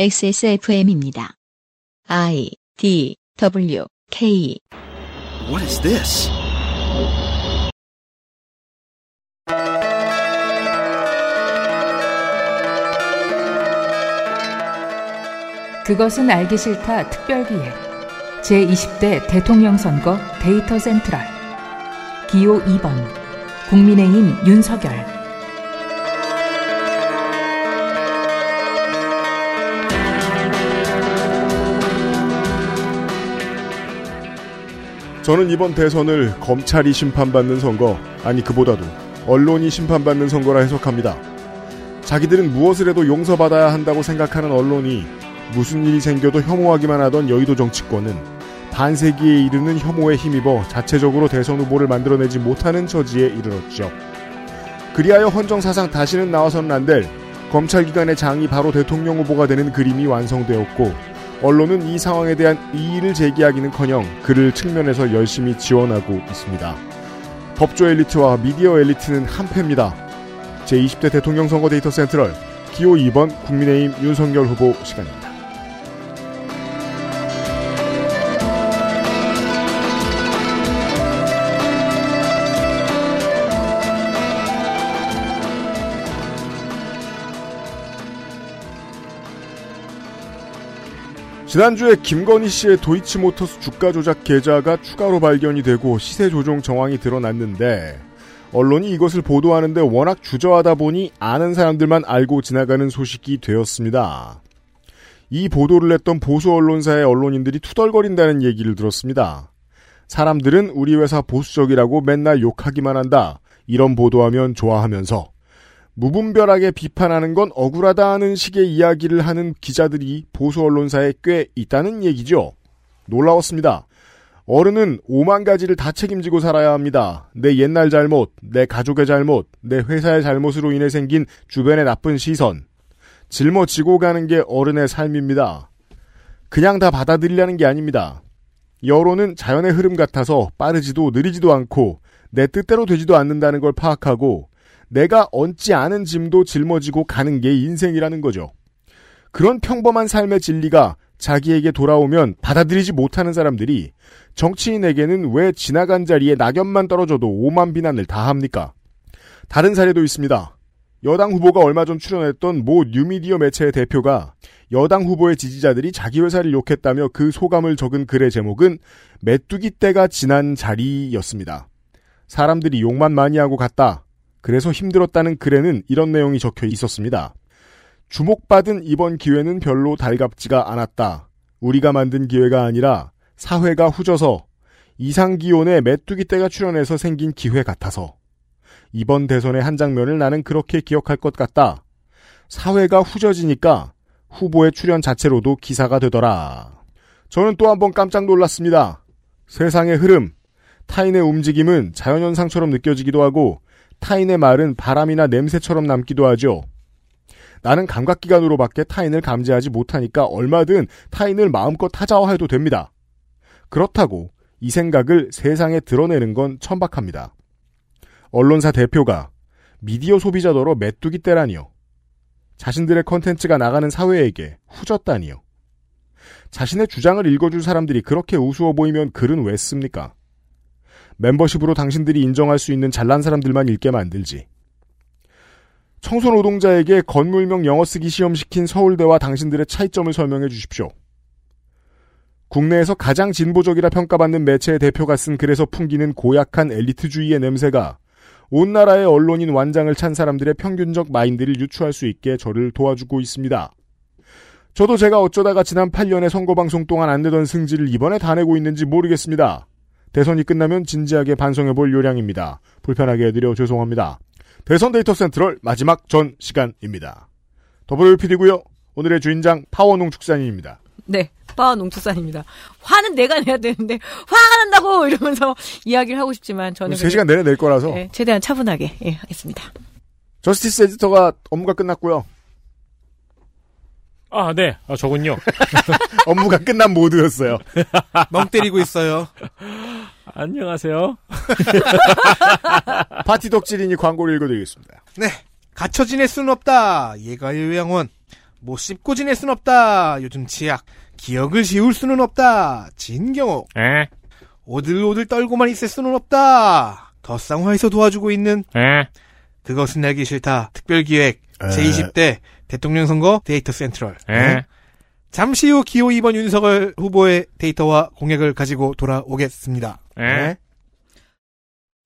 XSFM입니다. I D W K. What is this? 그것은 알기 싫다 특별기획. 제20대 대통령 선거 데이터 센트럴. 기호 2번. 국민의힘 윤석열 저는 이번 대선을 검찰이 심판받는 선거, 아니 그보다도 언론이 심판받는 선거라 해석합니다. 자기들은 무엇을 해도 용서받아야 한다고 생각하는 언론이 무슨 일이 생겨도 혐오하기만 하던 여의도 정치권은 반세기에 이르는 혐오에 힘입어 자체적으로 대선 후보를 만들어내지 못하는 처지에 이르렀죠. 그리하여 헌정사상 다시는 나와서는 안 될 검찰기관의 장이 바로 대통령 후보가 되는 그림이 완성되었고 언론은 이 상황에 대한 이의를 제기하기는커녕 그를 측면에서 열심히 지원하고 있습니다. 법조 엘리트와 미디어 엘리트는 한패입니다. 제20대 대통령 선거 데이터 센트럴 기호 2번 국민의힘 윤석열 후보 시간입니다. 지난주에 김건희 씨의 도이치모터스 주가 조작 계좌가 추가로 발견이 되고 시세 조종 정황이 드러났는데 언론이 이것을 보도하는데 워낙 주저하다 보니 아는 사람들만 알고 지나가는 소식이 되었습니다. 이 보도를 했던 보수 언론사의 언론인들이 투덜거린다는 얘기를 들었습니다. 사람들은 우리 회사 보수적이라고 맨날 욕하기만 한다. 이런 보도하면 좋아하면서 무분별하게 비판하는 건 억울하다는 식의 이야기를 하는 기자들이 보수 언론사에 꽤 있다는 얘기죠. 놀라웠습니다. 어른은 오만 가지를 다 책임지고 살아야 합니다. 내 옛날 잘못, 내 가족의 잘못, 내 회사의 잘못으로 인해 생긴 주변의 나쁜 시선. 짊어지고 가는 게 어른의 삶입니다. 그냥 다 받아들이려는 게 아닙니다. 여론은 자연의 흐름 같아서 빠르지도 느리지도 않고 내 뜻대로 되지도 않는다는 걸 파악하고 내가 얹지 않은 짐도 짊어지고 가는 게 인생이라는 거죠. 그런 평범한 삶의 진리가 자기에게 돌아오면 받아들이지 못하는 사람들이 정치인에게는 왜 지나간 자리에 낙엽만 떨어져도 오만 비난을 다 합니까? 다른 사례도 있습니다. 여당 후보가 얼마 전 출연했던 모 뉴미디어 매체의 대표가 여당 후보의 지지자들이 자기 회사를 욕했다며 그 소감을 적은 글의 제목은 메뚜기 때가 지난 자리였습니다. 사람들이 욕만 많이 하고 갔다. 그래서 힘들었다는 글에는 이런 내용이 적혀 있었습니다. 주목받은 이번 기회는 별로 달갑지가 않았다. 우리가 만든 기회가 아니라 사회가 후져서 이상기온에 메뚜기 떼가 출연해서 생긴 기회 같아서 이번 대선의 한 장면을 나는 그렇게 기억할 것 같다. 사회가 후져지니까 후보의 출연 자체로도 기사가 되더라. 저는 또 한 번 깜짝 놀랐습니다. 세상의 흐름, 타인의 움직임은 자연현상처럼 느껴지기도 하고 타인의 말은 바람이나 냄새처럼 남기도 하죠. 나는 감각기관으로밖에 타인을 감지하지 못하니까 얼마든 타인을 마음껏 타자화해도 됩니다. 그렇다고 이 생각을 세상에 드러내는 건 천박합니다. 언론사 대표가 미디어 소비자더러 메뚜기 때라니요. 자신들의 컨텐츠가 나가는 사회에게 후졌다니요. 자신의 주장을 읽어줄 사람들이 그렇게 우스워 보이면 글은 왜 씁니까? 멤버십으로 당신들이 인정할 수 있는 잘난 사람들만 읽게 만들지. 청소 노동자에게 건물명 영어 쓰기 시험 시킨 서울대와 당신들의 차이점을 설명해 주십시오. 국내에서 가장 진보적이라 평가받는 매체의 대표가 쓴 글에서 풍기는 고약한 엘리트주의의 냄새가 온 나라의 언론인 완장을 찬 사람들의 평균적 마인드를 유추할 수 있게 저를 도와주고 있습니다. 저도 제가 어쩌다가 지난 8년의 선거방송 동안 안 내던 승질을 이번에 다 내고 있는지 모르겠습니다. 대선이 끝나면 진지하게 반성해 볼 요량입니다. 불편하게 해드려 죄송합니다. 대선 데이터 센트럴 마지막 전 시간입니다. 더블유피디고요. 오늘의 주인장 파워농축산인입니다. 네, 파워농축산입니다. 화는 내가 내야 되는데 화가 난다고 이러면서 이야기를 하고 싶지만 저는 3시간 내내 낼 거라서 네, 최대한 차분하게 예, 하겠습니다. 저스티스 에디터가 업무가 끝났고요. 아, 네. 아, 저군요. 업무가 끝난 모드였어요. 멍 때리고 있어요. 안녕하세요. 파티 덕질인이 광고를 읽어드리겠습니다. 네. 갇혀 지낼 수는 없다. 예가의 요양원. 못 씹고 지낼 순 없다. 요즘 치약. 기억을 지울 수는 없다. 진경호. 에? 오들오들 떨고만 있을 수는 없다. 더 쌍화에서 도와주고 있는 에? 그것은 알기 싫다. 특별기획 에. 제20대 대통령 선거 데이터 센트럴. 에? 잠시 후 기호 2번 윤석열 후보의 데이터와 공약을 가지고 돌아오겠습니다. 에? 네.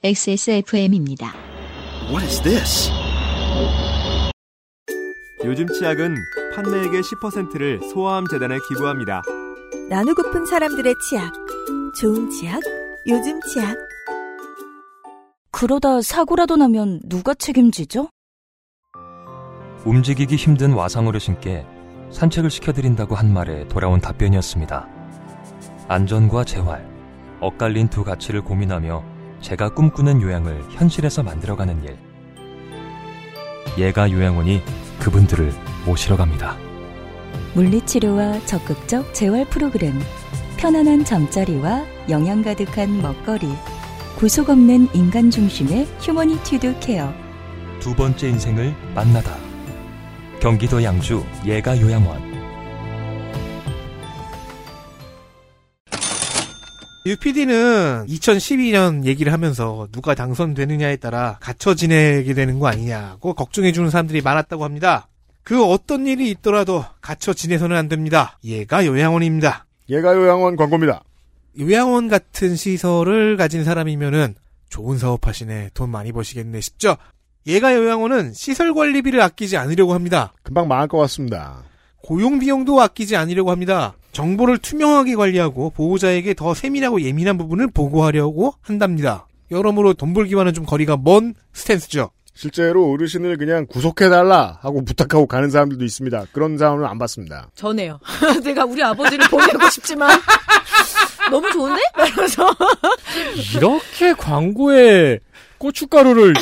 XSFM입니다. What is this? 요즘 치약은 판매액의 10%를 소아암 재단에 기부합니다. 나누고픈 사람들의 치약. 좋은 치약, 요즘 치약. 그러다 사고라도 나면 누가 책임지죠? 움직이기 힘든 와상 어르신께 산책을 시켜드린다고 한 말에 돌아온 답변이었습니다. 안전과 재활, 엇갈린 두 가치를 고민하며 제가 꿈꾸는 요양을 현실에서 만들어가는 일. 예가 요양원이 그분들을 모시러 갑니다. 물리치료와 적극적 재활 프로그램, 편안한 잠자리와 영양 가득한 먹거리, 구속 없는 인간 중심의 humanitude care. 두 번째 인생을 만나다. 경기도 양주 예가 요양원. UPD는 2012년 얘기를 하면서 누가 당선되느냐에 따라 갇혀 지내게 되는 거 아니냐고 걱정해주는 사람들이 많았다고 합니다. 그 어떤 일이 있더라도 갇혀 지내서는 안 됩니다. 얘가 요양원입니다. 얘가 요양원 광고입니다. 요양원 같은 시설을 가진 사람이면은 좋은 사업 하시네. 돈 많이 버시겠네 싶죠? 얘가 요양원은 시설 관리비를 아끼지 않으려고 합니다. 금방 망할 것 같습니다. 고용 비용도 아끼지 않으려고 합니다. 정보를 투명하게 관리하고 보호자에게 더 세밀하고 예민한 부분을 보고하려고 한답니다. 여러모로 돈 벌기와는 좀 거리가 먼 스탠스죠. 실제로 어르신을 그냥 구속해달라 하고 부탁하고 가는 사람들도 있습니다. 그런 사람은 안 봤습니다. 전해요. 내가 우리 아버지를 보내고 싶지만 너무 좋은데? 이러면서 이렇게 광고에 고춧가루를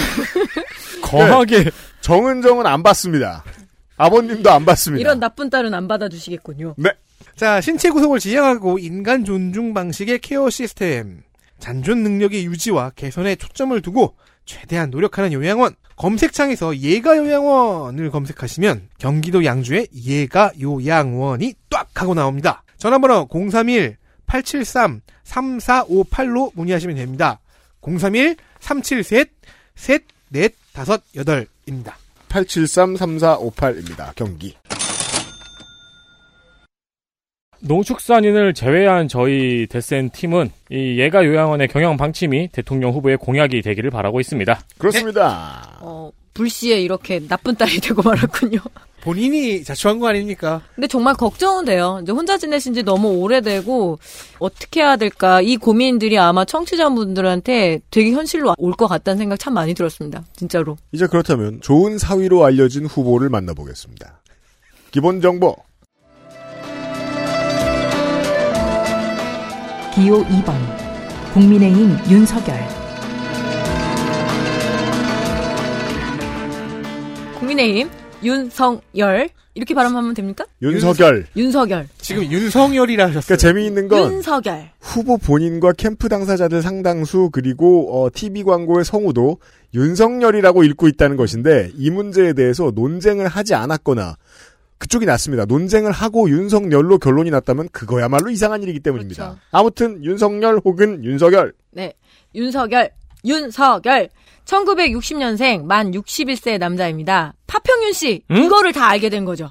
거하게 정은정은 안 봤습니다. 아버님도 안 봤습니다. 이런 나쁜 딸은 안 받아주시겠군요. 네. 자, 신체 구속을 지향하고 인간 존중 방식의 케어 시스템. 잔존 능력의 유지와 개선에 초점을 두고 최대한 노력하는 요양원. 검색창에서 예가 요양원을 검색하시면 경기도 양주의 예가 요양원이 딱 하고 나옵니다. 전화번호 031-873-3458로 문의하시면 됩니다. 031-373-셋넷5 873-3458입니다. 경기. 농축산인을 제외한 저희 데센 팀은 이 예가 요양원의 경영 방침이 대통령 후보의 공약이 되기를 바라고 있습니다. 그렇습니다. 어, 불시에 이렇게 나쁜 딸이 되고 말았군요. 본인이 자초한 거 아닙니까? 근데 정말 걱정은 돼요. 이제 혼자 지내신 지 너무 오래되고 어떻게 해야 될까 이 고민들이 아마 청취자분들한테 되게 현실로 올 것 같다는 생각 참 많이 들었습니다. 진짜로. 이제 그렇다면 좋은 사위로 알려진 후보를 만나보겠습니다. 기본 정보. 기호 2번 국민의힘 윤석열 국민의힘 윤성열 이렇게 발음하면 됩니까? 윤석열. 윤석열. 지금 윤성열이라 하셨어요. 그러니까 재미있는 건 윤석열. 후보 본인과 캠프 당사자들 상당수 그리고 어, TV 광고의 성우도 윤석열이라고 읽고 있다는 것인데 이 문제에 대해서 논쟁을 하지 않았거나 그쪽이 낫습니다. 논쟁을 하고 윤석열로 결론이 났다면 그거야말로 이상한 일이기 때문입니다. 그렇죠. 아무튼 윤석열 혹은 윤석열 네. 윤석열. 윤석열. 1960년생 만 61세 남자입니다. 파평윤 씨 응? 이거를 다 알게 된 거죠.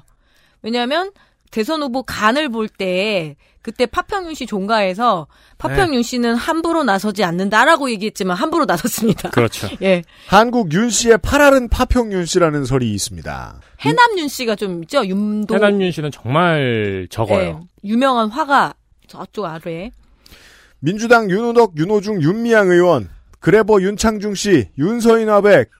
왜냐하면 대선 후보 간을 볼 때 그때 파평윤 씨 종가에서 파평윤 씨는 함부로 나서지 않는다라고 얘기했지만 함부로 나섰습니다. 그렇죠. 예. 한국 윤 씨의 팔알은 파평윤 씨라는 설이 있습니다. 해남윤 씨가 좀 있죠. 윤도. 해남윤 씨는 정말 적어요. 예, 유명한 화가 저쪽 아래. 민주당 윤호덕, 윤호중, 윤미향 의원, 그래버 윤창중 씨, 윤서인 화백,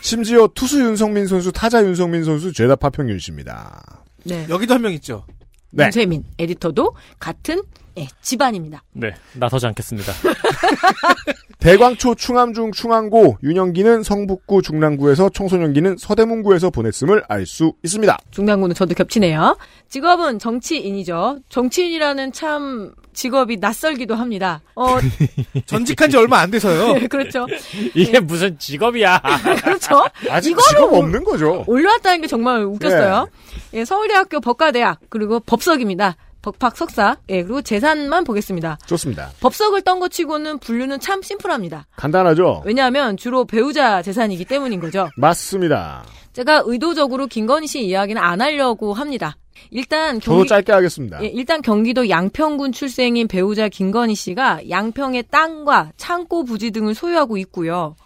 심지어 투수 윤성민 선수, 타자 윤성민 선수, 죄다 파평윤 씨입니다. 네. 여기도 한 명 있죠. 네. 윤세민 에디터도 같은 예, 집안입니다. 네, 나서지 않겠습니다. 대광초 충암중 충암고 윤영기는 성북구 중랑구에서 청소년기는 서대문구에서 보냈음을 알 수 있습니다. 중랑구는 저도 겹치네요. 직업은 정치인이죠. 정치인이라는 참 직업이 낯설기도 합니다. 어, 전직한 지 얼마 안 돼서요. 네, 그렇죠. 이게 무슨 직업이야. 그렇죠. 아직 직업 올- 없는 거죠. 올라왔다는 게 정말 웃겼어요. 예, 서울대학교 법과대학 그리고 법석입니다. 법학 석사. 예, 그리고 재산만 보겠습니다. 좋습니다. 법석을 떤것 치고는 분류는 참 심플합니다. 간단하죠? 왜냐하면 주로 배우자 재산이기 때문인 거죠. 맞습니다. 제가 의도적으로 김건희 씨 이야기는 안 하려고 합니다. 일단 저도 짧게 하겠습니다. 예, 일단 경기도 양평군 출생인 배우자 김건희 씨가 양평의 땅과 창고 부지 등을 소유하고 있고요.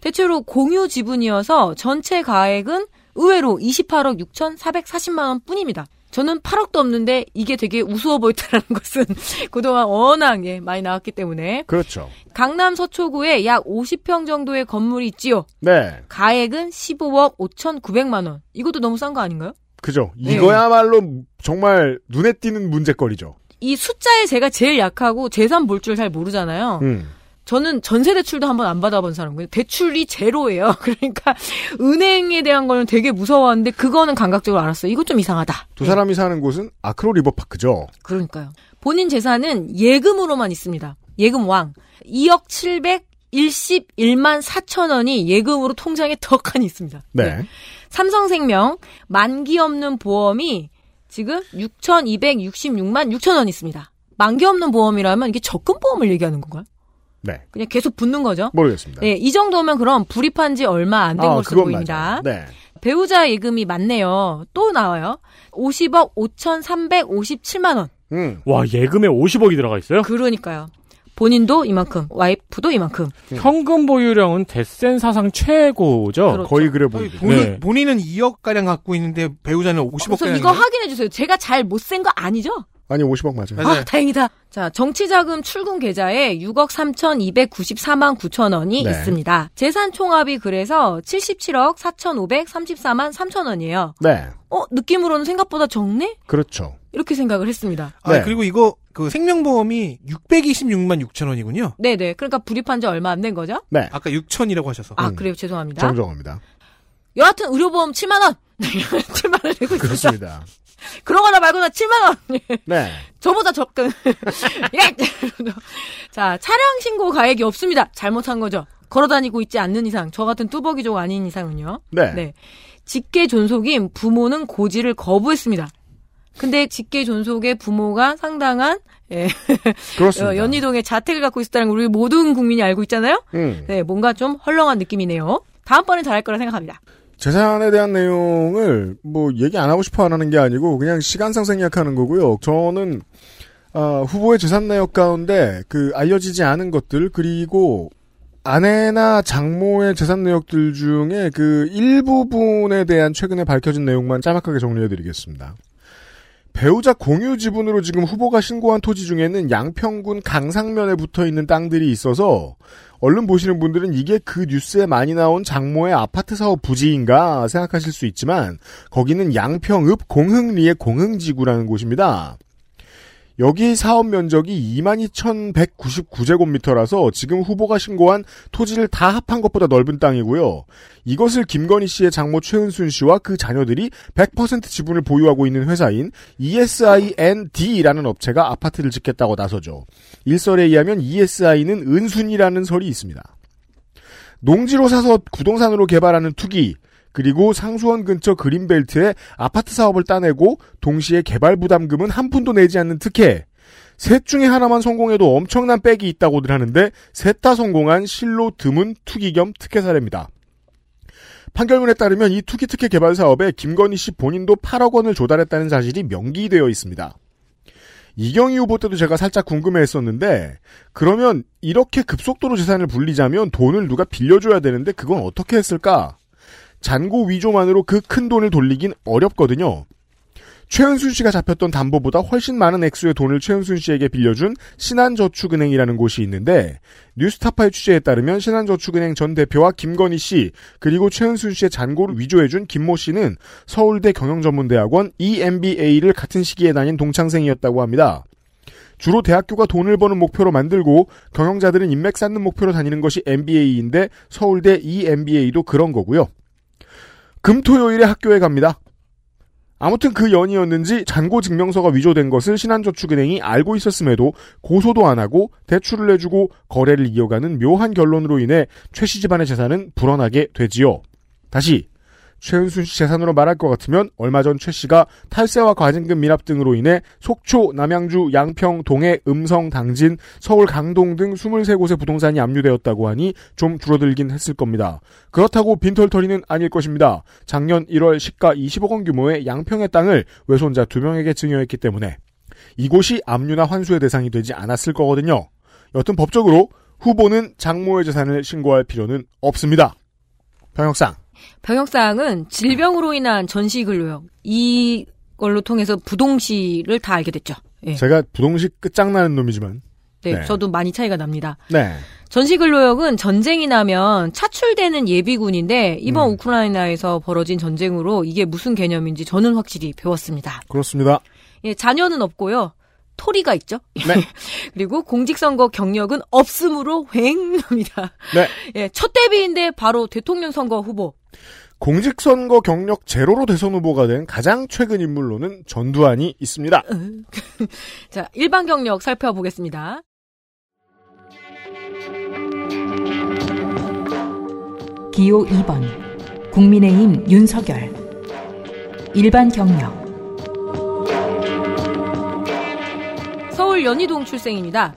대체로 공유 지분이어서 전체 가액은 의외로 28억 6,440만 원 뿐입니다. 저는 8억도 없는데 이게 되게 우스워 보였다는 것은 그동안 워낙 예, 많이 나왔기 때문에 그렇죠. 강남 서초구에 약 50평 정도의 건물이 있지요. 네. 가액은 15억 5,900만 원. 이것도 너무 싼 거 아닌가요? 그죠. 네. 이거야말로 정말 눈에 띄는 문제거리죠. 이 숫자에 제가 제일 약하고 재산 볼 줄 잘 모르잖아요. 음. 저는 전세 대출도 한 번 안 받아본 사람이에요. 대출이 제로예요. 그러니까 은행에 대한 거는 되게 무서웠는데 그거는 감각적으로 알았어요. 이거 좀 이상하다. 두 사람이 사는 곳은 아크로 리버파크죠. 그러니까요. 본인 재산은 예금으로만 있습니다. 예금 왕. 2억 711만 4천 원이 예금으로 통장에 덕하니 있습니다. 네. 삼성생명 만기 없는 보험이 지금 6,266만 6천 원 있습니다. 만기 없는 보험이라면 이게 적금 보험을 얘기하는 건가요? 네. 그냥 계속 붙는 거죠? 모르겠습니다. 네, 이 정도면 그럼 불입한 지 얼마 안된 아, 것으로 보입니다. 네. 배우자 예금이 많네요. 또 나와요. 50억 5,357만 원. 음. 와 예금에 50억이 들어가 있어요? 그러니까요. 본인도 이만큼, 와이프도 이만큼. 현금 보유량은 데센 사상 최고죠. 그렇죠. 거의 그래 보입니다. 본인, 네. 본인은 2억 가량 갖고 있는데 배우자는 50억 그래서 가량. 이거 확인해 주세요. 제가 잘 못센 거 아니죠? 아니 50억 맞아요. 맞아요. 아, 다행이다. 자, 정치자금 출금 계좌에 6억 3,294만 9천 원이 네. 있습니다. 재산 총합이 그래서 77억 4,534만 3천 원이에요. 네. 어, 느낌으로는 생각보다 적네? 그렇죠. 이렇게 생각을 했습니다. 아, 네. 그리고 이거 그 생명보험이 626만 6천 원이군요. 네 네. 그러니까 불입한 지 얼마 안 된 거죠? 네. 아까 6천이라고 하셔서. 아, 음. 그래요. 죄송합니다. 정정합니다. 여하튼 의료보험 7만 원! 7만 원 내고 있습니다. 그렇습니다. 그러거나 말거나 7만 원! 네. 저보다 적금. 예! 자, 차량 신고 가액이 없습니다. 잘못한 거죠. 걸어다니고 있지 않는 이상, 저 같은 뚜벅이족 아닌 이상은요. 네. 네. 직계 존속인 부모는 고지를 거부했습니다. 근데 직계 존속의 부모가 상당한 예, 그렇습니다. 어, 연희동에 자택을 갖고 있었다는 걸 우리 모든 국민이 알고 있잖아요. 음. 네, 뭔가 좀 헐렁한 느낌이네요. 다음번엔 잘할 거라 생각합니다. 재산에 대한 내용을 뭐 얘기 안 하고 싶어 안 하는 게 아니고 그냥 시간상 생략하는 거고요. 저는 아, 후보의 재산 내역 가운데 그 알려지지 않은 것들 그리고 아내나 장모의 재산 내역들 중에 그 일부분에 대한 최근에 밝혀진 내용만 짤막하게 정리해드리겠습니다. 배우자 공유 지분으로 지금 후보가 신고한 토지 중에는 양평군 강상면에 붙어 있는 땅들이 있어서 얼른 보시는 분들은 이게 그 뉴스에 많이 나온 장모의 아파트 사업 부지인가 생각하실 수 있지만 거기는 양평읍 공흥리의 공흥지구라는 곳입니다. 여기 사업 면적이 22,199제곱미터라서 지금 후보가 신고한 토지를 다 합한 것보다 넓은 땅이고요. 이것을 김건희 씨의 장모 최은순 씨와 그 자녀들이 100% 지분을 보유하고 있는 회사인 ESIND라는 업체가 아파트를 짓겠다고 나서죠. 일설에 의하면 ESI는 은순이라는 설이 있습니다. 농지로 사서 부동산으로 개발하는 투기, 그리고 상수원 근처 그린벨트에 아파트 사업을 따내고 동시에 개발 부담금은 한 푼도 내지 않는 특혜. 셋 중에 하나만 성공해도 엄청난 백이 있다고들 하는데 셋 다 성공한 실로 드문 투기 겸 특혜 사례입니다. 판결문에 따르면 이 투기 특혜 개발 사업에 김건희 씨 본인도 8억 원을 조달했다는 사실이 명기되어 있습니다. 이경희 후보 때도 제가 살짝 궁금해했었는데 그러면 이렇게 급속도로 재산을 불리자면 돈을 누가 빌려줘야 되는데 그건 어떻게 했을까? 잔고 위조만으로 그 큰 돈을 돌리긴 어렵거든요. 최은순 씨가 잡혔던 담보보다 훨씬 많은 액수의 돈을 최은순 씨에게 빌려준 신한저축은행이라는 곳이 있는데 뉴스타파의 취재에 따르면 신한저축은행 전 대표와 김건희 씨 그리고 최은순 씨의 잔고를 위조해준 김모 씨는 서울대 경영전문대학원 EMBA를 같은 시기에 다닌 동창생이었다고 합니다. 주로 대학교가 돈을 버는 목표로 만들고 경영자들은 인맥 쌓는 목표로 다니는 것이 MBA인데 서울대 EMBA도 그런 거고요. 금토요일에 학교에 갑니다. 아무튼 그 연이었는지 잔고 증명서가 위조된 것을 신한저축은행이 알고 있었음에도 고소도 안 하고 대출을 내주고 거래를 이어가는 묘한 결론으로 인해 최 씨 집안의 재산은 불어나게 되지요. 다시 최은순 씨 재산으로 말할 것 같으면 얼마 전 최 씨가 탈세와 과징금 미납 등으로 인해 속초, 남양주, 양평, 동해, 음성, 당진, 서울 강동 등 23곳의 부동산이 압류되었다고 하니 좀 줄어들긴 했을 겁니다. 그렇다고 빈털터리는 아닐 것입니다. 작년 1월 시가 20억 원 규모의 양평의 땅을 외손자 두 명에게 증여했기 때문에 이곳이 압류나 환수의 대상이 되지 않았을 거거든요. 여튼 법적으로 후보는 장모의 재산을 신고할 필요는 없습니다. 병역상 병역사항은 질병으로 인한 전시 근로역 이걸로 통해서 부동시를 다 알게 됐죠. 예. 제가 부동식 끝장나는 놈이지만 네, 네. 저도 많이 차이가 납니다. 네. 전시근로역은 전쟁이 나면 차출되는 예비군인데 이번 음. 우크라이나에서 벌어진 전쟁으로 이게 무슨 개념인지 저는 확실히 배웠습니다. 그렇습니다. 예, 자녀는 없고요. 토리가 있죠. 네. 그리고 공직선거 경력은 없으므로 휑합니다. 네. 예, 첫 데뷔인데 바로 대통령 선거 후보. 공직선거 경력 제로로 대선 후보가 된 가장 최근 인물로는 전두환이 있습니다. 자, 일반 경력 살펴보겠습니다. 기호 2번 국민의힘 윤석열 일반 경력 서울 연희동 출생입니다.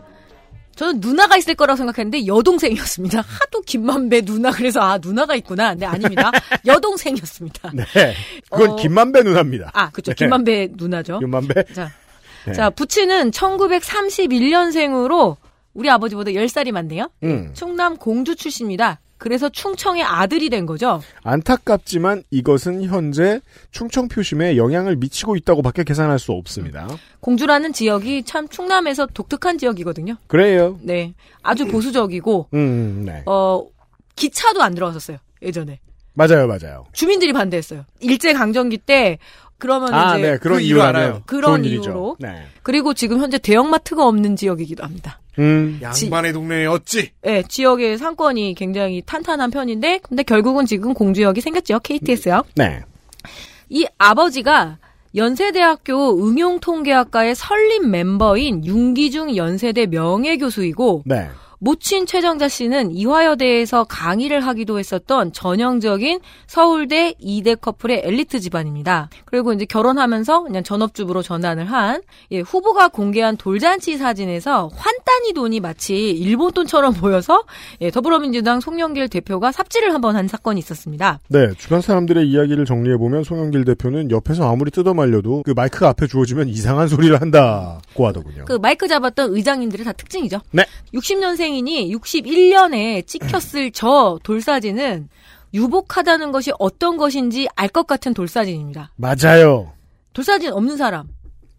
저는 누나가 있을 거라고 생각했는데 여동생이었습니다. 하도 김만배 누나 그래서 아 누나가 있구나. 네 아닙니다. 여동생이었습니다. 네. 그건 어. 김만배 누나입니다. 아 그렇죠. 네. 김만배 누나죠. 김만배. 자, 네. 자 부친은 1931년생으로 우리 아버지보다 10살이 많네요. 음. 충남 공주 출신입니다. 그래서 충청의 아들이 된 거죠. 안타깝지만 이것은 현재 충청 표심에 영향을 미치고 있다고밖에 계산할 수 없습니다. 공주라는 지역이 참 충남에서 독특한 지역이거든요. 그래요. 네. 아주 보수적이고 음, 네. 어 기차도 안 들어왔었어요. 예전에. 맞아요, 맞아요. 주민들이 반대했어요. 일제 강점기 때 그러면 아, 이제 네, 그런 그 이유 알아요. 그런. 이유로. 네. 그리고 지금 현재 대형마트가 없는 지역이기도 합니다. 음, 양반의 동네에 어찌? 네, 지역의 상권이 굉장히 탄탄한 편인데 근데 결국은 지금 공주역이 생겼죠. KTS역. 네. 이 아버지가 연세대학교 응용통계학과의 설립 멤버인 윤기중 연세대 명예교수이고 네. 모친 최정자 씨는 이화여대에서 강의를 하기도 했었던 전형적인 서울대 이대 커플의 엘리트 집안입니다. 그리고 이제 결혼하면서 그냥 전업주부로 전환을 한 예, 후보가 공개한 돌잔치 사진에서 환단위 돈이 마치 일본 돈처럼 보여서 예, 더불어민주당 송영길 대표가 삽질을 한번 한 사건이 있었습니다. 네, 주변 사람들의 이야기를 정리해 보면 송영길 대표는 옆에서 아무리 뜯어말려도 그 마이크가 앞에 주어지면 이상한 소리를 한다고 하더군요. 그 마이크 잡았던 의장님들의 다 특징이죠. 네. 60년생 이니 61년에 찍혔을 저 돌사진은 유복하다는 것이 어떤 것인지 알 것 같은 돌사진입니다. 맞아요. 돌사진 없는 사람.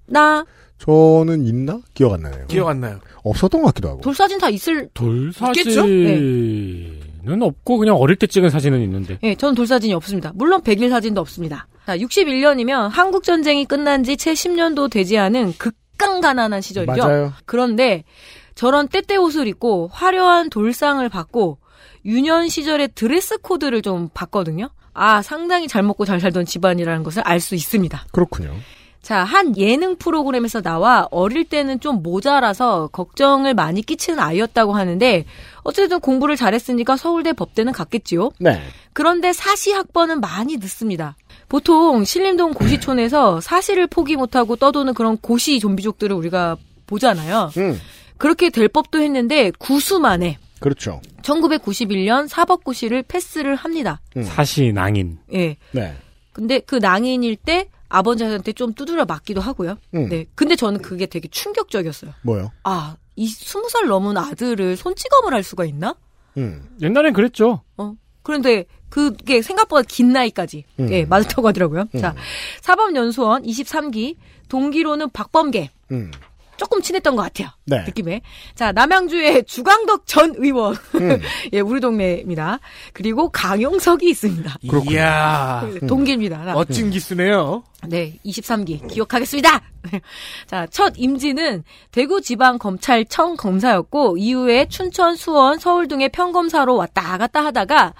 나 저는 있나? 기억 안 나네요. 기억 안 나요. 없었던 것 같기도 하고. 돌사진 다 있을 돌사진은 없고 그냥 어릴 때 찍은 사진은 있는데. 예, 저는 돌사진이 없습니다. 물론 백일 사진도 없습니다. 자, 61년이면 한국 전쟁이 끝난 지 채 10년도 되지 않은 극강 가난한 시절이죠. 맞아요. 그런데 저런 때때 옷을 입고 화려한 돌상을 받고 유년 시절의 드레스 코드를 좀 봤거든요. 아, 상당히 잘 먹고 잘 살던 집안이라는 것을 알 수 있습니다. 그렇군요. 자, 한 예능 프로그램에서 나와 어릴 때는 좀 모자라서 걱정을 많이 끼치는 아이였다고 하는데 어쨌든 공부를 잘했으니까 서울대 법대는 갔겠지요. 네. 그런데 사시 학번은 많이 늦습니다. 보통 신림동 고시촌에서 사시를 포기 못하고 떠도는 그런 고시 좀비족들을 우리가 보잖아요. 음, 그렇게 될 법도 했는데 구수 만에 그렇죠. 1991년 사법고시를 패스를 합니다. 음. 사시 낭인. 예. 네. 근데 그 낭인일 때 아버지한테 좀 두드려 맞기도 하고요. 음. 네. 근데 저는 그게 되게 충격적이었어요. 뭐요? 아, 이 스무 살 넘은 아들을 손찌검을 할 수가 있나? 음. 옛날엔 그랬죠. 어. 그런데 그게 생각보다 긴 나이까지 음. 예, 맞았다고 하더라고요. 음. 자, 사법연수원 23기 동기로는 박범계 음. 조금 친했던 것 같아요. 네. 느낌에. 자, 남양주의 주광덕 전 의원. 음. 예, 우리 동네입니다. 그리고 강용석이 있습니다. 그렇군요. 이야. 동기입니다. 하나. 멋진 기수네요. 네, 23기 기억하겠습니다. 자, 첫 임지는 대구지방검찰청 검사였고 이후에 춘천, 수원, 서울 등의 평검사로 왔다 갔다 하다가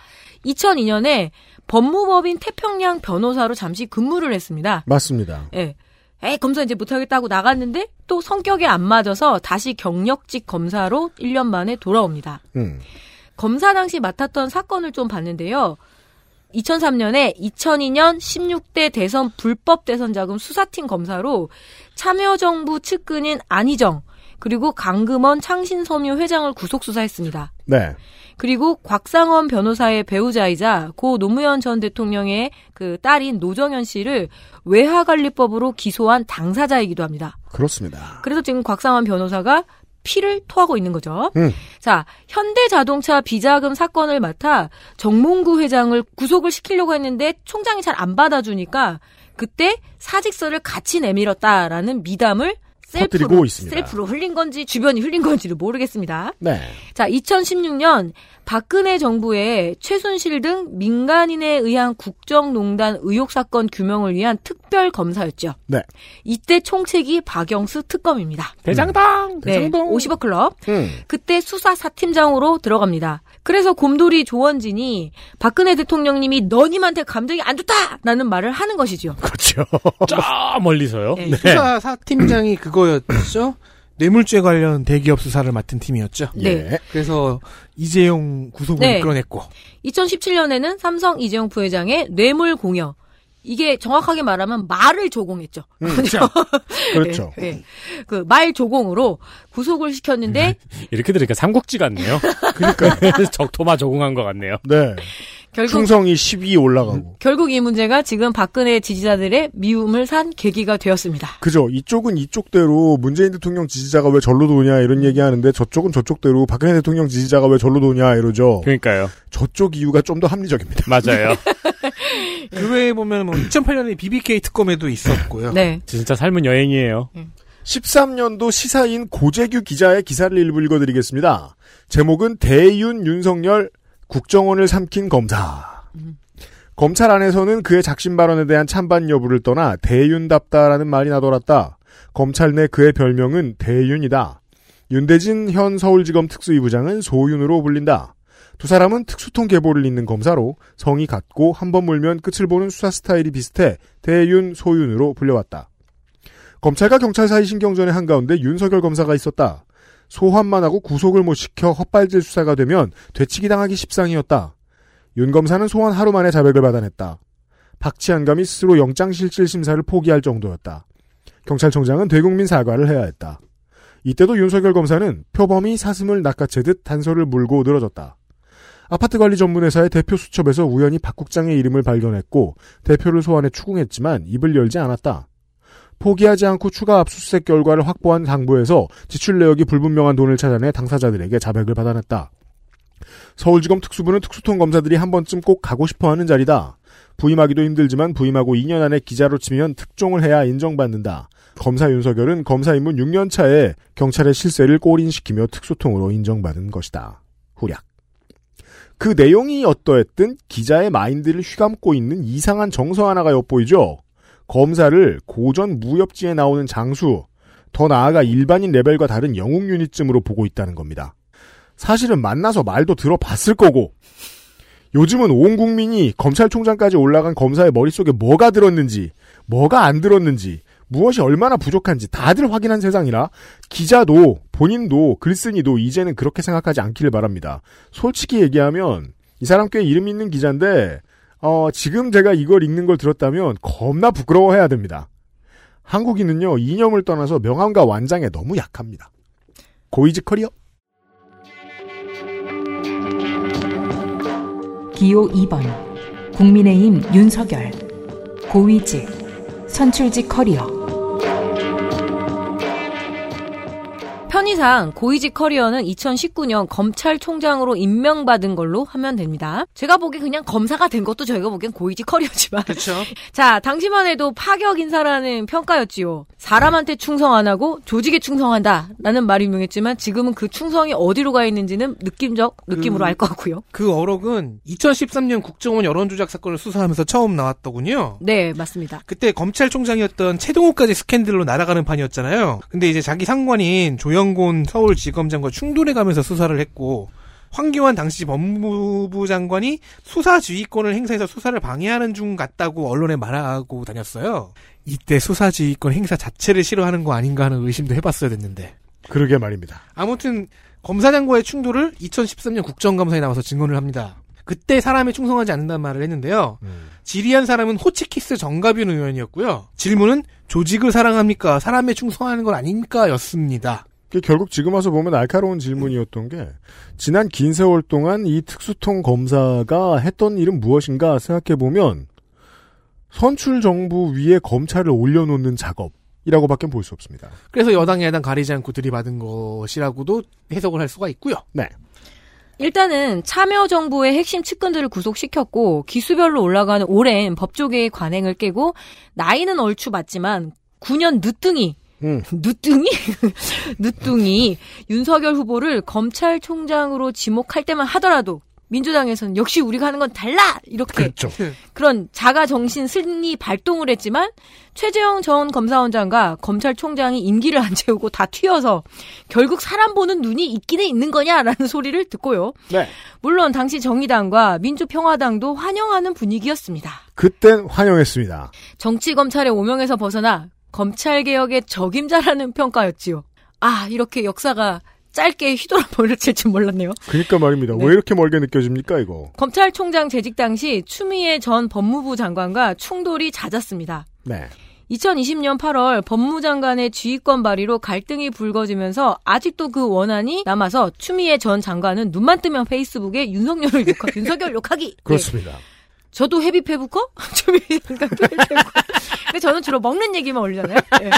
2002년에 법무법인 태평양 변호사로 잠시 근무를 했습니다. 맞습니다. 예. 에이, 검사 이제 못하겠다고 나갔는데 또 성격에 안 맞아서 다시 경력직 검사로 1년 만에 돌아옵니다. 음. 검사 당시 맡았던 사건을 좀 봤는데요. 2003년에 2002년 16대 대선 불법 대선 자금 수사팀 검사로 참여정부 측근인 안희정 그리고 강금원 창신섬유 회장을 구속 수사했습니다. 네. 그리고 곽상원 변호사의 배우자이자 고 노무현 전 대통령의 그 딸인 노정현 씨를 외화관리법으로 기소한 당사자이기도 합니다. 그렇습니다. 그래서 지금 곽상원 변호사가 피를 토하고 있는 거죠. 음. 자, 현대자동차 비자금 사건을 맡아 정몽구 회장을 구속을 시키려고 했는데 총장이 잘 안 받아주니까 그때 사직서를 같이 내밀었다라는 미담을 셀프로, 있습니다. 셀프로 흘린 건지 주변이 흘린 건지를 모르겠습니다. 네. 자, 2016년 박근혜 정부의 최순실 등 민간인에 의한 국정농단 의혹 사건 규명을 위한 특별 검사였죠. 네. 이때 총책이 박영수 특검입니다. 대장당! 네, 대장동! 50억 클럽. 음. 그때 수사 사팀장으로 들어갑니다. 그래서 곰돌이 조원진이 박근혜 대통령님이 너님한테 감정이 안 좋다라는 말을 하는 것이죠. 그렇죠. 저 멀리서요. 네. 수사 사팀장이 그거였죠. 뇌물죄 관련 대기업 수사를 맡은 팀이었죠. 네. 예. 그래서 이재용 구속을 네. 끌어냈고 2017년에는 삼성 이재용 부회장의 뇌물 공여. 이게 정확하게 말하면 말을 조공했죠. 그렇죠. 네, 그말 조공으로 구속을 시켰는데 이렇게 들으니까 삼국지 같네요. 그러니까 적토마 적응한 것 같네요. 네. 결국 충성이 12 올라가고. 결국 이 문제가 지금 박근혜 지지자들의 미움을 산 계기가 되었습니다. 그죠. 이쪽은 이쪽대로 문재인 대통령 지지자가 왜 절로 도냐 이런 얘기하는데 저쪽은 저쪽대로 박근혜 대통령 지지자가 왜 절로 도냐 이러죠. 그러니까요. 저쪽 이유가 좀 더 합리적입니다. 맞아요. 그 외에 보면 뭐 2008년에 BBK 특검에도 있었고요. 네. 진짜 삶은 여행이에요. 13년도 시사인 고재규 기자의 기사를 일부 읽어드리겠습니다. 제목은 대윤 윤석열 국정원을 삼킨 검사. 검찰 안에서는 그의 작심 발언에 대한 찬반 여부를 떠나 대윤답다라는 말이 나돌았다. 검찰 내 그의 별명은 대윤이다. 윤대진 현 서울지검 특수이부장은 소윤으로 불린다. 두 사람은 특수통 계보를 잇는 검사로 성이 같고 한 번 물면 끝을 보는 수사 스타일이 비슷해 대윤, 소윤으로 불려왔다. 검찰과 경찰 사이 신경전의 한가운데 윤석열 검사가 있었다. 소환만 하고 구속을 못 시켜 헛발질 수사가 되면 되치기 당하기 십상이었다. 윤 검사는 소환 하루 만에 자백을 받아냈다. 박치한감이 스스로 영장실질 심사를 포기할 정도였다. 경찰청장은 대국민 사과를 해야 했다. 이때도 윤석열 검사는 표범이 사슴을 낚아채듯 단서를 물고 늘어졌다. 아파트 관리 전문회사의 대표 수첩에서 우연히 박 국장의 이름을 발견했고 대표를 소환해 추궁했지만 입을 열지 않았다. 포기하지 않고 추가 압수수색 결과를 확보한 당부에서 지출 내역이 불분명한 돈을 찾아내 당사자들에게 자백을 받아냈다. 서울지검 특수부는 특수통 검사들이 한 번쯤 꼭 가고 싶어 하는 자리다. 부임하기도 힘들지만 부임하고 2년 안에 기자로 치면 특종을 해야 인정받는다. 검사 윤석열은 검사 입문 6년 차에 경찰의 실세를 꼬린시키며 특수통으로 인정받은 것이다. 후략. 그 내용이 어떠했든 기자의 마인드를 휘감고 있는 이상한 정서 하나가 엿보이죠. 검사를 고전 무협지에 나오는 장수, 더 나아가 일반인 레벨과 다른 영웅 유닛쯤으로 보고 있다는 겁니다. 사실은 만나서 말도 들어봤을 거고, 요즘은 온 국민이 검찰총장까지 올라간 검사의 머릿속에 뭐가 들었는지, 뭐가 안 들었는지, 무엇이 얼마나 부족한지 다들 확인한 세상이라 기자도 본인도 글쓴이도 이제는 그렇게 생각하지 않기를 바랍니다. 솔직히 얘기하면 이 사람 꽤 이름 있는 기자인데 어, 지금 제가 이걸 읽는 걸 들었다면 겁나 부끄러워해야 됩니다. 한국인은요 이념을 떠나서 명함과 완장에 너무 약합니다. 고이즈 커리어? 기호 2번. 국민의힘 윤석열. 고위직. 선출직 커리어 편의상 고위직 커리어는 2019년 검찰총장으로 임명받은 걸로 하면 됩니다. 제가 보기엔 그냥 검사가 된 것도 저희가 보기엔 고위직 커리어지만. 그렇죠. 자, 당시만 해도 파격 인사라는 평가였지요. 사람한테 충성 안 하고 조직에 충성한다. 라는 말이 유명했지만 지금은 그 충성이 어디로 가 있는지는 느낌적, 느낌으로 그- 알것 같고요. 그 어록은 2013년 국정원 여론조작 사건을 수사하면서 처음 나왔더군요. 네, 맞습니다. 그때 검찰총장이었던 최동호까지 스캔들로 날아가는 판이었잖아요. 근데 이제 자기 상관인 조영 곤 서울지검장과 충돌해가면서 수사를 했고 황교안 당시 법무부 장관이 수사 지휘권을 행사해서 수사를 방해하는 중 같다고 언론에 말하고 다녔어요. 이때 수사 지휘권 행사 자체를 싫어하는 거 아닌가 하는 의심도 해봤어야 됐는데. 그러게 말입니다. 아무튼 검사장과의 충돌을 2013년 국정감사에 나와서 증언을 합니다. 그때 사람에 충성하지 않는다는 말을 했는데요. 질의한 사람은 호치키스 정가빈 의원이었고요. 질문은 조직을 사랑합니까? 사람에 충성하는 건 아닙니까? 였습니다. 결국 지금 와서 보면 날카로운 질문이었던 게 지난 긴 세월 동안 이 특수통 검사가 했던 일은 무엇인가 생각해 보면 선출 정부 위에 검찰을 올려놓는 작업이라고밖에 볼 수 없습니다. 그래서 여당 야당 가리지 않고 들이받은 것이라고도 해석을 할 수가 있고요. 네. 일단은 참여 정부의 핵심 측근들을 구속시켰고 기수별로 올라가는 오랜 법조계의 관행을 깨고 나이는 얼추 맞지만 9년 늦둥이 음. 늦둥이 늦둥이 윤석열 후보를 검찰총장으로 지목할 때만 하더라도 민주당에서는 역시 우리가 하는 건 달라 이렇게 그렇죠. 그런 자가 정신 승리 발동을 했지만 최재형 전 검사원장과 검찰총장이 임기를 안 채우고 다 튀어서 결국 사람 보는 눈이 있기는 있는 거냐라는 소리를 듣고요. 네. 물론 당시 정의당과 민주평화당도 환영하는 분위기였습니다. 그땐 환영했습니다. 정치 검찰의 오명에서 벗어나 검찰 개혁의 적임자라는 평가였지요. 아 이렇게 역사가 짧게 휘돌아버렸을 줄 몰랐네요. 그니까 말입니다. 네. 왜 이렇게 멀게 느껴집니까, 이거? 검찰총장 재직 당시 추미애 전 법무부 장관과 충돌이 잦았습니다. 네. 2020년 8월 법무장관의 지휘권 발의로 갈등이 불거지면서 아직도 그 원한이 남아서 추미애 전 장관은 눈만 뜨면 페이스북에 윤석열을 욕하, 윤석열 욕하기. 네. 그렇습니다. 저도 헤비 페부커? 장관도 헤비 페부커. 근데 저는 주로 먹는 얘기만 올리잖아요. 네.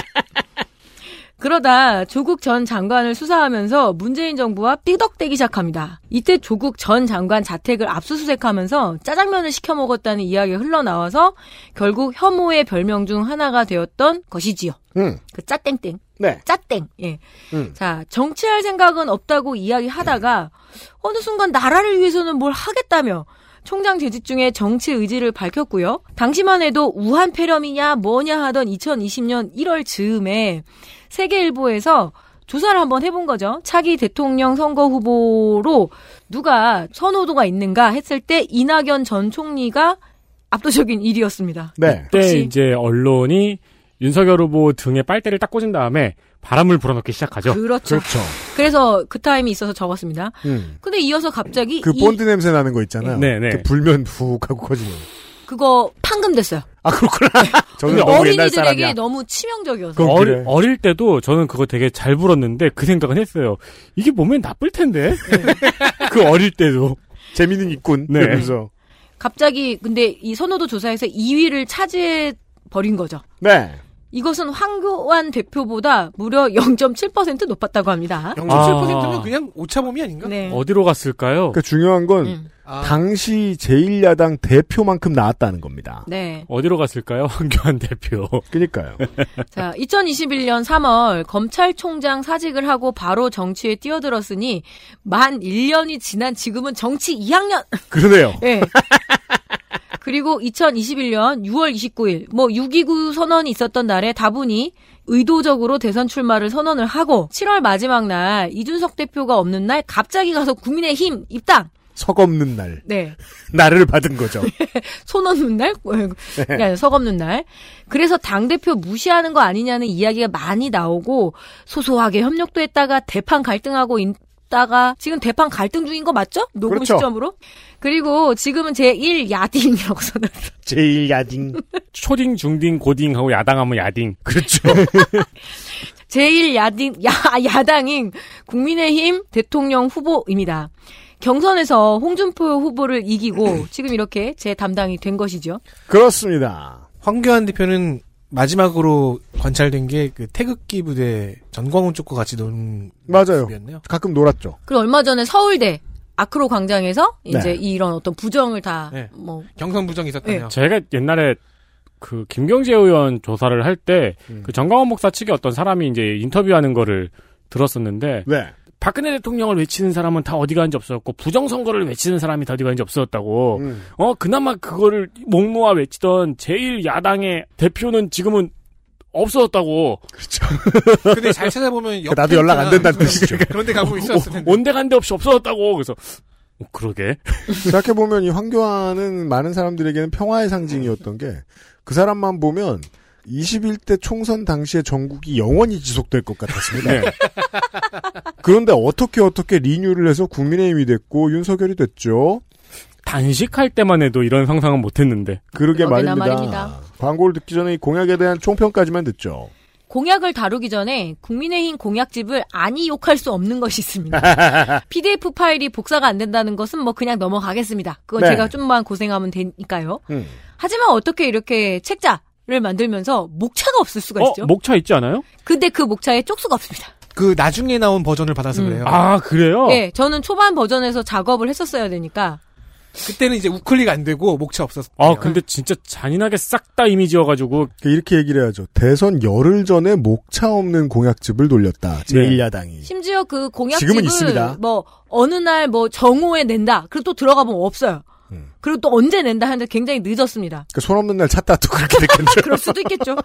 그러다 조국 전 장관을 수사하면서 문재인 정부와 삐덕대기 시작합니다. 이때 조국 전 장관 자택을 압수수색하면서 짜장면을 시켜 먹었다는 이야기가 흘러나와서 결국 혐오의 별명 중 하나가 되었던 것이지요. 음. 그 짜땡땡. 네. 짜땡. 예. 음. 자, 정치할 생각은 없다고 이야기하다가 어느 순간 나라를 위해서는 뭘 하겠다며 총장 재직 중에 정치 의지를 밝혔고요. 당시만 해도 우한 폐렴이냐 뭐냐 하던 2020년 1월 즈음에 세계일보에서 조사를 한번 해본 거죠. 차기 대통령 선거 후보로 누가 선호도가 있는가 했을 때 이낙연 전 총리가 압도적인 1위였습니다. 네. 그때 이제 언론이 윤석열 후보 등에 빨대를 딱 꽂은 다음에 바람을 불어넣기 시작하죠. 그렇죠. 그렇죠. 그래서 그 타임이 있어서 적었습니다. 음. 근데 이어서 갑자기 그 이- 본드 냄새 나는 거 있잖아요. 네, 네. 이렇게 불면 푹 하고 커지는. 그거 판금 됐어요. 아, 그렇구나. 저는 너무 옛날 어린이들에게 사람이야. 너무 치명적이어서. 어리, 그래. 어릴 때도 저는 그거 되게 잘 불었는데 그 생각은 했어요. 이게 몸에 나쁠 텐데. 그 어릴 때도. 재미는 있군. 네. 이러면서. 갑자기 근데 이 선호도 조사에서 2위를 차지해 버린 거죠. 네. 이것은 황교안 대표보다 무려 0.7% 높았다고 합니다. 0.7%는 아. 그냥 오차범위 아닌가? 네. 어디로 갔을까요? 그러니까 중요한 건 음. 아, 당시 제1야당 대표만큼 나왔다는 겁니다. 네. 어디로 갔을까요? 황교안 대표. 그니까요. 자, 2021년 3월 검찰총장 사직을 하고 바로 정치에 뛰어들었으니 만 1년이 지난 지금은 정치 2학년. 그러네요. 예. 그리고 2021년 6월 29일 뭐 6.29 선언이 있었던 날에 다분히 의도적으로 대선 출마를 선언을 하고 7월 마지막 날 이준석 대표가 없는 날 갑자기 가서 국민의힘 입당. 석 없는 날. 네. 나를 받은 거죠. 손 없는 날? 그게 아니라 석 없는 날. 그래서 당대표 무시하는 거 아니냐는 이야기가 많이 나오고 소소하게 협력도 했다가 대판 갈등하고 있다가 지금 대판 갈등 중인 거 맞죠? 녹음 그렇죠. 시점으로. 그리고 지금은 제1 야딩이라고 써놨어. 제1 야딩. 초딩, 중딩, 고딩하고 야당하면 야딩. 그렇죠. 제1 야딩, 야, 야당인 국민의힘 대통령 후보입니다. 경선에서 홍준표 후보를 이기고 지금 이렇게 제 담당이 된 것이죠. 그렇습니다. 황교안 대표는 마지막으로 관찰된 게 그 태극기 부대 전광훈 쪽과 같이 노는 맞아요. 모습이었네요. 가끔 놀았죠. 그리고 얼마 전에 서울대 아크로 광장에서 이제 네. 이런 어떤 부정을 다 네. 뭐 경선 부정이 있었다며. 제가 옛날에 그 김경재 의원 조사를 할 때그 음. 정광원 목사 측의 어떤 사람이 이제 인터뷰하는 거를 들었었는데 네. 박근혜 대통령을 외치는 사람은 다 어디 가는지 없었고 부정선거를 외치는 사람이 다 어디 가는지 없었다고. 음. 어 그나마 그거를 목 놓아 외치던 제일 야당의 대표는 지금은 없어졌다고. 근데 잘 찾아보면 옆에 나도 연락 안. 된다는 뜻이죠. 그런데 가보면 있었을 텐데. 온데 간데 없이 없어졌다고. 그래서 어, 그러게. 생각해 보면 이 황교안은 많은 사람들에게는 평화의 상징이었던 게 그 사람만 보면 21대 총선 당시의 전국이 영원히 지속될 것 같았습니다. 네. 그런데 어떻게 어떻게 리뉴를 해서 국민의힘이 됐고 윤석열이 됐죠. 단식할 때만 해도 이런 상상은 못했는데. 그러게 말입니다. 말입니다. 광고를 듣기 전에 이 공약에 대한 총평까지만 듣죠. 공약을 다루기 전에 국민의힘 공약집을 아니 욕할 수 없는 것이 있습니다. PDF 파일이 복사가 안 된다는 것은 뭐 그냥 넘어가겠습니다. 그건 네. 제가 좀만 고생하면 되니까요. 음. 하지만 어떻게 이렇게 책자 를 만들면서 목차가 없을 수가 어, 있죠? 목차 있지 않아요? 근데 그 목차에 쪽수가 없습니다. 그 나중에 나온 버전을 받아서 음. 그래요. 아, 그래요? 네, 저는 초반 버전에서 작업을 했었어야 되니까 그때는 이제 우클릭 안 되고 목차 없었어요. 아, 근데 진짜 잔인하게 싹 다 이미지여가지고. 이렇게 얘기를 해야죠. 대선 열흘 전에 목차 없는 공약집을 돌렸다. 제1야당이. 심지어 그 공약집을 지금은 있습니다. 뭐 어느 날 뭐 정오에 낸다. 그리고 또 들어가 보면 없어요. 음. 그리고 또 언제 낸다 하는데 굉장히 늦었습니다. 그손 없는 날 찾다 또 그렇게 됐겠죠. 그럴 수도 있겠죠.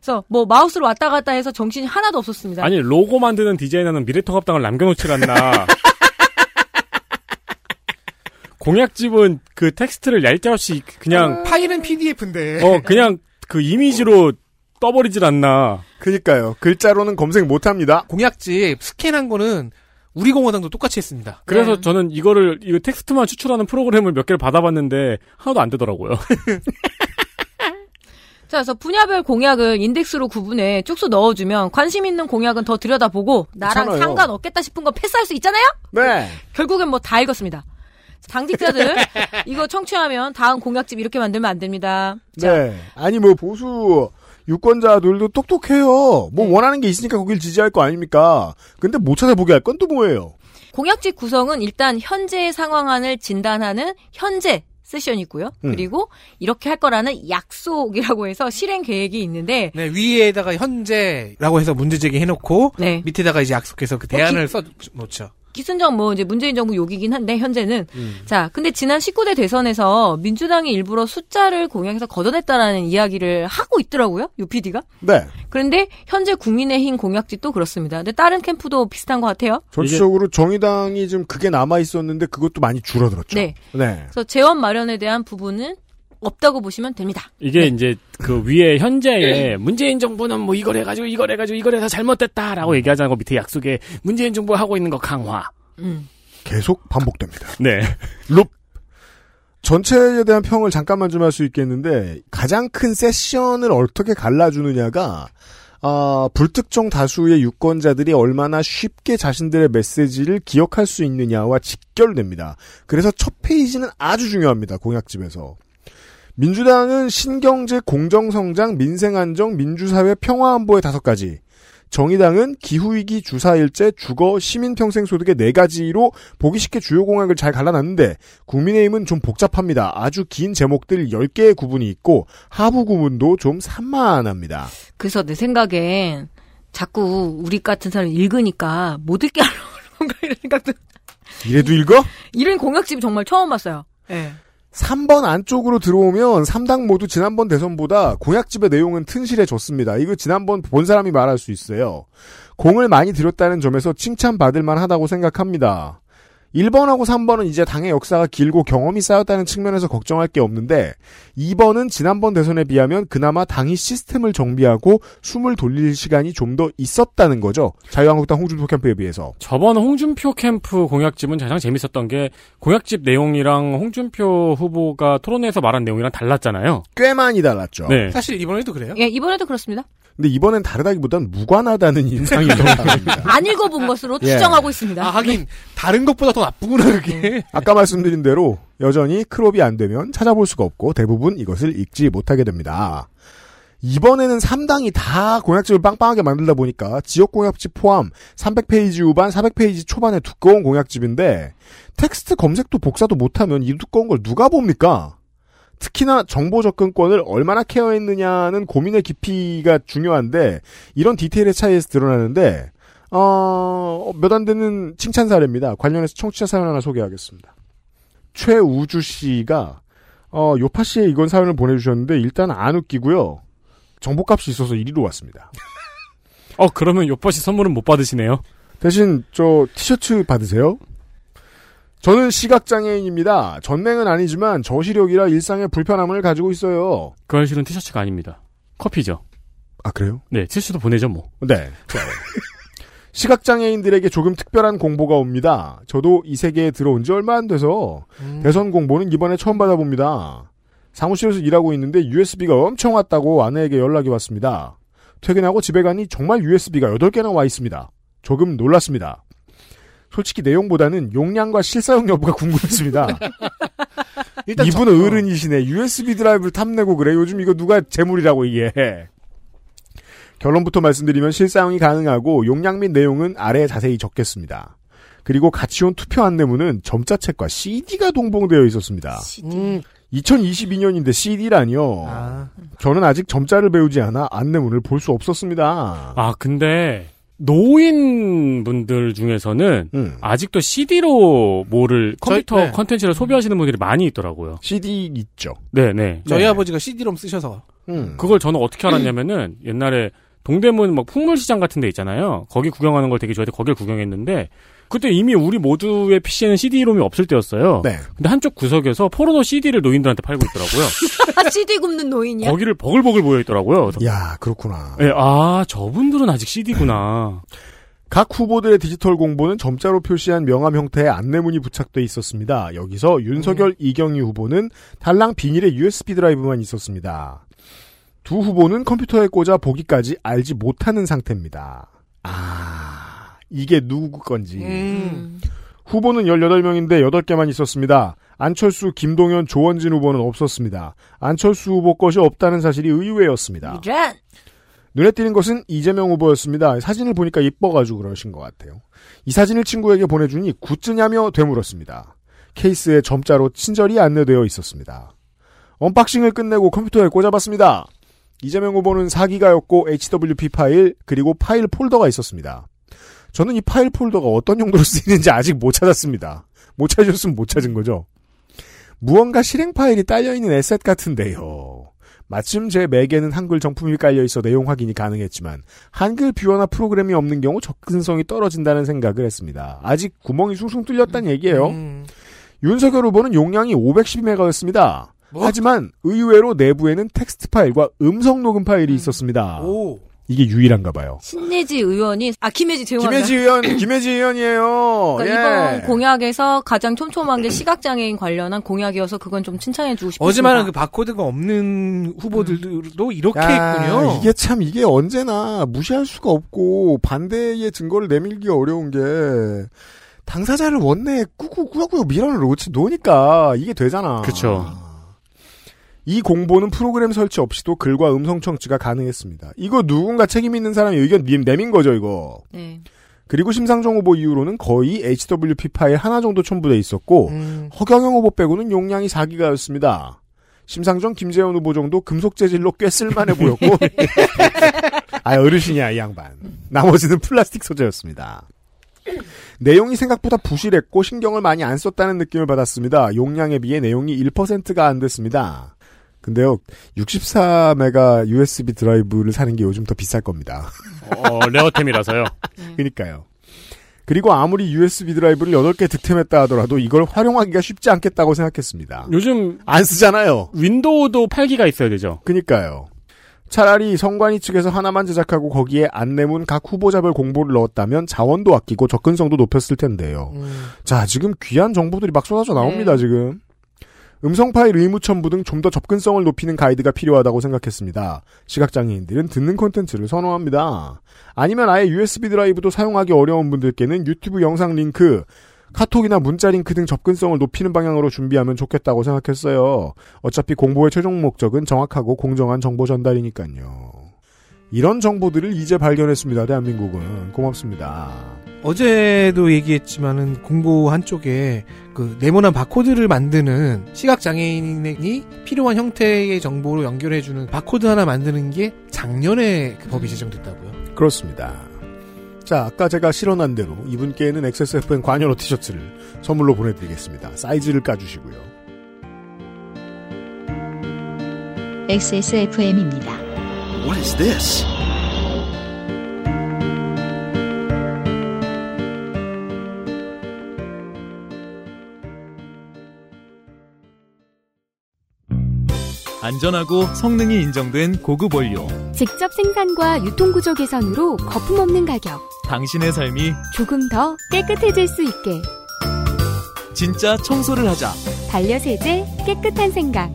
그래서 뭐 마우스로 왔다 갔다 해서 정신이 하나도 없었습니다. 아니, 로고 만드는 디자이너는 미래통합당을 남겨놓질 않나. 공약집은 그 텍스트를 얄짤없이 그냥, 파일은 PDF인데. 어, 그냥 그 이미지로 떠버리질 않나. 그니까요. 글자로는 검색 못 합니다. 공약집 스캔한 거는 우리 공화당도 똑같이 했습니다. 그래서 네. 저는 이거를, 이거 텍스트만 추출하는 프로그램을 몇 개를 받아봤는데, 하나도 안 되더라고요. 자, 그래서 분야별 공약을 인덱스로 구분해 쭉수 넣어주면 관심 있는 공약은 더 들여다보고 나랑 괜찮아요. 상관없겠다 싶은 거 패스할 수 있잖아요? 네. 결국엔 뭐 다 읽었습니다. 당직자들 이거 청취하면 다음 공약집 이렇게 만들면 안 됩니다. 자, 네. 아니 뭐 보수 유권자들도 똑똑해요. 뭐 네. 원하는 게 있으니까 거길 지지할 거 아닙니까? 근데 못 찾아보게 할 건 또 뭐예요? 공약집 구성은 일단 현재의 상황안을 진단하는 현재 세션이고요. 음. 그리고 이렇게 할 거라는 약속이라고 해서 실행 계획이 있는데 네, 위에다가 현재라고 해서 문제 제기 해 놓고 네. 밑에다가 이제 약속해서 그 대안을 써 놓죠. 기순정 뭐 이제 문재인 정부 욕이긴 한데 현재는 음. 자 근데 지난 19대 대선에서 민주당이 일부러 숫자를 공약에서 걷어냈다라는 이야기를 하고 있더라고요 UPD가 네. 그런데 현재 국민의힘 공약집도 그렇습니다 근데 다른 캠프도 비슷한 것 같아요 전체적으로 정의당이 좀 그게 남아 있었는데 그것도 많이 줄어들었죠. 네 네. 그래서 재원 마련에 대한 부분은 없다고 보시면 됩니다 이게 이제 그 위에 현재에 문재인 정부는 뭐 이걸 해가지고 이걸 해가지고 이걸 해서 잘못됐다라고 얘기하지 않고 밑에 약속에 문재인 정부가 하고 있는 거 강화. 음. 계속 반복됩니다. 네. 룹. 전체에 대한 평을 잠깐만 좀 할 수 있겠는데 가장 큰 세션을 어떻게 갈라주느냐가 아, 불특정 다수의 유권자들이 얼마나 쉽게 자신들의 메시지를 기억할 수 있느냐와 직결됩니다. 그래서 첫 페이지는 아주 중요합니다. 공약집에서. 민주당은 신경제, 공정성장, 민생안정, 민주사회 평화안보의 다섯 가지. 정의당은 기후위기, 주사일제, 주거, 시민평생소득의 네 가지로 보기 쉽게 주요 공약을 잘 갈라놨는데 국민의힘은 좀 복잡합니다. 아주 긴 제목들 10개의 구분이 있고 하부 구분도 좀 산만합니다. 그래서 내 생각엔 자꾸 우리 같은 사람이 읽으니까 못 읽게 하려고 그런가 이런 생각도 이래도 읽어? 이런 공약집 정말 처음 봤어요 예. 3번 안쪽으로 들어오면 3당 모두 지난번 대선보다 공약집의 내용은 튼실해졌습니다. 이거 지난번 본 사람이 말할 수 있어요. 공을 많이 들였다는 점에서 칭찬받을 만하다고 생각합니다. 1번하고 3번은 이제 당의 역사가 길고 경험이 쌓였다는 측면에서 걱정할 게 없는데 2번은 지난번 대선에 비하면 그나마 당이 시스템을 정비하고 숨을 돌릴 시간이 좀 더 있었다는 거죠. 자유한국당 홍준표 캠프에 비해서. 저번 홍준표 캠프 공약집은 가장 재밌었던 게 공약집 내용이랑 홍준표 후보가 토론회에서 말한 내용이랑 달랐잖아요. 꽤 많이 달랐죠. 네. 사실 이번에도 그래요? 예, 이번에도 그렇습니다 근데 이번엔 다르다기보단 무관하다는 인상이. 안 읽어본 것으로 예. 추정하고 있습니다 아, 하긴 다른 것보다 더 나쁘구나 그게. 아까 말씀드린 대로 여전히 크롭이 안 되면 찾아볼 수가 없고 대부분 이것을 읽지 못하게 됩니다. 이번에는 3당이 다 공약집을 빵빵하게 만들다 보니까 지역 공약집 포함 300페이지 후반, 400페이지 초반의 두꺼운 공약집인데 텍스트 검색도 복사도 못하면 이 두꺼운 걸 누가 봅니까? 특히나 정보 접근권을 얼마나 케어했느냐는 고민의 깊이가 중요한데 이런 디테일의 차이에서 드러나는데 어, 몇 안 되는 칭찬 사례입니다. 관련해서 청취자 사연 하나 소개하겠습니다. 최우주 씨가 어, 요파 씨의 이건 사연을 보내주셨는데 일단 안 웃기고요. 정보값이 있어서 이리로 왔습니다. 어, 그러면 요빠시 선물은 못 받으시네요. 대신 저 티셔츠 받으세요. 저는 시각장애인입니다. 전맹은 아니지만 저시력이라 일상의 불편함을 가지고 있어요. 그 알실은 티셔츠가 아닙니다. 커피죠. 아, 그래요? 네, 티셔츠도 보내죠, 뭐. 네. 시각장애인들에게 조금 특별한 공보가 옵니다. 저도 이 세계에 들어온 지 얼마 안 돼서 음. 대선 공보는 이번에 처음 받아봅니다. 사무실에서 일하고 있는데 USB가 엄청 왔다고 아내에게 연락이 왔습니다. 퇴근하고 집에 가니 정말 USB가 8개나 와 있습니다. 조금 놀랐습니다. 솔직히 내용보다는 용량과 실사용 여부가 궁금했습니다. 일단 이분은 저- 어른이시네. USB 드라이브를 탐내고 그래. 요즘 이거 누가 재물이라고 이게. 결론부터 말씀드리면 실사용이 가능하고 용량 및 내용은 아래에 자세히 적겠습니다. 그리고 같이 온 투표 안내문은 점자책과 CD가 동봉되어 있었습니다. 음, 2022년인데 CD라니요. 아, 저는 아직 점자를 배우지 않아 안내문을 볼 수 없었습니다. 아, 근데, 노인분들 중에서는, 음. 아직도 CD로 뭐를 컴퓨터 저희- 네. 컨텐츠를 소비하시는 분들이 많이 있더라고요. CD 있죠. 네네. 저희 네. 아버지가 CD롬 쓰셔서 음. 그걸 저는 어떻게 알았냐면은, 옛날에 동대문 막 풍물시장 같은 데 있잖아요. 거기 구경하는 걸 되게 좋아해서 거길 구경했는데, 그때 이미 우리 모두의 PC에는 CD-롬이 없을 때였어요. 네. 근데 한쪽 구석에서 포르노 CD를 노인들한테 팔고 있더라고요. CD 굽는 노인이야? 거기를 버글버글 모여 있더라고요. 야, 그렇구나. 예, 아, 저분들은 아직 CD구나. 각 후보들의 디지털 공보는 점자로 표시한 명함 형태의 안내문이 부착돼 있었습니다. 여기서 윤석열, 이경희 후보는 달랑 비닐의 USB 드라이브만 있었습니다. 두 후보는 컴퓨터에 꽂아 보기까지 알지 못하는 상태입니다. 아, 이게 누구 건지. 음. 후보는 18명인데 8개만 있었습니다. 안철수, 김동연, 조원진 후보는 없었습니다. 안철수 후보 것이 없다는 사실이 의외였습니다. 이런! 눈에 띄는 것은 이재명 후보였습니다. 사진을 보니까 이뻐가지고 그러신 것 같아요. 이 사진을 친구에게 보내주니 goods냐며 되물었습니다. 케이스에 점자로 친절히 안내되어 있었습니다. unboxing을 끝내고 컴퓨터에 꽂아봤습니다. 이재명 후보는 4기가였고 HWP 파일 그리고 파일 폴더가 있었습니다. 저는 이 파일 폴더가 어떤 용도로 쓰이는지 아직 못 찾았습니다. 못 찾으셨으면 못 찾은 거죠. 무언가 실행 파일이 딸려있는 asset 같은데요. 마침 제 맥에는 한글 정품이 깔려있어 내용 확인이 가능했지만 한글 viewer나 프로그램이 없는 경우 접근성이 떨어진다는 생각을 했습니다. 아직 구멍이 숭숭 뚫렸다는 얘기예요. 음. 윤석열 후보는 용량이 512메가였습니다. 뭐? 하지만 의외로 내부에는 텍스트 파일과 음성 녹음 파일이 있었습니다. 오. 이게 유일한가 봐요. 신내지 의원이, 아, 김혜지 죄송합니다. 김혜지 의원, 김혜지 의원이에요. 그러니까 예. 이번 공약에서 가장 촘촘한 게 시각장애인 관련한 공약이어서 그건 좀 칭찬해주고 싶습니다. 어제 말한 그 바코드가 없는 후보들도 이렇게 야, 했군요. 이게 참 이게 언제나 무시할 수가 없고 반대의 증거를 내밀기가 어려운 게 당사자를 원내에 꾸꾸꾸꾸꾸 밀어놓지 놓으니까 이게 되잖아. 그쵸. 이 공보는 프로그램 설치 없이도 글과 음성 청취가 가능했습니다. 이거 누군가 책임 있는 사람이 의견 님- 내민 거죠, 이거. 네. 그리고 심상정 후보 이후로는 거의 HWP 파일 하나 정도 첨부돼 있었고 음. 허경영 후보 빼고는 용량이 4기가였습니다. 심상정, 김재현 후보 정도 금속 재질로 꽤 쓸만해 보였고 아 어르신이야 이 양반. 나머지는 플라스틱 소재였습니다. 내용이 생각보다 부실했고 신경을 많이 안 썼다는 느낌을 받았습니다. 용량에 비해 내용이 1%가 안 됐습니다. 근데요, 64메가 USB 드라이브를 사는 게 요즘 더 비쌀 겁니다. 어, rare템이라서요. 그니까요. 그리고 아무리 USB 드라이브를 8개 득템했다 하더라도 이걸 활용하기가 쉽지 않겠다고 생각했습니다. 요즘 안 쓰잖아요. 윈도우도 8기가 있어야 되죠. 그니까요. 차라리 선관위 측에서 하나만 제작하고 거기에 안내문 각 후보자별 공보를 넣었다면 자원도 아끼고 접근성도 높였을 텐데요. 음. 자, 지금 귀한 정보들이 막 쏟아져 나옵니다, 네. 지금. 음성 파일 의무 첨부 등 좀 더 접근성을 높이는 가이드가 필요하다고 생각했습니다. 시각장애인들은 듣는 콘텐츠를 선호합니다. 아니면 아예 USB 드라이브도 사용하기 어려운 분들께는 유튜브 영상 링크, 카톡이나 문자 링크 등 접근성을 높이는 방향으로 준비하면 좋겠다고 생각했어요. 어차피 공보의 최종 목적은 정확하고 공정한 정보 전달이니까요. 이런 정보들을 이제 발견했습니다. 대한민국은 고맙습니다. 어제도 얘기했지만은 공보 한쪽에 그 네모난 바코드를 만드는 시각 장애인이 필요한 형태의 정보로 연결해 주는 바코드 하나 만드는 게 작년에 그 법이 제정됐다고요. 그렇습니다. 자, 아까 제가 실언한 대로 이분께는 XSFM 관여로 티셔츠를 선물로 보내드리겠습니다. 사이즈를 까주시고요. XSFM입니다. What is this? 안전하고 성능이 인정된 고급 원료. 직접 생산과 유통구조 개선으로 거품 없는 가격. 당신의 삶이 조금 더 깨끗해질 수 있게. 진짜 청소를 하자. 반려세제 깨끗한 생각.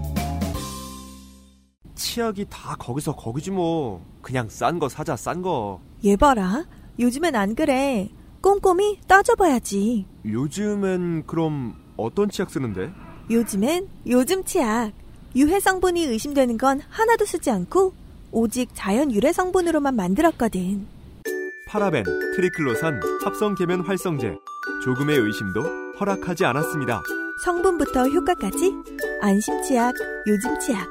치약이 다 거기서 거기지 뭐. 그냥 싼 거 사자, 싼 거. 얘 봐라. 요즘엔 안 그래. 꼼꼼히 따져봐야지. 요즘엔 그럼 어떤 치약 쓰는데? 요즘엔 요즘 치약. 유해 성분이 의심되는 건 하나도 쓰지 않고 오직 자연 유래 성분으로만 만들었거든. 파라벤, 트리클로산, 합성 계면 활성제. 조금의 의심도 허락하지 않았습니다. 성분부터 효과까지 안심 치약, 요즘 치약.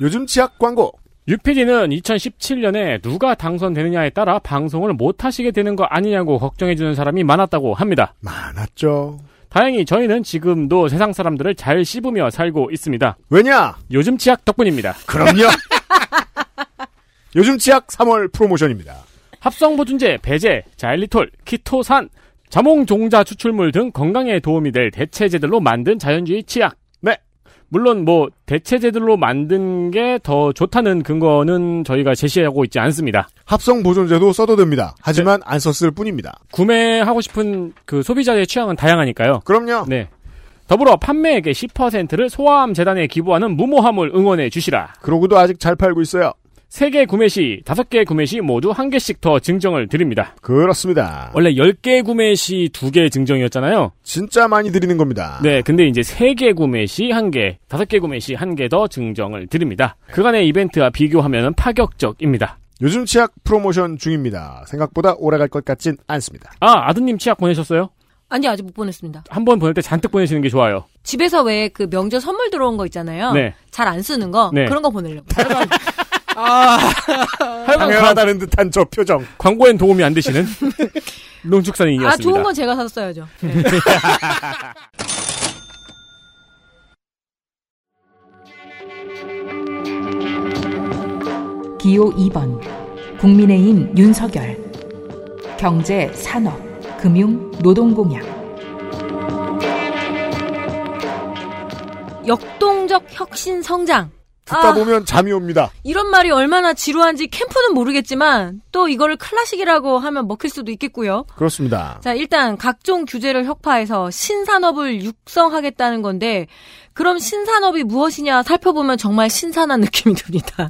요즘 치약 광고. UPD는 2017년에 누가 당선되느냐에 따라 방송을 못 하시게 되는 거 아니냐고 걱정해주는 사람이 많았다고 합니다. 많았죠. 다행히 저희는 지금도 세상 사람들을 잘 씹으며 살고 있습니다. 왜냐? 요즘 치약 덕분입니다. 그럼요. 요즘 치약 3월 프로모션입니다. 합성 보존제, 배제, 자일리톨, 키토산, 자몽 종자 추출물 등 건강에 도움이 될 대체제들로 만든 자연주의 치약. 네. 물론 뭐 대체제들로 만든 게 더 좋다는 근거는 저희가 제시하고 있지 않습니다. 합성 보존제도 써도 됩니다. 하지만 안 썼을 뿐입니다. 구매하고 싶은 그 소비자의 취향은 다양하니까요. 그럼요. 네. 더불어 판매액의 10%를 소아암 재단에 기부하는 무모함을 응원해 주시라. 그러고도 아직 잘 팔고 있어요. 3개 구매 시, 5개 구매 시 모두 1개씩 더 증정을 드립니다. 그렇습니다. 원래 10개 구매 시 2개 증정이었잖아요. 진짜 많이 드리는 겁니다. 네, 근데 이제 3개 구매 시 1개, 5개 구매 시 1개 더 증정을 드립니다. 그간의 이벤트와 비교하면 파격적입니다. 요즘 치약 프로모션 중입니다. 생각보다 오래 갈 것 같진 않습니다. 아, 아드님 치약 보내셨어요? 아니 아직 못 보냈습니다. 한 번 보낼 때 잔뜩 보내시는 게 좋아요. 집에서 왜 그 명절 선물 들어온 거 있잖아요. 네. 잘 안 쓰는 거 네. 그런 거 보내려고. 아, 당연하다는 듯한 저 표정. 광고엔 도움이 안 되시는 농축산인이었습니다. 아 좋은 건 제가 샀어야죠. 네. 기호 2번 국민의힘 윤석열 경제, 산업, 금융, 노동공약 역동적 혁신 성장. 듣다 아, 보면 잠이 옵니다. 이런 말이 얼마나 지루한지 캠프는 모르겠지만 또 이거를 클래식이라고 하면 먹힐 수도 있겠고요. 그렇습니다. 자, 일단 각종 규제를 혁파해서 신산업을 육성하겠다는 건데 그럼 신산업이 무엇이냐 살펴보면 정말 신선한 느낌이 듭니다.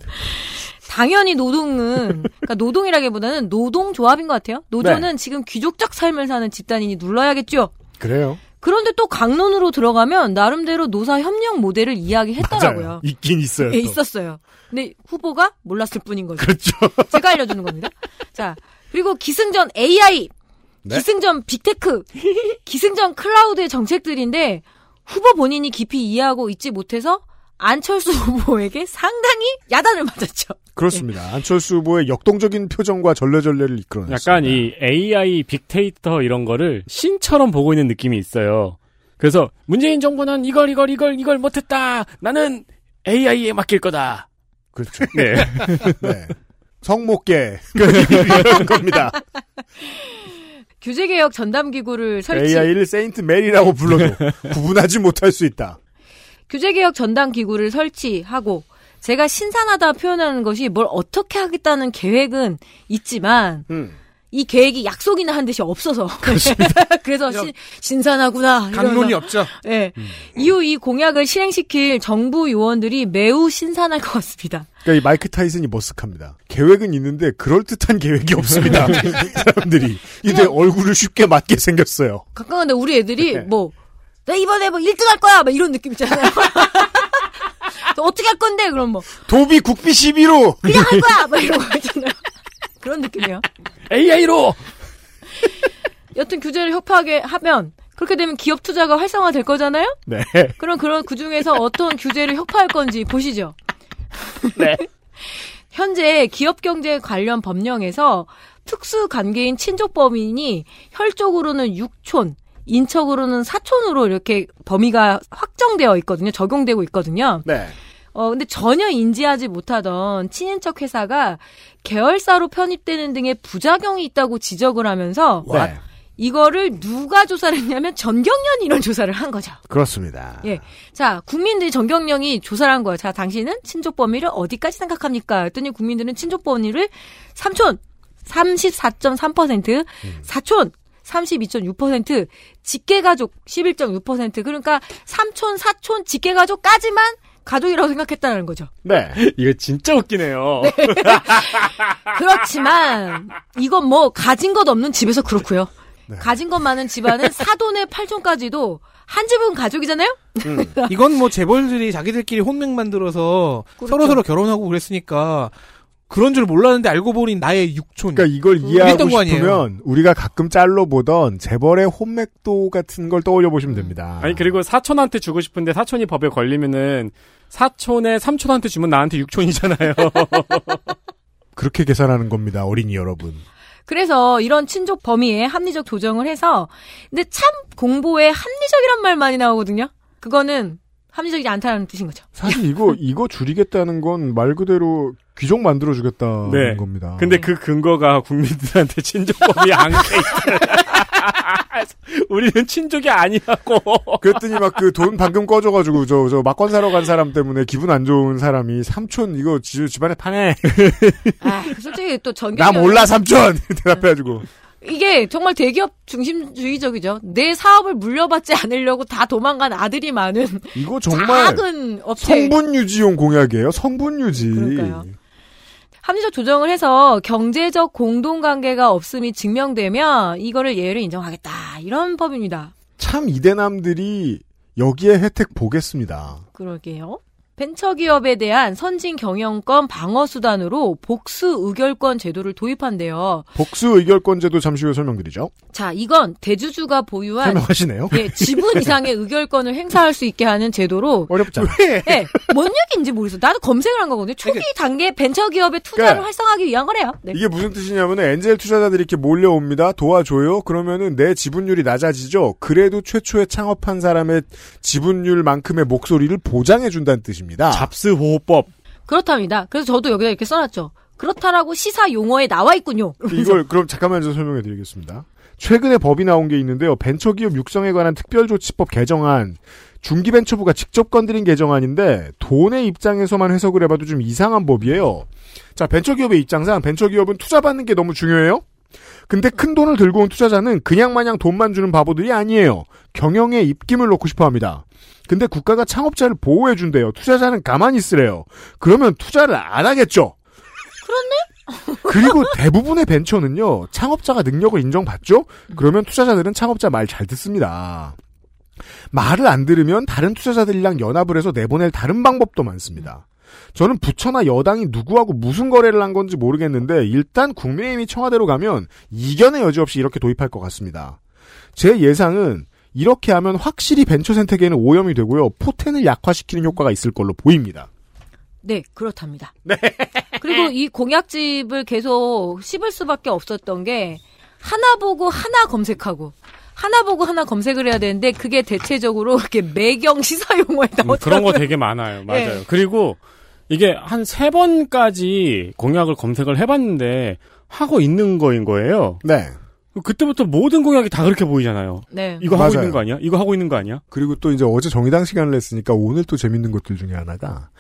당연히 노동은 그러니까 노동이라기보다는 노동조합인 것 같아요. 노조는 네. 지금 귀족적 삶을 사는 집단이니 눌러야겠죠. 그래요? 그런데 또 각론으로 들어가면 나름대로 노사 협력 모델을 이야기했더라고요. 맞아요. 있긴 있어요. 예, 또. 있었어요. 근데 후보가 몰랐을 뿐인 거죠. 그렇죠. 제가 알려주는 겁니다. 자, 그리고 기승전 AI, 네. 기승전 big tech, 기승전 cloud의 정책들인데 후보 본인이 깊이 이해하고 있지 못해서 안철수 후보에게 상당히 야단을 맞았죠. 그렇습니다. 안철수 후보의 역동적인 표정과 전래전래를 이끌어냈습니다. 약간 이 AI 빅데이터 이런 거를 신처럼 보고 있는 느낌이 있어요. 그래서 문재인 정부는 이걸 이걸 이걸 이걸 못했다. 나는 AI에 맡길 거다. 그렇죠. 네. 네. 성목계 이런 겁니다. 규제개혁 전담기구를 설치. AI를 세인트 메리라고 불러도 구분하지 못할 수 있다. 규제개혁 전담 기구를 설치하고 제가 신선하다 표현하는 것이 뭘 어떻게 하겠다는 계획은 있지만 음. 이 계획이 약속이나 한 듯이 없어서 그래서 신, 신선하구나 강론이. 없죠. 네. 이후 이 공약을 실행시킬 정부 요원들이 매우 신선할 것 같습니다. 그러니까 이 마이크 타이슨이 머쓱합니다. 계획은 있는데 그럴 듯한 계획이 없습니다. 사람들이 이제 얼굴을 쉽게 맞게 생겼어요. 가끔한데 우리 애들이 네. 뭐, 나 이번에 뭐 1등 할 거야! 막 이런 느낌 있잖아요. 저 어떻게 할 건데? 그럼 뭐, 도비 국비 12로 그냥 할 거야! 막 이런 거 있잖아요. 그런 느낌이에요. AI로 여튼 규제를 협파하게 하면, 그렇게 되면 기업 투자가 활성화 될 거잖아요? 네. 그럼 그런 그 중에서 어떤 규제를 협파할 건지 보시죠. 네. 현재 기업 경제 관련 법령에서 특수 관계인 친족 범인이 혈족으로는 6촌, 인척으로는 4촌으로 이렇게 범위가 확정되어 있거든요. 적용되고 있거든요. 네. 어, 근데 전혀 인지하지 못하던 친인척 회사가 계열사로 편입되는 등의 부작용이 있다고 지적을 하면서 네. 이거를 누가 조사를 했냐면 전경련이 이런 조사를 한 거죠. 그렇습니다. 예. 자, 국민들이 전경련이 조사를 한 거예요. 자, 당신은 친족 범위를 어디까지 생각합니까? 했더니 국민들은 친족 범위를 삼촌 34.3%, 사촌 32.6%, 직계가족 11.6%. 그러니까 삼촌, 사촌, 직계가족까지만 가족이라고 생각했다는 거죠. 네. 이거 진짜 웃기네요. 그렇지만 이건 뭐 가진 것 없는 집에서 그렇고요. 네. 가진 것 많은 집안은 사돈의 팔촌까지도 한 집은 가족이잖아요. 이건 뭐 재벌들이 자기들끼리 혼맥 만들어서 그렇죠. 서로 서로 결혼하고 그랬으니까 그런 줄 몰랐는데 알고 보니 나의 육촌. 그러니까 이걸 이해하고 거 아니에요? 싶으면 우리가 가끔 짤로 보던 재벌의 혼맥도 같은 걸 떠올려 보시면 됩니다. 아니 그리고 사촌한테 주고 싶은데 사촌이 법에 걸리면은 사촌에 삼촌한테 주면 나한테 육촌이잖아요. 그렇게 계산하는 겁니다, 어린이 여러분. 그래서 이런 친족 범위에 합리적 조정을 해서 근데 참 공보에 합리적이란 말 많이 나오거든요. 그거는 합리적이지 않다는 뜻인 거죠. 사실 이거 이거 줄이겠다는 건 말 그대로 귀족 만들어 주겠다는 네. 겁니다. 근데 그 근거가 국민들한테 친족법이 안게 우리는 친족이 아니라고. 그랬더니 막 그 돈 방금 꺼져가지고 저 저 막건 사러 간 사람 때문에 기분 안 좋은 사람이 삼촌 이거 지, 집안에 파네. 아, 솔직히 또 전경 나 몰라 삼촌 대답해가지고 이게 정말 대기업 중심주의적이죠. 내 사업을 물려받지 않으려고 다 도망간 아들이 많은 이거 정말 작은 업체. 성분 유지용 공약이에요. 성분 유지. 그러니까요. 합리적 조정을 해서 경제적 공동관계가 없음이 증명되면 이거를 예외로 인정하겠다. 이런 법입니다. 참 이대남들이 여기에 혜택 보겠습니다. 그러게요. 벤처기업에 대한 선진 경영권 방어 수단으로 복수 의결권 제도를 도입한대요. 복수 의결권 제도 잠시 후에 설명드리죠. 자, 이건 대주주가 보유한 설명하시네요. 예, 지분 이상의 의결권을 행사할 수 있게 하는 제도로 어렵죠. 예, 뭔 얘기인지 모르겠어. 나도 검색을 한 거거든요. 초기 단계 벤처기업의 투자를 그러니까 활성화하기 위한 거래요. 네. 이게 무슨 뜻이냐면 엔젤 투자자들이 이렇게 몰려옵니다. 도와줘요. 그러면은 내 지분율이 낮아지죠. 그래도 최초에 창업한 사람의 지분율만큼의 목소리를 보장해 준다는 뜻입니다. 잡스보호법. 그렇답니다. 그래서 저도 여기다 이렇게 써놨죠. 그렇다라고 시사 용어에 나와 있군요. 이걸 그럼 잠깐만 좀 설명해 드리겠습니다. 최근에 법이 나온 게 있는데요. 벤처기업 육성에 관한 특별조치법 개정안 중기벤처부가 직접 건드린 개정안인데 돈의 입장에서만 해석을 해봐도 좀 이상한 법이에요. 자, 벤처기업의 입장상 벤처기업은 투자받는 게 너무 중요해요. 근데 큰 돈을 들고 온 투자자는 그냥 마냥 돈만 주는 바보들이 아니에요. 경영에 입김을 놓고 싶어 합니다. 근데 국가가 창업자를 보호해 준대요. 투자자는 가만히 있으래요. 그러면 투자를 안 하겠죠. 그리고 대부분의 벤처는요, 창업자가 능력을 인정받죠? 그러면 투자자들은 창업자 말 잘 듣습니다. 말을 안 들으면 다른 투자자들이랑 연합을 해서 내보낼 다른 방법도 많습니다. 저는 부처나 여당이 누구하고 무슨 거래를 한 건지 모르겠는데, 일단 국민의힘이 청와대로 가면 이견의 여지 없이 이렇게 도입할 것 같습니다. 제 예상은 이렇게 하면 확실히 벤처 생태계는 오염이 되고요, 포텐을 약화시키는 효과가 있을 걸로 보입니다. 네, 그렇답니다. 그리고 이 공약집을 계속 씹을 수밖에 없었던 게 하나 보고 하나 검색하고 하나 보고 하나 검색을 해야 되는데 그게 대체적으로 이렇게 매경 시사 용어에 음, 나오더라고요. 그런 거 되게 많아요. 맞아요. 네. 그리고 이게 한 세 번까지 공약을 검색을 해봤는데 하고 있는 거인 거예요. 네. 그때부터 모든 공약이 다 그렇게 보이잖아요. 네. 이거 하고 맞아요. 있는 거 아니야? 이거 하고 있는 거 아니야? 그리고 또 이제 어제 정의당 시간을 냈으니까 오늘 또 재밌는 것들 중에 하나가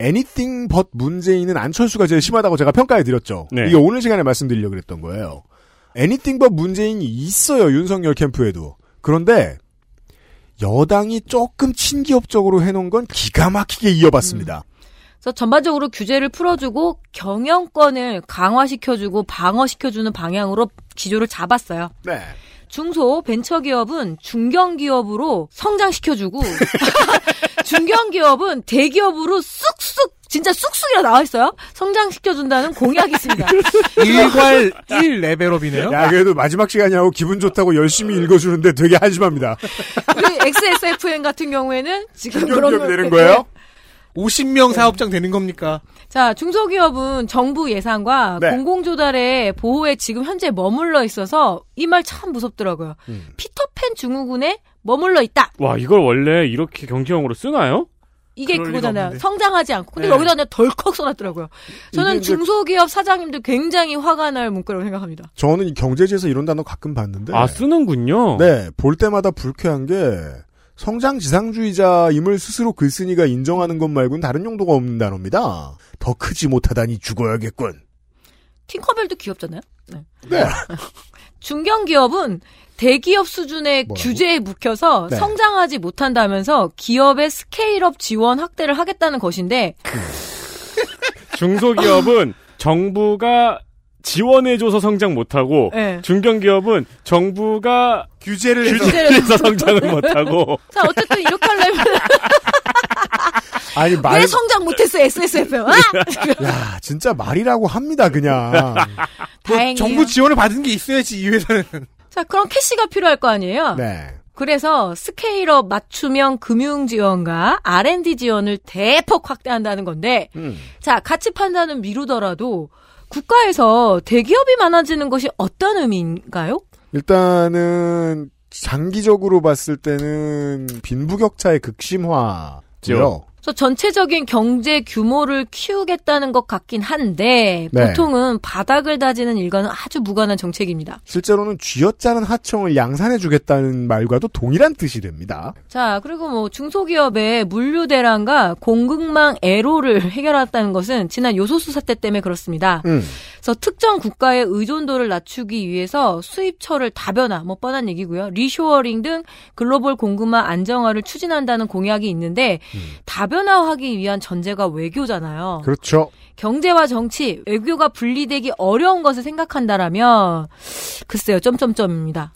anything but 문재인은 안철수가 제일 심하다고 제가 평가해 드렸죠. 네. 이게 오늘 시간에 말씀드리려고 그랬던 거예요. anything but 문재인이 있어요. 윤석열 캠프에도. 그런데 여당이 조금 친기업적으로 해놓은 건 기가 막히게 이어봤습니다. 그래서 전반적으로 규제를 풀어주고 경영권을 강화시켜주고 방어시켜주는 방향으로 기조를 잡았어요. 네. 중소 벤처기업은 중견기업으로 성장시켜주고 중견기업은 대기업으로 쑥쑥 진짜 쑥쑥이라 나와 있어요. 성장시켜준다는 공약이 있습니다. 일괄 1 레벨업이네요. 야, 그래도 마지막 시간이라고 기분 좋다고 열심히 읽어주는데 되게 한심합니다. XSFM 같은 경우에는 지금 그런 거- 되는 거예요? 50명 사업장 되는 겁니까? 자, 중소기업은 정부 예산과 네. 공공조달의 보호에 지금 현재 머물러 있어서 이 말 참 무섭더라고요. 피터팬 증후군에 머물러 있다. 와, 이걸 원래 이렇게 경제용어로 쓰나요? 이게 그거잖아요. 성장하지 않고. 근데 네. 여기다 그냥 덜컥 써놨더라고요. 저는 중소기업 사장님들 굉장히 화가 날 문구라고 생각합니다. 저는 이 경제지에서 이런 단어 가끔 봤는데. 아 쓰는군요. 네, 볼 때마다 불쾌한 게 성장 지상주의자임을 스스로 글쓴이가 인정하는 것 말고는 다른 용도가 없는 단어입니다. 더 크지 못하다니 죽어야겠군. 팅커벨도 귀엽잖아요. 네. 네. 중견 기업은 대기업 수준의 뭐라고? 규제에 묵혀서 네. 성장하지 못한다면서 기업의 스케일업 지원 확대를 하겠다는 것인데 중소기업은 정부가 지원해줘서 성장 못하고 네. 중견기업은 정부가 규제를 해서 규제를 해서 성장을 못하고 자 어쨌든 이렇게 하려면 아니 말, 왜 성장 못했어 SSFM? 아! 야 진짜 말이라고 합니다 그냥. 다행이에요. 정부 지원을 받은 게 있어야지 이 회사는. 자 그럼 캐시가 필요할 거 아니에요? 네. 그래서 스케일업 맞춤형 금융 지원과 R&D 지원을 대폭 확대한다는 건데 음. 자 가치 판단은 미루더라도 국가에서 대기업이 많아지는 것이 어떤 의미인가요? 일단은 장기적으로 봤을 때는 빈부격차의 극심화죠. 그래서 전체적인 경제 규모를 키우겠다는 것 같긴 한데 네. 보통은 바닥을 다지는 일과는 아주 무관한 정책입니다. 실제로는 쥐어짜는 하청을 양산해주겠다는 말과도 동일한 뜻이 됩니다. 자, 그리고 뭐 중소기업의 물류 대란과 공급망 애로를 해결했다는 것은 지난 요소수 사태 때문에 그렇습니다. 음. 그래서 특정 국가의 의존도를 낮추기 위해서 수입처를 다변화, 뭐 뻔한 얘기고요. 리쇼어링 등 글로벌 공급망 안정화를 추진한다는 공약이 있는데 다변화하기 위한 전제가 외교잖아요. 그렇죠. 경제와 정치, 외교가 분리되기 어려운 것을 생각한다라면 글쎄요, 점점점입니다.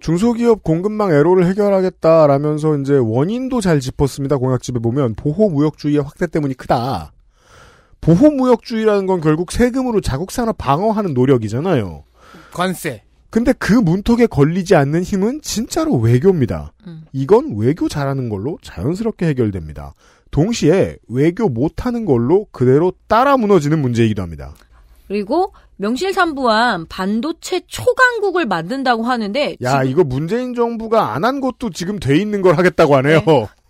중소기업 공급망 애로를 해결하겠다라면서 이제 원인도 잘 짚었습니다. 공약집에 보면 보호무역주의의 확대 때문이 크다. 보호무역주의라는 건 결국 세금으로 자국 산업 방어하는 노력이잖아요. 관세. 근데 그 문턱에 걸리지 않는 힘은 진짜로 외교입니다. 이건 외교 잘하는 걸로 자연스럽게 해결됩니다. 동시에 외교 못하는 걸로 그대로 따라 무너지는 문제이기도 합니다. 그리고 명실상부한 반도체 초강국을 만든다고 하는데 야, 이거 문재인 정부가 안 한 것도 지금 돼 있는 걸 하겠다고 하네요.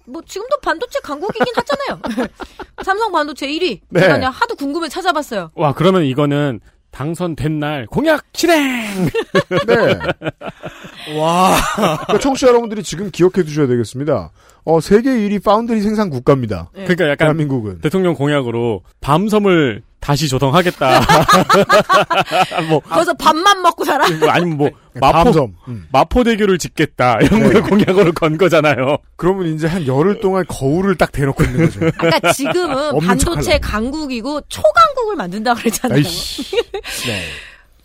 뭐 지금도 반도체 강국이긴 하잖아요. 삼성 반도체 1위. 네. 제가 그냥 하도 궁금해 찾아봤어요. 와 그러면 이거는 당선된 날 공약 실행. 네. 와. 그러니까 청취자 여러분들이 지금 기억해 두셔야 되겠습니다. 어, 세계 1위 파운드리 생산 국가입니다. 네. 그러니까 약간 대한민국은. 대통령 공약으로 밤섬을 다시 조성하겠다. 뭐 거기서 밥만 먹고 살아? 뭐 아니면 뭐 마포 밤섬. 음. 마포대교를 짓겠다 이런 네. 걸 공약으로 건 거잖아요. 그러면 이제 한 열흘 동안 거울을 딱 대놓고 있는 거죠. 아까 지금은 반도체. 강국이고 초강국을 만든다고 그랬잖아요. 아이씨. 네.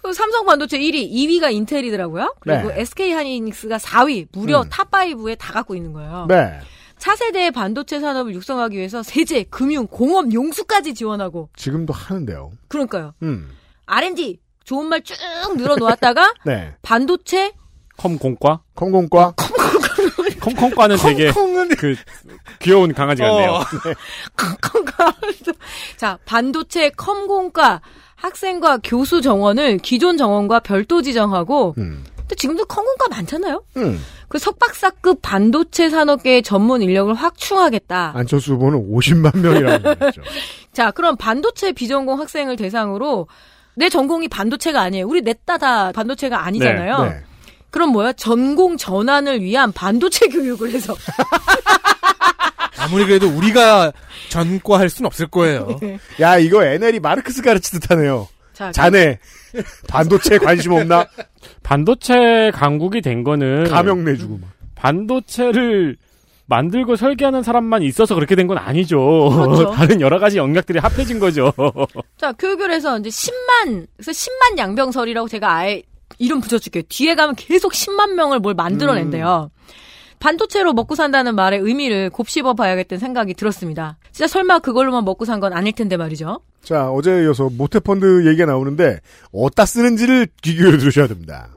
그 삼성 반도체 1위, 2위가 인텔이더라고요. 그리고 네. SK 하이닉스가 4위, 무려 음. top 5에 다 갖고 있는 거예요. 네. 차세대 반도체 산업을 육성하기 위해서 세제, 금융, 공업용수까지 지원하고 지금도 하는데요. 그러니까요. 음. R&D 좋은 말 쭉 늘어놓았다가 네. 반도체 컴공과 컴공과 컴컴과는 되게 콩콩은 그 귀여운 강아지 같네요. 어. 네. 자 반도체 컴공과 학생과 교수 정원을 기존 정원과 별도 지정하고 음. 또 지금도 컴공과 많잖아요. 음. 그 석박사급 반도체 산업계의 전문 인력을 확충하겠다. 안철수 후보는 50만 명이라고 그랬죠. 자, 그럼 반도체 비전공 학생을 대상으로 내 전공이 반도체가 아니에요. 우리 넷다 다 반도체가 아니잖아요. 네. 그럼 뭐야? 전공 전환을 위한 반도체 교육을 해서 아무리 그래도 우리가 전과할 순 없을 거예요. 야, 이거 NL이 마르크스 가르치듯 하네요. 자, 자네 반도체 관심 없나? 반도체 강국이 된 거는 가명 내주고 막. 음. 반도체를 만들고 설계하는 사람만 있어서 그렇게 된 건 아니죠. 그렇죠. 다른 여러 가지 영역들이 합해진 거죠. 자, 교육을 해서 이제 10만, 그래서 10만 양병설이라고 제가 아예 이름 붙여줄게요. 뒤에 가면 계속 10만 명을 뭘 만들어낸대요. 반도체로 먹고 산다는 말의 의미를 곱씹어 봐야겠다는 생각이 들었습니다. 진짜 설마 그걸로만 먹고 산 건 아닐 텐데 말이죠. 자, 어제에 이어서 모태펀드 얘기가 나오는데 어디다 쓰는지를 귀 기울여 들으셔야 됩니다.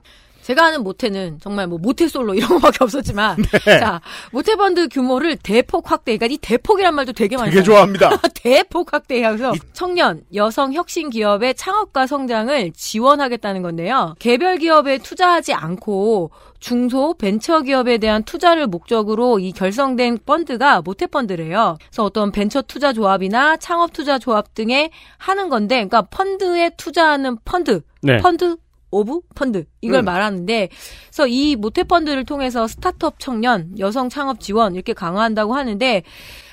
제가 아는 모태는 정말 뭐 모태 솔로 이런 거밖에 없었지만 네. 자 모태펀드 규모를 대폭 확대 그러니까 이 대폭이란 말도 되게 많이 되게. 좋아합니다. 대폭 확대해서 청년, 여성 혁신 기업의 창업과 성장을 지원하겠다는 건데요. 개별 기업에 투자하지 않고 중소 벤처 기업에 대한 투자를 목적으로 이 결성된 펀드가 모태 펀드래요. 그래서 어떤 벤처 투자 조합이나 창업 투자 조합 등에 하는 건데, 그러니까 펀드에 투자하는 펀드, 네. fund of fund 이걸 음. 말하는데, 그래서 이 모태 펀드를 통해서 스타트업 청년, 여성 창업 지원 이렇게 강화한다고 하는데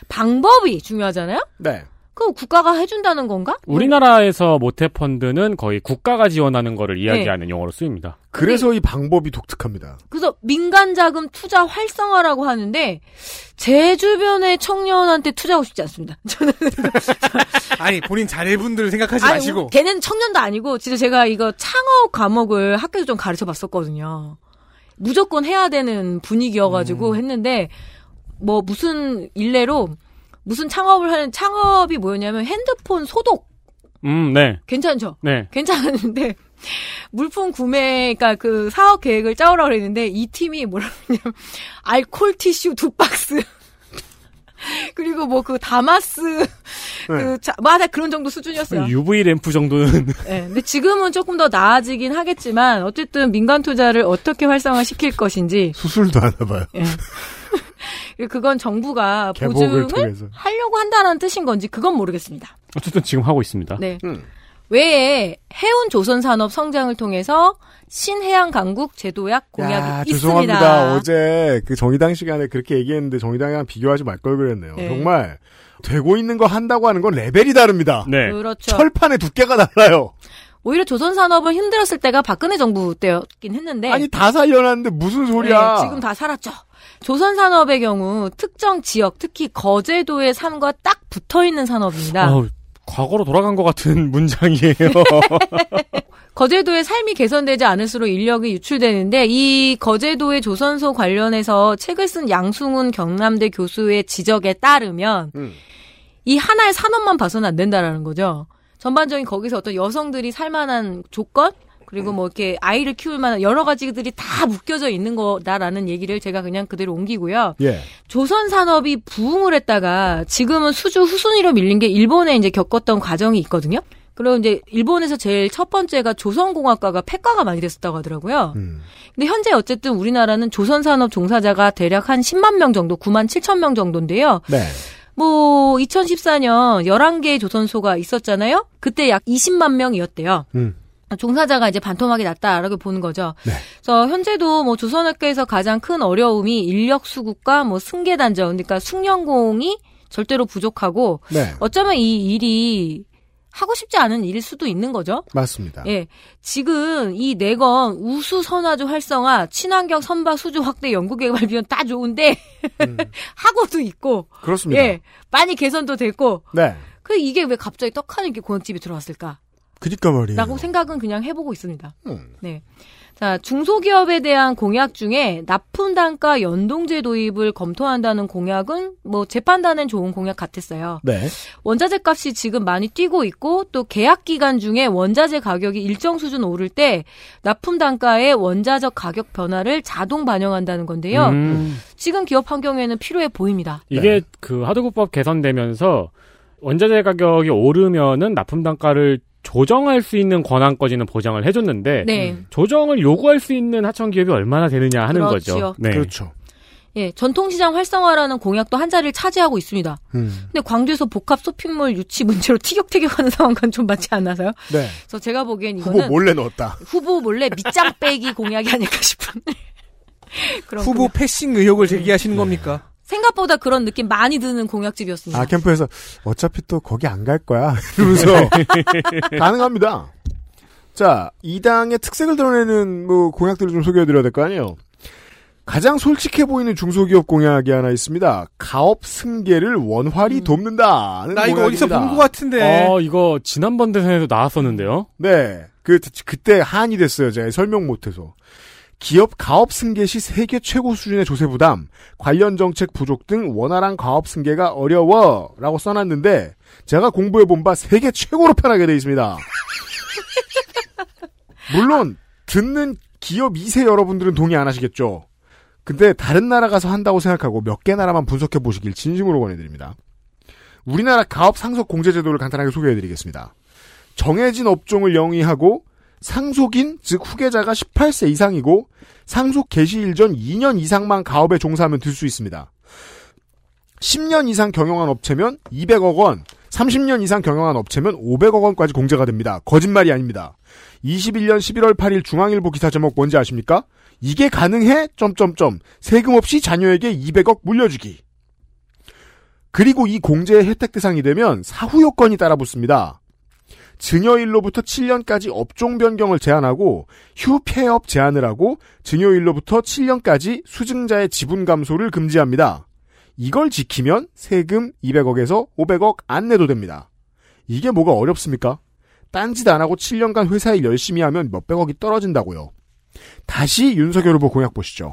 방법이 중요하잖아요. 네. 그럼 국가가 해준다는 건가? 우리나라에서 모태펀드는 거의 국가가 지원하는 거를 네. 이야기하는 용어로 쓰입니다. 그래서 이 방법이 독특합니다. 그래서 민간 자금 투자 활성화라고 하는데 제 주변의 청년한테 투자하고 싶지 않습니다. 저는 아니 본인 자녀분들을 생각하지 아니, 마시고 걔는 청년도 아니고 진짜 제가 이거 창업 과목을 학교에서 좀 가르쳐 봤었거든요. 무조건 해야 되는 분위기여가지고 했는데 뭐 무슨 일례로 무슨 창업을 하는 창업이 뭐였냐면 핸드폰 소독 음, 네. 괜찮죠? 네. 괜찮았는데 물품 구매 그러니까 그 사업 계획을 짜오라 그랬는데 이 팀이 뭐라 그러냐면 알콜 티슈 두 박스 그리고 뭐 그 다마스 그 자, 맞아 그런 정도 수준이었어요. UV 램프 정도는 네, 근데 지금은 조금 더 나아지긴 하겠지만 어쨌든 민간 투자를 어떻게 활성화 시킬 것인지 수술도 하나 봐요. 예. 그리고 그건 정부가 보증을 통해서. 하려고 한다는 뜻인 건지 그건 모르겠습니다. 어쨌든 지금 하고 있습니다. 네. 외에 해운 조선 산업 성장을 통해서 신해양 강국 제도약 공약이 야, 있습니다. 죄송합니다. 어제 그 정의당 시간에 그렇게 얘기했는데 정의당이랑 비교하지 말 걸 그랬네요. 네. 정말 되고 있는 거 한다고 하는 건 레벨이 다릅니다. 네. 그렇죠. 철판의 두께가 달라요. 오히려 조선 산업을 힘들었을 때가 박근혜 정부 때였긴 했는데 아니 다 살려놨는데 무슨 소리야? 네, 지금 다 살았죠. 조선 산업의 경우 특정 지역, 특히 거제도의 삶과 딱 붙어 있는 산업입니다. 어우, 과거로 돌아간 것 같은 문장이에요. 거제도의 삶이 개선되지 않을수록 인력이 유출되는데 이 거제도의 조선소 관련해서 책을 쓴 양승훈 경남대 교수의 지적에 따르면 음. 이 하나의 산업만 봐서는 안 된다라는 거죠. 전반적인 거기서 어떤 여성들이 살만한 조건 그리고 뭐 이렇게 아이를 키울 만한 여러 가지들이 다 묶여져 있는 거다라는 얘기를 제가 그냥 그대로 옮기고요. 예. 조선 산업이 부흥을 했다가 지금은 수주 후순위로 밀린 게 일본에 이제 겪었던 과정이 있거든요. 그리고 이제 일본에서 제일 첫 번째가 조선공학과가 폐과가 많이 됐었다고 하더라고요. 음. 근데 현재 어쨌든 우리나라는 조선 산업 종사자가 대략 한 10만 명 정도, 9만 7천 명 정도인데요. 네. 뭐 2014년 11개의 조선소가 있었잖아요. 그때 약 20만 명이었대요. 음. 종사자가 이제 반토막이 났다라고 보는 거죠. 네. 그래서 현재도 뭐 조선업계에서 가장 큰 어려움이 인력 수급과 뭐 승계 단절, 그러니까 숙련공이 절대로 부족하고 네. 어쩌면 이 일이 하고 싶지 않은 일일 수도 있는 거죠. 맞습니다. 예. 지금 이 내건 우수 선화주 활성화, 친환경 선박 수주 확대 연구 개발 비용 다 좋은데 하고도 있고 음. 그렇습니다. 예. 많이 개선도 됐고 네. 그 이게 왜 갑자기 떡하는 게 공약집에 들어왔을까? 그니까 말이에요. 라고 생각은 그냥 해보고 있습니다. 음. 네. 자, 중소기업에 대한 공약 중에 납품 단가 연동제 도입을 검토한다는 공약은 뭐 재판단은 좋은 공약 같았어요. 네. 원자재 값이 지금 많이 뛰고 있고 또 계약 기간 중에 원자재 가격이 일정 수준 오를 때 납품 단가의 원자적 가격 변화를 자동 반영한다는 건데요. 음. 지금 기업 환경에는 필요해 보입니다. 이게 그 하도급법 개선되면서 원자재 가격이 오르면은 납품 단가를 조정할 수 있는 권한까지는 보장을 해줬는데 네. 조정을 요구할 수 있는 하청 기업이 얼마나 되느냐 하는 그렇죠. 거죠. 네. 그렇죠. 예, 전통시장 활성화라는 공약도 한 자리를 차지하고 있습니다. 음. 근데 광주에서 복합 쇼핑몰 유치 문제로 티격태격하는 상황과는 좀 맞지 않나서요? 네. 그래서 제가 보기엔 후보 이거는 몰래 넣었다. 후보 몰래 밑장 빼기 공약이 아닐까 싶은 그런 후보. 패싱 의혹을 제기하시는 겁니까? 생각보다 그런 느낌 많이 드는 공약집이었습니다. 아, 캠프에서 어차피 또 거기 안 갈 거야. 이러면서 가능합니다. 자, 이 당의 특색을 드러내는 뭐 공약들을 좀 소개해 드려야 될 거 아니에요. 가장 솔직해 보이는 중소기업 공약이 하나 있습니다. 가업 승계를 원활히 돕는다는 나 이거 어디서. 본 것 같은데. 어, 이거 지난번 대선에도 나왔었는데요. 네. 그, 그때 한이 됐어요. 제가 설명 못해서. 기업 가업 승계 시 세계 최고 수준의 조세 부담, 관련 정책 부족 등 원활한 가업 승계가 어려워. 라고 써놨는데, 제가 공부해 본 바 세계 최고로 편하게 돼 있습니다. 물론, 듣는 기업 2세 여러분들은 동의 안 하시겠죠? 근데 다른 나라 가서 한다고 생각하고 몇 개 나라만 분석해 보시길 진심으로 권해드립니다. 우리나라 가업 상속 공제 제도를 간단하게 소개해 드리겠습니다. 정해진 업종을 영위하고 상속인, 즉 후계자가 18세 이상이고 상속 개시일 전 2년 이상만 가업에 종사하면 들 수 있습니다. 10년 이상 경영한 업체면 200억 원, 30년 이상 경영한 업체면 500억 원까지 공제가 됩니다. 거짓말이 아닙니다. 21년 11월 8일 중앙일보 기사 제목 뭔지 아십니까? 이게 가능해? 점점점 세금 없이 자녀에게 200억 물려주기. 그리고 이 공제의 혜택 대상이 되면 사후 요건이 따라붙습니다. 증여일로부터 7년까지 업종 변경을 제한하고 휴폐업 제한을 하고 증여일로부터 7년까지 수증자의 지분 감소를 금지합니다. 이걸 지키면 세금 200억에서 500억 안 내도 됩니다. 이게 뭐가 어렵습니까? 딴짓 안 하고 7년간 회사 일 열심히 하면 몇백억이 떨어진다고요. 다시 윤석열 후보 공약 보시죠.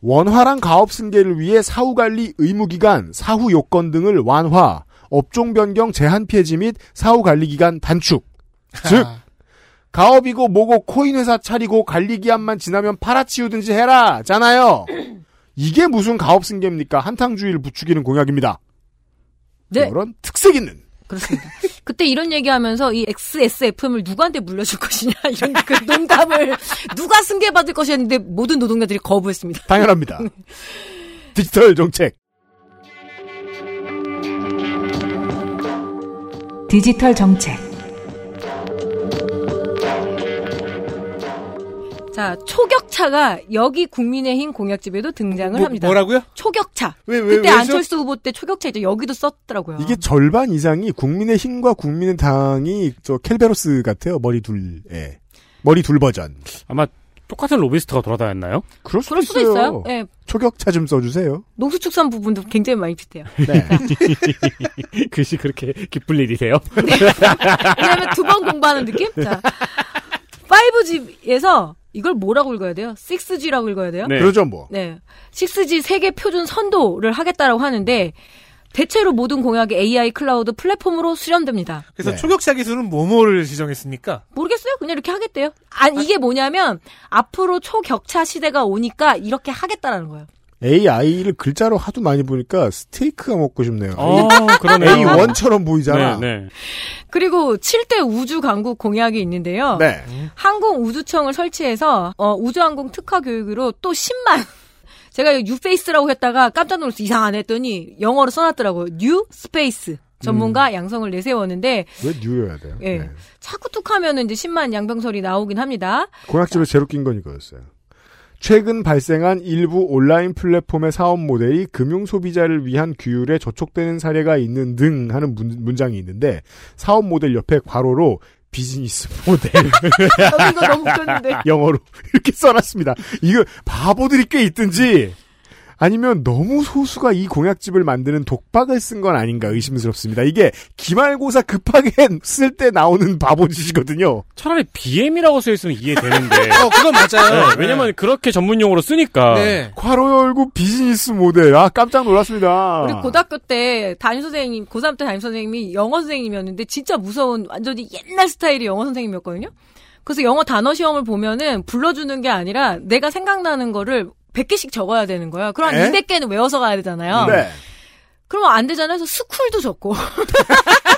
원활한 가업 승계를 위해 사후 관리 의무 기간, 사후 요건 등을 완화, 업종 변경 제한 폐지 및 사후 관리 기간 단축. 즉, 가업이고 뭐고 코인 회사 차리고 관리 기한만 지나면 팔아치우든지 해라! 잖아요! 이게 무슨 가업 승계입니까? 한탕주의를 부추기는 공약입니다. 네. 이런 특색 있는. 그렇습니다. 그때 이런 얘기하면서 이 XSFM을 누구한테 물려줄 것이냐 이런 그 농담을 누가 승계받을 것이었는데 모든 노동자들이 거부했습니다. 당연합니다. 디지털 정책. 디지털 정책. 자, 초격차가 여기 국민의힘 공약집에도 등장을 뭐, 합니다. 뭐라고요? 초격차. 왜, 왜, 그때 왜죠? 안철수 후보 때 초격차 이제 여기도 썼더라고요. 이게 절반 이상이 국민의힘과 국민의당이 저 켈베로스 같아요. 머리 둘, 예. 머리 둘 버전. 아마 똑같은 로비스트가 돌아다녔나요? 그럴 수도, 그럴 수도 있어요. 있어요. 예. 초격차 좀 써주세요. 농수축산 부분도 굉장히 많이 비슷해요. 네. 글씨 그렇게 기쁠 일이세요? 왜냐면 두 번 공부하는 느낌? 자. 5G에서 이걸 뭐라고 읽어야 돼요? 6G라고 읽어야 돼요? 네. 그러죠, 뭐. 네. 6G 세계 표준 선도를 하겠다라고 하는데 대체로 모든 공약이 AI cloud 플랫폼으로 수렴됩니다. 그래서 네. 초격차 기술은 뭐뭐를 지정했습니까? 그냥 이렇게 하겠대요. 아, 이게 뭐냐면 앞으로 초격차 시대가 오니까 이렇게 하겠다라는 거예요. AI를 글자로 하도 많이 보니까 스테이크가 먹고 싶네요. 어, 그러네요. A1처럼 보이잖아. 네, 네. 그리고 7대 우주 강국 공약이 있는데요. 네. 항공 우주청을 설치해서 어, 우주항공 특화 교육으로 또 10만 제가 이거 new face라고 했다가 깜짝 놀라서 이상하네 했더니 영어로 써놨더라고요. new space 전문가 양성을 내세웠는데 왜 뉴여야 돼요? 예. 네. 자꾸 툭 하면은 이제 10만 양병설이 나오긴 합니다. 공약집에 제로 낀 건 이거였어요. 최근 발생한 일부 온라인 플랫폼의 사업 모델이 금융 소비자를 위한 규율에 저촉되는 사례가 있는 등 하는 문, 문장이 있는데 사업 모델 옆에 괄호로 비즈니스 모델 웃겼는데. 영어로 이렇게 써놨습니다. 이거 바보들이 꽤 있든지 아니면 너무 소수가 이 공약집을 만드는 독박을 쓴 건 아닌가 의심스럽습니다. 이게 기말고사 급하게 쓸 때 나오는 바보짓이거든요. 차라리 BM이라고 써 있으면 이해되는데. 어, 그건 맞아요. 네, 왜냐면 그렇게 전문 용어로 쓰니까. 네. 괄호 열고 비즈니스 모델. 아 깜짝 놀랐습니다. 우리 고등학교 때 담임 선생님, 고3 때 담임 선생님이 영어 선생님이었는데 진짜 무서운 완전히 옛날 스타일의 영어 선생님이었거든요. 그래서 영어 단어 시험을 보면은 불러주는 게 아니라 내가 생각나는 거를 100개씩 적어야 되는 거예요. 그럼 한 에? 200개는 외워서 가야 되잖아요. 네. 그러면 안 되잖아요. 그래서 school도 적고.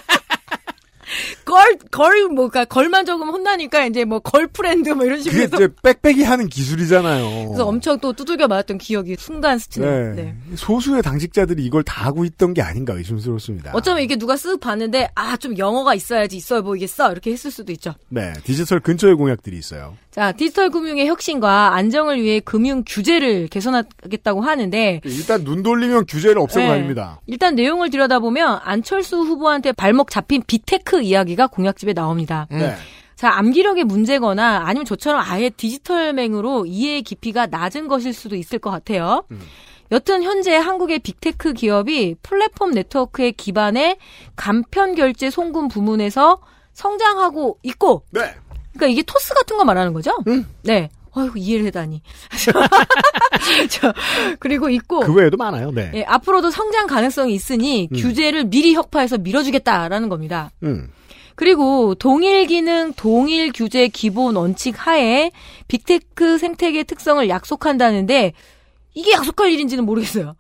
girl, girl, 뭐, 그니까, girl만 적으면 혼나니까, 이제 뭐, girl friend, 뭐, 이런 식으로 그게. 이제 빽빽이 하는 기술이잖아요. 그래서 엄청 또 두들겨 맞았던 기억이 순간 스치네요. 네. 네. 소수의 당직자들이 이걸 다 하고 있던 게 아닌가 의심스럽습니다. 어쩌면 이게 누가 쓱 봤는데, 아, 좀 영어가 있어야지 있어 보이겠어. 이렇게 했을 수도 있죠. 네, 디지털 근처의 공약들이 있어요. 자, 디지털 금융의 혁신과 안정을 위해 금융 규제를 개선하겠다고 하는데, 일단 눈 돌리면 규제를 없애고 네. 다닙니다. 일단 내용을 들여다보면 안철수 후보한테 발목 잡힌 big tech 이야기가 공약집에 나옵니다. 네. 자, 암기력의 문제거나 아니면 저처럼 아예 디지털맹으로 이해의 깊이가 낮은 것일 수도 있을 것 같아요. 여튼 현재 한국의 big tech 기업이 플랫폼 네트워크에 기반의 간편 결제 송금 부문에서 성장하고 있고, 네. 그러니까 이게 토스 같은 거 말하는 거죠? 네. 어이구 이해를 하다니. 저, 그리고 있고 그 외에도 많아요. 네. 예, 앞으로도 성장 가능성이 있으니 음. 규제를 미리 혁파해서 밀어주겠다라는 겁니다. 음. 그리고 동일 기능, 동일 규제 기본 원칙 하에 big tech 생태계 특성을 약속한다는데 이게 약속할 일인지는 모르겠어요.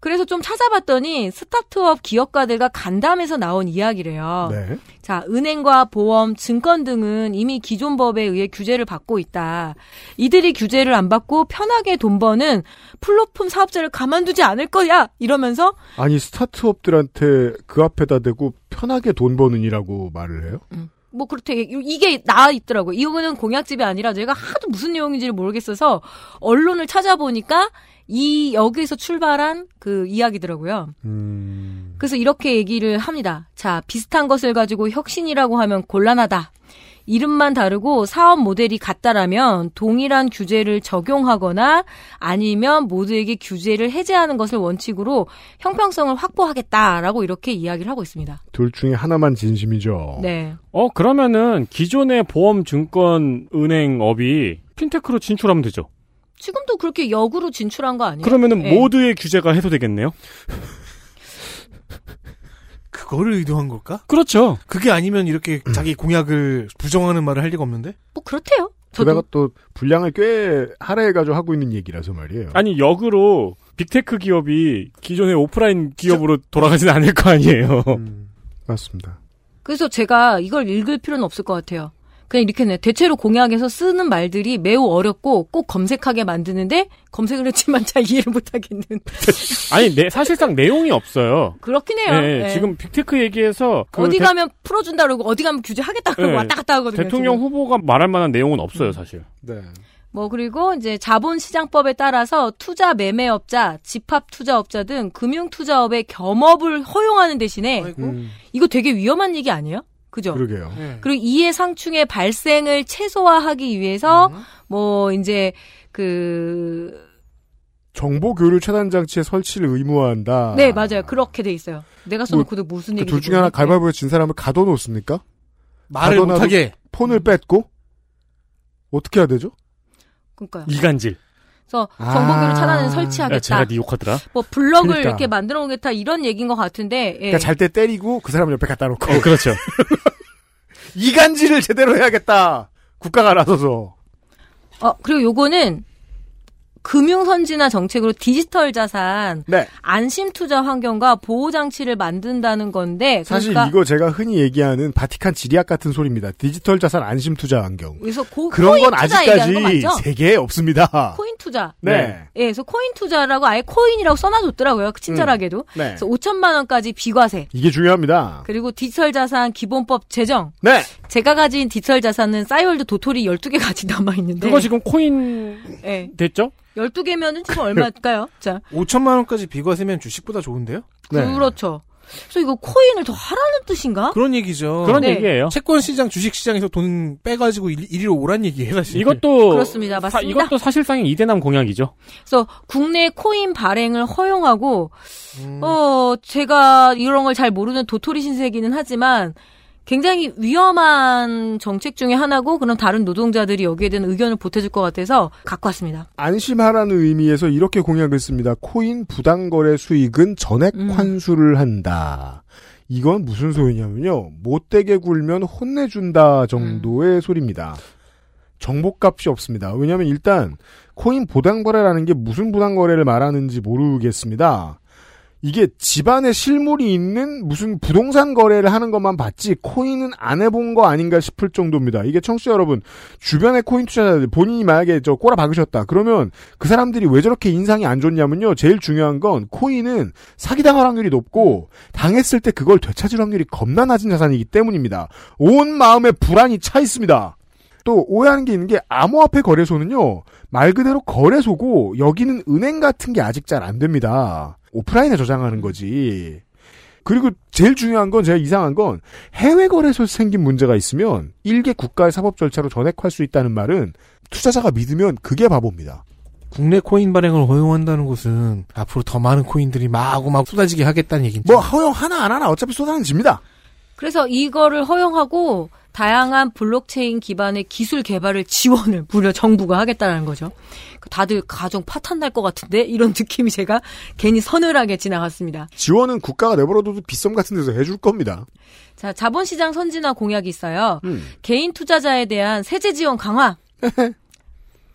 그래서 좀 찾아봤더니 스타트업 기업가들과 간담회에서 나온 이야기래요. 네. 자, 은행과 보험, 증권 등은 이미 기존 법에 의해 규제를 받고 있다. 이들이 규제를 안 받고 편하게 돈 버는 플랫폼 사업자를 가만두지 않을 거야. 이러면서 아니 스타트업들한테 그 앞에다 대고 편하게 돈 버는이라고 말을 해요? 뭐 그렇게 이게 나와 있더라고요. 이거는 공약집이 아니라 제가 하도 무슨 내용인지를 모르겠어서 언론을 찾아보니까 이 여기서 출발한 그 이야기더라고요. 음. 그래서 이렇게 얘기를 합니다. 자, 비슷한 것을 가지고 혁신이라고 하면 곤란하다. 이름만 다르고 사업 모델이 같다라면 동일한 규제를 적용하거나 아니면 모두에게 규제를 해제하는 것을 원칙으로 형평성을 확보하겠다라고 이렇게 이야기를 하고 있습니다. 둘 중에 하나만 진심이죠. 네. 어, 그러면은 기존의 보험, 증권, 은행업이 핀테크로 진출하면 되죠. 지금도 그렇게 역으로 진출한 거 아니에요? 그러면은 네. 모두의 규제가 해소되겠네요. 그거를 의도한 걸까? 그렇죠. 그게 아니면 이렇게 자기 공약을 부정하는 말을 할 리가 없는데? 뭐 그렇대요. 게다가 또 분량을 꽤 할애해가지고 하고 있는 얘기라서 말이에요. 아니 역으로 big tech 기업이 기존의 오프라인 기업으로 돌아가지는 않을 거 아니에요. 맞습니다. 그래서 제가 이걸 읽을 필요는 없을 것 같아요. 그냥 이렇게 네 대체로 공약에서 쓰는 말들이 매우 어렵고 꼭 검색하게 만드는데 검색을 했지만 잘 이해를 못하겠는. 아니 내, 사실상 내용이 없어요. 그렇긴 해요. 네, 네. 지금 big tech 얘기해서 그 어디 대- 가면 풀어준다 그러고 어디 가면 규제하겠다 그러고 네, 왔다 갔다 하거든요. 대통령 지금. 후보가 말할 만한 내용은 없어요, 사실. 네. 뭐 그리고 이제 자본시장법에 따라서 투자 매매업자, 집합투자업자 등 금융투자업의 겸업을 허용하는 대신에 음. 이거 되게 위험한 얘기 아니에요? 그죠? 그러게요. 그리고 이해 상충의 발생을 최소화하기 위해서 뭐 이제 그 정보 교류 차단 장치의 설치를 의무화한다. 네, 맞아요. 그렇게 돼 있어요. 내가 써놓고도 무슨 그 얘기인지 둘 중에 하나. 갈바보에 진 사람을 가둬놓습니까? 말을 못하게. 폰을 뺐고 어떻게 해야 되죠? 그러니까요. 이간질. 그래서 아. 정보교류 차단을 야, 설치하겠다. 제가 네 욕하더라. 뭐 블럭을 그러니까. 이렇게 만들어 오겠다 이런 얘기인 것 같은데. 예. 그러니까 잘 때 때리고 그 사람 옆에 갖다 놓고. 어, 그렇죠. 이간질을 제대로 해야겠다. 국가가 나서서. 어 그리고 요거는 금융 선진화 정책으로 디지털 자산 네. 안심 투자 환경과 보호 장치를 만든다는 건데 사실 그러니까 이거 제가 흔히 얘기하는 바티칸 지리학 같은 소리입니다. 디지털 자산 안심 투자 환경. 그래서 고, 그런 코인 건 투자 얘기하는 거 아직까지 맞죠? 세계에 없습니다. 코인 투자. 네. 예, 그래서 코인 투자라고 아예 코인이라고 써놔줬더라고요. 친절하게도. 네. 그래서 5천만 원까지 비과세. 이게 중요합니다. 그리고 디지털 자산 기본법 제정. 네. 제가 가진 디지털 자산은 싸이월드 도토리 12개 같이 남아 있는데. 그거 지금 코인 예. 됐죠? 12개면은 지금 얼마일까요? 자. 5천만 원까지 비과세면 주식보다 좋은데요? 그렇죠. 그래서 이거 코인을 더 하라는 뜻인가? 그런 얘기죠. 그런 네. 얘기예요. 채권 시장, 주식 시장에서 돈 빼가지고 일- 이리로 오란 얘기예요, 사실. 이것도 그렇습니다. 사- 맞습니다. 이것도 사실상의 이대남 공약이죠. 그래서 국내 코인 발행을 허용하고 음. 어 제가 이런 걸 잘 모르는 도토리 신세기는 하지만 굉장히 위험한 정책 중에 하나고 그럼 다른 노동자들이 여기에 대한 의견을 보태줄 것 같아서 갖고 왔습니다. 안심하라는 의미에서 이렇게 공약을 씁니다. 코인 부당거래 수익은 전액 음. 환수를 한다. 이건 무슨 소리냐면요. 못되게 굴면 혼내준다 음. 정도의 소리입니다. 정보값이 없습니다. 왜냐하면 일단 코인 부당거래라는 게 무슨 부당거래를 말하는지 모르겠습니다. 이게 집안에 실물이 있는 무슨 부동산 거래를 하는 것만 봤지 코인은 안 해본 거 아닌가 싶을 정도입니다. 이게 청취자 여러분 주변에 코인 투자자들 본인이 만약에 저 꼬라 박으셨다 그러면 그 사람들이 왜 저렇게 인상이 안 좋냐면요 제일 중요한 건 코인은 사기당할 확률이 높고 당했을 때 그걸 되찾을 확률이 겁나 낮은 자산이기 때문입니다. 온 마음에 불안이 차 있습니다. 또 오해하는 게 있는 게 암호화폐 거래소는요 말 그대로 거래소고 여기는 은행 같은 게 아직 잘 안 됩니다. 오프라인에 저장하는 거지. 그리고 제일 중요한 건 제가 이상한 건 해외 거래소에서 생긴 문제가 있으면 일개 국가의 사법 절차로 전액할 수 있다는 말은 투자자가 믿으면 그게 바보입니다. 국내 코인 발행을 허용한다는 것은 앞으로 더 많은 코인들이 마구 막 쏟아지게 하겠다는 얘기죠. 뭐 허용 하나 안 하나 어차피 쏟아는 집니다. 그래서 이거를 허용하고 다양한 블록체인 기반의 기술 개발을 지원을 무려 정부가 하겠다는 거죠. 다들 가정 파탄 날 것 같은데 이런 느낌이 제가 괜히 서늘하게 지나갔습니다. 지원은 국가가 내버려둬도 빗썸 같은 데서 해줄 겁니다. 자, 자본시장 선진화 공약이 있어요. 음. 개인 투자자에 대한 세제 지원 강화.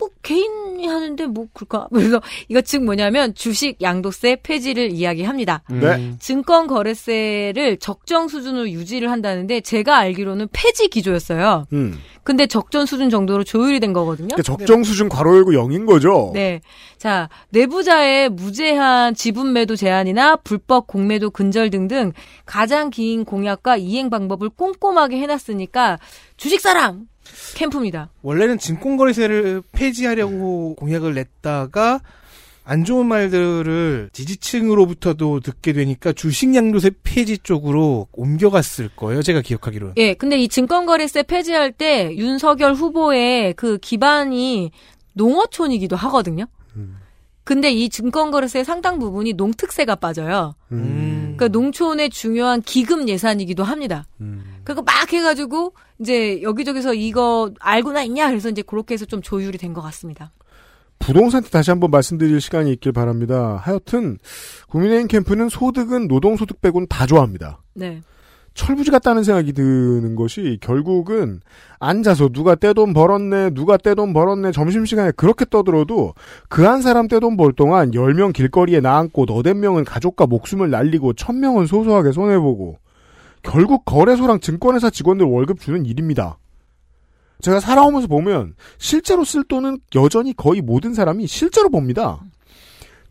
뭐 개인이 하는데 뭐 그럴까? 그래서 이거 즉 뭐냐면 주식 양도세 폐지를 이야기합니다. 네. 증권 거래세를 적정 수준으로 유지를 한다는데 제가 알기로는 폐지 기조였어요. 음. 근데 적정 수준 정도로 조율이 된 거거든요. 그러니까 적정 수준 괄호 열고 0인 거죠. 네. 자, 내부자의 무제한 지분 매도 제한이나 불법 공매도 근절 등등 가장 긴 공약과 이행 방법을 꼼꼼하게 해놨으니까 주식 사랑 캠프입니다. 원래는 증권거래세를 폐지하려고 공약을 냈다가 안 좋은 말들을 지지층으로부터도 듣게 되니까 주식 양도세 폐지 쪽으로 옮겨갔을 거예요. 제가 기억하기로는. 예, 근데 이 증권거래세 폐지할 때 윤석열 후보의 그 기반이 농어촌이기도 하거든요. 근데 이 증권거래세 상당 부분이 농특세가 빠져요. 음. 그러니까 농촌의 중요한 기금 예산이기도 합니다. 그거 막 해가지고 이제 여기저기서 이거 알고나 있냐 그래서 이제 그렇게 해서 좀 조율이 된 것 같습니다. 부동산 다시 한번 말씀드릴 시간이 있길 바랍니다. 하여튼 국민의힘 캠프는 소득은 노동소득 빼고는 다 좋아합니다. 네. 철부지 같다는 생각이 드는 것이 결국은 앉아서 누가 떼돈 벌었네, 누가 떼돈 벌었네, 점심시간에 그렇게 떠들어도 그 한 사람 떼돈 벌 동안 10명 길거리에 나앉고 너댓 명은 가족과 목숨을 날리고 1000명은 소소하게 손해보고 결국 거래소랑 증권회사 직원들 월급 주는 일입니다. 제가 살아오면서 보면 실제로 쓸 돈은 여전히 거의 모든 사람이 실제로 봅니다.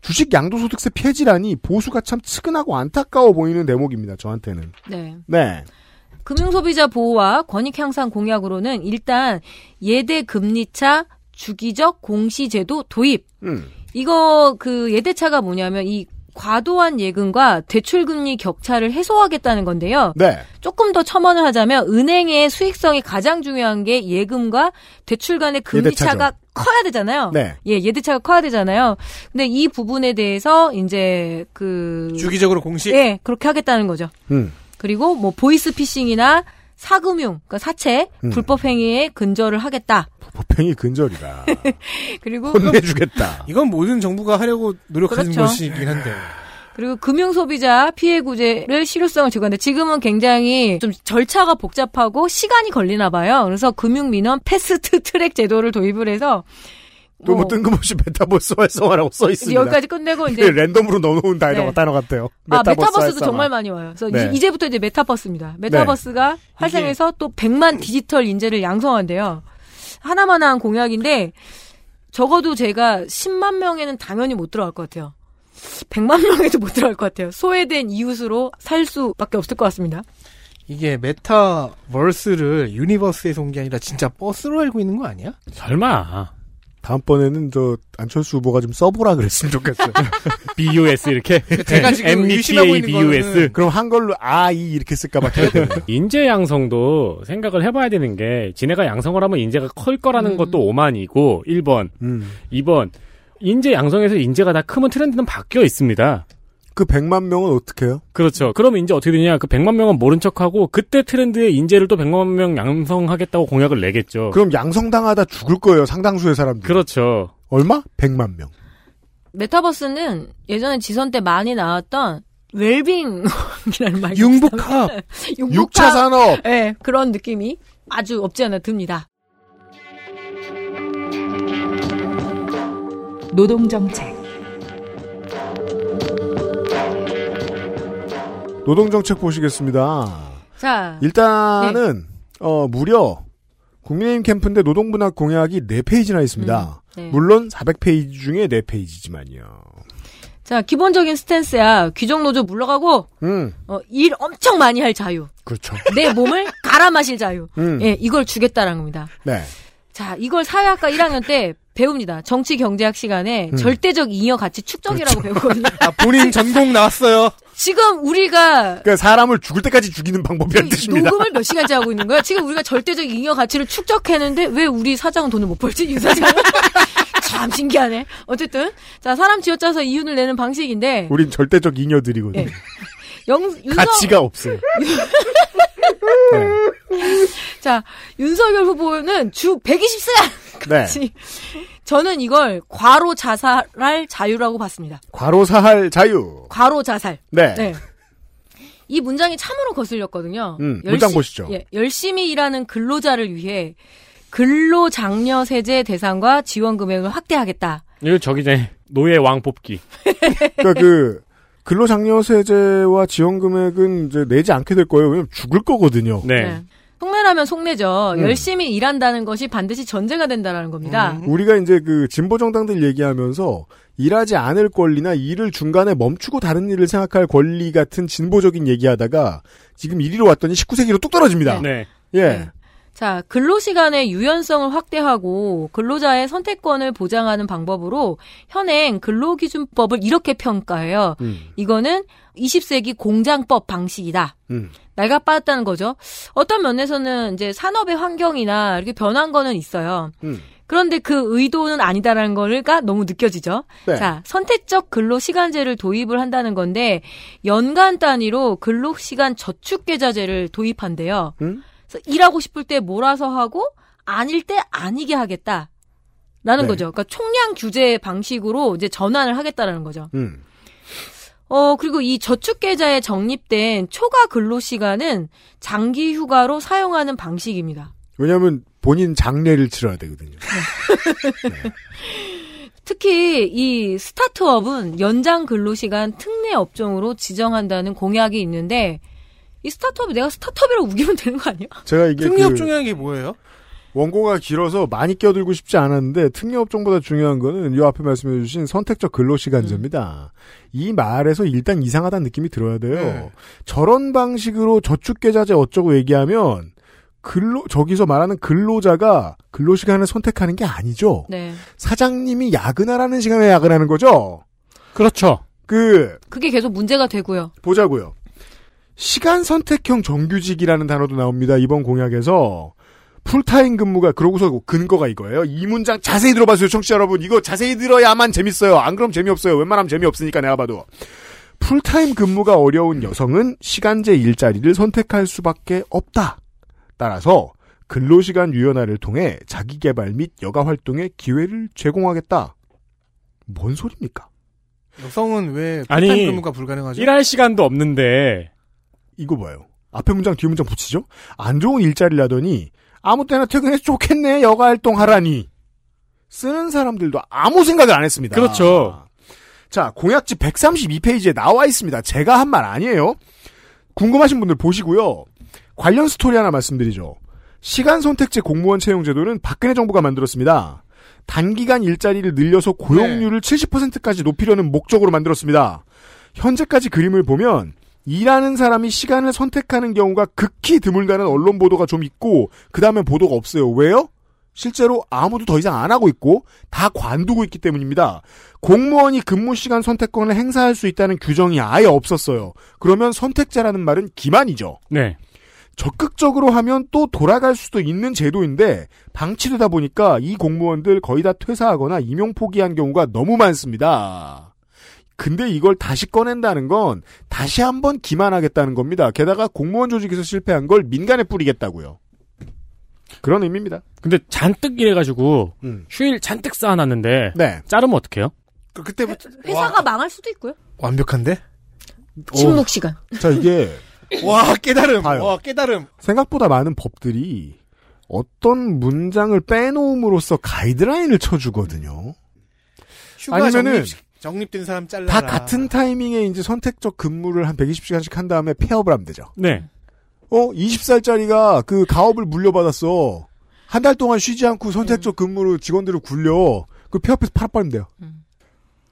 주식 양도소득세 폐지라니 보수가 참 측은하고 안타까워 보이는 대목입니다. 저한테는. 네. 네. 금융소비자 보호와 권익 향상 공약으로는 일단 예대 금리차 주기적 공시제도 도입. 음. 이거 그 예대차가 뭐냐면 이 과도한 예금과 대출금리 격차를 해소하겠다는 건데요. 네. 조금 더 첨언을 하자면 은행의 수익성이 가장 중요한 게 예금과 대출 간의 금리 예대차죠. 차가 커야 되잖아요. 네. 예, 예대차가 커야 되잖아요. 근데 이 부분에 대해서 이제 그 주기적으로 공시. 예, 그렇게 하겠다는 거죠. 음. 그리고 뭐 보이스 피싱이나 사금융, 그러니까 사채, 음. 불법 행위에 근절을 하겠다. 법행이 근절이다. 그리고 혼내주겠다. 이건 모든 정부가 하려고 노력하는 그렇죠. 것이긴 한데. 그리고 금융소비자 피해 구제를 실효성을 제고하는데 지금은 굉장히 좀 절차가 복잡하고 시간이 걸리나 봐요. 그래서 금융민원 fast track 제도를 도입을 해서 또뭐 어, 뜬금없이 메타버스 활성화라고 써 있습니다. 여기까지 끝내고 이제 이게 랜덤으로 넣어놓은 단어, 네. 단어 같아요. 아, 메타버스도 활성화. 정말 많이 와요. 그래서 네. 이, 제부터 이제 메타버스입니다. 메타버스가 활성해서 또 100만 디지털 인재를 양성한대요. 하나마나한 공약인데 적어도 제가 10만 명에는 당연히 못 들어갈 것 같아요. 100만 명에도 못 들어갈 것 같아요. 소외된 이웃으로 살 수밖에 없을 것 같습니다. 이게 메타버스를 universe에서 온 게 아니라 진짜 버스로 알고 있는 거 아니야? 설마. 다음번에는 저 안철수 후보가 좀 써보라 그랬으면 좋겠어요. BUS 이렇게. 제가 지금 의심하고 MBTA 있는 BUS. 그럼 한걸로 아이 이렇게 쓸까봐. 인재 양성도 생각을 해봐야 되는 게 지네가 양성을 하면 인재가 클 거라는 음. 것도 오만이고 1번, 음. 2번 인재 양성에서 인재가 다 크면 트렌드는 바뀌어 있습니다. 그 100만 명은 어떻게 해요? 그렇죠. 그러면 이제 어떻게 되냐? 그 100만 명은 모른 척하고 그때 트렌드에 인재를 또 100만 명 양성하겠다고 공약을 내겠죠. 그럼 양성당하다 죽을 거예요. 상당수의 사람들. 그렇죠. 얼마? 100만 명. 메타버스는 예전에 지선 때 많이 나왔던 웰빙이라는 말이 융복합. 융복합. 육차 산업. 네, 그런 느낌이 아주 없지 않아 듭니다. 노동정책, 노동정책 보시겠습니다. 자, 일단은 어 무려 국민의힘 캠프인데 노동분학 공약이 4페이지나 있습니다. 음, 네. 물론 400페이지 중에 4페이지지만요. 자 기본적인 스탠스야. 귀족 노조 물러가고 음, 어, 일 엄청 많이 할 자유. 그렇죠. 내 몸을 갈아 마실 자유. 음. 예, 이걸 주겠다는 겁니다. 네. 자, 이걸 사회학과 1학년 때 배웁니다. 정치 경제학 시간에 음. 절대적 잉여 가치 축적이라고 배우거든요. 아, 본인 전공 나왔어요. 지금 우리가 그러니까 사람을 죽을 때까지 죽이는 방법이라는 뜻입니다. 녹음을 몇 시간째 하고 있는 거야? 지금 우리가 절대적 잉여 가치를 축적했는데 왜 우리 사장은 돈을 못 벌지? 유 사장은 참 신기하네. 어쨌든 자 사람 쥐어짜서 이윤을 내는 방식인데 우린 절대적 잉여들이거든요. 예. 영, 윤석, 가치가 없어요. 자 윤석열 후보는 주 120세 야. 네. 저는 이걸 과로 자살할 자유라고 봤습니다. 과로사할 자유. 과로 자살. 네. 네. 이 문장이 참으로 거슬렸거든요. 음, 문장 보시죠. 예, 열심히 일하는 근로자를 위해 근로장려 세제 대상과 지원 금액을 확대하겠다. 이거 저기 전에 노예 왕 뽑기. 그러니까 그 근로장려세제와 지원 금액은 이제 내지 않게 될 거예요. 왜냐면 죽을 거거든요. 네. 속내라면 속내죠. 음. 열심히 일한다는 것이 반드시 전제가 된다라는 겁니다. 우리가 이제 그 진보 정당들 얘기하면서 일하지 않을 권리나 일을 중간에 멈추고 다른 일을 생각할 권리 같은 진보적인 얘기하다가 지금 이리로 왔더니 19세기로 뚝 떨어집니다. 네. 예. 자, 근로시간의 유연성을 확대하고 근로자의 선택권을 보장하는 방법으로 현행 근로기준법을 이렇게 평가해요. 음. 이거는 20세기 공장법 방식이다. 음. 날가 빠졌다는 거죠. 어떤 면에서는 이제 산업의 환경이나 이렇게 변한 거는 있어요. 음. 그런데 그 의도는 아니다라는 거가 너무 느껴지죠. 네. 자, 선택적 근로 시간제를 도입을 한다는 건데 연간 단위로 근로 시간 저축 계좌제를 도입한대요. 음? 그래서 일하고 싶을 때 몰아서 하고 아닐 때 아니게 하겠다. 라는 네. 거죠. 그러니까 총량 규제 방식으로 이제 전환을 하겠다라는 거죠. 음. 어, 그리고 이 저축계좌에 적립된 초과 근로시간은 장기 휴가로 사용하는 방식입니다. 왜냐하면 본인 장례를 치러야 되거든요. 특히 이 스타트업은 연장 근로시간 특례 업종으로 지정한다는 공약이 있는데 이 스타트업이 내가 스타트업이라고 우기면 되는 거 아니야? 제가 이게 특례업 그 중요한 게 뭐예요? 원고가 길어서 많이 껴들고 싶지 않았는데 특례업종보다 중요한 거는 이 앞에 말씀해 주신 선택적 근로시간제입니다. 이 말에서 일단 이상하다는 느낌이 들어야 돼요. 네. 저런 방식으로 저축계좌제 어쩌고 얘기하면 근로 저기서 말하는 근로자가 근로시간을 선택하는 게 아니죠. 네. 사장님이 야근하라는 시간에 야근하는 거죠. 그렇죠. 그 그게 계속 문제가 되고요. 보자고요. 시간 선택형 정규직이라는 단어도 나옵니다. 이번 공약에서 풀타임 근무가 그러고서 근거가 이거예요. 이 문장 자세히 들어봐주세요, 청취자 여러분. 이거 자세히 들어야만 재밌어요. 안 그럼 재미없어요. 웬만하면 재미없으니까 내가 봐도. 풀타임 근무가 어려운 여성은 시간제 일자리를 선택할 수밖에 없다. 따라서 근로시간 유연화를 통해 자기개발 및 여가 활동의 기회를 제공하겠다. 뭔 소리입니까? 여성은 왜 아니, 풀타임 근무가 불가능하죠? 일할 시간도 없는데 이거 봐요. 앞에 문장 뒤에 문장 붙이죠? 안 좋은 일자리라더니 아무 때나 퇴근해서 좋겠네 여가 활동하라니 쓰는 사람들도 아무 생각을 안 했습니다. 그렇죠. 자 공약지 132페이지에 나와 있습니다. 제가 한 말 아니에요. 궁금하신 분들 보시고요. 관련 스토리 하나 말씀드리죠. 시간 선택제 공무원 채용 제도는 박근혜 정부가 만들었습니다. 단기간 일자리를 늘려서 고용률을 70%까지 높이려는 목적으로 만들었습니다. 현재까지 그림을 보면 일하는 사람이 시간을 선택하는 경우가 극히 드물다는 언론 보도가 좀 있고 그 다음에 보도가 없어요. 왜요? 실제로 아무도 더 이상 안 하고 있고 다 관두고 있기 때문입니다. 공무원이 근무 시간 선택권을 행사할 수 있다는 규정이 아예 없었어요. 그러면 선택자라는 말은 기만이죠. 네. 적극적으로 하면 또 돌아갈 수도 있는 제도인데 방치되다 보니까 이 공무원들 거의 다 퇴사하거나 임용 포기한 경우가 너무 많습니다. 근데 이걸 다시 꺼낸다는 건 다시 한번 기만하겠다는 겁니다. 게다가 공무원 조직에서 실패한 걸 민간에 뿌리겠다고요. 그런 의미입니다. 근데 잔뜩 일해가지고 음. 휴일 잔뜩 쌓아놨는데 네. 자르면 어떡해요? 그, 그때부터 회사가 망할 수도 있고요. 완벽한데? 침묵 시간. 자 이게 와 깨달음. 봐요. 와 깨달음. 생각보다 많은 법들이 어떤 문장을 빼놓음으로써 가이드라인을 쳐주거든요. 휴가 아니면은 정립, 정립된 사람 잘라라. 다 같은 타이밍에 이제 선택적 근무를 한 120시간씩 한 다음에 폐업을 하면 되죠. 네. 어, 20살짜리가 그 가업을 물려받았어. 한 달 동안 쉬지 않고 선택적 근무로 직원들을 굴려. 그 폐업해서 팔아버리면 돼요.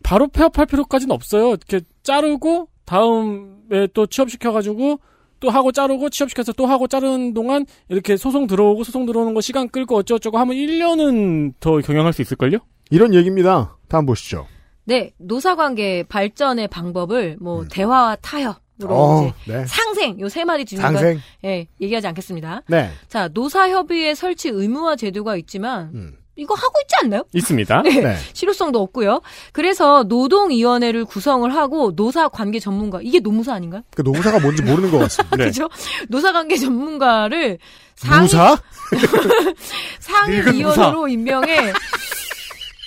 바로 폐업할 필요까지는 없어요. 이렇게 자르고 다음에 또 취업시켜가지고 또 하고 자르고 취업시켜서 또 하고 자르는 동안 이렇게 소송 들어오고 소송 들어오는 거 시간 끌고 어쩌고저쩌고 하면 1년은 더 경영할 수 있을걸요? 이런 얘기입니다. 다음 보시죠. 네, 노사관계 발전의 방법을 뭐 대화와 타협으로 어, 네. 상생 요 세 마디 중에 상생. 예, 얘기하지 않겠습니다. 네. 자, 노사협의회 설치 의무화 제도가 있지만 음. 이거 하고 있지 않나요? 있습니다. 네. 네. 실효성도 없고요. 그래서 노동위원회를 구성을 하고 노사관계 전문가 이게 노무사 아닌가요? 그 노무사가 뭔지 모르는 것 같습니다. 네. 그렇죠? 노사관계 전문가를 상위 무사? 상위위원으로 임명해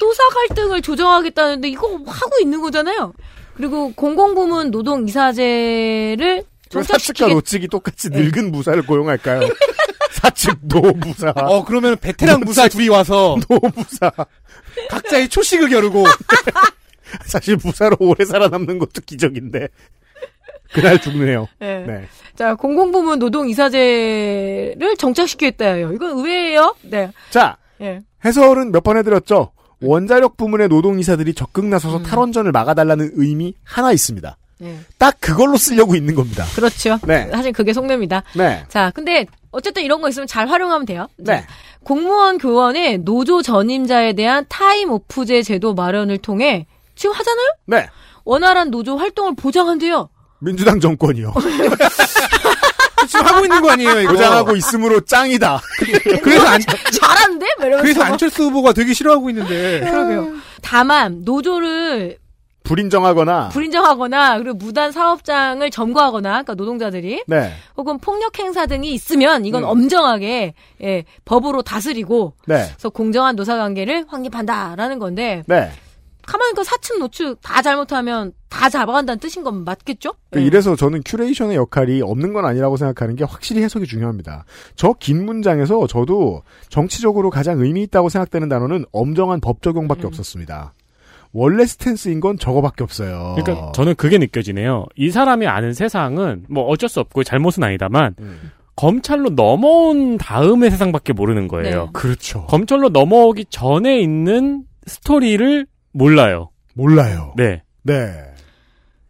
노사 갈등을 조정하겠다는데 이거 하고 있는 거잖아요. 그리고 공공부문 노동 이사제를 왜 사측과 정착시키겠 노측이 똑같이 늙은 무사를 고용할까요? 사측 노무사. 어 그러면 베테랑 무사 둘이 와서 노무사. 각자의 초식을 겨루고 사실 무사로 오래 살아남는 것도 기적인데. 그날 죽네요. 네. 네. 자, 공공부문 노동 이사제를 정착시키겠다요. 이건 의외예요. 네. 자, 예. 해설은 몇 번 해드렸죠. 원자력 부문의 노동이사들이 적극 나서서 음. 탈원전을 막아달라는 의미 하나 있습니다. 네. 딱 그걸로 쓰려고 있는 겁니다. 그렇죠. 네. 사실 그게 속내입니다. 네. 자, 근데 어쨌든 이런 거 있으면 잘 활용하면 돼요. 네. 공무원 교원의 노조 전임자에 대한 타임 오프제 제도 마련을 통해 지금 하잖아요? 네. 원활한 노조 활동을 보장한대요. 민주당 정권이요. 지금 하고 있는 거 아니에요 이거? 보장하고 있으므로 짱이다. 그래서 안 이러면서. 그래서 안철수 후보가 되게 싫어하고 있는데. 그러게요. 다만 노조를 불인정하거나. 불인정하거나 그리고 무단 사업장을 점거하거나 그러니까 노동자들이 네. 혹은 폭력 행사 등이 있으면 이건 음. 엄정하게 예, 법으로 다스리고 네. 그래서 공정한 노사 관계를 확립한다라는 건데 네. 가만히 그 사측 노측 다 잘못하면 다 잡아간다는 뜻인 건 맞겠죠? 그 이래서 저는 curation의 역할이 없는 건 아니라고 생각하는 게 확실히 해석이 중요합니다. 저 긴 문장에서 저도 정치적으로 가장 의미 있다고 생각되는 단어는 엄정한 법 적용밖에 없었습니다. 원래 stance인 건 저거밖에 없어요. 그러니까 저는 그게 느껴지네요. 이 사람이 아는 세상은 뭐 어쩔 수 없고 잘못은 아니다만 음. 검찰로 넘어온 다음의 세상밖에 모르는 거예요. 네. 그렇죠. 검찰로 넘어오기 전에 있는 스토리를 몰라요. 몰라요. 네. 네.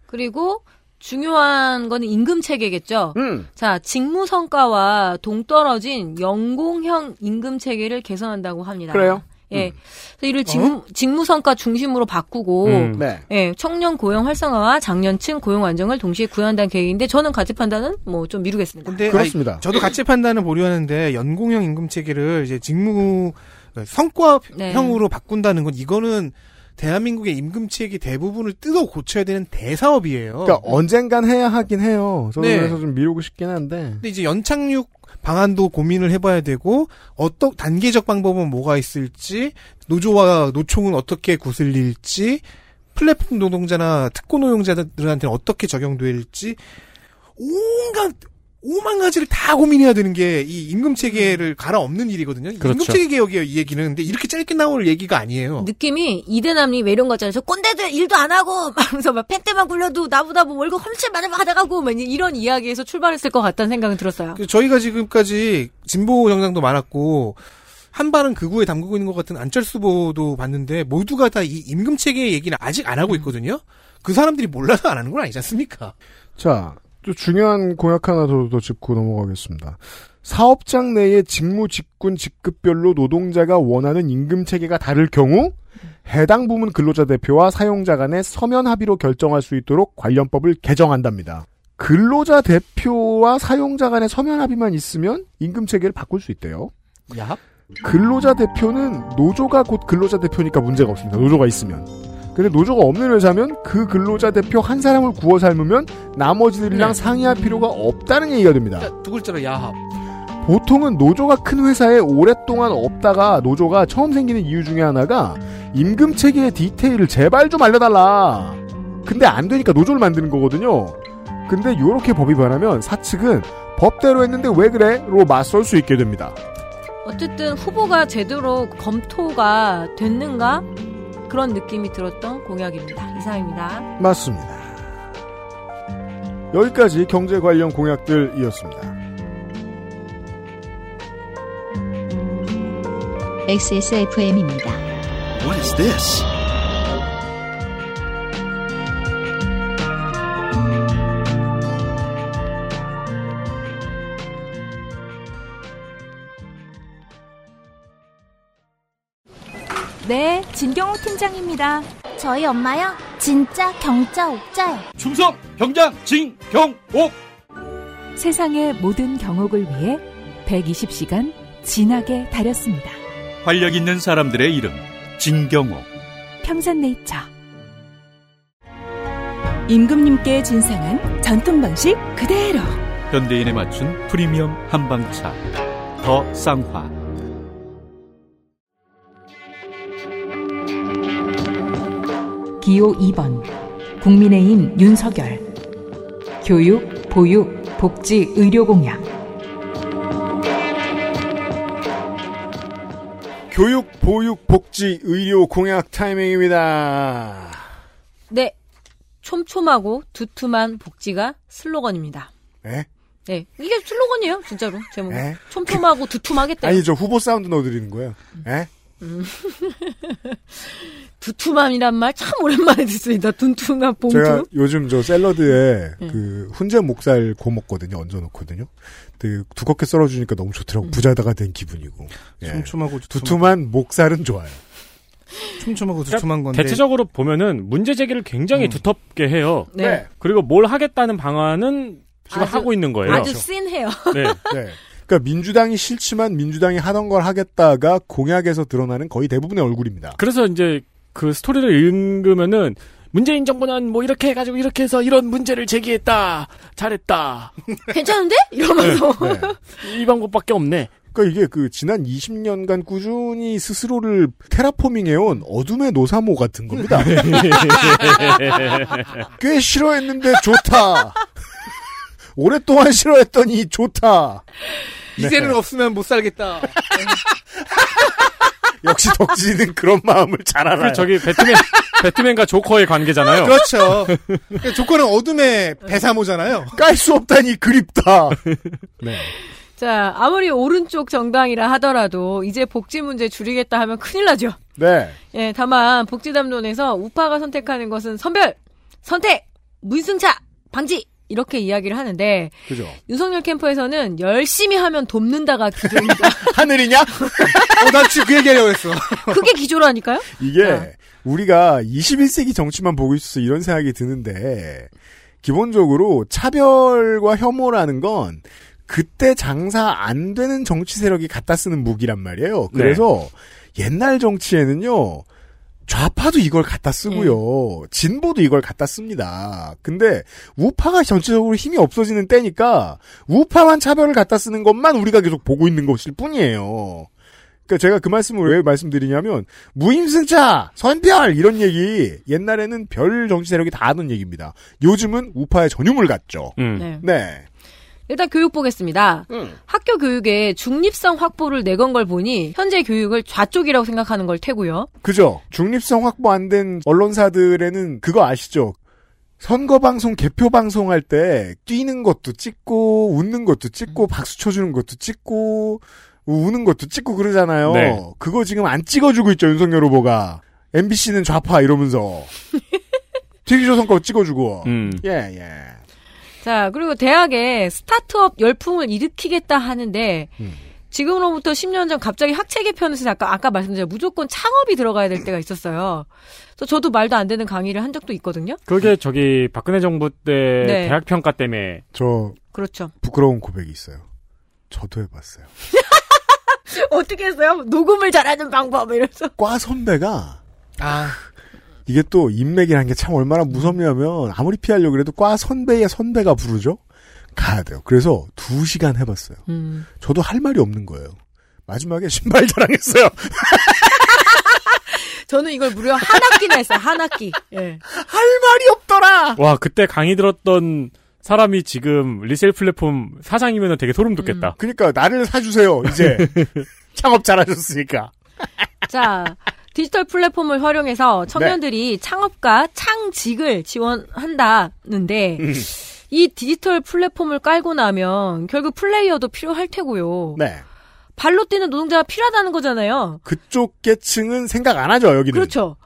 그리고 중요한 거는 임금 체계겠죠. 음. 자, 직무 성과와 동떨어진 연공형 임금 체계를 개선한다고 합니다. 그래요? 예. 그래서 이를 직무, 직무 성과 중심으로 바꾸고 음. 네. 예, 청년 고용 활성화와 장년층 고용 안정을 동시에 구현한다는 계획인데 저는 가치 판단은 뭐 좀 미루겠습니다. 근데 그렇습니다. 아니, 저도 가치 판단을 보류하는데 연공형 임금 체계를 이제 직무 성과형으로 바꾼다는 건 이거는 대한민국의 임금 체계 대부분을 뜯어 고쳐야 되는 대사업이에요. 그러니까 언젠간 해야 하긴 해요. 저도 네. 그래서 좀 미루고 싶긴 한데. 근데 이제 연착륙 방안도 고민을 해봐야 되고 어떤 단계적 방법은 뭐가 있을지 노조와 노총은 어떻게 구슬릴지 플랫폼 노동자나 특고 노동자들한테는 어떻게 적용될지 온갖 오만 가지를 다 고민해야 되는 게 이 임금 체계를 갈아엎는 일이거든요. 그렇죠. 임금 체계 개혁이에요 이 얘기는. 근데 이렇게 짧게 나올 얘기가 아니에요. 느낌이 이대남이 왜 이런 거 있잖아요. 저 꼰대들 일도 안 하고 막 하면서 막 펜때만 굴려도 나보다 뭐 월급 훨씬 많이 받아가고 막 이런 이야기에서 출발했을 것 같다는 생각은 들었어요. 그 저희가 지금까지 진보 정당도 많았고 한 발은 극우에 담그고 있는 것 같은 안철수 후보도 봤는데 모두가 다 이 임금 체계 얘기는 아직 안 하고 있거든요. 그 사람들이 몰라서 안 하는 건 아니지 않습니까? 자, 또 중요한 공약 하나 더, 더 짚고 넘어가겠습니다. 사업장 내의 직무, 직군, 직급별로 노동자가 원하는 임금 체계가 다를 경우 해당 부문 근로자 대표와 사용자 간의 서면 합의로 결정할 수 있도록 관련법을 개정한답니다. 근로자 대표와 사용자 간의 서면 합의만 있으면 임금 체계를 바꿀 수 있대요. 야. 근로자 대표는 노조가 곧 근로자 대표니까 문제가 없습니다. 노조가 있으면. 근데 노조가 없는 회사면 그 근로자 대표 한 사람을 구워 삶으면 나머지들이랑 네. 상의할 필요가 없다는 얘기가 됩니다. 두 글자로 야합. 보통은 노조가 큰 회사에 오랫동안 없다가 노조가 처음 생기는 이유 중에 하나가 임금 체계의 디테일을 제발 좀 알려달라. 근데 안 되니까 노조를 만드는 거거든요. 근데 요렇게 법이 변하면 사측은 법대로 했는데 왜 그래? 로 맞설 수 있게 됩니다. 어쨌든 후보가 제대로 검토가 됐는가 그런 느낌이 들었던 공약입니다. 이상입니다. 맞습니다. 여기까지 경제 관련 공약들이었습니다. XSFM입니다. What is this? 네, 진경호 팀장입니다. 저희 엄마요? 진짜 경자 옥자요. 충성 병장 진경옥 세상의 모든 경옥을 위해 120시간 진하게 다렸습니다. 활력 있는 사람들의 이름 진경옥 평산네이처. 임금님께 진상한 전통 방식 그대로. 현대인에 맞춘 프리미엄 한방차 더 쌍화 기호 2번 국민의힘 윤석열 교육, 보육, 복지, 의료 공약 교육, 보육, 복지, 의료 공약 타이밍입니다. 네. 촘촘하고 두툼한 복지가 슬로건입니다. 네? 네. 이게 슬로건이에요, 진짜로. 제목이. 네. 촘촘하고 두툼하겠대요. 아니, 저 후보 사운드 넣어드리는 거예요. 예? 음. 두툼함이란 말 참 오랜만에 듣습니다. 둔퉁한 봉투. 제가 요즘 저 샐러드에 네. 그 훈제 목살 구워 먹거든요. 얹어 놓거든요. 그 두껍게 썰어 주니까 너무 음. 좋더라고. 부자다가 된 기분이고. 예. 촘촘하고 두툼한 목살은 좋아요. 촘촘하고 두툼한 건데. 대체적으로 보면은 문제 제기를 굉장히 두텁게 해요. 네. 그리고 뭘 하겠다는 방안은 지금 아주- 하고 있는 거예요. 아주 씬해요. 네. 네. 그러니까 민주당이 싫지만 민주당이 하던 걸 하겠다가 공약에서 드러나는 거의 대부분의 얼굴입니다. 그래서 이제 그 스토리를 읽으면은 문재인 정부는 뭐 이렇게 해가지고 이렇게 해서 이런 문제를 제기했다. 잘했다. 괜찮은데? 이러면서. 네, 네. 이 방법밖에 없네. 그러니까 이게 그 지난 20년간 꾸준히 스스로를 테라포밍 해온 어둠의 노사모 같은 겁니다. 꽤 싫어했는데 좋다. 오랫동안 싫어했더니 좋다. 이제는 네. 없으면 못 살겠다. 역시 덕진이는 그런 마음을 잘 알아요. 그 저기 배트맨 배트맨과 조커의 관계잖아요. 그렇죠. 조건은 어둠의 배사모잖아요. 깔 수 없다니 그립다. 네. 자, 아무리 오른쪽 정당이라 하더라도 이제 복지 문제 줄이겠다 하면 큰일 나죠. 네. 예, 다만 복지담론에서 우파가 선택하는 것은 선별, 선택, 문승차, 방지 이렇게 이야기를 하는데 그죠. 윤석열 캠프에서는 열심히 하면 돕는다가 기조입니다. 하늘이냐? 어, 난 지금 그 얘기하려고 했어. 그게 기조라니까요? 이게 우리가 21세기 정치만 보고 있어서 이런 생각이 드는데 기본적으로 차별과 혐오라는 건 그때 장사 안 되는 정치 세력이 갖다 쓰는 무기란 말이에요. 그래서 옛날 정치에는요. 좌파도 이걸 갖다 쓰고요. 진보도 이걸 갖다 씁니다. 근데 우파가 전체적으로 힘이 없어지는 때니까 우파만 차별을 갖다 쓰는 것만 우리가 계속 보고 있는 것일 뿐이에요. 그러니까 제가 그 말씀을 왜 말씀드리냐면 무임승차, 선별 이런 얘기 옛날에는 별 정치 세력이 다 하던 얘기입니다. 요즘은 우파의 전유물 같죠. 네. 네. 일단 교육 보겠습니다. 학교 교육에 중립성 확보를 내건 걸 보니 현재 교육을 좌쪽이라고 생각하는 걸 테고요. 그죠. 중립성 확보 안 된 언론사들에는 그거 아시죠? 선거 방송 개표 방송할 때 뛰는 것도 찍고 웃는 것도 찍고 박수 쳐주는 것도 찍고 우는 것도 찍고 그러잖아요. 네. 그거 지금 안 찍어주고 있죠 윤석열 후보가. MBC는 좌파 이러면서 TV조선 거 찍어주고. 음. 예 예. 자, 그리고 대학에 스타트업 열풍을 일으키겠다 하는데 지금으로부터 10년 전 갑자기 학체 개편에서 아까 아까 말씀드린 무조건 창업이 들어가야 될 때가 있었어요. 그래서 저도 말도 안 되는 강의를 한 적도 있거든요. 그게 저기 박근혜 정부 때 네. 대학 평가 때문에 저 그렇죠. 부끄러운 고백이 있어요. 저도 해봤어요. 어떻게 했어요? 녹음을 잘하는 방법 이래서. 과 선배가 아 이게 또 인맥이라는 게 참 얼마나 무섭냐면 아무리 피하려고 그래도 과 선배의 선배가 부르죠. 가야 돼요. 그래서 두 시간 해봤어요. 음. 저도 할 말이 없는 거예요. 마지막에 신발 자랑했어요. 저는 이걸 무려 한 학기나 했어요. 한 학기. 예. 할 말이 없더라. 와 그때 강의 들었던 사람이 지금 리셀 플랫폼 사장이면 되게 소름 돋겠다. 그러니까 나를 사주세요. 이제 창업 잘하셨으니까. 자, 디지털 플랫폼을 활용해서 청년들이 네. 창업과 창직을 지원한다는데 음. 이 디지털 플랫폼을 깔고 나면 결국 플레이어도 필요할 테고요. 네. 발로 뛰는 노동자가 필요하다는 거잖아요. 그쪽 계층은 생각 안 하죠. 여기는. 그렇죠.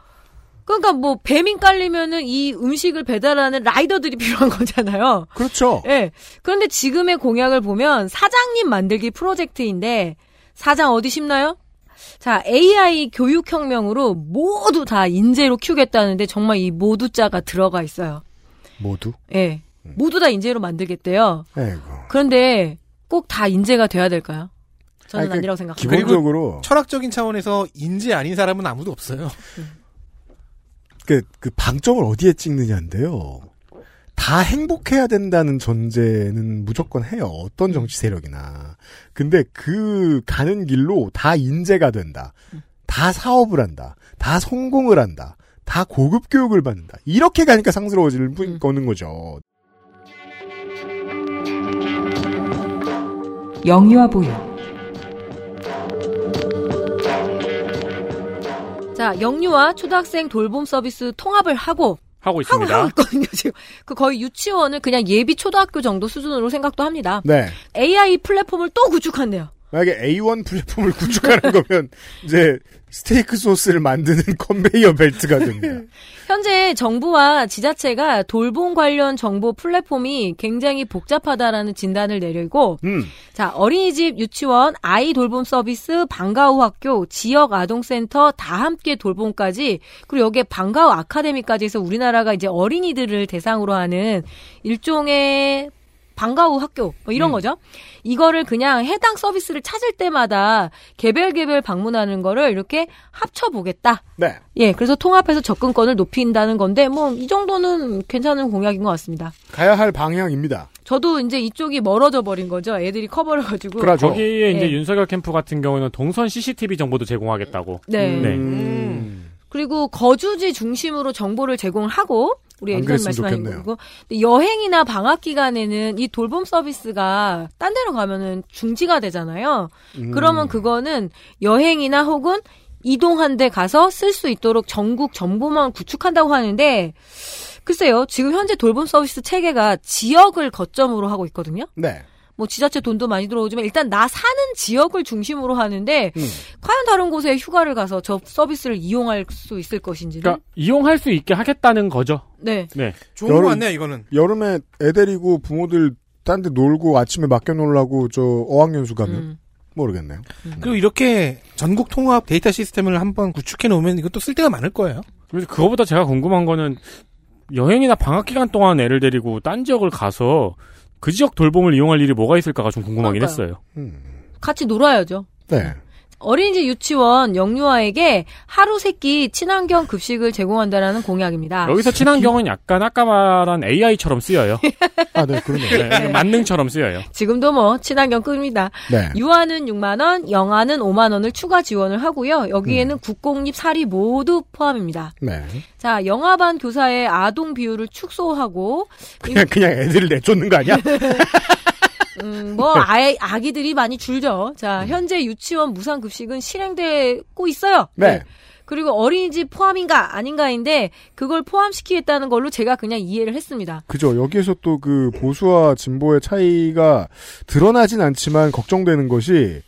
그러니까 뭐 배민 깔리면은 이 음식을 배달하는 라이더들이 필요한 거잖아요. 그렇죠. 예. 그런데 지금의 공약을 보면 사장님 만들기 프로젝트인데 사장 어디 심나요? 자, AI 교육혁명으로 모두 다 인재로 키우겠다는데 정말 이 모두 자가 들어가 있어요. 모두. 예. 모두 다 인재로 만들겠대요. 아이고. 그런데 꼭 다 인재가 돼야 될까요? 저는 아니, 그 아니라고 생각합니다. 기본적으로 철학적인 차원에서 인지 아닌 사람은 아무도 없어요. 그, 그 방점을 어디에 찍느냐인데요. 다 행복해야 된다는 전제는 무조건 해요. 어떤 정치 세력이나. 근데 그 가는 길로 다 인재가 된다. 다 사업을 한다. 다 성공을 한다. 다 고급 교육을 받는다. 이렇게 가니까 상스러워질 뿐 거는 거죠. 영유아 보유 자, 영유아 초등학생 돌봄 서비스 통합을 하고 하고 있습니다. 하고 있거든요, 지금. 그 거의 유치원을 그냥 예비 초등학교 정도 수준으로 생각도 합니다. 네. AI 플랫폼을 또 구축한대요. 만약에 A1 플랫폼을 구축하는 거면 이제 스테이크 소스를 만드는 컨베이어 벨트가 됩니다. 현재 정부와 지자체가 돌봄 관련 정보 플랫폼이 굉장히 복잡하다라는 진단을 내리고 음. 자, 어린이집, 유치원, 아이 돌봄 서비스, 방과후 학교, 지역 아동센터 다 함께 돌봄까지 그리고 여기에 방과후 아카데미까지 해서 우리나라가 이제 어린이들을 대상으로 하는 일종의 방과 후 학교 뭐 이런 음. 거죠. 이거를 그냥 해당 서비스를 찾을 때마다 개별 개별 방문하는 거를 이렇게 합쳐 보겠다. 네. 예, 그래서 통합해서 접근권을 높인다는 건데 뭐 이 정도는 괜찮은 공약인 것 같습니다. 가야 할 방향입니다. 저도 이제 이쪽이 멀어져 버린 거죠. 애들이 커버를 가지고. 거기에 이제 예. 윤석열 캠프 같은 경우는 동선 CCTV 정보도 제공하겠다고. 네. 음. 그리고 거주지 중심으로 정보를 제공하고 우리 그랬으면 말씀하신. 거고 근데 여행이나 방학 기간에는 이 돌봄 서비스가 딴 데로 가면은 중지가 되잖아요. 음. 그러면 그거는 여행이나 혹은 이동한 데 가서 쓸 수 있도록 전국 정보망을 구축한다고 하는데 글쎄요. 지금 현재 돌봄 서비스 체계가 지역을 거점으로 하고 있거든요. 네. 뭐 지자체 돈도 많이 들어오지만 일단 나 사는 지역을 중심으로 하는데 음. 과연 다른 곳에 휴가를 가서 저 서비스를 이용할 수 있을 것인지는 그러니까 이용할 수 있게 하겠다는 거죠. 네. 네. 좋은 거 같네요, 이거는. 여름에 애 데리고 부모들 딴 데 놀고 아침에 맡겨 놓으려고 저 어학연수 가면 음. 모르겠네요. 그리고 이렇게 전국 통합 데이터 시스템을 한번 구축해 놓으면 이것도 쓸 데가 많을 거예요. 그래서 그거보다 제가 궁금한 거는 여행이나 방학 기간 동안 애를 데리고 딴 지역을 가서 그 지역 돌봄을 이용할 일이 뭐가 있을까가 좀 궁금하긴 그러니까요. 했어요. 같이 놀아야죠. 네. 어린이집 유치원 영유아에게 하루 세끼 친환경 급식을 제공한다라는 공약입니다. 여기서 친환경은 약간 아까 말한 AI처럼 쓰여요. 아, 네, 그러네요. 네, 만능처럼 쓰여요. 지금도 뭐 친환경 끕니다. 네. 유아는 6만 원, 영아는 5만 원을 추가 지원을 하고요. 여기에는 국공립 사리 모두 포함입니다. 네. 자, 영아반 교사의 아동 비율을 축소하고 그냥 그냥 애들을 내쫓는 거 아니야? 음, 뭐 아이 아기들이 많이 줄죠. 자, 현재 유치원 무상 급식은 실행되고 있어요. 네. 그리고 어린이집 포함인가 아닌가인데 그걸 포함시키겠다는 걸로 제가 그냥 이해를 했습니다. 그죠. 여기에서 또 그 보수와 진보의 차이가 드러나진 않지만 걱정되는 것이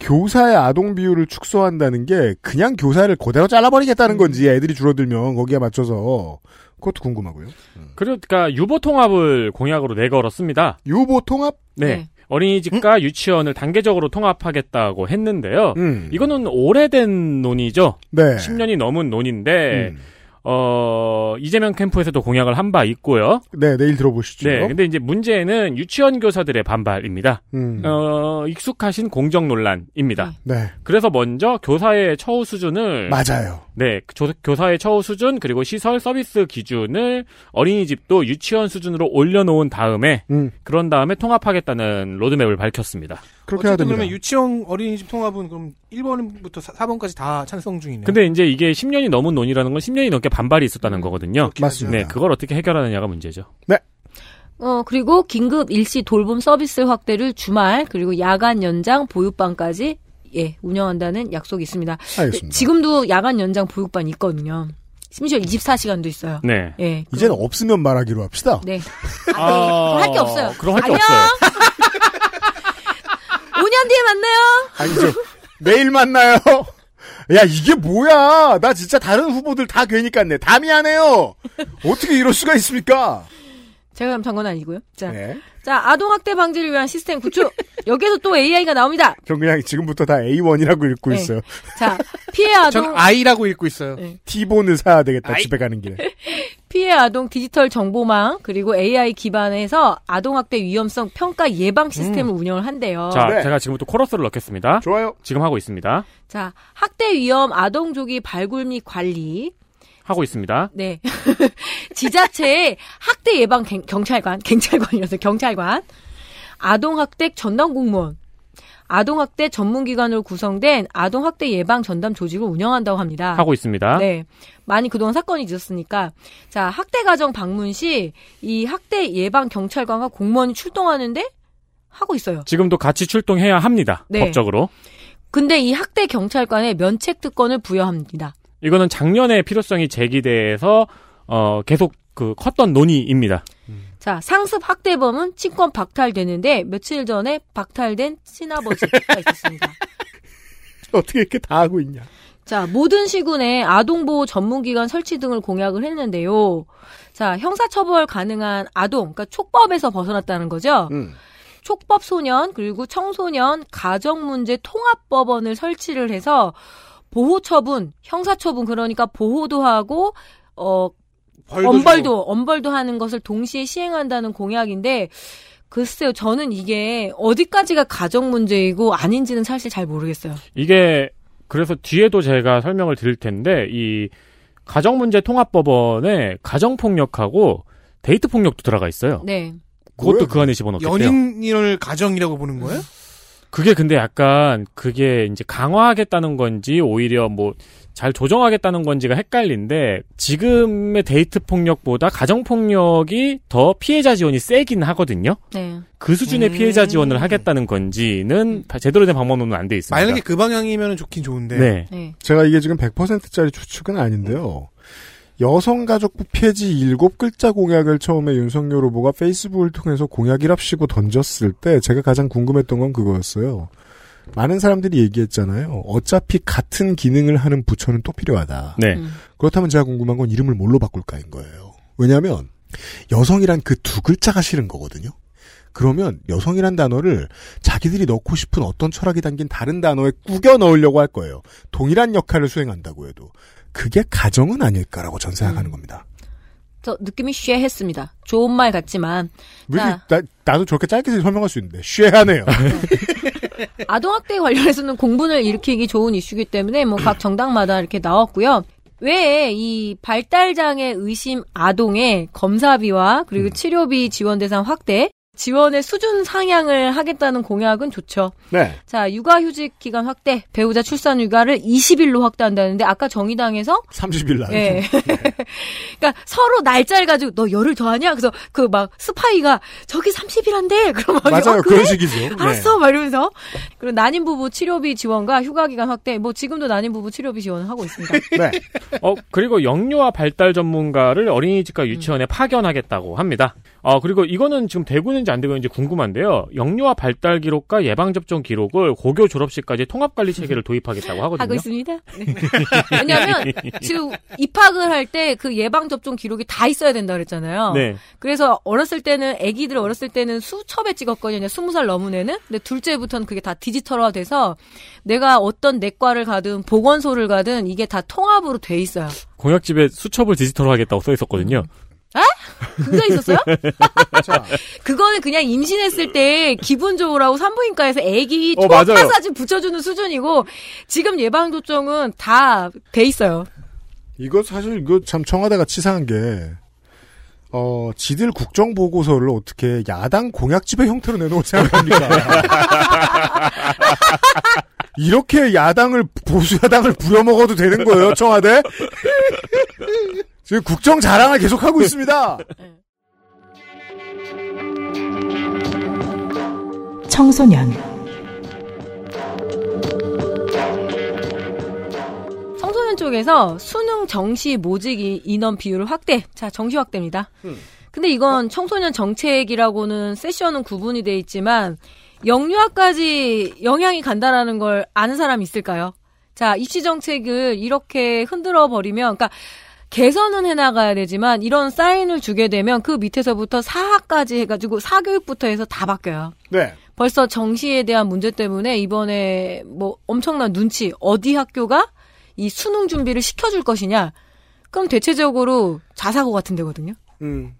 교사의 아동 비율을 축소한다는 게 그냥 교사를 그대로 잘라버리겠다는 건지 애들이 줄어들면 거기에 맞춰서 그것도 궁금하고요. 그러니까 유보 통합을 공약으로 내걸었습니다. 유보 통합? 네. 네. 어린이집과 유치원을 단계적으로 통합하겠다고 했는데요. 음. 이거는 오래된 논의죠. 네. 10년이 넘은 논의인데 어, 이재명 캠프에서도 공약을 한 바 있고요. 네, 내일 들어보시죠. 네, 근데 이제 문제는 유치원 교사들의 반발입니다. 음. 어, 익숙하신 공정 논란입니다. 네. 그래서 먼저 교사의 처우 수준을 맞아요. 네, 조- 교사의 처우 수준 그리고 시설 서비스 기준을 어린이집도 유치원 수준으로 올려놓은 다음에 음. 그런 다음에 통합하겠다는 로드맵을 밝혔습니다. 그렇게 해야 됩니다. 그러면 유치원 어린이집 통합은 그럼 1번부터 4 번까지 다 찬성 중이네요. 근데 이제 이게 10년이 넘은 논의라는 건 10년이 넘게 반발이 있었다는 거거든요. 맞습니다. 네, 그걸 어떻게 해결하느냐가 문제죠. 네. 어, 그리고 긴급 일시 돌봄 서비스 확대를 주말 그리고 야간 연장 보육반까지 예, 운영한다는 약속이 있습니다. 알겠습니다. 지금도 야간 연장 보육반 있거든요. 심지어 24시간도 있어요. 네. 예. 이제는 없으면 말하기로 합시다. 네. 아, 네. 할게 없어요. 그럼 할게 안녕! 없어요. 5년 뒤에 만나요. 아니죠. 내일 만나요. 야, 이게 뭐야. 나 진짜 다른 후보들 다 괜히 깠네. 다 미안해요. 어떻게 이럴 수가 있습니까? 제가 감탄 건 아니고요. 자, 네. 자 아동학대 방지를 위한 시스템 구축. 여기에서 또 AI가 나옵니다. 전 그냥 지금부터 다 A1이라고 읽고 네. 있어요. 자, 피해 아동 전 I라고 읽고 있어요. T본을 사야 되겠다. 집에 가는 길에. 피해 아동 디지털 정보망 그리고 AI 기반에서 아동학대 위험성 평가 예방 시스템을 운영을 한대요. 자, 제가 지금부터 코러스를 넣겠습니다. 좋아요. 지금 하고 있습니다. 자, 학대 위험 아동 조기 발굴 및 관리. 하고 있습니다. 네. 지자체의 학대 예방 경- 경찰관, 경찰관이라서 경찰관. 아동학대 전담 공무원. 아동학대 전문기관으로 구성된 아동학대 예방 전담 조직을 운영한다고 합니다. 하고 있습니다. 네. 많이 그동안 사건이 있었으니까. 자, 학대 가정 방문 시 이 학대 예방 경찰관과 공무원이 출동하는데 하고 있어요. 지금도 같이 출동해야 합니다. 네. 법적으로. 근데 이 학대 경찰관에 면책 특권을 부여합니다. 이거는 작년에 필요성이 제기돼서 어 계속 그 컸던 논의입니다. 자, 상습 학대범은 친권 박탈되는데 며칠 전에 박탈된 친아버지가 있었습니다. 어떻게 이렇게 다 하고 있냐? 자, 모든 시군에 아동보호 전문기관 설치 등을 공약을 했는데요. 자, 형사처벌 가능한 아동, 그러니까 촉법에서 벗어났다는 거죠. 음. 촉법 소년 그리고 청소년 가정 문제 통합법원을 설치를 해서 보호 처분, 형사 처분 그러니까 보호도 하고 어 엄벌도 엄벌도 하는 것을 동시에 시행한다는 공약인데 글쎄요, 저는 이게 어디까지가 가정 문제이고 아닌지는 사실 잘 모르겠어요. 이게 그래서 뒤에도 제가 설명을 드릴 텐데 이 가정문제 통합법원에 가정폭력하고 데이트 폭력도 들어가 있어요. 네. 그것도 그 안에 집어넣겠대요. 연인을 가정이라고 보는 거예요? 그게 근데 약간 그게 이제 강화하겠다는 건지 오히려 뭐 잘 조정하겠다는 건지가 헷갈린데 지금의 데이트 폭력보다 가정 폭력이 더 피해자 지원이 세긴 하거든요. 네. 그 수준의 피해자 지원을 하겠다는 건지는 제대로 된 방법론은 안 돼 있습니다. 만약에 그 방향이면 좋긴 좋은데. 네. 제가 이게 지금 100%짜리 추측은 아닌데요. 여성가족부 폐지 일곱 글자 공약을 처음에 윤석열 후보가 페이스북을 통해서 공약이랍시고 던졌을 때 제가 가장 궁금했던 건 그거였어요. 많은 사람들이 얘기했잖아요. 어차피 같은 기능을 하는 부처는 또 필요하다. 네. 그렇다면 제가 궁금한 건 이름을 뭘로 바꿀까인 거예요. 왜냐하면 여성이란 그 두 글자가 싫은 거거든요. 그러면 여성이란 단어를 자기들이 넣고 싶은 어떤 철학이 담긴 다른 단어에 꾸겨 넣으려고 할 거예요. 동일한 역할을 수행한다고 해도. 그게 가정은 아닐까라고 전 생각하는 겁니다. 저 느낌이 쉐했습니다. 좋은 말 같지만 왜 나, 나도 저렇게 짧게 설명할 수 있는데 쉐하네요. 아동학대 관련해서는 공분을 일으키기 좋은 이슈기 때문에 뭐 각 정당마다 이렇게 나왔고요. 왜이 발달장애 의심 아동의 검사비와 그리고 치료비 지원 대상 확대, 지원의 수준 상향을 하겠다는 공약은 좋죠. 네. 자, 육아휴직 기간 확대, 배우자 출산 휴가를 20일로 확대한다는데 아까 정의당에서 30일 날. 예. 그러니까 서로 날짜를 가지고 너 열흘 더 하냐? 그래서 그 막 스파이가 저기 30일 한대. 그럼 막 맞아요. 어, 그래? 그런 식이죠. 알았어. 막 이러면서 그리고 난임 부부 치료비 지원과 휴가 기간 확대. 뭐 지금도 난임 부부 치료비 지원을 하고 있습니다. 네. 어, 그리고 영유아 발달 전문가를 어린이집과 유치원에 파견하겠다고 합니다. 어, 그리고 이거는 지금 되고 있는지 안 되고 있는지 궁금한데요. 영유아 발달 기록과 예방 접종 기록을 고교 졸업식까지 통합 관리 체계를 도입하겠다고 하거든요. 하고 있습니다. 네. 왜냐하면 지금 입학을 할 때 그 예방 접종 기록이 다 있어야 된다 그랬잖아요. 네. 그래서 어렸을 때는 아기들 어렸을 때는 수첩에 찍었거든요. 스무 살 넘은 애는. 근데 둘째부터는 그게 다 디지털화 돼서 내가 어떤 내과를 가든 보건소를 가든 이게 다 통합으로 돼 있어요. 공약집에 수첩을 디지털로 하겠다고 써 있었거든요. 아? 그거 있었어요? 그거는 그냥 임신했을 때 기분 좋으라고 산부인과에서 아기 어, 초음파 맞아요. 사진 붙여주는 수준이고 지금 예방접종은 다 돼 있어요. 이거 사실 이거 참 청와대가 치사한 게 어, 지들 국정 보고서를 어떻게 야당 공약집의 형태로 내놓을 생각합니까? 이렇게 야당을 보수 야당을 부려먹어도 되는 거예요, 청와대? 지금 국정 자랑을 계속하고 있습니다. 청소년 청소년 쪽에서 수능 정시 모집 이- 인원 비율을 확대. 자, 정시 확대입니다. 근데 이건 청소년 정책이라고는 세션은 구분이 돼 있지만 영유아까지 영향이 간다라는 걸 아는 사람 있을까요? 자, 입시 정책을 이렇게 흔들어 버리면 그러니까 개선은 해나가야 되지만 이런 사인을 주게 되면 그 밑에서부터 사학까지 해가지고 사교육부터 해서 다 바뀌어요. 네. 벌써 정시에 대한 문제 때문에 이번에 뭐 엄청난 눈치 어디 학교가 이 수능 준비를 시켜줄 것이냐 그럼 대체적으로 자사고 같은 데거든요. 음.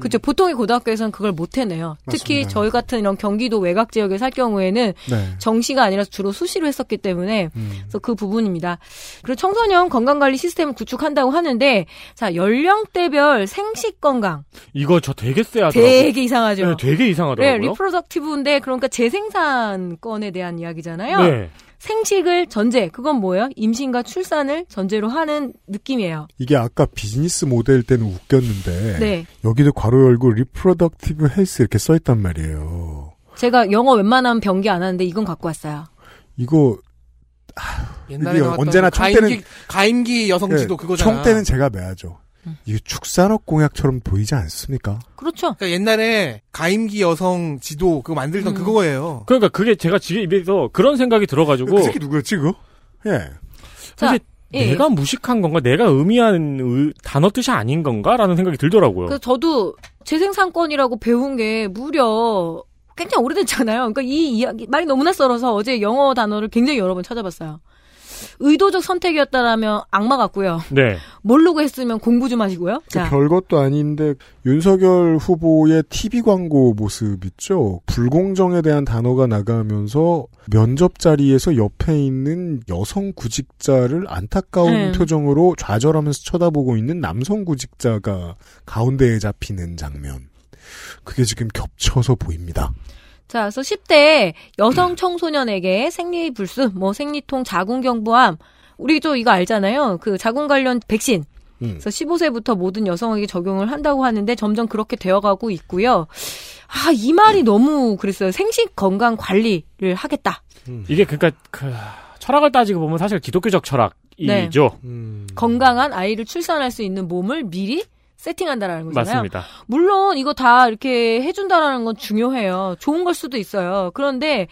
그죠. 보통의 고등학교에서는 그걸 못 해내요. 특히 맞습니다. 저희 같은 이런 경기도 외곽 지역에 살 경우에는 네. 정시가 아니라 주로 수시로 했었기 때문에 음. 그래서 그 부분입니다. 그리고 청소년 건강관리 시스템을 구축한다고 하는데 자 연령대별 생식 건강 이거 저 되게 쎄하더라고요. 되게 이상하죠. 네, 되게 네, 이상하더라고요. 리프로덕티브인데 그러니까 재생산권에 대한 이야기잖아요. 네. 생식을 전제 그건 뭐예요? 임신과 출산을 전제로 하는 느낌이에요. 이게 아까 비즈니스 모델 때는 웃겼는데 네. 여기도 괄호 열고 리프로덕티브 헬스 이렇게 써 있단 말이에요. 제가 영어 웬만하면 변기 안 하는데 이건 갖고 왔어요. 이거 옛날에 이게 나왔던 언제나 총 때는 가임기, 가임기 여성지도 예, 그거잖아. 총 때는 제가 매야죠. 이게 축산업 공약처럼 보이지 않습니까? 그렇죠. 그러니까 옛날에 가임기 여성 지도 그거 만들던 음. 그거예요. 그러니까 그게 제가 지금 입에서 그런 생각이 들어가지고 그 새끼 누구였지 그거? 예. 자, 사실 예. 내가 무식한 건가, 내가 의미하는 의- 단어 뜻이 아닌 건가라는 생각이 들더라고요. 그래서 저도 재생산권이라고 배운 게 무려 굉장히 오래됐잖아요. 그러니까 이 이야기 말이 너무나 썰어서 어제 영어 단어를 굉장히 여러 번 찾아봤어요. 의도적 선택이었다라면 악마 같고요. 네. 모르고 했으면 공부 좀 하시고요. 자, 별것도 아닌데 윤석열 후보의 TV 광고 모습 있죠. 불공정에 대한 단어가 나가면서 면접 자리에서 옆에 있는 여성 구직자를 안타까운 음. 표정으로 좌절하면서 쳐다보고 있는 남성 구직자가 가운데에 잡히는 장면. 그게 지금 겹쳐서 보입니다. 자, 그래서 10대 여성 청소년에게 생리불수, 뭐 생리통, 자궁경부암, 우리 또 이거 알잖아요. 그 자궁 관련 백신. 음. 그래서 15세부터 모든 여성에게 적용을 한다고 하는데 점점 그렇게 되어가고 있고요. 아, 이 말이 너무 그랬어요. 생식 건강 관리를 하겠다. 이게 그러니까 그 철학을 따지고 보면 사실 기독교적 철학이죠. 네. 건강한 아이를 출산할 수 있는 몸을 미리 세팅한다라는 거잖아요. 맞습니다. 물론 이거 다 이렇게 해준다라는 건 중요해요. 좋은 걸 수도 있어요. 그런데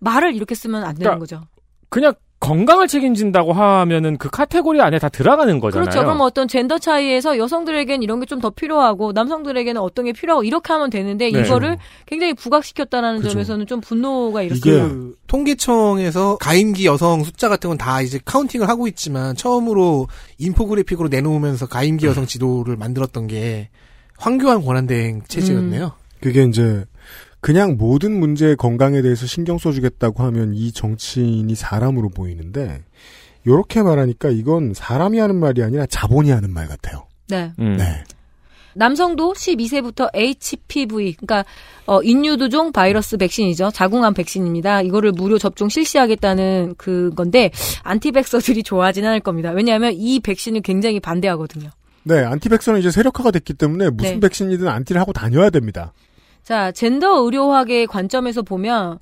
말을 이렇게 쓰면 안 되는 그러니까 거죠. 그냥 건강을 책임진다고 하면은 그 카테고리 안에 다 들어가는 거잖아요. 그렇죠. 그럼 어떤 젠더 차이에서 여성들에겐 이런 게 좀 더 필요하고 남성들에게는 어떤 게 필요하고 이렇게 하면 되는데 네. 이거를 굉장히 부각시켰다라는 그죠. 점에서는 좀 분노가 이게 일었어요. 그 통계청에서 가임기 여성 숫자 같은 건 다 이제 counting을 하고 있지만 처음으로 인포그래픽으로 내놓으면서 가임기 여성 지도를 만들었던 게 황교안 권한대행 체제였네요. 그게 이제 그냥 모든 문제의 건강에 대해서 신경 써주겠다고 하면 이 정치인이 사람으로 보이는데 요렇게 말하니까 이건 사람이 하는 말이 아니라 자본이 하는 말 같아요. 네. 네. 남성도 12세부터 HPV, 그러니까 어, 인유두종 바이러스 백신이죠. 자궁암 백신입니다. 이거를 무료 접종 실시하겠다는 그 건데 안티백서들이 좋아하진 않을 겁니다. 왜냐하면 이 백신을 굉장히 반대하거든요. 네, 안티백서는 이제 세력화가 됐기 때문에 무슨 네. 백신이든 안티를 하고 다녀야 됩니다. 자, 젠더 의료학의 관점에서 보면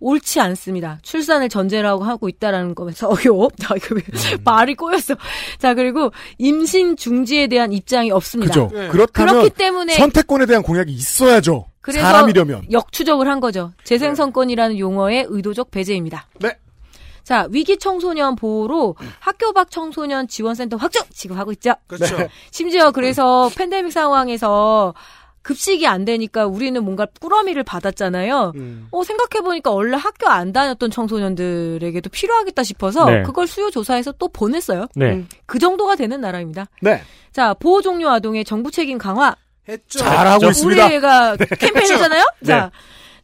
옳지 않습니다. 출산을 전제라고 하고 있다라는 거면서 어요. 자, 이거 왜 말이 꼬였어. 자, 그리고 임신 중지에 대한 입장이 없습니다. 그죠? 그렇다면 그렇기 때문에 선택권에 대한 공약이 있어야죠. 그래서 사람이려면. 역추적을 한 거죠. 재생선권이라는 용어의 의도적 배제입니다. 네. 자, 위기 청소년 보호로 학교 밖 청소년 지원센터 확충 지금 하고 있죠. 그렇죠. 네. 심지어 그래서 팬데믹 상황에서 급식이 안 되니까 우리는 뭔가 꾸러미를 받았잖아요. 음. 어, 생각해보니까 원래 학교 안 다녔던 청소년들에게도 필요하겠다 싶어서 네. 그걸 수요 조사해서 또 보냈어요. 네. 음, 그 정도가 되는 나라입니다. 네. 자, 보호 종료 아동의 정부 책임 강화. 했죠. 잘하고 있습니다. 우리가 캠페인이잖아요? 네. 자.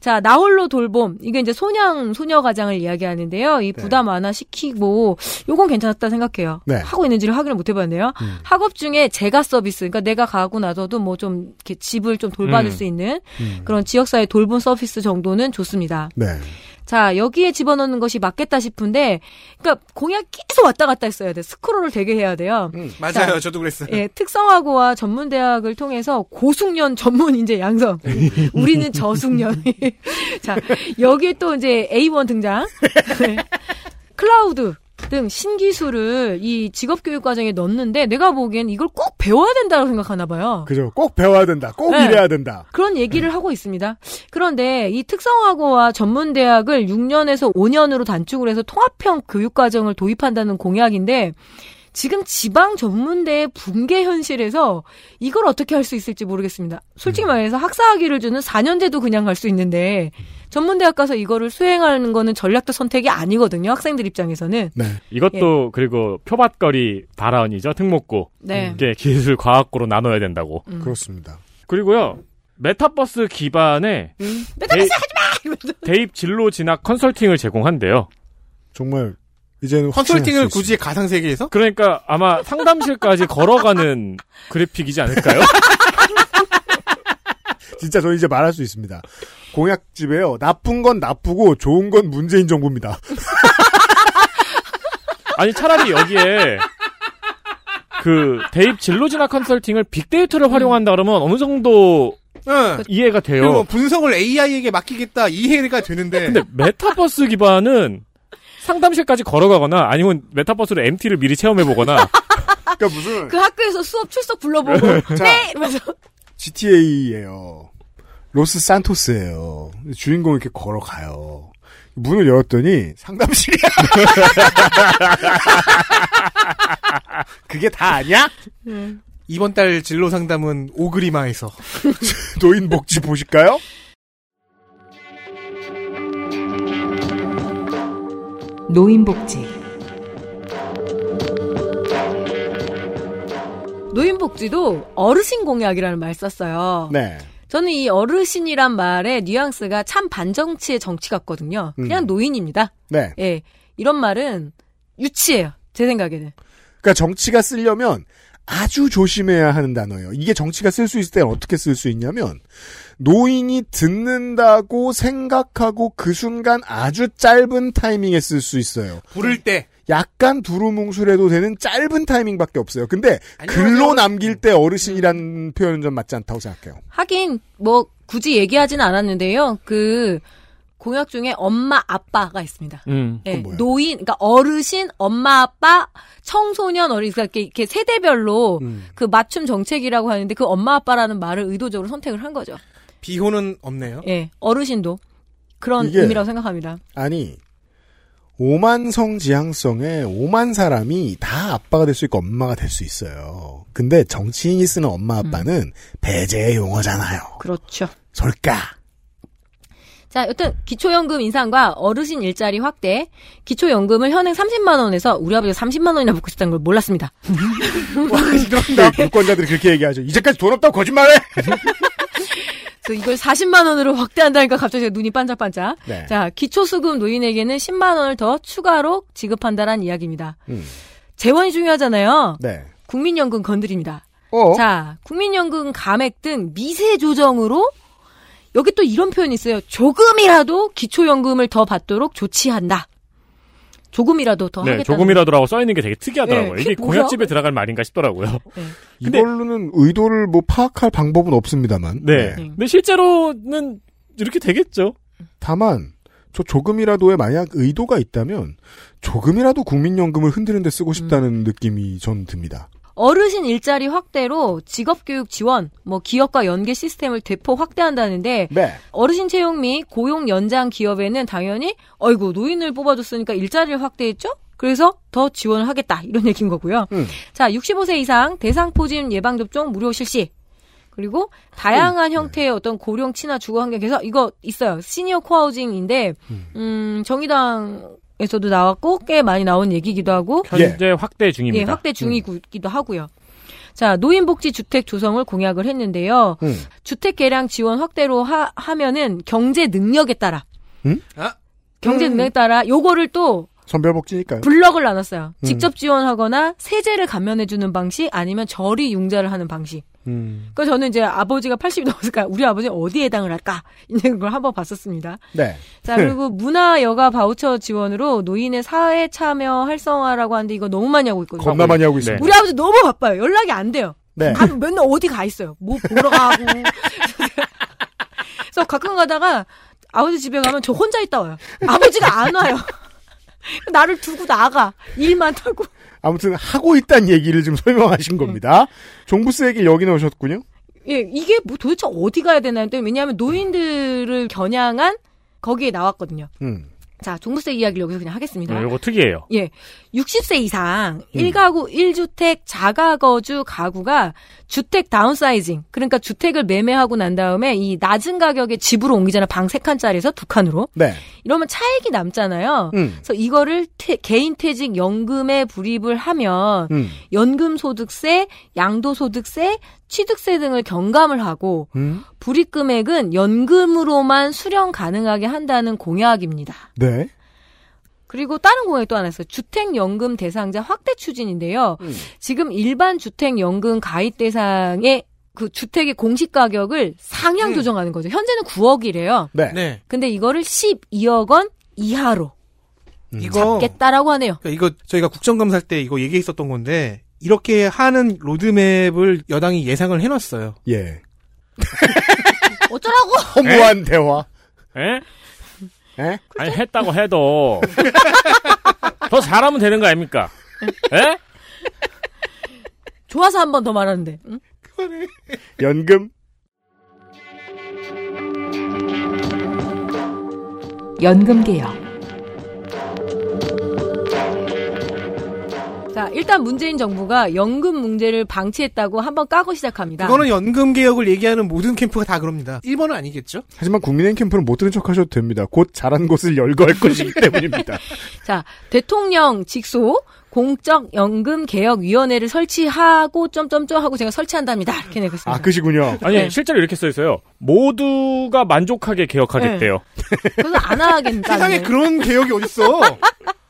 자, 나홀로 돌봄. 이게 이제 소냥, 소녀 가장을 이야기하는데요. 이 부담 완화시키고, 요건 괜찮았다 생각해요. 네. 하고 있는지를 확인을 못 해봤네요. 음. 학업 중에 재가 서비스. 그러니까 내가 가고 나서도 뭐 좀, 이렇게 집을 좀 돌봐줄 음. 수 있는 음. 그런 지역사회 돌봄 서비스 정도는 좋습니다. 네. 자, 여기에 집어넣는 것이 맞겠다 싶은데, 그러니까 공약 계속 왔다 갔다 했어야 돼. 스크롤을 되게 해야 돼요. 맞아요. 자, 저도 그랬어요. 예, 특성화고와 전문대학을 통해서 고숙련 전문 인재 양성. 우리는 저숙련. 자, 여기에 또 이제 A1 등장. 네. 클라우드 등 신기술을 이 직업 교육 과정에 넣는데 내가 보기엔 이걸 꼭 배워야 된다고 생각하나 봐요. 그죠. 꼭 배워야 된다. 꼭 네. 이래야 된다. 그런 얘기를 하고 있습니다. 그런데 이 특성화고와 전문 대학을 6년에서 5년으로 단축을 해서 통합형 교육 과정을 도입한다는 공약인데 지금 지방 전문대의 붕괴 현실에서 이걸 어떻게 할 수 있을지 모르겠습니다. 솔직히 말해서 학사학위를 주는 4년제도 그냥 갈 수 있는데 전문대학 가서 이거를 수행하는 거는 전략적 선택이 아니거든요. 학생들 입장에서는. 네. 이것도 그리고 표밭거리 발언이죠. 특목고. 네. 이게 기술 과학고로 나눠야 된다고. 음. 그렇습니다. 그리고요. 메타버스 기반의 메타버스 대입- 하지 마! 대입 진로 진학 컨설팅을 제공한대요. 정말 이제는 컨설팅을 굳이 가상 세계에서? 그러니까 아마 상담실까지 걸어가는 그래픽이지 않을까요? 진짜 저 이제 말할 수 있습니다. 공약집에요. 나쁜 건 나쁘고 좋은 건 문재인 정부입니다. 아니 차라리 여기에 그 대입 진로 진학 컨설팅을 빅데이터를 활용한다 그러면 어느 정도 응. 이해가 돼요. 그리고 분석을 AI에게 맡기겠다 이해가 되는데. 근데 메타버스 기반은 상담실까지 걸어가거나 아니면 메타버스로 MT를 미리 체험해보거나 그러니까 무슨 그 학교에서 수업 출석 불러보고 자. 네 이러면서 GTA예요. 로스 산토스예요. 주인공이 이렇게 걸어가요. 문을 열었더니 상담실이야. 그게 다 아니야? 이번 달 진로 상담은 오그리마에서 노인 복지 보실까요? 노인복지 노인복지도 어르신 공약이라는 말 썼어요. 네. 저는 이 어르신이란 말의 뉘앙스가 참 반정치의 정치 같거든요. 그냥 음. 노인입니다. 네. 예. 이런 말은 유치해요. 제 생각에는. 그러니까 정치가 쓰려면 아주 조심해야 하는 단어예요. 이게 정치가 쓸 수 있을 때 어떻게 쓸 수 있냐면 노인이 듣는다고 생각하고 그 순간 아주 짧은 타이밍에 쓸 수 있어요. 부를 때 약간 두루뭉술해도 되는 짧은 타이밍밖에 없어요. 근데 글로 남길 때 어르신이라는 표현은 좀 맞지 않다고 생각해요. 하긴 뭐 굳이 얘기하진 않았는데요. 그 공약 중에 엄마 아빠가 있습니다. 음. 예, 노인, 그러니까 어르신, 엄마, 아빠, 청소년, 어린, 그러니까 이렇게, 이렇게 세대별로 음. 그 맞춤 정책이라고 하는데 그 엄마, 아빠라는 말을 의도적으로 선택을 한 거죠. 비호는 없네요. 예, 어르신도 그런 의미라고 생각합니다. 아니 오만성 지향성에 오만 사람이 다 아빠가 될 수 있고 엄마가 될 수 있어요. 근데 정치인이 쓰는 엄마 아빠는 배제의 용어잖아요. 그렇죠. 솔까. 자, 여튼 기초연금 인상과 어르신 일자리 확대, 기초연금을 현행 30만 원에서 우리 아버지가 30만 원이나 받고 싶다는 걸 몰랐습니다. 네, 유권자들이 그렇게 얘기하죠. 이제까지 돈 없다고 거짓말해. 이걸 40만 원으로 확대한다니까 갑자기 눈이 반짝반짝. 네. 자, 기초수급 노인에게는 10만 원을 더 추가로 지급한다라는 이야기입니다. 음. 재원이 중요하잖아요. 네. 국민연금 건드립니다. 어? 자, 국민연금 감액 등 미세 조정으로 여기 또 이런 표현이 있어요. 조금이라도 기초연금을 더 받도록 조치한다. 조금이라도 더 네, 하겠다. 조금이라도라고 써 있는 게 되게 특이하더라고요. 네, 이게 뭐야? 공약집에 들어갈 말인가 싶더라고요. 이걸로는 의도를 뭐 파악할 방법은 없습니다만. 네. 근데 실제로는 이렇게 되겠죠. 다만 저 조금이라도의 만약 의도가 있다면 조금이라도 국민연금을 흔드는 데 쓰고 싶다는 느낌이 전 듭니다. 어르신 일자리 확대로 직업교육 지원, 뭐 기업과 연계 시스템을 대폭 확대한다는데 네. 어르신 채용 및 고용 연장 기업에는 당연히 어이구 노인을 뽑아줬으니까 일자리를 확대했죠? 그래서 더 지원을 하겠다 이런 얘기인 거고요. 음. 자, 65세 이상 대상 포진 예방 접종 무료 실시. 그리고 다양한 형태의 어떤 고령 친화 주거 환경에서 이거 있어요. 시니어 코하우징인데 음, 정의당 에서도 나왔고 꽤 많이 나온 얘기기도 하고 현재 확대 중입니다. 예, 확대 중이기도 하고요. 자, 노인복지 주택 조성을 공약을 했는데요. 음. 주택 개량 지원 확대로 하, 하면은 경제 능력에 따라 음? 경제 능력에 따라 요거를 또 선별복지니까요. 블럭을 나눴어요. 음. 직접 지원하거나 세제를 감면해 주는 방식 아니면 저리 융자를 하는 방식. 음. 그 저는 이제 아버지가 80이 넘었을까 우리 아버지 는 어디에 해당을 할까 이런 걸 한번 봤었습니다. 네. 자 그리고 문화 여가 바우처 지원으로 노인의 사회 참여 활성화라고 하는데 이거 너무 많이 하고 있거든요. 겁나 많이 하고 있습니다. 우리 아버지 너무 바빠요. 연락이 안 돼요. 네. 가- 맨날 어디 가 있어요. 뭐 보러 가고. 그래서 가끔 가다가 아버지 집에 가면 저 혼자 있다 와요. 아버지가 안 와요. 나를 두고 나가. 일만 타고. 아무튼 하고 있다는 얘기를 좀 설명하신 겁니다. 종부세 얘기를 여기 넣으셨군요. 예, 이게 뭐 도대체 어디 가야 되나 했더니 왜냐하면 노인들을 겨냥한 거기에 나왔거든요. 음. 자, 종부세 이야기를 여기서 그냥 하겠습니다. 네, 이거 특이해요. 예. 60세 이상 음. 1가구 1주택 자가거주 가구가 주택 다운사이징. 그러니까 주택을 매매하고 난 다음에 이 낮은 가격에 집으로 옮기잖아. 방 3칸짜리에서 2칸으로. 네. 이러면 차익이 남잖아요. 음. 그래서 이거를 태- 개인퇴직 연금에 불입을 하면 음. 연금소득세, 양도소득세, 취득세 등을 경감을 하고 음. 불입 금액은 연금으로만 수령 가능하게 한다는 공약입니다. 네. 그리고 다른 공약이 또 하나 있어요. 주택연금 대상자 확대 추진인데요. 지금 일반 주택연금 가입 대상의 그 주택의 공시 가격을 상향 조정하는 거죠. 현재는 9억이래요. 네. 근데 이거를 12억 원 이하로 이거 잡겠다라고 하네요. 그러니까 이거 저희가 국정감사 때 이거 얘기했었던 건데 이렇게 하는 로드맵을 여당이 예상을 해놨어요. 예. 어쩌라고? 허무한 대화. 에? 에? 아니 했다고 해도 더 잘하면 되는 거 아닙니까? 예? 좋아서 한 번 더 말하는데. 응? 연금 연금 개혁. 자, 일단 문재인 정부가 연금 문제를 방치했다고 한번 까고 시작합니다. 그거는 연금 개혁을 얘기하는 모든 캠프가 다 그럽니다. 1번은 아니겠죠? 하지만 국민의힘 캠프는 못 들은 척 하셔도 됩니다. 곧 잘한 곳을 열거할 것이기 때문입니다. 자, 대통령 직속 공적연금개혁위원회를 설치하고 점점점 하고 제가 설치한답니다. 이렇게 내겠습니다. 아 그시군요. 아니 네. 실제로 이렇게 써 있어요. 모두가 만족하게 개혁하겠대요. 그래서 안 하겠다. 세상에 그런 개혁이 어딨어?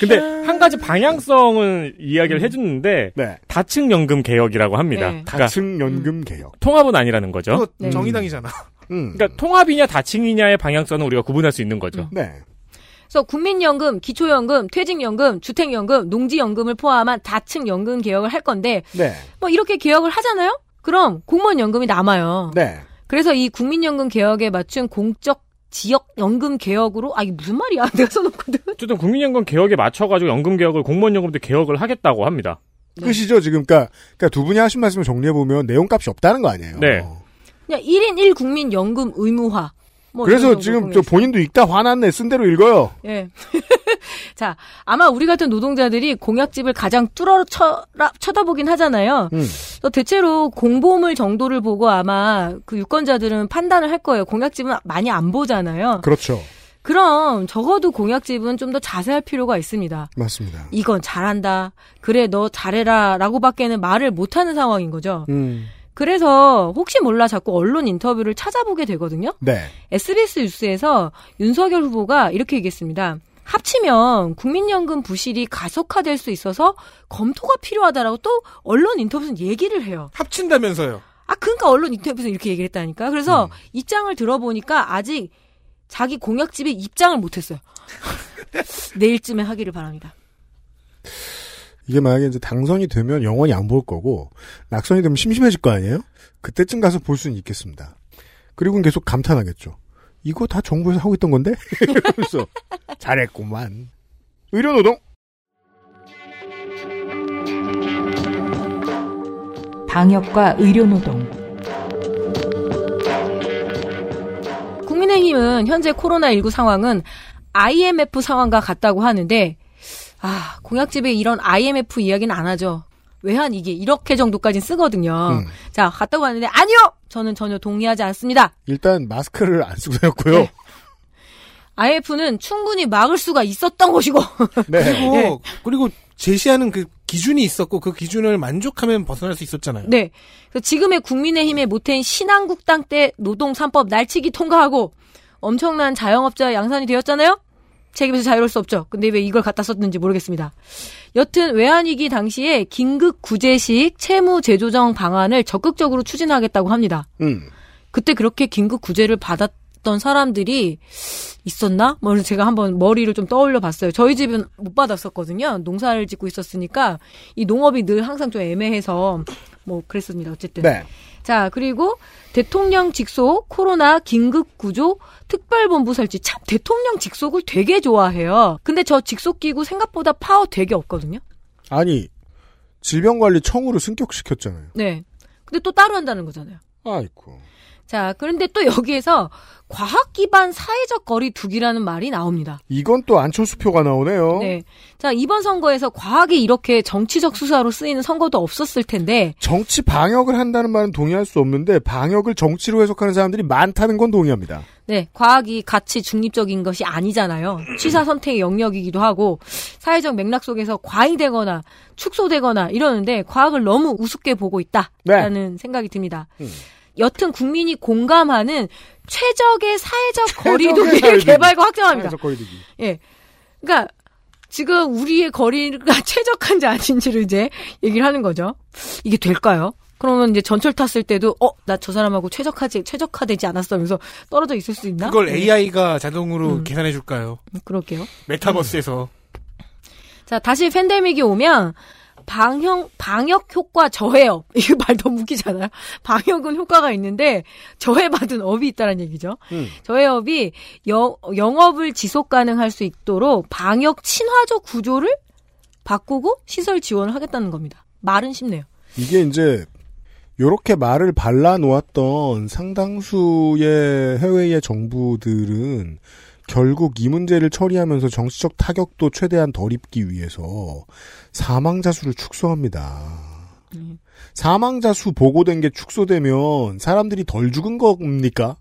근데 한 가지 방향성을 이야기를 해주는데 네. 다층 연금 개혁이라고 합니다. 네. 그러니까 다층 연금 개혁. 통합은 아니라는 거죠. 그거 네. 정의당이잖아. 음. 그러니까 통합이냐 다층이냐의 방향성은 우리가 구분할 수 있는 거죠. 네. 그래서 국민연금, 기초연금, 퇴직연금, 주택연금, 농지연금을 포함한 다층 연금 개혁을 할 건데 네. 뭐 이렇게 개혁을 하잖아요? 그럼 공무원 연금이 남아요. 네. 그래서 이 국민연금 개혁에 맞춘 공적 지역 연금 개혁으로 아 이게 무슨 말이야? 내가 써놓거든. 어쨌든 국민연금 개혁에 맞춰가지고 연금 개혁을 공무원 연금도 개혁을 하겠다고 합니다. 끝이죠 지금. 그러니까, 그러니까 두 분이 하신 말씀을 정리해 보면 내용값이 없다는 거 아니에요. 네. 그냥 1인 1 국민 연금 의무화. 뭐 그래서 지금 저. 본인도 읽다 화났네. 쓴 대로 읽어요. 예. 자, 아마 우리 같은 노동자들이 공약집을 가장 뚫어 쳐, 쳐다보긴 하잖아요. 음. 또 대체로 공보물 정도를 보고 아마 그 유권자들은 판단을 할 거예요. 공약집은 많이 안 보잖아요. 그렇죠. 그럼 적어도 공약집은 좀 더 자세할 필요가 있습니다. 맞습니다. 이건 잘한다. 그래, 너 잘해라. 라고밖에는 말을 못하는 상황인 거죠. 음. 그래서 혹시 몰라 자꾸 언론 인터뷰를 찾아보게 되거든요. 네. SBS 뉴스에서 윤석열 후보가 이렇게 얘기했습니다. 합치면 국민연금 부실이 가속화될 수 있어서 검토가 필요하다라고 또 언론 인터뷰에서 얘기를 해요. 합친다면서요. 아, 그러니까 언론 인터뷰에서 이렇게 얘기를 했다니까. 그래서 입장을 들어보니까 아직 자기 공약집에 입장을 못했어요. 내일쯤에 하기를 바랍니다. 이게 만약에 이제 당선이 되면 영원히 안 볼 거고 낙선이 되면 심심해질 거 아니에요? 그때쯤 가서 볼 수는 있겠습니다. 그리고는 계속 감탄하겠죠. 이거 다 정부에서 하고 있던 건데? 이러면서 잘했구만. 의료노동 방역과 의료노동. 국민의힘은 현재 코로나19 상황은 IMF 상황과 같다고 하는데, 아, 공약집에 이런 IMF 이야기는 안 하죠. 외환 이게 이렇게 정도까지는 쓰거든요. 음. 자, 갔다고 하는데, 아니요! 저는 전혀 동의하지 않습니다. 일단 마스크를 안 쓰고 다녔고요. 네. IMF는 충분히 막을 수가 있었던 것이고, 네. 그리고 네. 그리고 제시하는 그 기준이 있었고 그 기준을 만족하면 벗어날 수 있었잖아요. 네. 그래서 지금의 국민의힘의 모태인 신한국당 때 노동 3법 날치기 통과하고 엄청난 자영업자 양산이 되었잖아요? 책임에서 자유로울 수 없죠. 근데 왜 이걸 갖다 썼는지 모르겠습니다. 여튼 외환위기 당시에 긴급 구제식 채무 재조정 방안을 적극적으로 추진하겠다고 합니다. 음. 그때 그렇게 긴급 구제를 받았던 사람들이 있었나? 뭐 제가 한번 머리를 좀 떠올려 봤어요. 저희 집은 못 받았었거든요. 농사를 짓고 있었으니까 이 농업이 늘 항상 좀 애매해서 뭐 그랬습니다. 어쨌든. 네. 자, 그리고 대통령 직속 코로나 긴급 구조 특별본부 설치. 참 대통령 직속을 되게 좋아해요. 근데 저 직속 기구 생각보다 파워 되게 없거든요. 아니 질병관리청으로 승격시켰잖아요. 네. 근데 또 따로 한다는 거잖아요. 아이고. 자, 그런데 또 여기에서 과학 기반 사회적 거리 두기라는 말이 나옵니다. 이건 또 안철수표가 나오네요. 네. 자, 이번 선거에서 과학이 이렇게 정치적 수사로 쓰이는 선거도 없었을 텐데, 정치 방역을 한다는 말은 동의할 수 없는데 방역을 정치로 해석하는 사람들이 많다는 건 동의합니다. 네, 과학이 가치 중립적인 것이 아니잖아요. 취사 선택의 영역이기도 하고, 사회적 맥락 속에서 과잉되거나 축소되거나 이러는데, 과학을 너무 우습게 보고 있다라는 생각이 듭니다. 음. 여튼 국민이 공감하는 최적의 사회적 사회두기. 개발과 확정합니다. 사회적 거리두기. 예. 그러니까 지금 우리의 거리가 최적한지 아닌지를 이제 얘기를 하는 거죠. 이게 될까요? 그러면 이제 전철 탔을 때도 어 나 저 사람하고 최적화지 최적화되지 않았어면서 떨어져 있을 수 있나? 그걸 네. AI가 자동으로 음. 계산해 줄까요? 그럴게요. 메타버스에서 자 다시 팬데믹이 오면 방역 방역 효과 저해업 이거 말 너무 웃기잖아요. 방역은 효과가 있는데 저해받은 업이 있다는 얘기죠. 음. 저해업이 여- 영업을 지속 가능할 수 있도록 방역 친화적 구조를 바꾸고 시설 지원을 하겠다는 겁니다. 말은 쉽네요. 이게 이제 요렇게 말을 발라 놓았던 상당수의 해외의 정부들은 결국 이 문제를 처리하면서 정치적 타격도 최대한 덜 입기 위해서 사망자 수를 축소합니다. 사망자 수 보고된 게 축소되면 사람들이 덜 죽은 겁니까?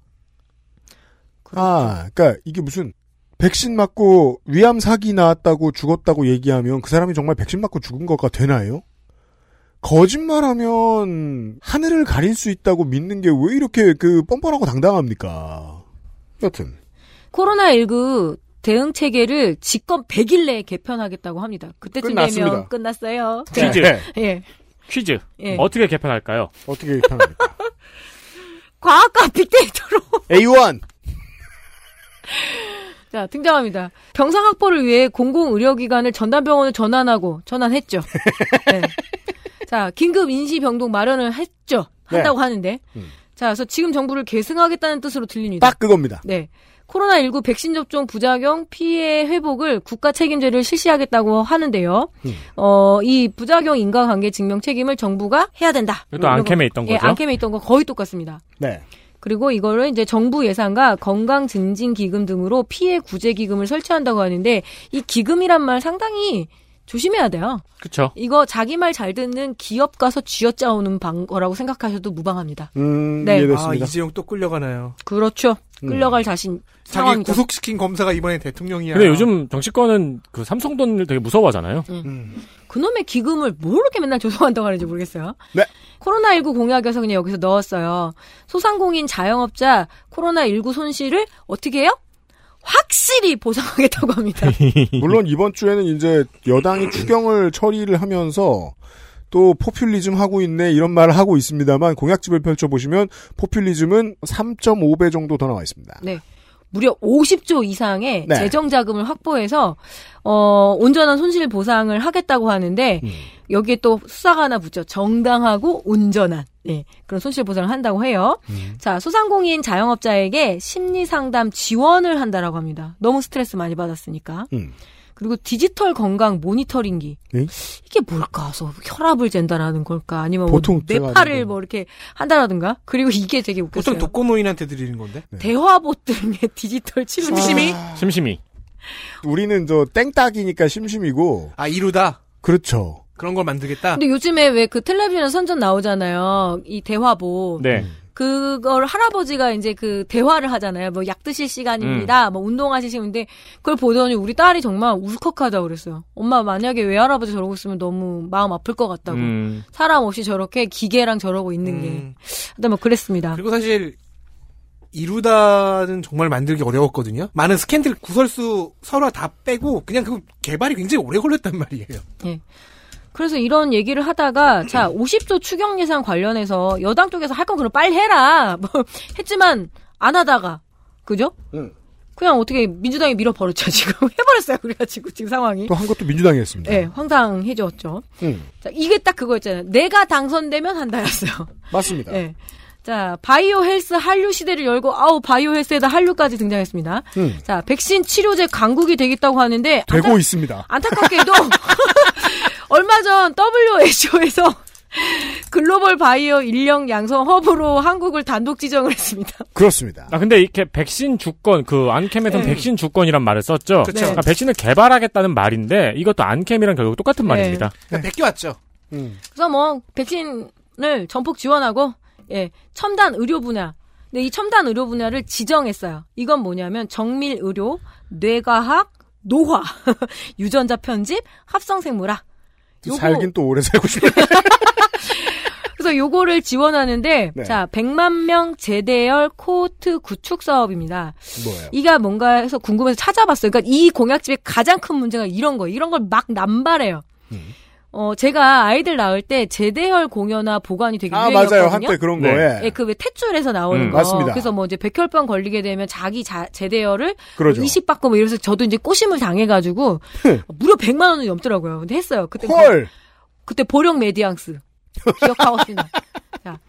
아, 그러니까 이게 무슨 백신 맞고 위암 사기 나왔다고 죽었다고 얘기하면 그 사람이 정말 백신 맞고 죽은 거가 되나요? 거짓말하면 하늘을 가릴 수 있다고 믿는 게 왜 이렇게 그 뻔뻔하고 당당합니까? 여튼 코로나19 대응 체계를 집권 100일 내에 개편하겠다고 합니다. 그때쯤 끝났습니다. 되면 끝났어요. 퀴즈. 예. 퀴즈. 예. 어떻게 개편할까요? 어떻게 개편합니까? 과학과 빅데이터로 A1 자, 등장합니다. 병상 확보를 위해 공공의료기관을 전담병원을 전환하고 전환했죠. 네. 자, 긴급 인시 병동 마련을 했죠. 한다고 네. 하는데. 자, 그래서 지금 정부를 계승하겠다는 뜻으로 들립니다. 딱 그겁니다. 네. 코로나19 백신 접종 부작용 피해 회복을 국가 책임제를 실시하겠다고 하는데요. 음. 어, 이 부작용 인과관계 증명 책임을 정부가 해야 된다. 이것도 안캠에 있던 예, 거죠? 안캠에 있던 거 거의 똑같습니다. 네. 그리고 이거를 이제 정부 예산과 건강 증진 기금 등으로 피해 구제 기금을 설치한다고 하는데 이 기금이란 말 상당히 조심해야 돼요. 그쵸. 이거 자기 말 잘 듣는 기업 가서 쥐어짜오는 방거라고 생각하셔도 무방합니다. 음, 네. 아, 이재용 또 끌려가나요? 그렇죠. 음. 끌려갈 자신 자기. 구속시킨 검사가 이번에 대통령이야. 근데 요즘 정치권은 그 삼성 돈을 되게 무서워하잖아요. 음. 그놈의 기금을 뭐 이렇게 맨날 조성한다고 하는지 모르겠어요. 네. 코로나19 공약에서 그냥 여기서 넣었어요. 소상공인 자영업자 코로나19 손실을 어떻게 해요? 확실히 보상하겠다고 합니다. 물론 이번 주에는 이제 여당이 추경을 처리를 하면서 또 포퓰리즘 하고 있네 이런 말을 하고 있습니다만 공약집을 펼쳐보시면 포퓰리즘은 3.5배 정도 더 나와 있습니다. 네. 무려 50조 이상의 네. 재정 자금을 확보해서 어 온전한 손실 보상을 하겠다고 하는데 음. 여기에 또 수사가 하나 붙죠. 정당하고 온전한 네, 그런 손실 보상을 한다고 해요. 음. 자, 소상공인 자영업자에게 심리 상담 지원을 한다라고 합니다. 너무 스트레스 많이 받았으니까. 음. 그리고 디지털 건강 모니터링기. 네? 이게 뭘까? 그래서 혈압을 잰다라는 걸까? 아니면 뭐 보통 제가 뇌파를 알던 뭐 이렇게 한다라든가? 그리고 이게 되게 웃겼어요. 보통 독거노인한테 드리는 건데. 대화봇 등의 디지털 치료 심심이? 심심이. 우리는 저 땡딱이니까 심심이고 아 이루다. 그렇죠. 그런 걸 만들겠다. 근데 요즘에 왜 그 텔레비전 선전 나오잖아요. 이 대화보. 네. 그걸 할아버지가 이제 그 대화를 하잖아요. 뭐 약 드실 시간입니다. 뭐 운동하실 시간인데 그걸 보더니 우리 딸이 정말 울컥하다 그랬어요. 엄마 만약에 외할아버지 저러고 있으면 너무 마음 아플 것 같다고. 음. 사람 없이 저렇게 기계랑 저러고 있는 게. 음. 하여튼 뭐 그랬습니다. 그리고 사실 이루다는 정말 만들기 어려웠거든요. 많은 스캔들 구설수 설화 다 빼고 그냥 그 개발이 굉장히 오래 걸렸단 말이에요. 예. 그래서 이런 얘기를 하다가 자 50조 추경 예산 관련해서 여당 쪽에서 할 건 그럼 빨리 해라 뭐 했지만 안 하다가 그죠? 응. 그냥 어떻게 민주당이 밀어버렸죠 지금 해버렸어요 그래가지고 지금 상황이 또 한 것도 민주당이 했습니다. 예 황당해졌죠. 음, 자 이게 딱 그거였잖아요. 내가 당선되면 한다였어요. 맞습니다. 예. 자 바이오 헬스 한류 시대를 열고 아우 바이오 헬스에다 한류까지 등장했습니다. 음, 자 백신 치료제 강국이 되겠다고 하는데 되고 있습니다. 안타깝게도 얼마 전 WHO에서 글로벌 바이오 인력 양성 허브로 한국을 단독 지정을 했습니다. 그렇습니다. 아 근데 이렇게 백신 주권 그 안캠에서는 네. 백신 주권이란 말을 썼죠. 그쵸. 그러니까 백신을 개발하겠다는 말인데 이것도 안캠이랑 결국 똑같은 네. 말입니다. 그러니까 베껴왔죠. 그래서 뭐 백신을 전폭 지원하고 예 첨단 의료 분야. 근데 이 첨단 의료 분야를 지정했어요. 이건 뭐냐면 정밀 의료, 뇌과학, 노화, 유전자 편집, 합성 생물학. 요거- 살긴 또 오래 살고 싶어요. 그래서 요거를 지원하는데 네. 자 100만 명 제대열 코호트 구축 사업입니다. 뭐예요? 이가 뭔가 해서 궁금해서 찾아봤어요. 그러니까 이 공약집의 가장 큰 문제가 이런 거예요. 이런 걸 막 남발해요. 음. 어 제가 아이들 낳을 때 제대혈 공여나 보관이 되게 아 유행이었거든요. 맞아요. 한때 그런 네. 거에 예, 그왜 탯줄에서 나오는 음, 거. 맞습니다. 그래서 뭐 이제 백혈병 걸리게 되면 자기 자, 제대열을 그러죠. 이식 받고 뭐 이래서 저도 이제 꼬심을 당해 가지고 무려 100만 원이 넘더라고요. 근데 했어요. 그때 헐. 그때 보령 메디앙스 기억하겠습니다. 자,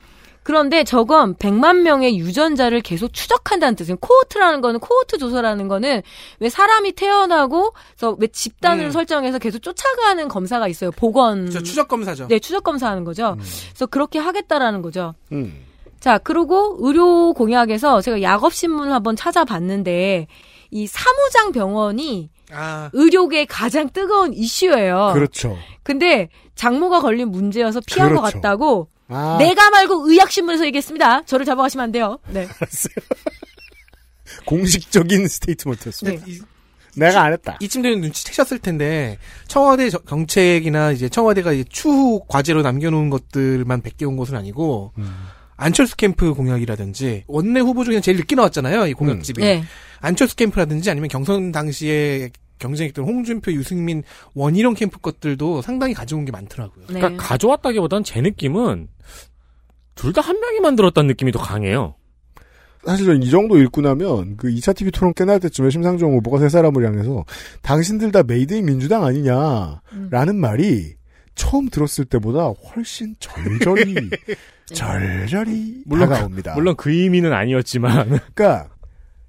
그런데 저건 100만 명의 유전자를 계속 추적한다는 뜻이에요. 코호트라는 거는 코호트 조사라는 거는 왜 사람이 태어나고 그래서 왜 집단을 음. 설정해서 계속 쫓아가는 검사가 있어요. 보건 저 추적 검사죠. 네, 추적 검사하는 거죠. 그래서 그렇게 하겠다라는 거죠. 음. 자, 그리고 의료 공약에서 제가 약업 신문을 한번 찾아봤는데 이 사무장 병원이 아, 의료계의 가장 뜨거운 이슈예요. 그렇죠. 근데 장모가 걸린 문제여서 피한 것 그렇죠. 같다고 아. 내가 말고 의학신문에서 얘기했습니다. 저를 잡아가시면 안 돼요. 네. 공식적인 스테이트먼트였습니다. 이- 내가 안 했다. 이쯤 되면 눈치채셨을 텐데 청와대 저- 정책이나 이제 청와대가 이제 추후 과제로 남겨놓은 것들만 베껴온 것은 아니고 안철수 캠프 공약이라든지 원내 후보 중에 제일 늦게 나왔잖아요 이 공약집이 네. 안철수 캠프라든지 아니면 경선 당시에 경쟁했던 홍준표, 유승민, 원희룡 캠프 것들도 상당히 가져온 게 많더라고요. 네. 그러니까 가져왔다기보단 제 느낌은 둘 다 한 명이 만들었다는 느낌이 더 강해요. 사실 저는 이 정도 읽고 나면 그 2차 TV 토론 끝날 때쯤에 심상정 후보가 세 사람을 향해서 당신들 다 made in 민주당 아니냐라는 말이 처음 들었을 때보다 훨씬 절절히 절절히 물론 다가옵니다. 물론 그 의미는 아니었지만 그러니까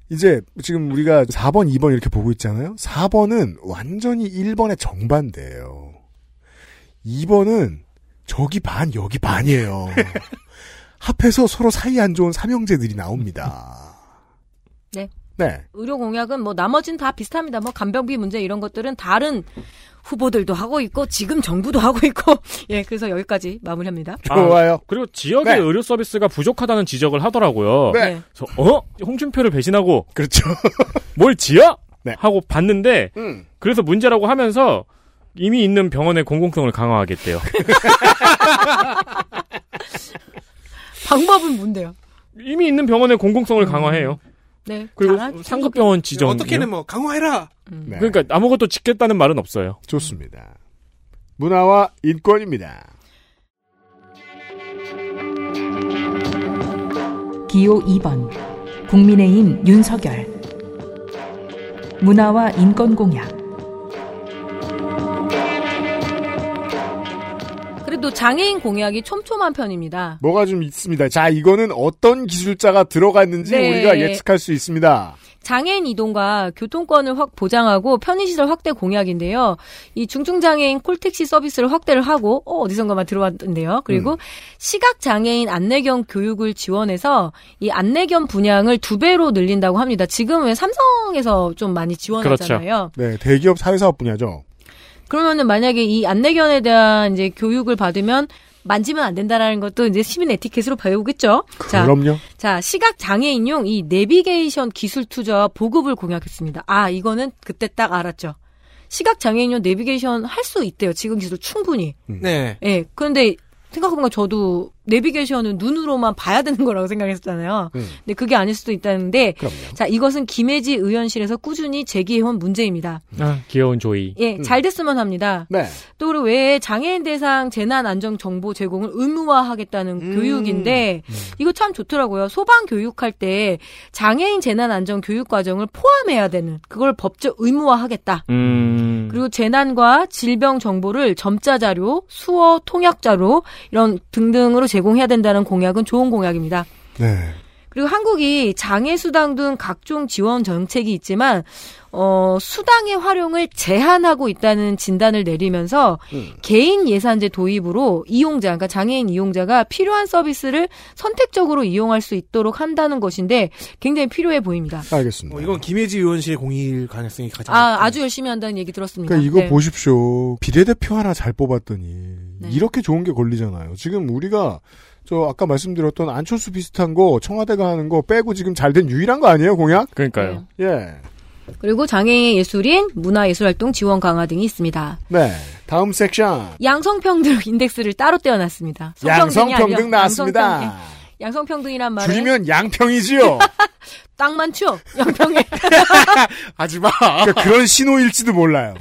이제 지금 우리가 4번, 2번 이렇게 보고 있잖아요. 4번은 완전히 1번의 정반대예요. 2번은 저기 반 여기 반이에요. 합해서 서로 사이 안 좋은 삼형제들이 나옵니다. 네. 네. 의료 공약은 뭐 나머지는 다 비슷합니다. 뭐 간병비 문제 이런 것들은 다른 후보들도 하고 있고 지금 정부도 하고 있고 예 그래서 여기까지 마무리합니다. 아, 그리고 지역의 네. 의료 서비스가 부족하다는 지적을 하더라고요. 네. 그래서 어 홍준표를 배신하고 그렇죠. 뭘 지어? 네. 하고 봤는데 음. 그래서 문제라고 하면서 이미 있는 병원의 공공성을 강화하겠대요. 방법은 뭔데요? 이미 있는 병원의 공공성을 강화해요. 네. 그리고 강화- 상급 병원 지정 어떻게는 뭐 강화해라. 네. 그러니까 아무것도 짓겠다는 말은 없어요. 좋습니다. 문화와 인권입니다. 기호 2번 국민의힘 윤석열 문화와 인권 공약 그래도 장애인 공약이 촘촘한 편입니다. 뭐가 좀 있습니다. 자, 이거는 어떤 기술자가 들어갔는지 네. 우리가 예측할 수 있습니다. 장애인 이동과 교통권을 확 보장하고 편의시설 확대 공약인데요. 이 중증장애인 콜택시 서비스를 확대를 하고 어, 어디선가만 들어왔는데요. 그리고 시각장애인 안내견 교육을 지원해서 이 안내견 분양을 두 배로 늘린다고 합니다. 지금 왜 삼성에서 좀 많이 지원하잖아요. 네, 대기업 사회사업 분야죠. 그러면은 만약에 이 안내견에 대한 이제 교육을 받으면 만지면 안 된다라는 것도 이제 시민 에티켓으로 배우겠죠. 자, 그럼요. 자, 시각 장애인용 이 내비게이션 기술 투자와 보급을 공약했습니다. 아, 이거는 그때 딱 알았죠. 시각 장애인용 내비게이션 할 수 있대요. 지금 기술 충분히. 네. 예. 그런데 생각해보니까 저도 내비게이션은 눈으로만 봐야 되는 거라고 생각했잖아요. 음. 근데 그게 아닐 수도 있다는데. 그럼요. 자, 이것은 김혜지 의원실에서 꾸준히 제기해온 문제입니다. 아, 귀여운 조이. 예, 잘 됐으면 합니다. 네. 또 그리고 왜 장애인 대상 재난 안전 정보 제공을 의무화하겠다는 음. 교육인데 이거 참 좋더라고요. 소방 교육할 때 장애인 재난 안전 교육 과정을 포함해야 되는 그걸 법적 의무화하겠다. 음. 그리고 재난과 질병 정보를 점자 자료, 수어 통역 자료 이런 등등으로 제공해야 된다는 공약은 좋은 공약입니다. 네. 그리고 한국이 장애 수당 등 각종 지원 정책이 있지만 어 수당의 활용을 제한하고 있다는 진단을 내리면서 개인 예산제 도입으로 이용자 그러니까 장애인 이용자가 필요한 서비스를 선택적으로 이용할 수 있도록 한다는 것인데 굉장히 필요해 보입니다. 알겠습니다. 어, 이건 김혜지 의원실의 공일 가능성이 가장 아 아주 열심히 한다는 얘기 들었습니다. 그러니까 이거 네. 보십시오. 비례대표 하나 잘 뽑았더니 이렇게 좋은 게 걸리잖아요. 지금 우리가 저 아까 말씀드렸던 안철수 비슷한 거 청와대가 하는 거 빼고 지금 잘 된 유일한 거 아니에요, 공약? 그러니까요. 예. 그리고 장애인 예술인, 문화예술활동 지원 강화 등이 있습니다. 네. 다음 섹션. 양성평등 인덱스를 따로 떼어놨습니다. 양성평등 나왔습니다. 양성평등. 양성평등이란 말에 줄이면 양평이지요. 딱 많죠. 양평에. 하지 마. 그러니까 그런 신호일지도 몰라요.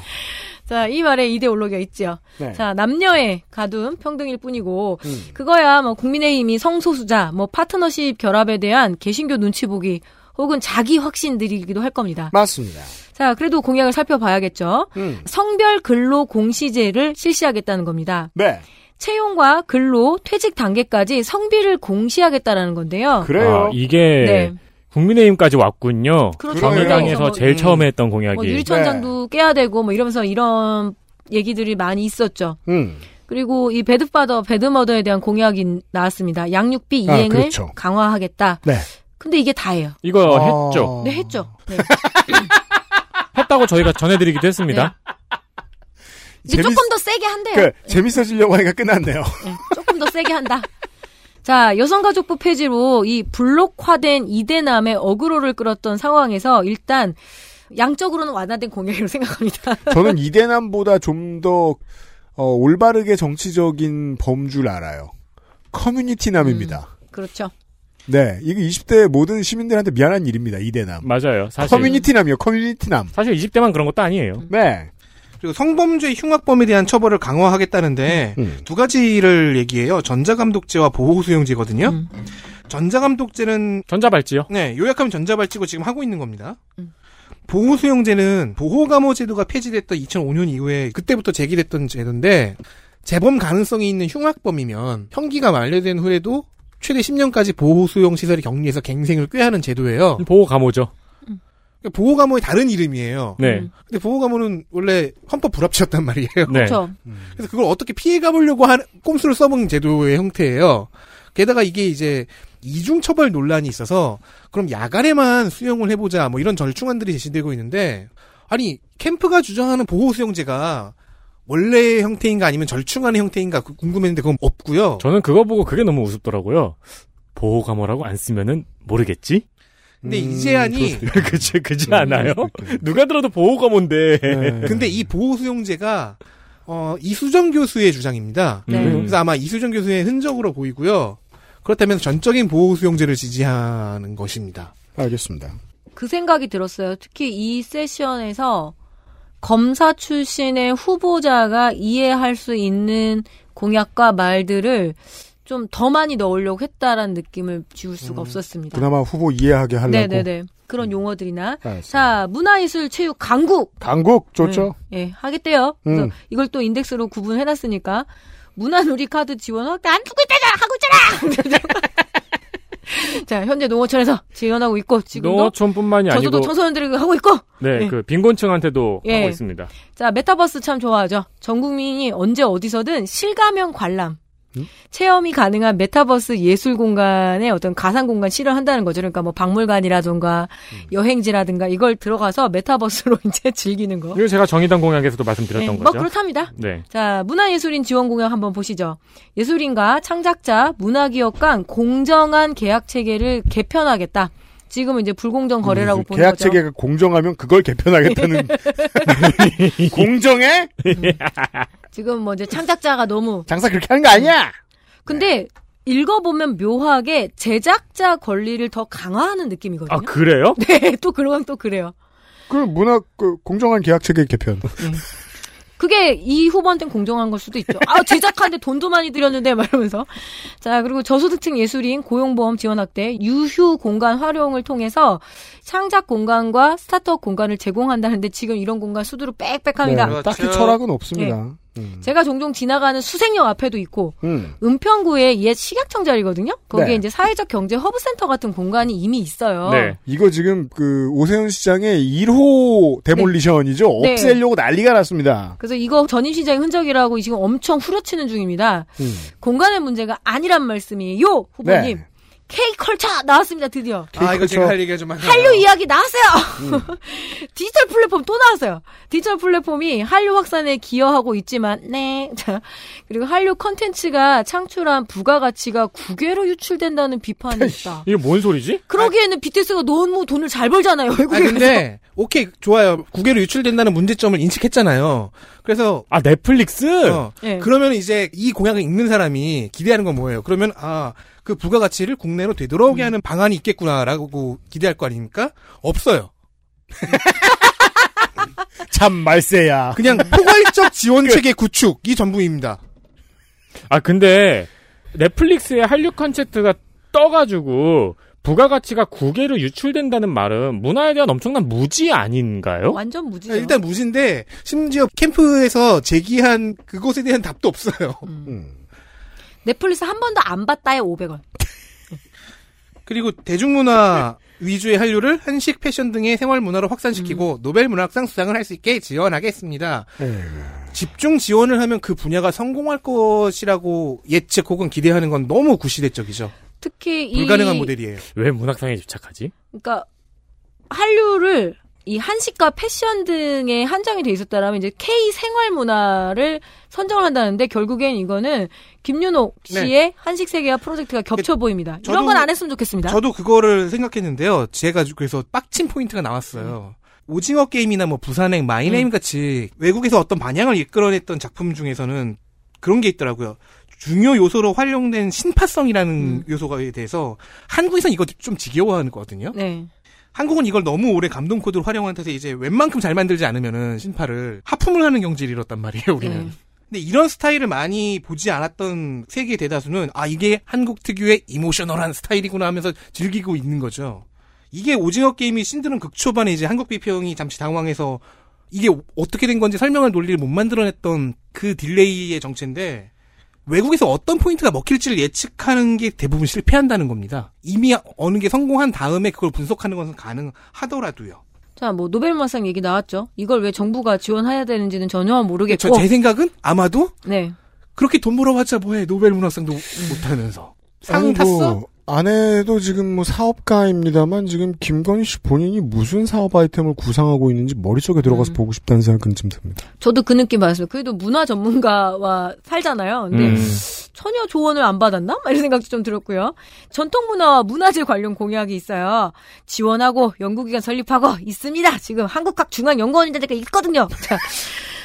자, 이 말에 이데올로기가 있죠. 네. 자, 남녀의 가둔 평등일 뿐이고, 음. 그거야 뭐 국민의힘이 성소수자, 뭐 파트너십 결합에 대한 개신교 눈치 보기 혹은 자기 확신들이기도 할 겁니다. 맞습니다. 자, 그래도 공약을 살펴봐야겠죠. 음. 성별 근로 공시제를 실시하겠다는 겁니다. 네. 채용과 근로, 퇴직 단계까지 성비를 공시하겠다라는 건데요. 아, 이게 네. 국민의힘까지 왔군요. 그렇죠. 정의당에서 뭐, 제일 음. 처음에 했던 공약이. 뭐 유리천장도 깨야 되고 뭐 이러면서 이런 얘기들이 많이 있었죠. 음. 그리고 이 배드파더, 배드머더에 대한 공약이 나왔습니다. 양육비 아, 이행을 그렇죠. 강화하겠다. 네. 근데 이게 다예요. 이거 아. 했죠. 네, 했죠. 네. 했다고 저희가 전해드리기도 했습니다. 이제 재밌- 조금 더 세게 한대요. 그 재밌어지려고 하니까 끝났네요. 네, 조금 더 세게 한다. 자, 여성가족부 폐지로 이 불록화된 이대남의 어그로를 끌었던 상황에서 일단 양적으로는 완화된 공약이라고 생각합니다. 저는 이대남보다 좀더 어, 올바르게 정치적인 범주를 알아요. 커뮤니티남입니다. 그렇죠. 네, 이거 20대 모든 시민들한테 미안한 일입니다. 이대남. 맞아요. 사실 커뮤니티남이요. 커뮤니티남. 사실 20대만 그런 것도 아니에요. 네. 그리고 성범죄 흉악범에 대한 처벌을 강화하겠다는데 음. 두 가지를 얘기해요. 전자감독죄와 보호수용제거든요. 음. 전자감독죄는 전자발찌요. 네, 요약하면 전자발찌고 지금 하고 있는 겁니다. 보호수용제는 보호감호 제도가 폐지됐던 2005년 이후에 그때부터 제기됐던 제도인데 재범 가능성이 있는 흉악범이면 형기가 만료된 후에도 최대 10년까지 보호 수용 시설에 격리해서 갱생을 꾀하는 제도예요. 보호 감호죠. 그러니까 보호 감호의 다른 이름이에요. 네. 근데 보호 감호는 원래 헌법 불합치였단 말이에요. 네. 그렇죠. 그래서 그걸 어떻게 피해 가보려고 하는 꼼수를 써본 제도의 형태예요. 게다가 이게 이제 이중 처벌 논란이 있어서 그럼 야간에만 수용을 해보자 뭐 이런 절충안들이 제시되고 있는데 아니 캠프가 주장하는 보호 수용제가 원래의 형태인가 아니면 절충안의 형태인가 그- 궁금했는데 그건 없고요. 저는 그거 보고 그게 너무 우습더라고요. 보호 감호라고 안 쓰면은 모르겠지? 근데 이 제안이 그지 그지 않아요? 누가 들어도 보호 감호인데. 근데 이 보호 수용제가 어, 이수정 교수의 주장입니다. 네. 그래서 아마 이수정 교수의 흔적으로 보이고요. 그렇다면 전적인 보호 수용제를 지지하는 것입니다. 알겠습니다. 그 생각이 들었어요. 특히 이 세션에서 검사 출신의 후보자가 이해할 수 있는 공약과 말들을 좀 더 많이 넣으려고 했다라는 느낌을 지울 수가 없었습니다. 그나마 후보 이해하게 하려고. 네네네. 그런 용어들이나. 알겠습니다. 자, 문화예술 체육 강국. 강국 좋죠. 예, 예, 하겠대요. 그래서 음. 이걸 또 인덱스로 구분해놨으니까. 문화누리 카드 지원 확대 안 두고 있다잖아! 하고 있잖아! 자, 현재 농어촌에서 지원하고 있고, 지금도. 농어촌뿐만이 저도 아니고 청소년들에게 하고 있고! 네, 예. 그 빈곤층한테도 예. 하고 있습니다. 자, 메타버스 참 좋아하죠. 전 국민이 언제 어디서든 실감형 관람. 음? 체험이 가능한 메타버스 예술 공간에 어떤 가상 공간 실현한다는 거죠. 그러니까 뭐 박물관이라든가 음. 여행지라든가 이걸 들어가서 메타버스로 이제 즐기는 거. 이거 제가 정의당 공약에서도 말씀드렸던 네, 거죠. 뭐 그렇답니다. 네. 자, 문화예술인 지원 공약 한번 보시죠. 예술인과 창작자, 문화기업 간 공정한 계약 체계를 개편하겠다. 지금은 이제 불공정 거래라고 보는 음, 계약 거죠. 체계가 공정하면 그걸 개편하겠다는 공정해? 지금 뭐 이제 창작자가 너무 장사 그렇게 하는 거 아니야? 근데 읽어보면 묘하게 제작자 권리를 더 강화하는 느낌이거든요. 아 그래요? 네, 또 그러면 또 그래요. 그 문화 그 공정한 계약 체계 개편. 그게 이 후보한테는 공정한 걸 수도 있죠. 아, 제작하는데 돈도 많이 들였는데, 막 이러면서. 자, 그리고 저소득층 예술인 고용보험 지원 확대, 유휴 공간 활용을 통해서 창작 공간과 스타트업 공간을 제공한다는데 지금 이런 공간 수두룩 빽빽합니다. 네, 딱히 철학은 없습니다. 음. 제가 종종 지나가는 수색역 앞에도 있고, 음. 은평구의 옛 식약청 자리거든요? 거기에 네. 이제 사회적 경제 허브센터 같은 공간이 이미 있어요. 네. 이거 지금 그 오세훈 시장의 1호 demolition이죠. 네. 없애려고 난리가 났습니다. 그래서 이거 전임 시장의 흔적이라고 지금 엄청 후려치는 중입니다. 음. 공간의 문제가 아니란 말씀이에요, 후보님. 네. K컬처 나왔습니다, 드디어. 아, 이거 제가 할 얘기가 좀 많아요. 한류 이야기 나왔어요! 음. 디지털 플랫폼 또 나왔어요. 디지털 플랫폼이 한류 확산에 기여하고 있지만, 네. 자, 그리고 한류 컨텐츠가 창출한 부가가치가 국외로 유출된다는 비판이 있다. 이게 뭔 소리지? 그러기에는 BTS가 너무 돈을 잘 벌잖아요, 아 외국에서. 근데 오케이 좋아요. 국외로 유출된다는 문제점을 인식했잖아요. 그래서 아 넷플릭스? 어, 예. 그러면 이제 이 공약을 읽는 사람이 기대하는 건 뭐예요? 그러면 아 그 부가가치를 국내로 되돌아오게 하는 방안이 있겠구나라고 기대할 거 아닙니까? 없어요. 참 말세야. 그냥 포괄적 지원 체계 구축이 전부입니다. 아 근데 넷플릭스에 한류 컨텐츠가 떠가지고 부가가치가 국외로 유출된다는 말은 문화에 대한 엄청난 무지 아닌가요? 완전 무지죠. 일단 무지인데 심지어 캠프에서 제기한 그것에 대한 답도 없어요. 넷플릭스 한 번도 안 봤다에 500원. 그리고 대중문화 위주의 한류를 한식, 패션 등의 생활 문화로 확산시키고 노벨 문학상 수상을 할 수 있게 지원하겠습니다. 집중 지원을 하면 그 분야가 성공할 것이라고 예측 혹은 기대하는 건 너무 구시대적이죠. 특히 이 불가능한 모델이에요. 왜 문학상에 집착하지? 그러니까 한류를 이 한식과 패션 등에 한정이 돼 있었다라면 이제 K 생활 문화를 선정을 한다는데 결국엔 이거는 김윤옥 씨의 한식 세계화 프로젝트가 겹쳐 보입니다. 이런 네. 저도- 건 안 했으면 좋겠습니다. 저도 그거를 생각했는데요. 제가 그래서 빡친 포인트가 나왔어요. 오징어 게임이나 뭐 부산행, 마이네임 같이 외국에서 어떤 반향을 이끌어냈던 작품 중에서는 그런 게 있더라고요. 중요 요소로 활용된 신파성이라는 요소에 대해서 한국에선 이거 좀 지겨워하는 거거든요. 네. 한국은 이걸 너무 오래 감동 코드로 활용한 탓에 이제 웬만큼 잘 만들지 않으면은 신파를 하품을 하는 경지를 잃었단 말이에요, 우리는. 네. 근데 이런 스타일을 많이 보지 않았던 세계 대다수는 아 이게 한국 특유의 이모셔널한 스타일이구나 하면서 즐기고 있는 거죠. 이게 오징어 게임이 신드는 극초반에 이제 한국 비평이 잠시 당황해서 이게 어떻게 된 건지 설명할 논리를 못 만들어냈던 그 delay의 정체인데 외국에서 어떤 포인트가 먹힐지를 예측하는 게 대부분 실패한다는 겁니다. 이미 어느 게 성공한 다음에 그걸 분석하는 것은 가능하더라도요. 자, 뭐 노벨 문학상 얘기 나왔죠. 이걸 왜 정부가 지원해야 되는지는 전혀 모르겠고. 저제 생각은 아마도 네. 그렇게 돈 벌어봤자 뭐해 노벨 문학상도 못하면서 상 아니, 탔어? 뭐, 아내도 지금 뭐 사업가입니다만 지금 김건희 씨 본인이 무슨 사업 아이템을 구상하고 있는지 머릿속에 들어가서 보고 싶다는 생각은 좀 듭니다. 저도 그 느낌 받았어요. 그래도 문화 전문가와 살잖아요. 근데 음. 전혀 조언을 안 받았나? 막 이런 생각도 좀 들었고요. 전통 문화와 문화재 관련 공약이 있어요. 지원하고 연구기관 설립하고 있습니다. 지금 한국학중앙연구원인데가 있거든요. 자,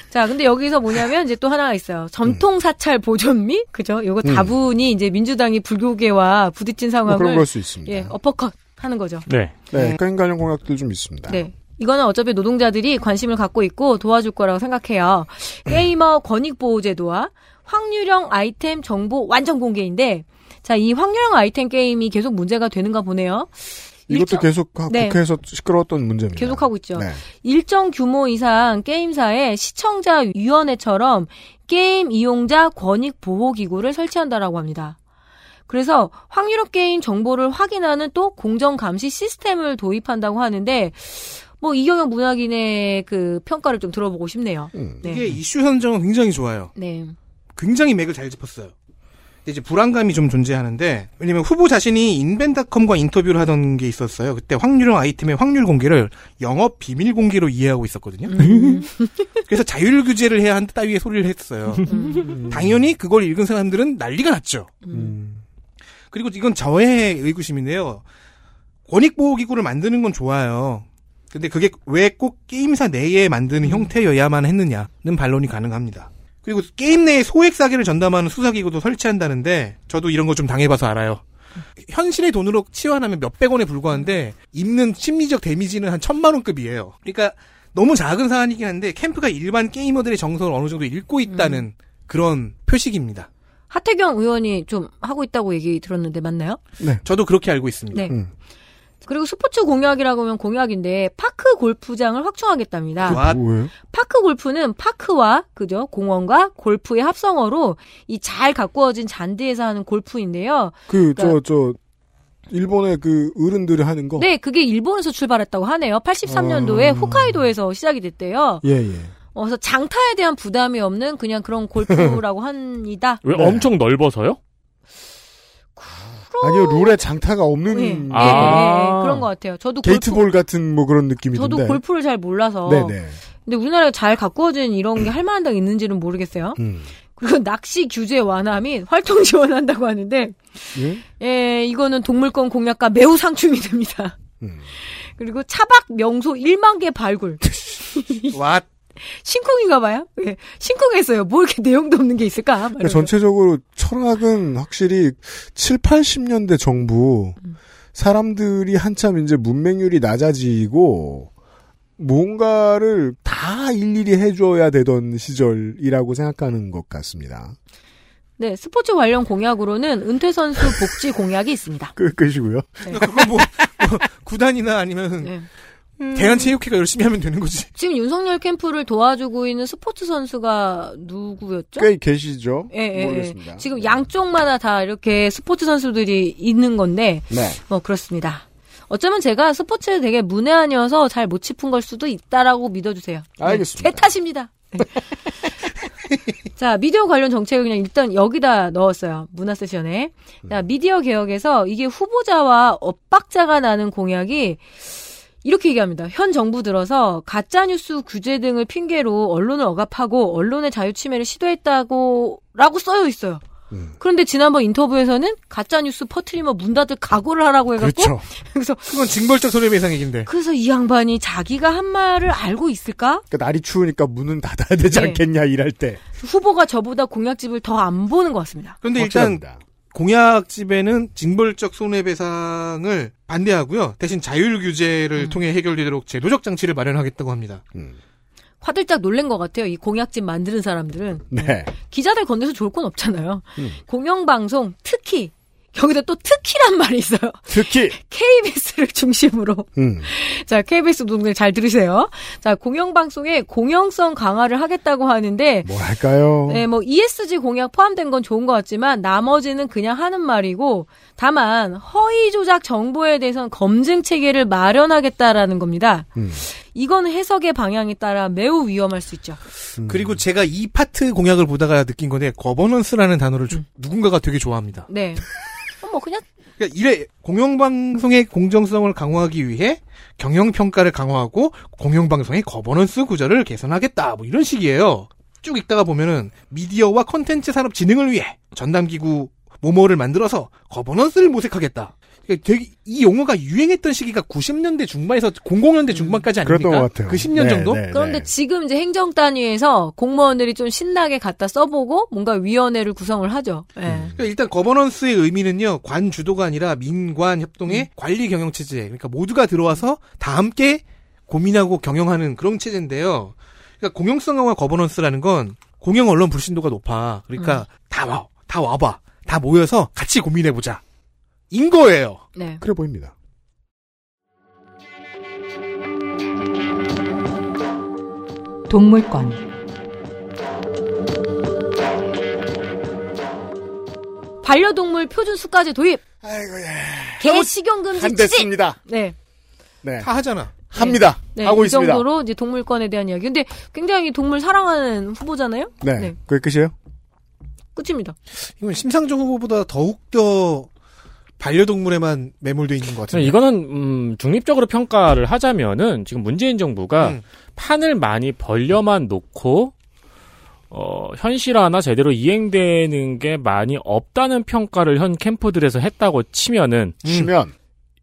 자, 근데 여기서 뭐냐면 이제 또 하나가 있어요. 전통 사찰 보존미, 그죠? 요거 음. 다분히 이제 민주당이 불교계와 부딪힌 상황을 그런 걸 수 있습니다. 예, 어퍼컷 하는 거죠. 네. 네, 게임 관련 공약들 좀 있습니다. 네. 이거는 어차피 노동자들이 관심을 갖고 있고 도와줄 거라고 생각해요. 게이머 권익보호제도와 확률형 아이템 정보 완전 공개인데, 자, 이 확률형 아이템 게임이 계속 문제가 되는가 보네요. 이것도 일정- 계속 하- 네. 국회에서 시끄러웠던 문제입니다. 계속 하고 있죠. 네. 일정 규모 이상 게임사의 시청자 위원회처럼 게임 이용자 권익 보호 기구를 설치한다라고 합니다. 그래서 확률형 게임 정보를 확인하는 또 공정 감시 시스템을 도입한다고 하는데 뭐 이경영 문학인의 그 평가를 좀 들어보고 싶네요. 네. 이게 이슈 선정은 굉장히 좋아요. 네. 굉장히 맥을 잘 짚었어요. 이제 불안감이 좀 존재하는데 왜냐면 후보 자신이 인벤닷컴과 인터뷰를 하던 게 있었어요. 그때 확률형 아이템의 확률 공개를 영업 비밀 공개로 이해하고 있었거든요. 그래서 자율 규제를 해야 한다 따위의 소리를 했어요. 당연히 그걸 읽은 사람들은 난리가 났죠. 그리고 이건 저의 의구심인데요. 권익보호기구를 만드는 건 좋아요. 근데 그게 왜 꼭 게임사 내에 만드는 형태여야만 했느냐는 반론이 가능합니다. 그리고 게임 내에 소액 사기를 전담하는 수사기구도 설치한다는데 저도 이런 거 좀 당해봐서 알아요. 현실의 돈으로 치환하면 몇백 원에 불과한데 입는 심리적 데미지는 한 천만 원급이에요. 그러니까 너무 작은 사안이긴 한데 캠프가 일반 게이머들의 정서를 어느 정도 읽고 있다는 그런 표식입니다. 하태경 의원이 좀 하고 있다고 얘기 들었는데 맞나요? 네. 저도 그렇게 알고 있습니다. 네. 그리고 스포츠 공약이라고 하면 공약인데 파크 골프장을 확충하겠답니다. 뭐예요? 파크 골프는 파크와 그죠 공원과 골프의 합성어로 이 잘 가꾸어진 잔디에서 하는 골프인데요. 그, 그러니까- 저, 저, 일본의 그 어른들이 하는 거? 네, 그게 일본에서 출발했다고 하네요. 83년도에 어. 홋카이도에서 시작이 됐대요. 예, 예. 어, 그래서 장타에 대한 부담이 없는 그냥 그런 골프라고 합니다. 왜 네. 엄청 넓어서요? 아니요, 룰에 장타가 없는. 네, 네, 아. 네, 네, 그런 것 같아요. 저도 골프, 게이트볼 같은 뭐 그런 느낌이 저도. 골프를 잘 몰라서. 네네. 근데 우리나라에 잘 가꾸어진 이런 게 할 만한 데가 있는지는 모르겠어요. 음. 그리고 낚시 규제 완화 및 활동 지원한다고 하는데, 예? 예, 이거는 동물권 공약과 매우 상충이 됩니다. 음. 그리고 차박 명소 1만 개 발굴. 와, 신쿵인가 봐요? 예. 신쿵했어요. 뭐 이렇게 내용도 없는 게 있을까? 막 그러니까. 전체적으로 철학은 확실히 7, 80년대 정부 사람들이 한참 이제 문맹률이 낮아지고 뭔가를 다 일일이 해줘야 되던 시절이라고 생각하는 것 같습니다. 네, 스포츠 관련 공약으로는 은퇴 선수 복지 공약이 있습니다. 끝, 끝이고요. 그거 뭐, 뭐 구단이나 아니면 네. 대한체육회가 열심히 하면 되는 거지. 지금 윤석열 캠프를 도와주고 있는 스포츠 선수가 누구였죠? 꽤 계시죠? 예, 예, 모르겠습니다. 예. 지금 양쪽마다 다 이렇게 스포츠 선수들이 있는 건데, 네. 뭐 그렇습니다. 어쩌면 제가 스포츠에 되게 문외한이어서 잘 못 짚은 걸 수도 있다라고 믿어주세요. 네, 알겠습니다. 제 탓입니다. 네. 자, 미디어 관련 정책을 그냥 일단 여기다 넣었어요. 문화 세션에. 자, 미디어 개혁에서 이게 후보자와 엇박자가 나는 공약이 이렇게 얘기합니다. 현 정부 들어서 가짜뉴스 규제 등을 핑계로 언론을 억압하고 언론의 자유 침해를 시도했다고, 라고 써여 있어요. 그런데 지난번 인터뷰에서는 가짜 뉴스 퍼트리면 문 닫을 각오를 하라고 해갖고. 그렇죠. 그래서. 그건 징벌적 손해배상 얘기인데. 그래서 이 양반이 자기가 한 말을 알고 있을까? 그러니까 날이 추우니까 문은 닫아야 되지 네. 않겠냐 일할 때. 후보가 저보다 공약집을 더 안 보는 것 같습니다. 그런데 일단 공약집에는 징벌적 손해배상을 반대하고요. 대신 자율 규제를 음. 통해 해결되도록 제도적 장치를 마련하겠다고 합니다. 화들짝 놀란 것 같아요. 이 공약집 만드는 사람들은. 네. 기자들 건네서 좋을 건 없잖아요. 음. 공영방송, 특히, 여기다 또 특히란 말이 있어요. 특히. KBS를 중심으로. 음. 자, KBS 동들 잘 들으세요. 자, 공영방송의 공영성 강화를 하겠다고 하는데, 뭐랄까요? 네, 뭐 ESG 공약 포함된 건 좋은 것 같지만 나머지는 그냥 하는 말이고 다만 허위 조작 정보에 대해서는 검증 체계를 마련하겠다라는 겁니다. 음. 이건 해석의 방향에 따라 매우 위험할 수 있죠. 그리고 제가 이 파트 공약을 보다가 느낀 건데 거버넌스라는 단어를 좀 누군가가 되게 좋아합니다. 네. 어, 뭐 그냥 그러니까 이래 공영방송의 공정성을 강화하기 위해 경영평가를 강화하고 공영방송의 거버넌스 구조를 개선하겠다 뭐 이런 식이에요. 쭉 읽다가 보면은 미디어와 컨텐츠 산업 진흥을 위해 전담기구 모모를 만들어서 거버넌스를 모색하겠다. 그러니까 되게 이 용어가 유행했던 시기가 90년대 중반에서 00년대 중반까지 아닙니까? 그랬던 것 같아요. 그 10년 네, 정도? 네. 그런데 지금 이제 행정 단위에서 공무원들이 좀 신나게 갖다 써보고 뭔가 위원회를 구성을 하죠. 예. 그러니까 일단 거버넌스의 의미는요 관 주도가 아니라 민관 협동의 관리 경영 체제 그러니까 모두가 들어와서 다 함께 고민하고 경영하는 그런 체제인데요. 그러니까 공영성 강화 거버넌스라는 건 공영 언론 불신도가 높아. 그러니까 다 와, 다 와봐, 다 모여서 같이 고민해 보자. 인 거예요. 네. 그래 보입니다. 동물권 반려동물 표준 수까지 도입. 개 식용 금지. 됐습니다. 네. 네. 다 하잖아. 합니다. 네, 하고 이 있습니다. 정도로 이제 동물권에 대한 이야기. 근데 굉장히 동물 사랑하는 후보잖아요. 네. 그게 끝이에요? 끝입니다. 이건 심상정 후보보다 더욱더 반려동물에만 매몰돼 있는 것 같은데. 이거는 음, 중립적으로 평가를 하자면은 지금 문재인 정부가 음. 판을 많이 벌려만 놓고 어, 현실화나 제대로 이행되는 게 많이 없다는 평가를 현 캠프들에서 했다고 치면은 치면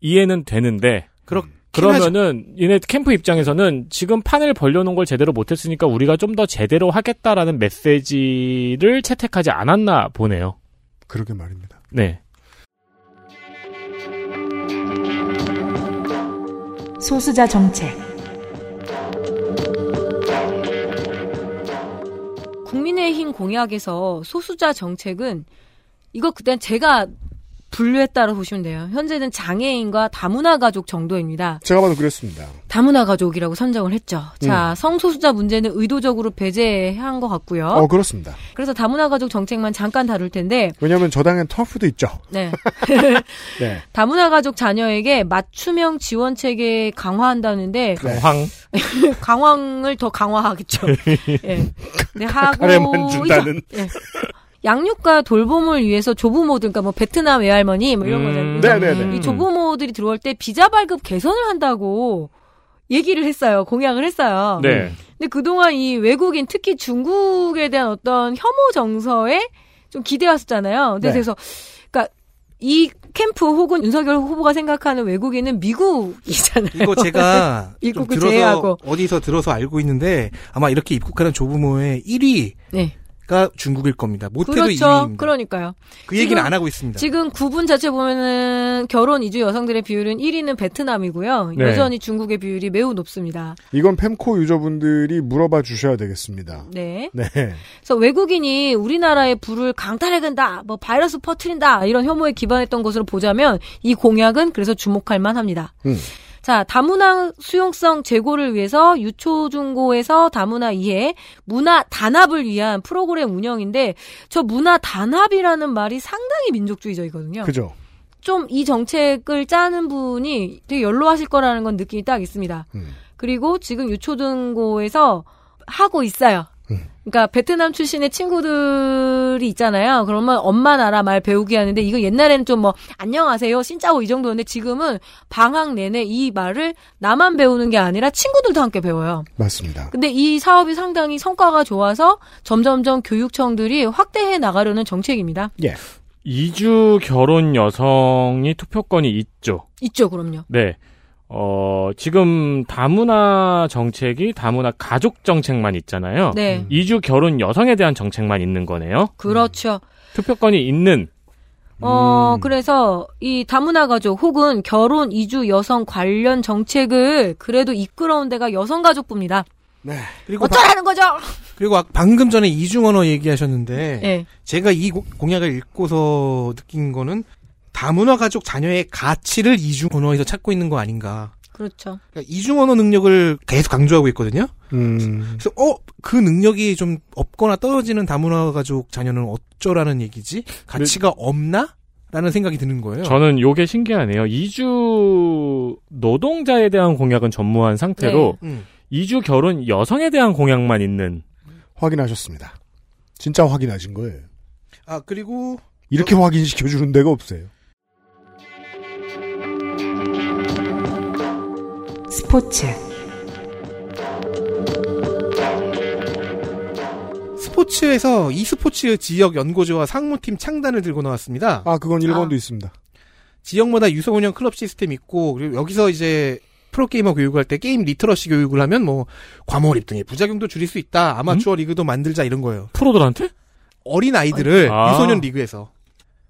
이해는 되는데 그렇 그러면은 얘네 캠프 입장에서는 지금 판을 벌려놓은 걸 제대로 못했으니까 우리가 좀 더 제대로 하겠다라는 메시지를 채택하지 않았나 보네요. 그러게 말입니다. 네. 소수자 정책 국민의힘 공약에서 소수자 정책은 이거 그때 제가 분류했다고 보시면 돼요. 현재는 장애인과 다문화 가족 정도입니다. 제가 봐도 그랬습니다. 다문화 가족이라고 선정을 했죠. 자, 음. 성소수자 문제는 의도적으로 배제한 것 같고요. 어, 그렇습니다. 그래서 다문화 가족 정책만 잠깐 다룰 텐데, 왜냐하면 저당엔 터프도 있죠. 네. 네. 다문화 가족 자녀에게 맞춤형 지원 체계 강화한다는데 강황 강황을 더 강화하겠죠. 예. 네, 하고 카레만 준다는. 예. 양육과 돌봄을 위해서 조부모들, 그러니까 뭐 베트남 외할머니 뭐 이런 음, 거잖아요. 네네네. 이 조부모들이 들어올 때 비자 발급 개선을 한다고 얘기를 했어요. 공약을 했어요. 네. 근데 그동안 이 외국인 특히 중국에 대한 어떤 혐오 정서에 좀 기대왔었잖아요. 근데 네. 그래서 그러니까 이 캠프 혹은 윤석열 후보가 생각하는 외국인은 미국이잖아요. 이거 제가 좀 입국을 제외하고. 어디서 들어서 알고 있는데 아마 이렇게 입국하는 조부모의 1위 네. 중국일 겁니다. 못해도 그렇죠. 2위입니다. 그러니까요. 그 얘기는 지금- 안 하고 있습니다. 지금 구분 자체 보면은 결혼 이주 여성들의 비율은 1위는 베트남이고요. 네. 여전히 중국의 비율이 매우 높습니다. 이건 팸코 유저분들이 물어봐 주셔야 되겠습니다. 네. 네. 그래서 외국인이 우리나라의 불을 강탈해 간다, 뭐 바이러스 퍼트린다 이런 혐오에 기반했던 것으로 보자면 이 공약은 그래서 주목할 만합니다. 음. 자, 다문화 수용성 제고를 위해서 유초중고에서 다문화 이해 문화 단합을 위한 프로그램 운영인데 저 문화 단합이라는 말이 상당히 민족주의적이거든요. 그죠. 좀 이 정책을 짜는 분이 되게 연로하실 거라는 건 느낌이 딱 있습니다. 음. 그리고 지금 유초등고에서 하고 있어요. 그러니까 베트남 출신의 친구들이 있잖아요. 그러면 엄마 나라 말 배우기 하는데 이거 옛날에는 좀 뭐 안녕하세요, 신짜오 이 정도였는데 지금은 방학 내내 이 말을 나만 배우는 게 아니라 친구들도 함께 배워요. 맞습니다. 근데 이 사업이 상당히 성과가 좋아서 점점점 교육청들이 확대해 나가려는 정책입니다. 예. 이주 결혼 여성이 투표권이 있죠. 있죠, 그럼요. 네. 어, 지금 다문화 정책이 다문화 가족 정책만 있잖아요. 네. 이주 결혼 여성에 대한 정책만 있는 거네요. 그렇죠. 투표권이 있는 어, 그래서 이 다문화 가족 혹은 결혼 이주 여성 관련 정책을 그래도 이끌어온 데가 여성 가족부입니다. 네. 그리고 어쩌라는 거죠? 그리고 아- 방금 전에 이중 언어 얘기하셨는데 네. 제가 이 고- 공약을 읽고서 느낀 거는 다문화 가족 자녀의 가치를 이중 언어에서 찾고 있는 거 아닌가. 그렇죠. 그러니까 이중 언어 능력을 계속 강조하고 있거든요. 음. 그래서 어 그 능력이 좀 없거나 떨어지는 다문화 가족 자녀는 어쩌라는 얘기지? 가치가 없나? 라는 생각이 드는 거예요. 저는 요게 신기하네요. 이주 노동자에 대한 공약은 전무한 상태로 네. 음. 이주 결혼 여성에 대한 공약만 있는 확인하셨습니다. 진짜 확인하신 거예요. 아 그리고 이렇게 확인시켜 주는 데가 없어요. 스포츠 스포츠에서 e스포츠 지역 연고제와 상무팀 창단을 들고 나왔습니다. 아, 그건 일본도 있습니다. 지역마다 유소년 운영 클럽 시스템 있고 그리고 여기서 이제 프로게이머 교육할 때 게임 리터러시 교육을 하면 뭐 과몰입 등의 부작용도 줄일 수 있다. 아마추어 리그도 만들자 이런 거예요. 프로들한테? 어린 아이들을 아. 유소년 리그에서.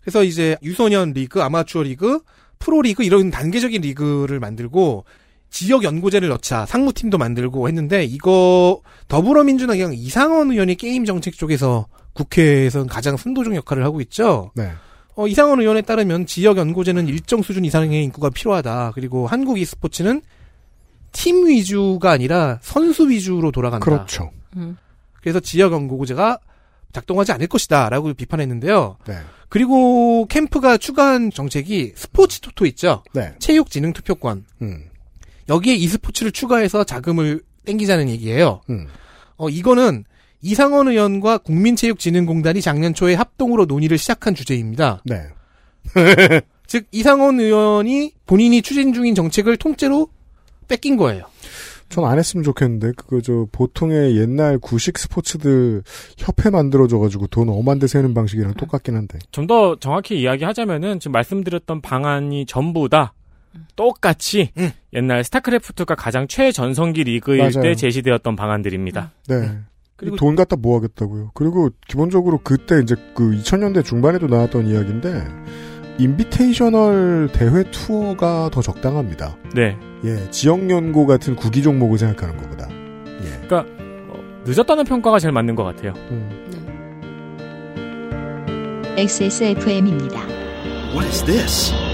그래서 이제 유소년 리그, 아마추어 리그, 프로 리그 이런 단계적인 리그를 만들고 지역 연고제를 넣자 상무팀도 만들고 했는데 이거 더불어민주당이랑 이상헌 의원이 게임 정책 쪽에서 국회에서는 가장 선도적 역할을 하고 있죠. 네. 어, 이상헌 의원에 따르면 지역 연고제는 일정 수준 이상의 인구가 필요하다. 그리고 한국 e스포츠는 팀 위주가 아니라 선수 위주로 돌아간다. 그렇죠. 음. 그래서 지역 연고제가 작동하지 않을 것이다라고 비판했는데요. 네. 그리고 캠프가 추가한 정책이 스포츠 토토 있죠. 네. 체육 지능 투표권. 음. 여기에 e스포츠를 추가해서 자금을 땡기자는 얘기예요. 음. 어 이거는 이상원 의원과 국민체육진흥공단이 작년 초에 합동으로 논의를 시작한 주제입니다. 네. 즉 이상원 의원이 본인이 추진 중인 정책을 통째로 뺏긴 거예요. 전 안 했으면 좋겠는데 그거 저 보통의 옛날 구식 스포츠들 협회 만들어줘가지고 돈 엄한데 세는 방식이랑 똑같긴 한데. 좀 더 정확히 이야기하자면은 지금 말씀드렸던 방안이 전부 다 똑같이 옛날 스타크래프트가 가장 최전성기 리그일 맞아요. 때 제시되었던 방안들입니다. 네. 그리고 돈 갖다 뭐 하겠다고요. 그리고 기본적으로 그때 이제 그 2000년대 중반에도 나왔던 이야기인데 인비테이셔널 대회 투어가 더 적당합니다. 네. 예, 지역 연고 같은 구기 종목을 생각하는 것보다. 그러니까 어, 늦었다는 평가가 제일 맞는 것 같아요. XSFM입니다. What is this?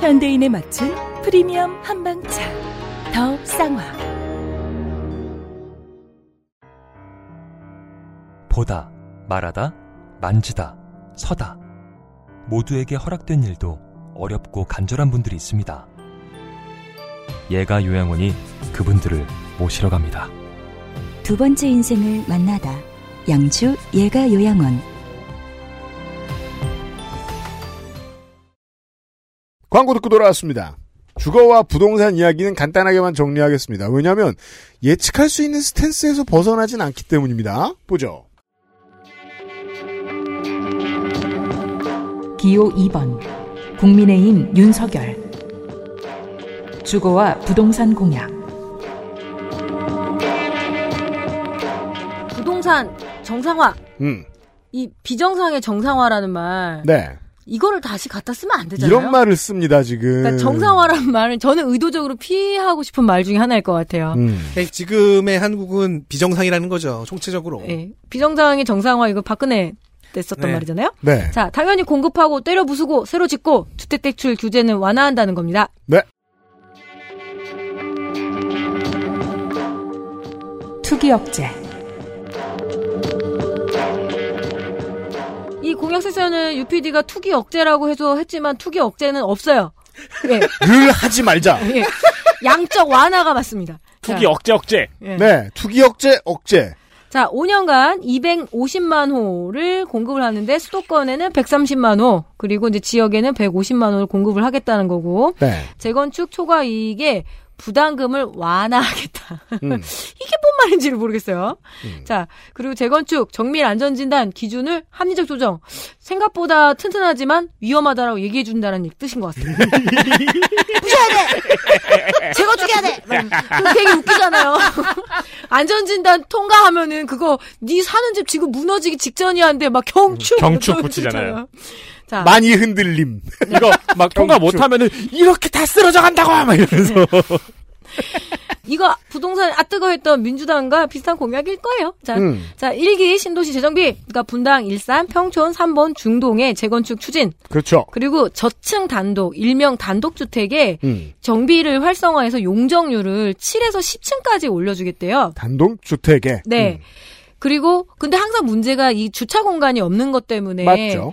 현대인에 맞춘 프리미엄 한방차 더 쌍화 보다, 말하다, 만지다, 서다. 모두에게 허락된 일도 어렵고 간절한 분들이 있습니다. 예가 요양원이 그분들을 모시러 갑니다. 두 번째 인생을 만나다. 양주 예가 요양원. 광고 듣고 돌아왔습니다. 주거와 부동산 이야기는 간단하게만 정리하겠습니다. 왜냐하면 예측할 수 있는 스탠스에서 벗어나진 않기 때문입니다. 보죠. 기호 2번 국민의힘 윤석열 주거와 부동산 공약 부동산 정상화. 음. 이 비정상의 정상화라는 말. 네. 이거를 다시 갖다 쓰면 안 되잖아요. 이런 말을 씁니다, 지금. 그러니까 정상화라는 말은 저는 의도적으로 피하고 싶은 말 중에 하나일 것 같아요. 음. 네, 지금의 한국은 비정상이라는 거죠. 총체적으로. 예. 비정상의 정상화 이거 박근혜 때 썼던 네. 말이잖아요. 네. 자, 당연히 공급하고 때려 부수고 새로 짓고 주택 대출 규제는 완화한다는 겁니다. 네. 투기 억제 이 공약세서는 UPD가 투기 억제라고 해서 했지만 투기 억제는 없어요. 예. 를 하지 말자. 예. 양적 완화가 맞습니다. 투기 자, 억제 억제. 예. 네. 투기 억제, 억제. 자, 5년간 250만 호를 공급을 하는데 수도권에는 130만 호, 그리고 이제 지역에는 150만 호를 공급을 하겠다는 거고, 네. 재건축 초과 이익에 부담금을 완화하겠다. 음. 이게 뭔 말인지를 모르겠어요. 자, 그리고 재건축 정밀 안전진단 기준을 합리적 조정. 생각보다 튼튼하지만 위험하다라고 얘기해 준다는 뜻인 것 같습니다. 부셔야 돼! 재건축해야 돼! 그거 되게 웃기잖아요. 안전진단 통과하면은 그거 네 사는 집 지금 무너지기 직전이한데 막 경축 경축 붙이잖아요. 자, 많이 흔들림. 이거 막 통과 못하면은 이렇게 다 쓰러져 간다고 막 이러면서. 이거 부동산 아 뜨거 했던 민주당과 비슷한 공약일 거예요. 자, 음. 자, 1기 신도시 재정비. 그러니까 분당, 일산, 평촌, 3번, 중동의 재건축 추진. 그렇죠. 그리고 저층 단독, 일명 단독 주택에 음. 정비를 활성화해서 용적률을 7에서 10층까지 올려주겠대요. 단독 주택에. 네. 그리고 근데 항상 문제가 이 주차 공간이 없는 것 때문에 맞죠.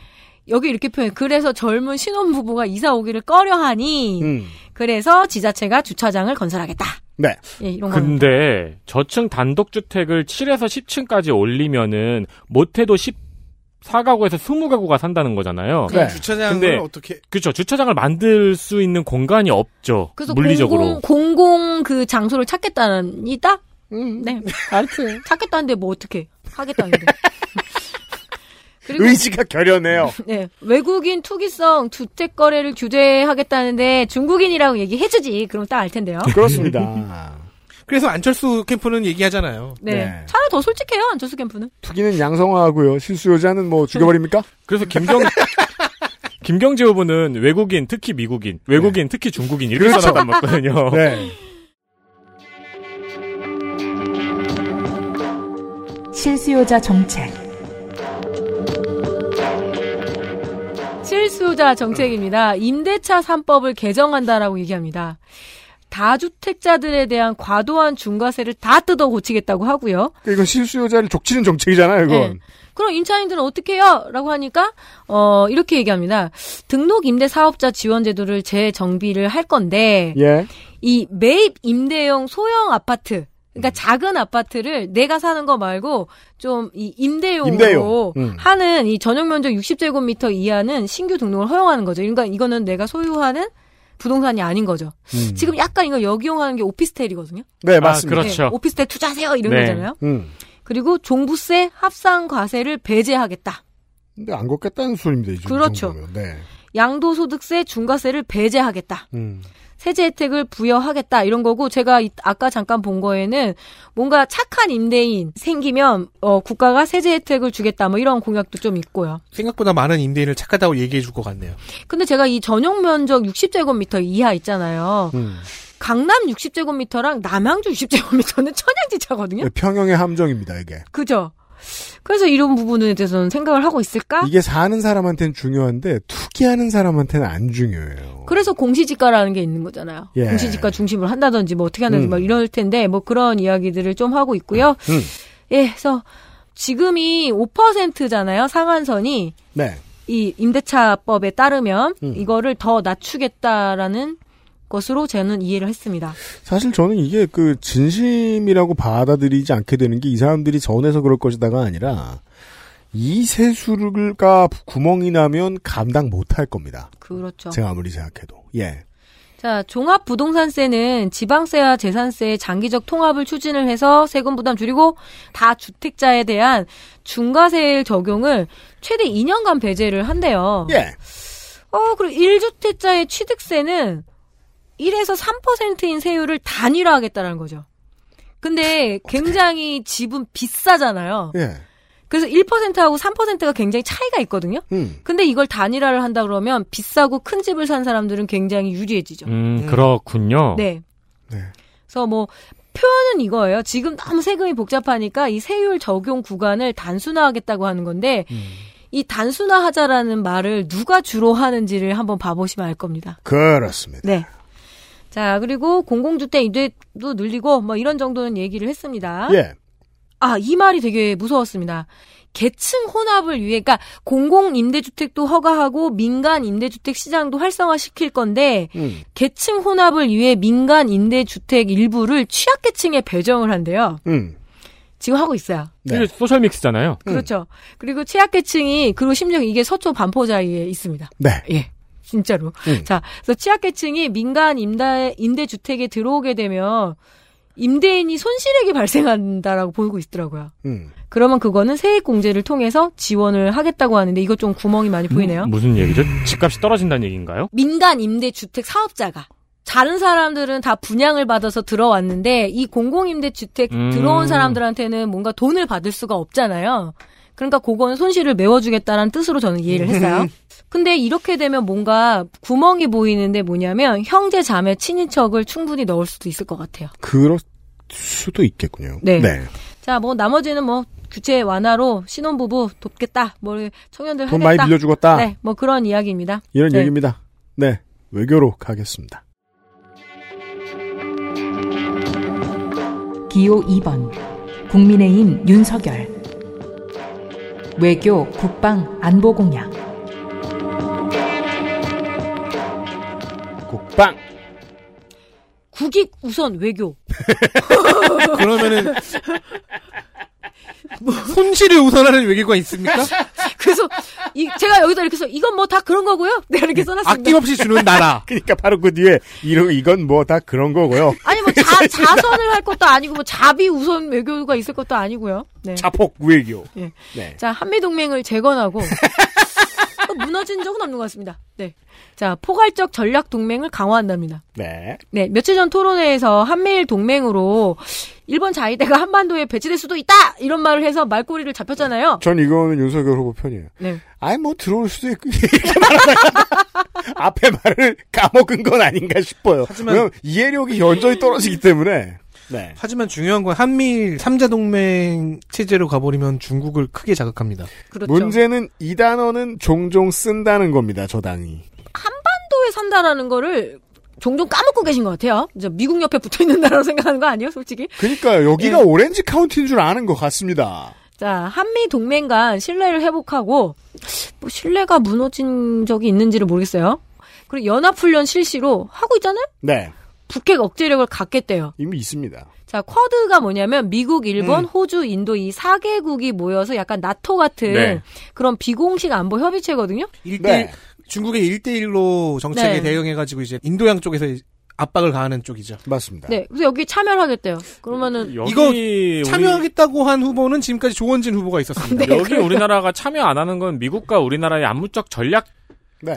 여기 이렇게 표현. 그래서 젊은 신혼 부부가 이사 오기를 꺼려하니 음. 그래서 지자체가 주차장을 건설하겠다. 네. 예, 이런 거. 근데 저층 단독주택을 7에서 10층까지 올리면은 못해도 14가구에서 20가구가 산다는 거잖아요. 네. 주차장을 근데 어떻게 그렇죠. 주차장을 만들 수 있는 공간이 없죠. 그래서 물리적으로. 공공, 공공 그 장소를 찾겠다는 이다. 네, 아무튼 찾겠다는데 뭐 어떻게 하겠다는데. 그리고 의지가 결연해요. 네, 외국인 투기성 주택 거래를 규제하겠다는데 중국인이라고 얘기해주지. 그럼 딱 알 텐데요. 그렇습니다. 그래서 안철수 캠프는 얘기하잖아요. 네. 네. 차라리 더 솔직해요 안철수 캠프는. 투기는 양성화하고요. 실수요자는 뭐 죽여버립니까? 그래서 김경 김경재 후보는 외국인 특히 미국인, 외국인 특히 중국인 이렇게 그렇죠. 써놨단 말거든요. 네. 실수요자 정책 실수요자 정책입니다. 임대차 3법을 개정한다라고 얘기합니다. 다주택자들에 대한 과도한 중과세를 다 뜯어 고치겠다고 하고요. 그러니까 이건 실수요자를 족치는 정책이잖아요, 이건. 네. 그럼 임차인들은 어떻게 해요? 라고 하니까 어 이렇게 얘기합니다. 등록 임대 사업자 지원 제도를 재정비를 할 건데 예. 이 매입 임대용 소형 아파트 그러니까 작은 아파트를 내가 사는 거 말고 좀 이 임대용으로 임대용. 음. 하는 이 전용 면적 60제곱미터 이하는 신규 등록을 허용하는 거죠. 그러니까 이거는 내가 소유하는 부동산이 아닌 거죠. 음. 지금 약간 이거 역이용하는 게 오피스텔이거든요. 네, 맞습니다. 그렇죠. 네, 오피스텔 투자하세요 이런 네. 거잖아요. 음. 그리고 종부세 합산 과세를 배제하겠다. 근데 안 걷겠다는 소리입니다, 이 그렇죠. 네. 양도소득세 중과세를 배제하겠다. 음. 세제 혜택을 부여하겠다 이런 거고 제가 이- 아까 잠깐 본 거에는 뭔가 착한 임대인 생기면 어, 국가가 세제 혜택을 주겠다 뭐 이런 공약도 좀 있고요. 생각보다 많은 임대인을 착하다고 얘기해 줄 것 같네요. 근데 제가 이 전용 면적 60제곱미터 이하 있잖아요. 음. 강남 60제곱미터랑 남양주 60제곱미터는 천양지차거든요. 네, 평형의 함정입니다, 이게. 그죠? 그래서 이런 부분에 대해서는 생각을 하고 있을까? 이게 사는 사람한테는 중요한데 투기하는 사람한테는 안 중요해요. 그래서 공시지가라는 게 있는 거잖아요. 예. 공시지가 중심으로 한다든지 뭐 어떻게 하는지 음. 막 이럴 텐데 뭐 그런 이야기들을 좀 하고 있고요. 음. 예, 그래서 지금이 5%잖아요. 상한선이. 네. 이 임대차법에 따르면 음. 이거를 더 낮추겠다라는 것으로 저는 이해를 했습니다. 사실 저는 이게 그 진심이라고 받아들이지 않게 되는 게 이 사람들이 전해서 그럴 것이다가 아니라 이 세수가 구멍이 나면 감당 못할 겁니다. 그렇죠. 제가 아무리 생각해도. 예. 자, 종합부동산세는 지방세와 재산세의 장기적 통합을 추진을 해서 세금 부담 줄이고 다 주택자에 대한 중과세 적용을 최대 2년간 배제를 한대요. 예. 어, 그리고 1주택자의 취득세는 1에서 3%인 세율을 단일화하겠다는 거죠. 근데 굉장히 집은 비싸잖아요. 예. 그래서 1%하고 3%가 굉장히 차이가 있거든요. 음. 근데 이걸 단일화를 한다 그러면 비싸고 큰 집을 산 사람들은 굉장히 유리해지죠. 음, 그렇군요. 네. 그래서 뭐 표현은 이거예요. 지금 너무 세금이 복잡하니까 이 세율 적용 구간을 단순화하겠다고 하는 건데 이 단순화하자라는 말을 누가 주로 하는지를 한번 봐보시면 알 겁니다. 그렇습니다. 네. 자 그리고 공공주택 임대도 늘리고 뭐 이런 정도는 얘기를 했습니다. 예. 아, 이 말이 되게 무서웠습니다. 계층 혼합을 위해, 그러니까 공공 임대주택도 허가하고 민간 임대주택 시장도 활성화시킬 건데 음. 계층 혼합을 위해 민간 임대주택 일부를 취약계층에 배정을 한대요. 음. 지금 하고 있어요. 이게 소셜 믹스잖아요. 그렇죠. 그리고 취약계층이 그리고 심지어 이게 서초 반포자리에 있습니다. 네. 예. 진짜로. 음. 자, 그래서 취약계층이 민간 임대 임대주택에 들어오게 되면 임대인이 손실액이 발생한다라고 보이고 있더라고요. 음. 그러면 그거는 세액 공제를 통해서 지원을 하겠다고 하는데 이거 좀 구멍이 많이 보이네요. 무슨 얘기죠? 집값이 떨어진다는 얘기인가요? 민간 임대주택 사업자가 다른 사람들은 다 분양을 받아서 들어왔는데 이 공공임대 주택 음. 들어온 사람들한테는 뭔가 돈을 받을 수가 없잖아요. 그러니까 그거는 손실을 메워주겠다는 뜻으로 저는 이해를 했어요. 근데 이렇게 되면 뭔가 구멍이 보이는데 뭐냐면 형제 자매 친인척을 충분히 넣을 수도 있을 것 같아요. 그럴 수도 있겠군요. 네. 자, 뭐 나머지는 뭐 규제 완화로 신혼부부 돕겠다. 뭐 청년들 돈 하겠다. 많이 빌려 주겠다. 네, 뭐 그런 이야기입니다. 이런 네. 얘기입니다. 네. 외교로 가겠습니다. 기호 2번 국민의힘 윤석열 외교, 국방, 안보 공약 국방 국익 우선 외교. 그러면은 뭐 손실을 우선하는 외교가 있습니까? 그래서 이 제가 여기다 이렇게 써 이건 뭐 다 그런 거고요. 네 이렇게 써놨습니다. 아낌없이 주는 나라. 그러니까 바로 그 뒤에 이러 이건 뭐 다 그런 거고요. 아니 뭐 자, 자선을 할 것도 아니고 뭐 자비 우선 외교가 있을 것도 아니고요. 네. 자폭 외교. 예. 네. 자 한미 동맹을 재건하고 또 무너진 적은 없는 것 같습니다. 네. 자 포괄적 전략 동맹을 강화한답니다. 네. 네, 며칠 전 토론회에서 한미일 동맹으로 일본 자위대가 한반도에 배치될 수도 있다 이런 말을 해서 말꼬리를 잡혔잖아요. 전 이거는 윤석열 후보 편이에요. 네. 아이 뭐 들어올 수도 있고 이렇게 말하다가 앞에 말을 까먹은 건 아닌가 싶어요. 하지만- 이해력이 현저히 떨어지기 때문에. 네. 하지만 중요한 건 한미일 3자 동맹 체제로 가버리면 중국을 크게 자극합니다. 그렇죠. 문제는 이 단어는 종종 쓴다는 겁니다. 저 당이. 한반도에 산다라는 거를 종종 까먹고 계신 것 같아요. 이제 미국 옆에 붙어 있는 나라로 생각하는 거 아니에요, 솔직히? 그러니까 여기가 네. 오렌지 카운티인 줄 아는 것 같습니다. 자, 한미 동맹 간 신뢰를 회복하고 뭐 신뢰가 무너진 적이 있는지를 모르겠어요. 그리고 연합훈련 실시로 하고 있잖아요. 네. 북핵 억제력을 갖겠대요. 이미 있습니다. 자, 쿼드가 뭐냐면 미국, 일본, 음. 호주, 인도 이 4개국이 모여서 약간 나토 같은 네. 그런 비공식 안보 협의체거든요. 일대 네. 중국의 1대1로 정책에 네. 대응해가지고 이제 인도양 쪽에서 압박을 가하는 쪽이죠. 맞습니다. 네. 그래서 여기 참여를 하겠대요. 그러면은 이거 우리- 참여하겠다고 한 후보는 지금까지 조원진 후보가 있었습니다. 네. 여기 우리나라가 참여 안 하는 건 미국과 우리나라의 암묵적 전략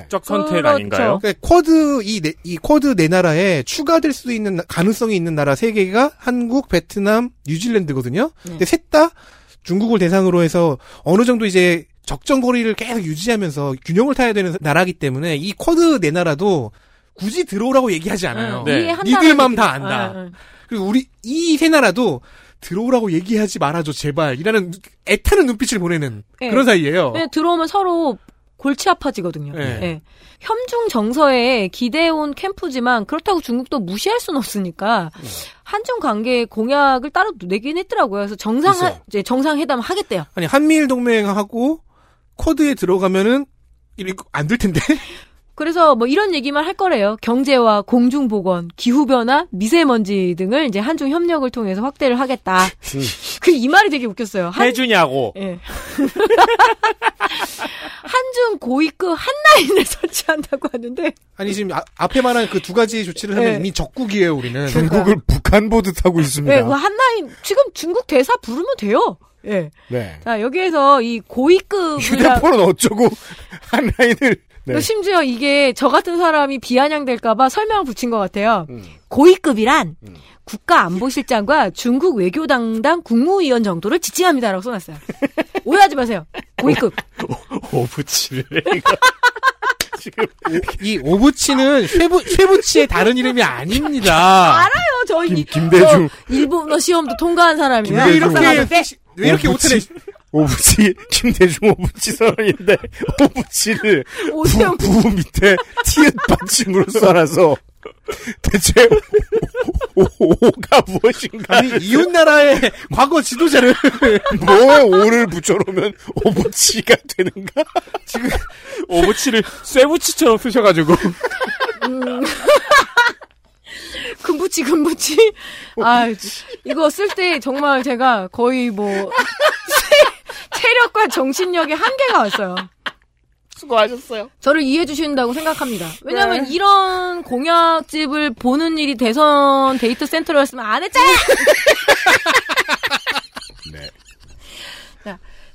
적 네. 선택 그렇죠. 아닌가요? 그러니까 쿼드 이, 네, 이 쿼드 네 나라에 추가될 수 있는 나- 가능성이 있는 나라 세 개가 한국, 베트남, 뉴질랜드거든요. 네. 근데 셋 다 중국을 대상으로 해서 어느 정도 이제 적정 거리를 계속 유지하면서 균형을 타야 되는 나라기 때문에 이 쿼드 네 나라도 굳이 들어오라고 얘기하지 않아요. 네. 니들 맘 다. 안다. 아, 아. 그리고 우리 이 세 나라도 들어오라고 얘기하지 말아줘 제발 이라는 애타는 눈빛을 보내는 네. 그런 사이예요. 네, 들어오면 서로 골치 아파지거든요. 네. 네. 협중 정서에 기대해온 캠프지만 그렇다고 중국도 무시할 수는 없으니까 한중 관계 공약을 따로 내긴 했더라고요. 그래서 정상. 이제 정상회담 하겠대요. 아니 한미일 동맹하고 쿼드에 들어가면은 안 될 텐데. 그래서 뭐 이런 얘기만 할 거래요. 경제와 공중보건, 기후변화, 미세먼지 등을 이제 한중 협력을 통해서 확대를 하겠다. 그 이 말이 되게 웃겼어요. 한, 해주냐고. 예. 한중 고위급 한라인을 설치한다고 하는데 아니 지금 아, 앞에 말한 그 두 가지 조치를 하면 네. 이미 적국이에요 우리는. 중국을 북한 보듯 하고 있습니다. 예, 그 한라인 지금 중국 대사 부르면 돼요. 예. 네. 자, 여기에서 이 고위급 휴대폰은 어쩌고 한라인을 네. 그 심지어 이게 저 같은 사람이 비아냥될까봐 설명을 붙인 것 같아요. 음. 고위급이란 국가안보실장과 중국 외교당당 국무위원 정도를 지칭합니다라고 써놨어요. 오해하지 마세요. 고위급. 오부치를. 이 오부치는 쇠부 쇠부치의 다른 이름이 아닙니다. 알아요. 저 이- 김대중. 저 일본어 시험도 통과한 사람이에요. 왜 이렇게 왜 이렇게 오부치, 못하네? 오부치 김대중 오부치 선언인데 오부치를 오세훈 부, 부 밑에 티읕 받침으로 써놔서 대체 오, 오, 오 가 무엇인가? 아니 이웃 나라의 과거 지도자를 뭐에 오를 붙여놓으면 오부치가 되는가? 지금 오부치를 쇠부치처럼 쓰셔가지고. 음. 금부치 금부치. 아 이거 쓸 때 정말 제가 거의 뭐 체력과 정신력의 한계가 왔어요. 수고하셨어요. 저를 이해해 주신다고 생각합니다. 왜냐하면 네. 이런 공약집을 보는 일이 대선 데이트 센터였으면 안 했잖아. 네.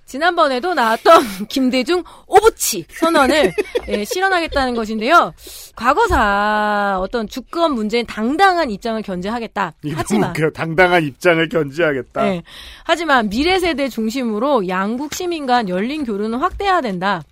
자, 지난번에도 나왔던 김대중 오부치 선언을 예, 실현하겠다는 것인데요. 과거사 어떤 주권 문제엔 당당한 입장을 견제하겠다. 하지만 웃겨요. 당당한 입장을 견지하겠다. 예, 하지만 미래 세대 중심으로 양국 시민 간 열린 교류는 확대해야 된다.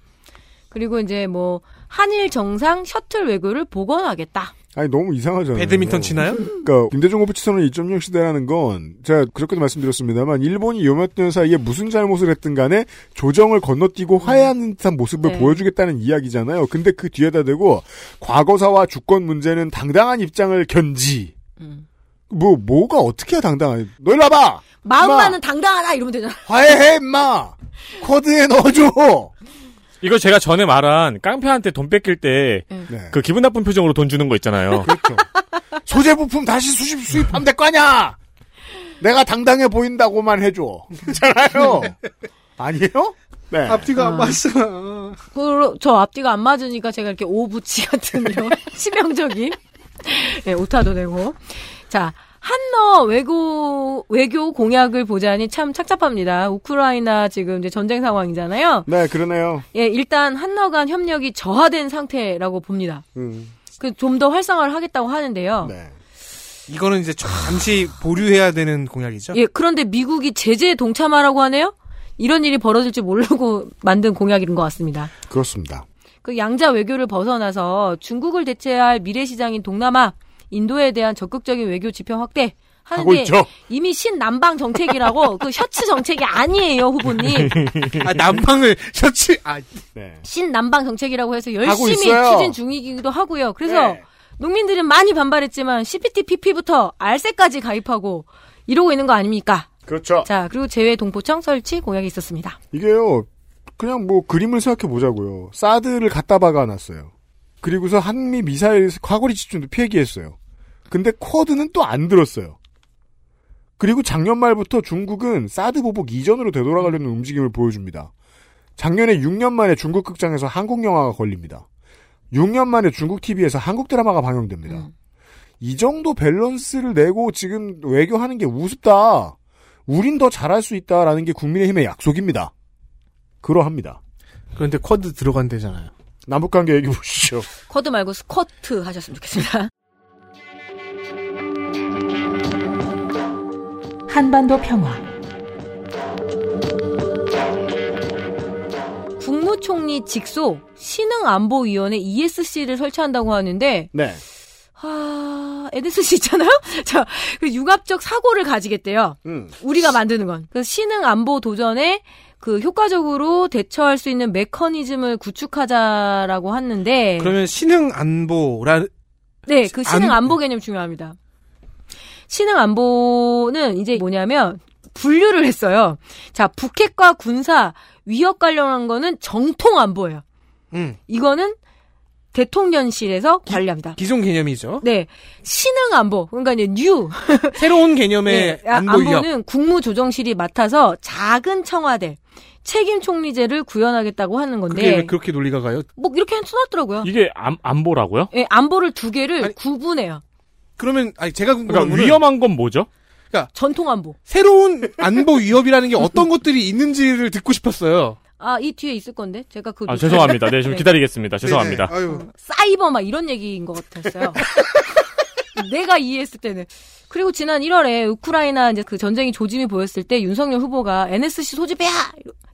그리고 이제 뭐 한일 정상 셔틀 외교를 복원하겠다. 아니 너무 이상하잖아요. 배드민턴 치나요? 그러니까 김대중 오부치 선언 2.0 시대라는 건 제가 그저께도 말씀드렸습니다만 일본이 요 몇 년 사이에 무슨 잘못을 했든 간에 조정을 건너뛰고 화해하는 듯한 모습을 네. 보여주겠다는 이야기잖아요. 근데 그 뒤에다 대고 과거사와 주권 문제는 당당한 입장을 견지. 음. 뭐 뭐가 어떻게 해야 당당한? 너 일로 와봐. 마음만은 당당하다 이러면 되잖아. 화해해 임마. 코드에 넣어줘. 이거 제가 전에 말한 깡패한테 돈 뺏길 때그 네. 기분 나쁜 표정으로 돈 주는 거 있잖아요. 그렇죠. 소재 부품 다시 수집 수입하면 될 거 아니야. 내가 당당해 보인다고만 해줘. 잖아요. 아니에요? 네. 앞뒤가 안 아. 맞어. 그, 저 앞뒤가 안 맞으니까 제가 이렇게 오부치 같은 이런 치명적인 예, 오타도 되고. 자, 한너 외교, 외교 공약을 보자니 참 착잡합니다. 우크라이나 지금 이제 전쟁 상황이잖아요. 네, 그러네요. 예, 일단 한너 간 협력이 저하된 상태라고 봅니다. 음. 그좀 더 활성화를 하겠다고 하는데요. 네. 이거는 이제 잠시 보류해야 되는 공약이죠. 예, 그런데 미국이 제재에 동참하라고 하네요? 이런 일이 벌어질 줄 모르고 만든 공약인 것 같습니다. 그렇습니다. 그 양자 외교를 벗어나서 중국을 대체할 미래 시장인 동남아, 인도에 대한 적극적인 외교 지표 확대 하고 있죠. 이미 신남방 정책이라고 그 셔츠 정책이 아니에요, 후보님. 아, 남방을 셔츠 아 네. 신남방 정책이라고 해서 열심히. 추진 중이기도 하고요. 그래서 네. 농민들은 많이 반발했지만 CPTPP부터 알세까지 가입하고 이러고 있는 거 아닙니까? 그렇죠. 자, 그리고 제외 동포청 설치 공약이 있었습니다. 이게요, 그냥 뭐 그림을 생각해 보자고요. 사드를 갖다 박아 놨어요. 그리고서 한미 미사일 과거리 집중도 폐기했어요. 근데 쿼드는 또 안 들었어요. 그리고 작년 말부터 중국은 사드 보복 이전으로 되돌아가려는 움직임을 보여줍니다. 작년에 6년 만에 중국 극장에서 한국 영화가 걸립니다. 6년 만에 중국 TV에서 한국 드라마가 방영됩니다. 이 정도 밸런스를 내고 지금 외교하는 게 우습다. 우린 더 잘할 수 있다라는 게 국민의힘의 약속입니다. 그러합니다. 그런데 쿼드 들어간대잖아요. 남북관계 얘기 보시죠. 쿼드 말고 스쿼트 하셨으면 좋겠습니다. 한반도 평화. 국무총리 직속 신흥안보위원회 ESC를 설치한다고 하는데 네. 아, NSC 있잖아요? 자, 그 융합적 사고를 가지겠대요. 음. 우리가 만드는 건. 그래서 신흥 안보 도전에 그 효과적으로 대처할 수 있는 메커니즘을 구축하자라고 했는데. 그러면 신흥 안보라 네, 그 신흥 안- 안보 개념 중요합니다. 신흥 안보는 이제 뭐냐면 분류를 했어요. 자, 북핵과 군사 위협 관련한 거는 전통 안보예요. 음. 이거는 대통령실에서 관리합니다. 기존 개념이죠. 네. 신흥 안보. 그러니까 이제 new. 새로운 개념의 네, 안보 위협. 안보는 국무조정실이 맡아서 작은 청와대 책임 총리제를 구현하겠다고 하는 그게 건데 왜 그렇게 논리가 가요? 뭐 이렇게 써놨더라고요. 이게 안, 안보라고요? 예, 안보를 두 개를 구분해요. 그러면 아니 제가 궁금한 그러니까 거는 위험한 건 뭐죠? 그러니까 전통 안보. 새로운 안보 위협이라는 게 어떤 것들이 있는지를 듣고 싶었어요. 아, 이 뒤에 있을 건데 제가 그 아, 죄송합니다. 네, 좀 기다리겠습니다. 죄송합니다. 네네. 아유. 사이버 막 이런 얘기인 것 같았어요. 내가 이해했을 때는. 그리고 지난 1월에 우크라이나 이제 그 전쟁이 조짐이 보였을 때 윤석열 후보가 NSC 소집해야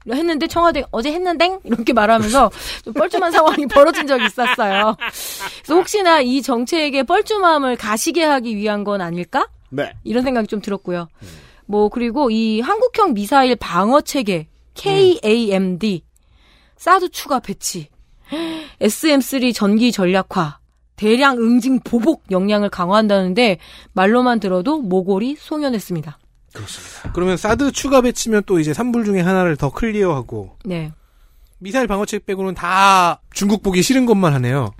했는데 청와대 어제 했는데 이렇게 말하면서 좀 뻘쭘한 상황이 벌어진 적이 있었어요. 그래서 혹시나 이 정책의 뻘쭘함을 가시게 하기 위한 건 아닐까? 네. 이런 생각이 좀 들었고요. 뭐 그리고 이 한국형 미사일 방어 체계 KAMD 사드 추가 배치 SM3 전기 전략화 대량 응징 보복 역량을 강화한다는데 말로만 들어도 모골이 송연했습니다. 그러면 사드 추가 배치면 또 이제 3불 중에 하나를 더 클리어하고 네. 미사일 방어책 빼고는 다 중국 보기 싫은 것만 하네요.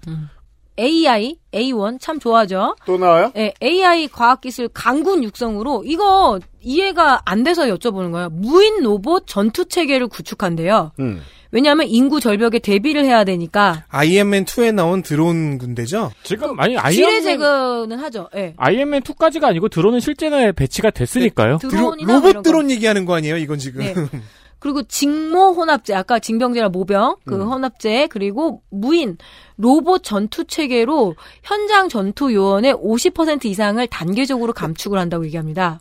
AI, AI 참 좋아하죠. 또 나와요? 네, AI 과학기술 강군 육성으로 이거 이해가 안 돼서 여쭤보는 거예요. 무인 로봇 전투 체계를 구축한대요. 음. 왜냐하면 인구 절벽에 대비를 해야 되니까 아이언맨 2에 나온 드론 군대죠. 지금 아니 지뢰 아이언맨 제거는 하죠. 예. 아이언맨 2까지가 아니고 드론은 실제는 배치가 됐으니까요. 네, 드론, 뭐 로봇 거. 드론 얘기하는 거 아니에요? 이건 지금. 네. 그리고 징모 혼합제 아까 징병제나 모병 그 혼합제 그리고 무인 로봇 전투 체계로 현장 전투 요원의 50% 이상을 단계적으로 감축을 한다고 얘기합니다.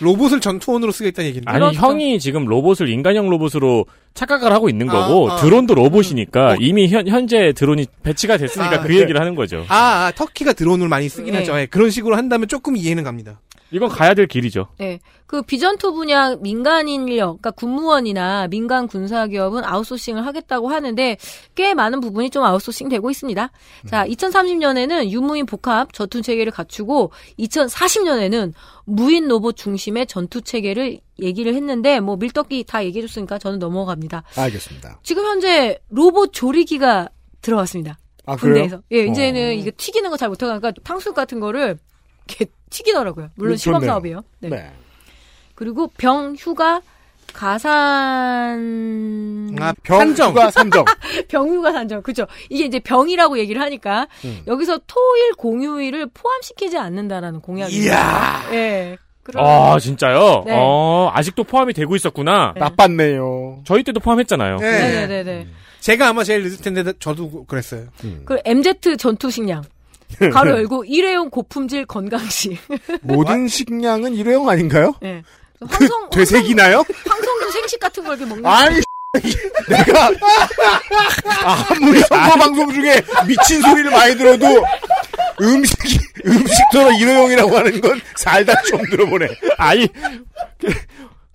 로봇을 전투원으로 쓰겠다는 얘기인데. 아니 그렇죠. 형이 지금 로봇을 인간형 로봇으로 착각을 하고 있는 거고 아, 아. 드론도 로봇이니까 이미 현, 현재 드론이 배치가 됐으니까 아, 그 네. 얘기를 하는 거죠. 아, 아, 터키가 드론을 많이 쓰긴 네. 하죠. 예, 그런 식으로 한다면 조금 이해는 갑니다. 이건 가야 될 길이죠. 네. 그 비전투 분야 민간 인력, 그러니까 군무원이나 민간 군사 기업은 아웃소싱을 하겠다고 하는데 꽤 많은 부분이 좀 아웃소싱 되고 있습니다. 자, 2030년에는 유무인 복합 전투 체계를 갖추고 2040년에는 무인 로봇 중심의 전투 체계를 얘기를 했는데 뭐 밀떡이 다 얘기해 줬으니까 저는 넘어갑니다. 알겠습니다. 지금 현재 로봇 조리기가 들어왔습니다. 아, 군대에서. 그래요? 예, 이제는 어. 이게 튀기는 거 잘 못하니까 탕수육 같은 거를 이렇게 튀기더라고요. 물론 시범 좋네요. 사업이에요. 네. 네. 그리고 병, 휴가, 가산. 아, 병, 산정. 휴가, 산정. 병, 휴가, 산정. 그죠. 이게 이제 병이라고 얘기를 하니까 음. 여기서 토일, 공휴일을 포함시키지 않는다는 공약이. 이야. 예. 그럼 아 진짜요? 네. 어 아직도 포함이 되고 있었구나. 네. 나빴네요. 저희 때도 포함했잖아요. 네. 네네 네. 제가 아마 제일 늦을 텐데 저도 그랬어요. 그 MZ 전투 식량. 가로 열고 일회용 고품질 건강식. 모든 식량은 일회용 아닌가요? 예. 황성, 되새기나요? 황성도 생식 같은 걸 이렇게 먹는. 아니, 내가 아무리 선거 방송 중에 미친 소리를 많이 들어도 음식이 음식처럼 일회용이라고 하는 건 살다 처음 들어보네. 아니 그,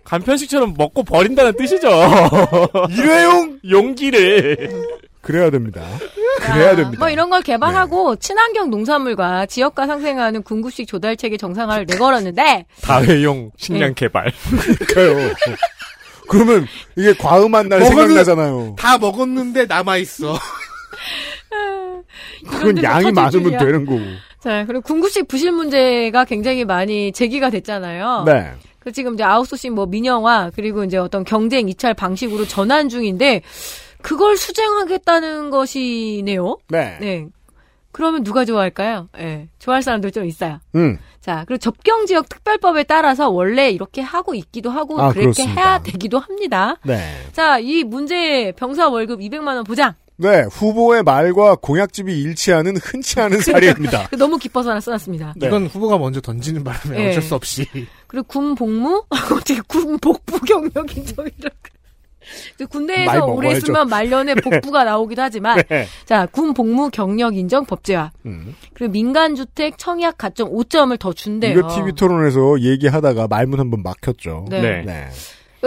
간편식처럼 먹고 버린다는 뜻이죠. 일회용 용기를. 그래야 됩니다. 그래야 됩니다. 뭐 이런 걸 개방하고 친환경 농산물과 지역가 상생하는 군구식 조달 체계 정상화를 내걸었는데 다회용 식량 네. 개발. 그러니까요. 그러면 이게 과음한 날 먹었는- 생각나잖아요. 다 먹었는데 남아 있어. 그건 양이 많으면 줄이야. 되는 거고. 자 그리고 군구식 부실 문제가 굉장히 많이 제기가 됐잖아요. 네. 그 지금 이제 아웃소싱 뭐 민영화 그리고 이제 어떤 경쟁 이찰 방식으로 전환 중인데 그걸 수정하겠다는 것이네요. 네. 네. 그러면 누가 좋아할까요? 예. 좋아할 사람들 좀 있어요. 음. 자, 그리고 접경 지역 특별법에 따라서 원래 이렇게 하고 있기도 하고 아, 그렇게 그렇습니다. 해야 되기도 합니다. 네. 자, 이 문제 병사 월급 200만 원 보장. 네. 후보의 말과 공약집이 일치하는 흔치 않은 사례입니다. 너무 기뻐서 하나 써놨습니다. 네. 이건 후보가 먼저 던지는 바람에 네. 어쩔 수 없이. 그리고 군 복무 어떻게 군 복부 경력 인정이라고. 그말 군대에서 오래. 있으면 말년에 복부가 나오기도 하지만 네. 자, 군 복무 경력 인정 법제화. 음. 그리고 민간 주택 청약 가점 5점을 더 준대요. 이거 TV 토론에서 얘기하다가 말문 한번 막혔죠. 네. 네. 네.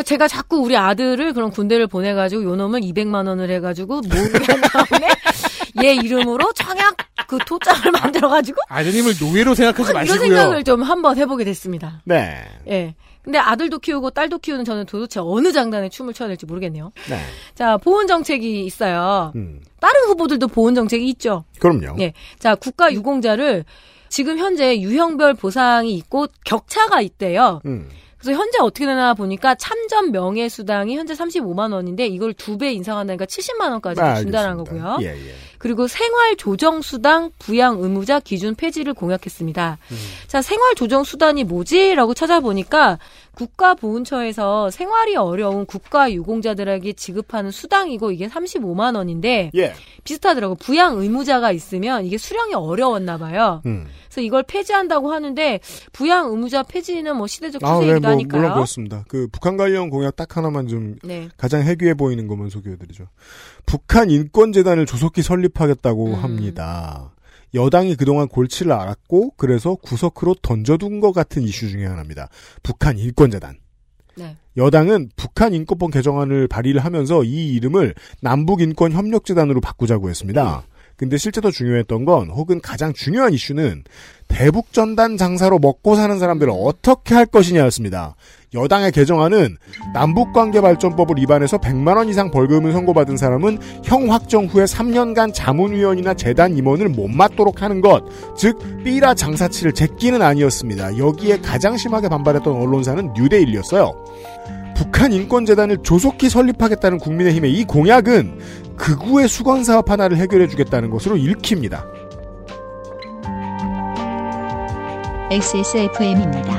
제가 자꾸 우리 아들을 그런 군대를 보내가지고 요 놈을 200만 원을 해가지고 모으게 한 다음에 얘 이름으로 청약 그 토장을 만들어가지고 아드님을 노예로 생각하지 이런 마시고요. 생각을 좀 한번 해보게 됐습니다. 네. 예. 근데 아들도 키우고 딸도 키우는 저는 도대체 어느 장단에 춤을 춰야 될지 모르겠네요. 네. 자, 보훈 정책이 있어요. 음. 다른 후보들도 보훈 정책이 있죠. 그럼요. 예. 자, 국가 유공자를 지금 현재 유형별 보상이 있고 격차가 있대요. 음. 그래서 현재 어떻게 되나 보니까 참전 명예 수당이 현재 35만 원인데 이걸 두 배 인상한다니까 70만 원까지 아, 준다는. 거고요. 예, 예. 그리고 생활 조정 수당 부양 의무자 기준 폐지를 공약했습니다. 음. 자, 생활 조정 수단이 뭐지?라고 찾아보니까 국가보훈처에서 생활이 어려운 국가유공자들에게 지급하는 수당이고 이게 35만 원인데 예. 비슷하더라고. 부양 의무자가 있으면 이게 수령이 어려웠나 봐요. 음. 그래서 이걸 폐지한다고 하는데 부양 의무자 폐지는 뭐 시대적 아, 추세이기도 네, 뭐, 하니까요. 물론 그렇습니다. 그 북한 관련 공약 딱 하나만 좀 네. 가장 해괴해 보이는 것만 소개해드리죠. 북한 인권재단을 조속히 설립하겠다고 음. 합니다. 여당이 그동안 골치를 앓았고 그래서 구석으로 던져둔 것 같은 이슈 중에 하나입니다. 북한 인권재단. 네. 여당은 북한 인권법 개정안을 발의를 하면서 이 이름을 남북인권협력재단으로 바꾸자고 했습니다. 근데 실제 더 중요했던 건 혹은 가장 중요한 이슈는 대북 전단 장사로 먹고 사는 사람들을 어떻게 할 것이냐였습니다. 여당의 개정안은 남북관계 발전법을 위반해서 100만 원 이상 벌금을 선고받은 사람은 형 확정 후에 3년간 자문위원이나 재단 임원을 못 맡도록 하는 것, 즉 삐라 장사치를 제끼는 아니었습니다. 여기에 가장 심하게 반발했던 언론사는 뉴데일리였어요. 북한 인권재단을 조속히 설립하겠다는 국민의힘의 이 공약은 극우의 수건 사업 하나를 해결해 주겠다는 것으로 읽힙니다. XSFM입니다.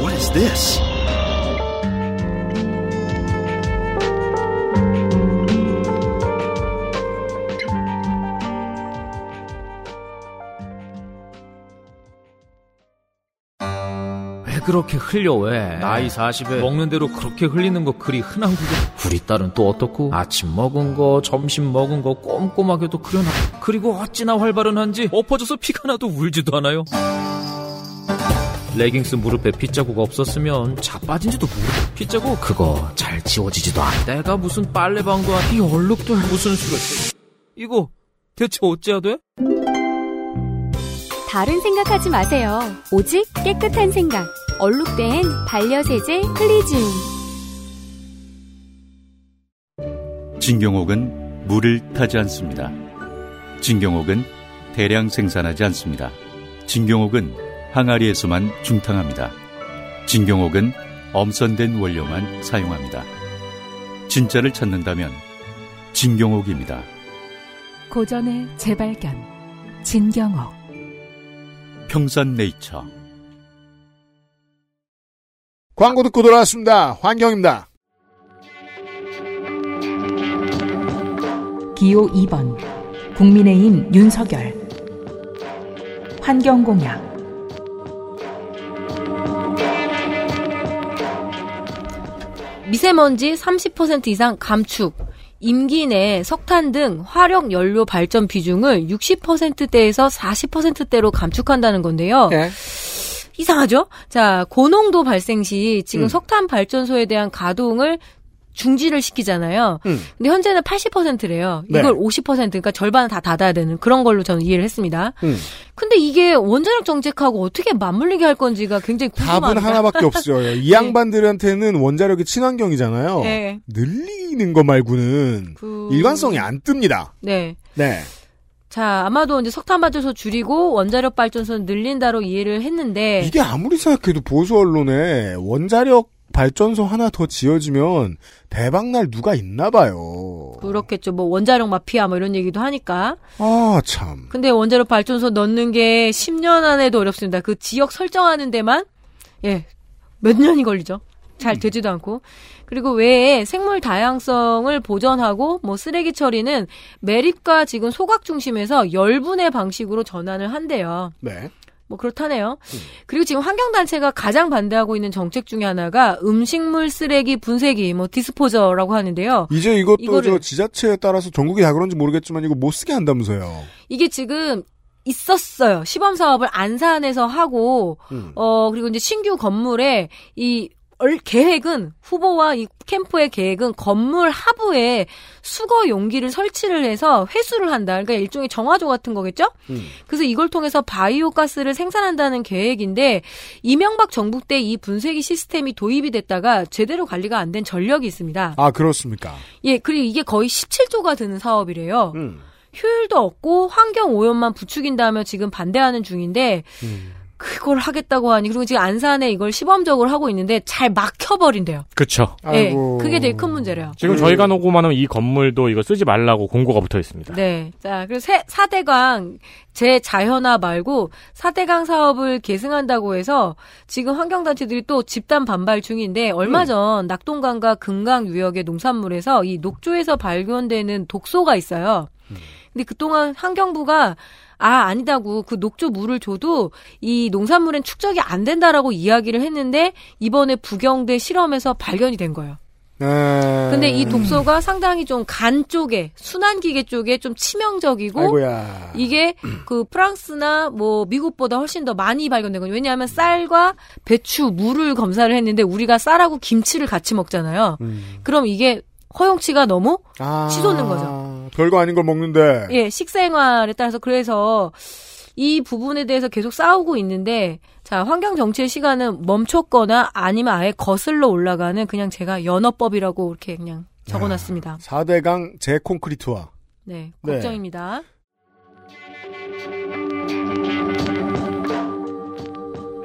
What is this? 그렇게 흘려 왜? 나이 40에 먹는 대로 그렇게 흘리는 거 그리 흔한 구경. 우리 딸은 또 어떻고? 아침 먹은 거 점심 먹은 거 꼼꼼하게도 그려놔. 그리고 어찌나 활발한지 엎어져서 피가 나도 울지도 않아요. 레깅스 무릎에 핏자국 없었으면 자빠진지도 모르고. 핏자국? 그거 잘 지워지지도 않아 내가 무슨 빨래방도 아니 이 얼룩도 무슨 수가 이거 대체 어째야 돼? 다른 생각하지 마세요. 오직 깨끗한 생각. 얼룩된 반려세제 클리즈움. 진경옥은 물을 타지 않습니다. 진경옥은 대량 생산하지 않습니다. 진경옥은 항아리에서만 중탕합니다. 진경옥은 엄선된 원료만 사용합니다. 진짜를 찾는다면 진경옥입니다. 고전의 재발견. 진경옥. 평산네이처 광고 듣고 돌아왔습니다. 환경입니다. 기호 2번 국민의힘 윤석열 환경공약 미세먼지 30% 이상 감축, 임기 내 석탄 등 화력 연료 발전 비중을 60%대에서 40%대로 감축한다는 건데요. 네. 이상하죠? 자, 고농도 발생 시 지금 음. 석탄 발전소에 대한 가동을 중지를 시키잖아요. 음. 근데 현재는 80%래요. 네. 이걸 50% 그러니까 절반은 다 닫아야 되는 그런 걸로 저는 이해를 했습니다. 음. 근데 이게 원자력 정책하고 어떻게 맞물리게 할 건지가 굉장히 궁금합니다. 답은 하나밖에 없어요. 이 양반들한테는 원자력이 친환경이잖아요. 네. 늘리는 거 말고는 그- 일관성이 안 뜹니다. 네. 네. 자, 아마도 이제 석탄 발전소 줄이고 원자력 발전소 늘린다로 이해를 했는데 이게 아무리 생각해도 보수 언론에 원자력 발전소 하나 더 지어지면 대박날 누가 있나 봐요. 그렇겠죠. 뭐 원자력 마피아 뭐 이런 얘기도 하니까. 아, 참. 근데 원자력 발전소 넣는 게 10년 안에도 어렵습니다. 그 지역 설정하는 데만 예. 몇 년이 걸리죠. 잘 되지도 않고. 그리고 외에 생물 다양성을 보전하고 뭐 쓰레기 처리는 매립과 지금 소각 중심에서 열분의 방식으로 전환을 한대요. 네. 뭐 그렇다네요. 그리고 지금 환경단체가 가장 반대하고 있는 정책 중에 하나가 음식물 쓰레기 분쇄기, 뭐 디스포저라고 하는데요. 이제 이것도 이거를- 저 지자체에 따라서 전국이 다 그런지 모르겠지만 이거 못 쓰게 한다면서요. 이게 지금 있었어요. 시범 사업을 안산에서 하고 음. 어 그리고 이제 신규 건물에 이 얼- 계획은 후보와 이 캠프의 계획은 건물 하부에 수거 용기를 설치를 해서 회수를 한다. 그러니까 일종의 정화조 같은 거겠죠? 그래서 이걸 통해서 바이오 가스를 생산한다는 계획인데 이명박 정부 때 이 분쇄기 시스템이 도입이 됐다가 제대로 관리가 안 된 전력이 있습니다. 아 그렇습니까? 예, 그리고 이게 거의 17조가 드는 사업이래요. 음. 효율도 없고 환경 오염만 부추긴다며 지금 반대하는 중인데 음. 그걸 하겠다고 하니 그리고 지금 안산에 이걸 시범적으로 하고 있는데 잘 막혀버린대요. 그렇죠. 예, 그게 제일 큰 문제래요. 지금 저희가 녹음하는 이 건물도 이거 쓰지 말라고 공고가 붙어 있습니다. 네. 자, 그리고 세, 4대강, 제 자연화 말고 4대강 사업을 계승한다고 해서 지금 환경단체들이 또 집단 반발 중인데 얼마 전 낙동강과 금강 유역의 농산물에서 이 녹조에서 발견되는 독소가 있어요. 근데 그동안 환경부가 아, 아니다고. 그 녹조 물을 줘도 이 농산물엔 축적이 안 된다라고 이야기를 했는데 이번에 부경대 실험에서 발견이 된 거예요. 네. 근데 이 독소가 상당히 좀 간 쪽에 순환 기계 쪽에 좀 치명적이고 아이고야. 이게 그 프랑스나 뭐 미국보다 훨씬 더 많이 발견된 거예요. 왜냐하면 쌀과 배추, 물을 검사를 했는데 우리가 쌀하고 김치를 같이 먹잖아요. 그럼 이게 허용치가 너무 아, 치솟는 거죠. 별거 아닌 걸 먹는데. 예, 식생활에 따라서 그래서 이 부분에 대해서 계속 싸우고 있는데 자, 환경 정치의 시간은 멈췄거나 아니면 아예 거슬러 올라가는 그냥 제가 연어법이라고 이렇게 그냥 적어 놨습니다. 4대강 재콘크리트화. 네, 네. 걱정입니다.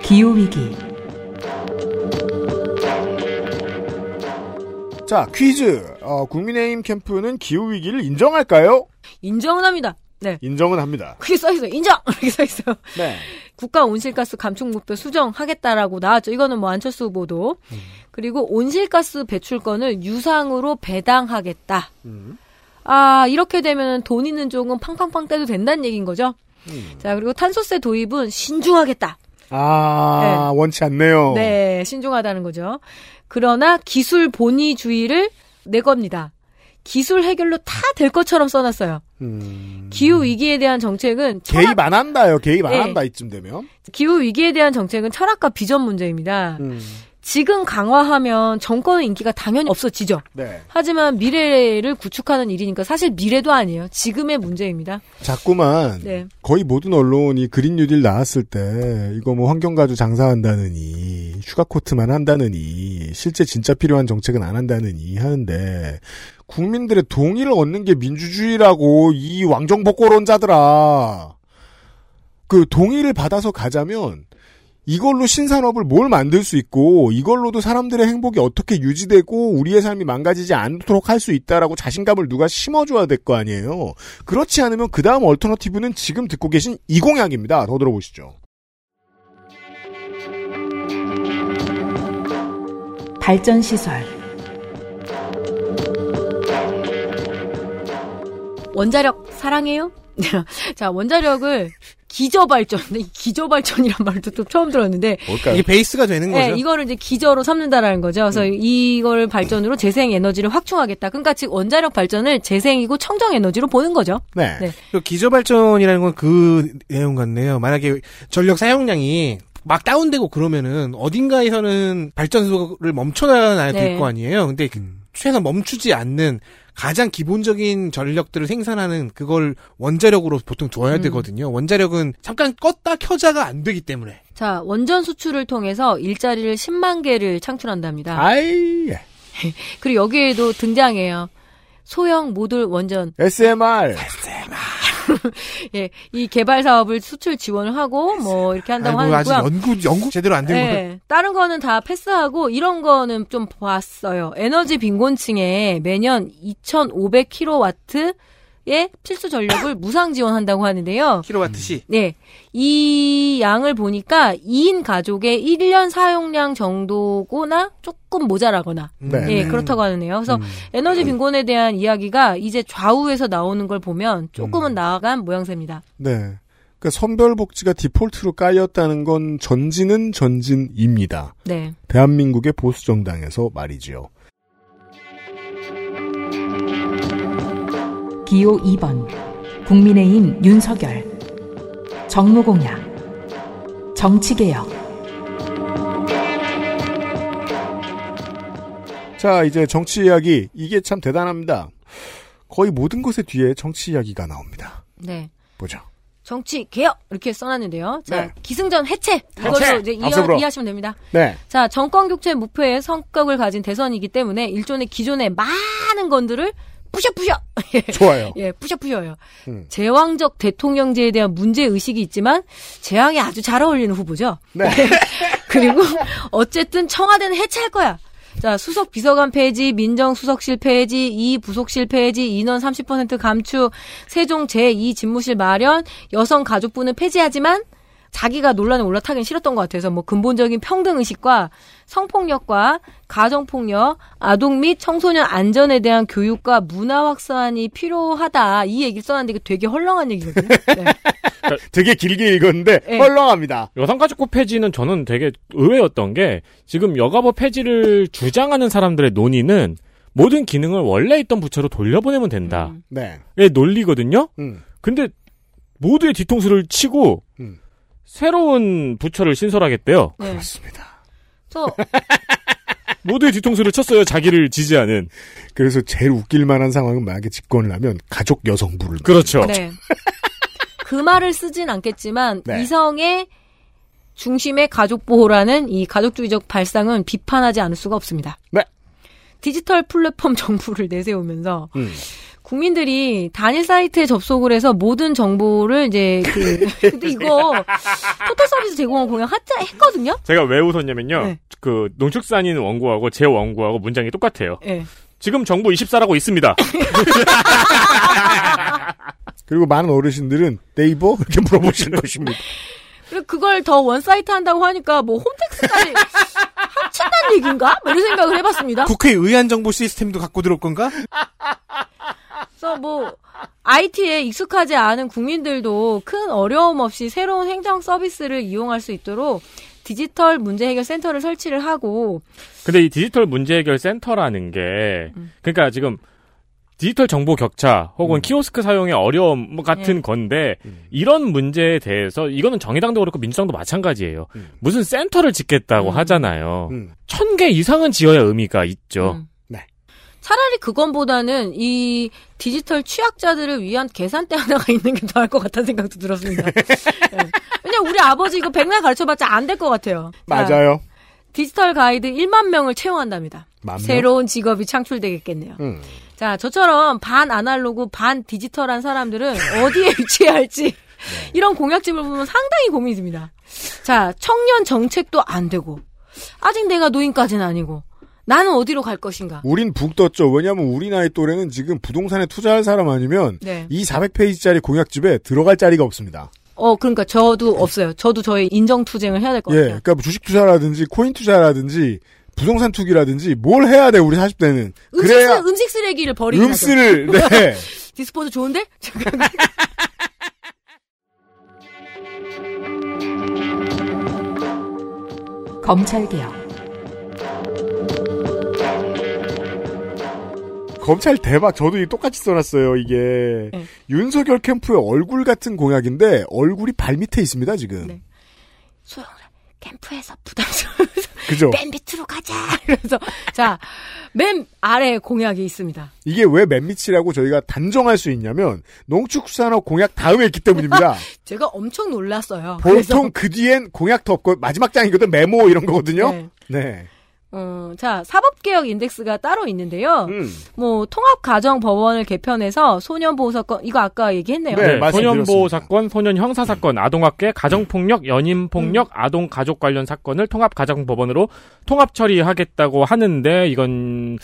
기후 위기, 자, 퀴즈. 어, 국민의힘 캠프는 기후위기를 인정할까요? 인정은 합니다. 네. 인정은 합니다. 그게 써 있어요. 인정! 이렇게 써 있어요. 네. 국가 온실가스 감축 목표 수정하겠다라고 나왔죠. 이거는 뭐 안철수 후보도. 그리고 온실가스 배출권을 유상으로 배당하겠다. 아, 이렇게 되면 돈 있는 쪽은 팡팡팡 떼도 된다는 얘기인 거죠. 자, 그리고 탄소세 도입은 신중하겠다. 아, 원치 않네요. 네, 신중하다는 거죠. 그러나 기술 본위주의를 내 겁니다. 기술 해결로 다 될 것처럼 써놨어요. 기후 위기에 대한 정책은 철학- 음. 개입 안 한다요. 개입 안 네. 한다 이쯤 되면. 기후 위기에 대한 정책은 철학과 비전 문제입니다. 음. 지금 강화하면 정권의 인기가 당연히 없어지죠. 네. 하지만 미래를 구축하는 일이니까 사실 미래도 아니에요. 지금의 문제입니다. 자꾸만 네. 거의 모든 언론이 그린 뉴딜 나왔을 때 이거 뭐 환경 가주 장사한다느니 휴가 코트만 한다느니 실제 진짜 필요한 정책은 안 한다느니 하는데 국민들의 동의를 얻는 게 민주주의라고 이 왕정복고론자들아 그 동의를 받아서 가자면 이걸로 신산업을 뭘 만들 수 있고 이걸로도 사람들의 행복이 어떻게 유지되고 우리의 삶이 망가지지 않도록 할 수 있다라고 자신감을 누가 심어줘야 될 거 아니에요. 그렇지 않으면 그 다음 얼터너티브는 지금 듣고 계신 이 공약입니다. 더 들어보시죠. 발전 시설, 원자력 사랑해요? 자, 원자력을 기저발전, 이 기저발전이란 말도 또 처음 들었는데. 뭘까요? 이게 베이스가 되는 거죠. 네, 이거를 이제 기저로 삼는다라는 거죠. 그래서 음. 이걸 발전으로 재생 에너지를 확충하겠다. 그러니까 즉 원자력 발전을 재생이고 청정 에너지로 보는 거죠. 네. 그 기저발전이라는 건 그 내용 같네요. 만약에 전력 사용량이 막 다운되고 그러면은 어딘가에서는 발전소를 멈춰놔야 될 네. 거 아니에요. 근데 그 최소한 멈추지 않는 가장 기본적인 전력들을 생산하는 그걸 원자력으로 보통 둬야 음. 되거든요. 원자력은 잠깐 껐다 켜자가 안 되기 때문에. 자, 원전 수출을 통해서 일자리를 10만 개를 창출한답니다. 아이. 그리고 여기에도 등장해요. 소형 모듈 원전. SMR. 예, 이 개발 사업을 수출 지원을 하고 뭐 이렇게 한다고 아이고, 아직 하는고요. 연구 연구 제대로 안된 거예요. 네, 다른 거는 다 패스하고 이런 거는 좀 봤어요. 에너지 빈곤층에 매년 2,500kW 의 필수 전력을 무상 지원한다고 하는데요. 킬로와트시. 네. 이 양을 보니까 2인 가족의 1년 사용량 정도거나 조금 모자라거나 네. 예, 그렇다고 하네요. 그래서 에너지 빈곤에 대한 이야기가 이제 좌우에서 나오는 걸 보면 조금은 나아간 모양새입니다. 네. 그러니까 선별 복지가 디폴트로 깔렸다는 건 전진은 전진입니다. 네. 대한민국의 보수 정당에서 말이지요. 기호 2번, 국민의힘 윤석열, 정무공약, 정치개혁, 자, 이제 정치 이야기. 이게 참 대단합니다. 거의 모든 것의 뒤에 정치 이야기가 나옵니다. 네. 보죠. 정치 개혁 이렇게 써놨는데요. 자, 네. 기승전 해체 이걸로 해체! 이제 이해. 이해 하시면 됩니다. 네. 자, 정권 교체 목표의 성격을 가진 대선이기 때문에 일종의 기존의 많은 건들을 예. 좋아요. 예, 부셔부셔요. 음. 제왕적 대통령제에 대한 문제 의식이 있지만 재앙에 아주 잘 어울리는 후보죠. 네. 그리고 어쨌든 청와대는 해체할 거야. 자, 수석 비서관 폐지, 민정수석실 폐지, 이 부속실 폐지, 인원 30% 감축, 세종 제2 집무실 마련, 여성 가족부는 폐지하지만 자기가 논란에 올라타긴 싫었던 것 같아서 뭐 근본적인 평등 의식과 성폭력과 가정폭력, 아동 및 청소년 안전에 대한 교육과 문화 확산이 필요하다 이 얘기를 써놨는데 이게 되게 헐렁한 얘기거든요. 네. 되게 길게 읽었는데 네. 헐렁합니다. 여성가족부 폐지는 저는 되게 의외였던 게 지금 여가부 폐지를 주장하는 사람들의 논의는 모든 기능을 원래 있던 부처로 돌려보내면 된다. 네. 의 논리거든요. 음. 근데 모두의 뒤통수를 치고 음. 새로운 부처를 신설하겠대요. 네. 그렇습니다. 저 모두의 뒤통수를 쳤어요. 자기를 지지하는. 그래서 제일 웃길 만한 상황은 만약에 집권을 하면 가족 여성부를. 그렇죠. 네. 그 말을 쓰진 않겠지만 네. 이성의 중심의 가족 보호라는 이 가족주의적 발상은 비판하지 않을 수가 없습니다. 네. 디지털 플랫폼 정부를 내세우면서 음. 국민들이 단일 사이트에 접속을 해서 모든 정보를 이제 그 근데 이거 토탈 서비스 제공원 공약 하자 했거든요. 제가 왜 웃었냐면요. 네. 그 농축산인 원고하고 제 원고하고 문장이 똑같아요. 예. 지금 정부 24라고 있습니다. 그리고 많은 어르신들은 네이버 이렇게 물어보실 것입니다. 그리고 그걸 더 one site 한다고 하니까 뭐 홈택스까지 합친다는 얘기인가? 뭐 이런 생각을 해봤습니다. 국회 의안 정보 시스템도 갖고 들어올 건가? 그래서 뭐 IT에 익숙하지 않은 국민들도 큰 어려움 없이 새로운 행정 서비스를 이용할 수 있도록 디지털 문제 해결 센터를 설치를 하고 근데 이 디지털 문제 해결 센터라는 게 음. 그러니까 지금 디지털 정보 격차 혹은 키오스크 사용의 어려움 뭐 같은 예. 건데 이런 문제에 대해서 이거는 정의당도 그렇고 민주당도 마찬가지예요. 무슨 센터를 짓겠다고 하잖아요. 음. 천개 이상은 지어야 의미가 있죠. 음. 차라리 그건보다는 이 디지털 취약자들을 위한 계산대 하나가 있는 게 나을 것 같다는 생각도 들었습니다. 네. 왜냐면 우리 아버지 이거 백날 가르쳐봤자 안 될 것 같아요. 자, 맞아요. 디지털 가이드 1만 명을 채용한답니다. 새로운 직업이 창출되겠겠네요. 음. 자, 저처럼 반 아날로그, 반 디지털한 사람들은 어디에 위치해야 할지 이런 공약집을 보면 상당히 고민이 듭니다. 자, 청년 정책도 안 되고 아직 내가 노인까지는 아니고 나는 어디로 갈 것인가? 우린 북 떴죠. 왜냐하면 우리 나이 또래는 지금 부동산에 투자할 사람 아니면 네. 이 400페이지짜리 공약집에 들어갈 자리가 없습니다. 어, 그러니까 저도 없어요. 저도 저희 인정 투쟁을 해야 될것 예, 같아요. 그러니까 뭐 주식 투자라든지 코인 투자라든지 부동산 투기라든지 뭘 해야 돼 우리 40대는 음식, 그래야 쓰, 음식 쓰레기를 음쓰를 하죠. 네. dispose 좋은데? 검찰개혁 검찰 대박 저도 이 똑같이 써놨어요 이게 네. 윤석열 캠프의 얼굴 같은 공약인데 얼굴이 발 밑에 있습니다 지금 네. 소영을 캠프에서 부담스러워서 그죠 맨 밑으로 가자. 그래서 자, 맨 아래 공약이 있습니다. 이게 왜 맨 밑이라고 저희가 단정할 수 있냐면 농축산업 공약 다음에 있기 때문입니다 제가 엄청 놀랐어요. 그래서 보통 그 뒤엔 공약도 없고 마지막 장이거든 메모 이런 거거든요 네. 네. 어, 자, 사법개혁 인덱스가 따로 있는데요. 음. 뭐, 통합가정법원을 개편해서 소년보호 사건, 이거 아까 얘기했네요. 네, 말씀드렸습니다. 소년보호 사건, 소년 형사 사건, 아동학대, 가정폭력, 연인폭력, 음. 아동 가족 관련 사건을 통합 가정법원으로 통합 처리하겠다고 하는데 이건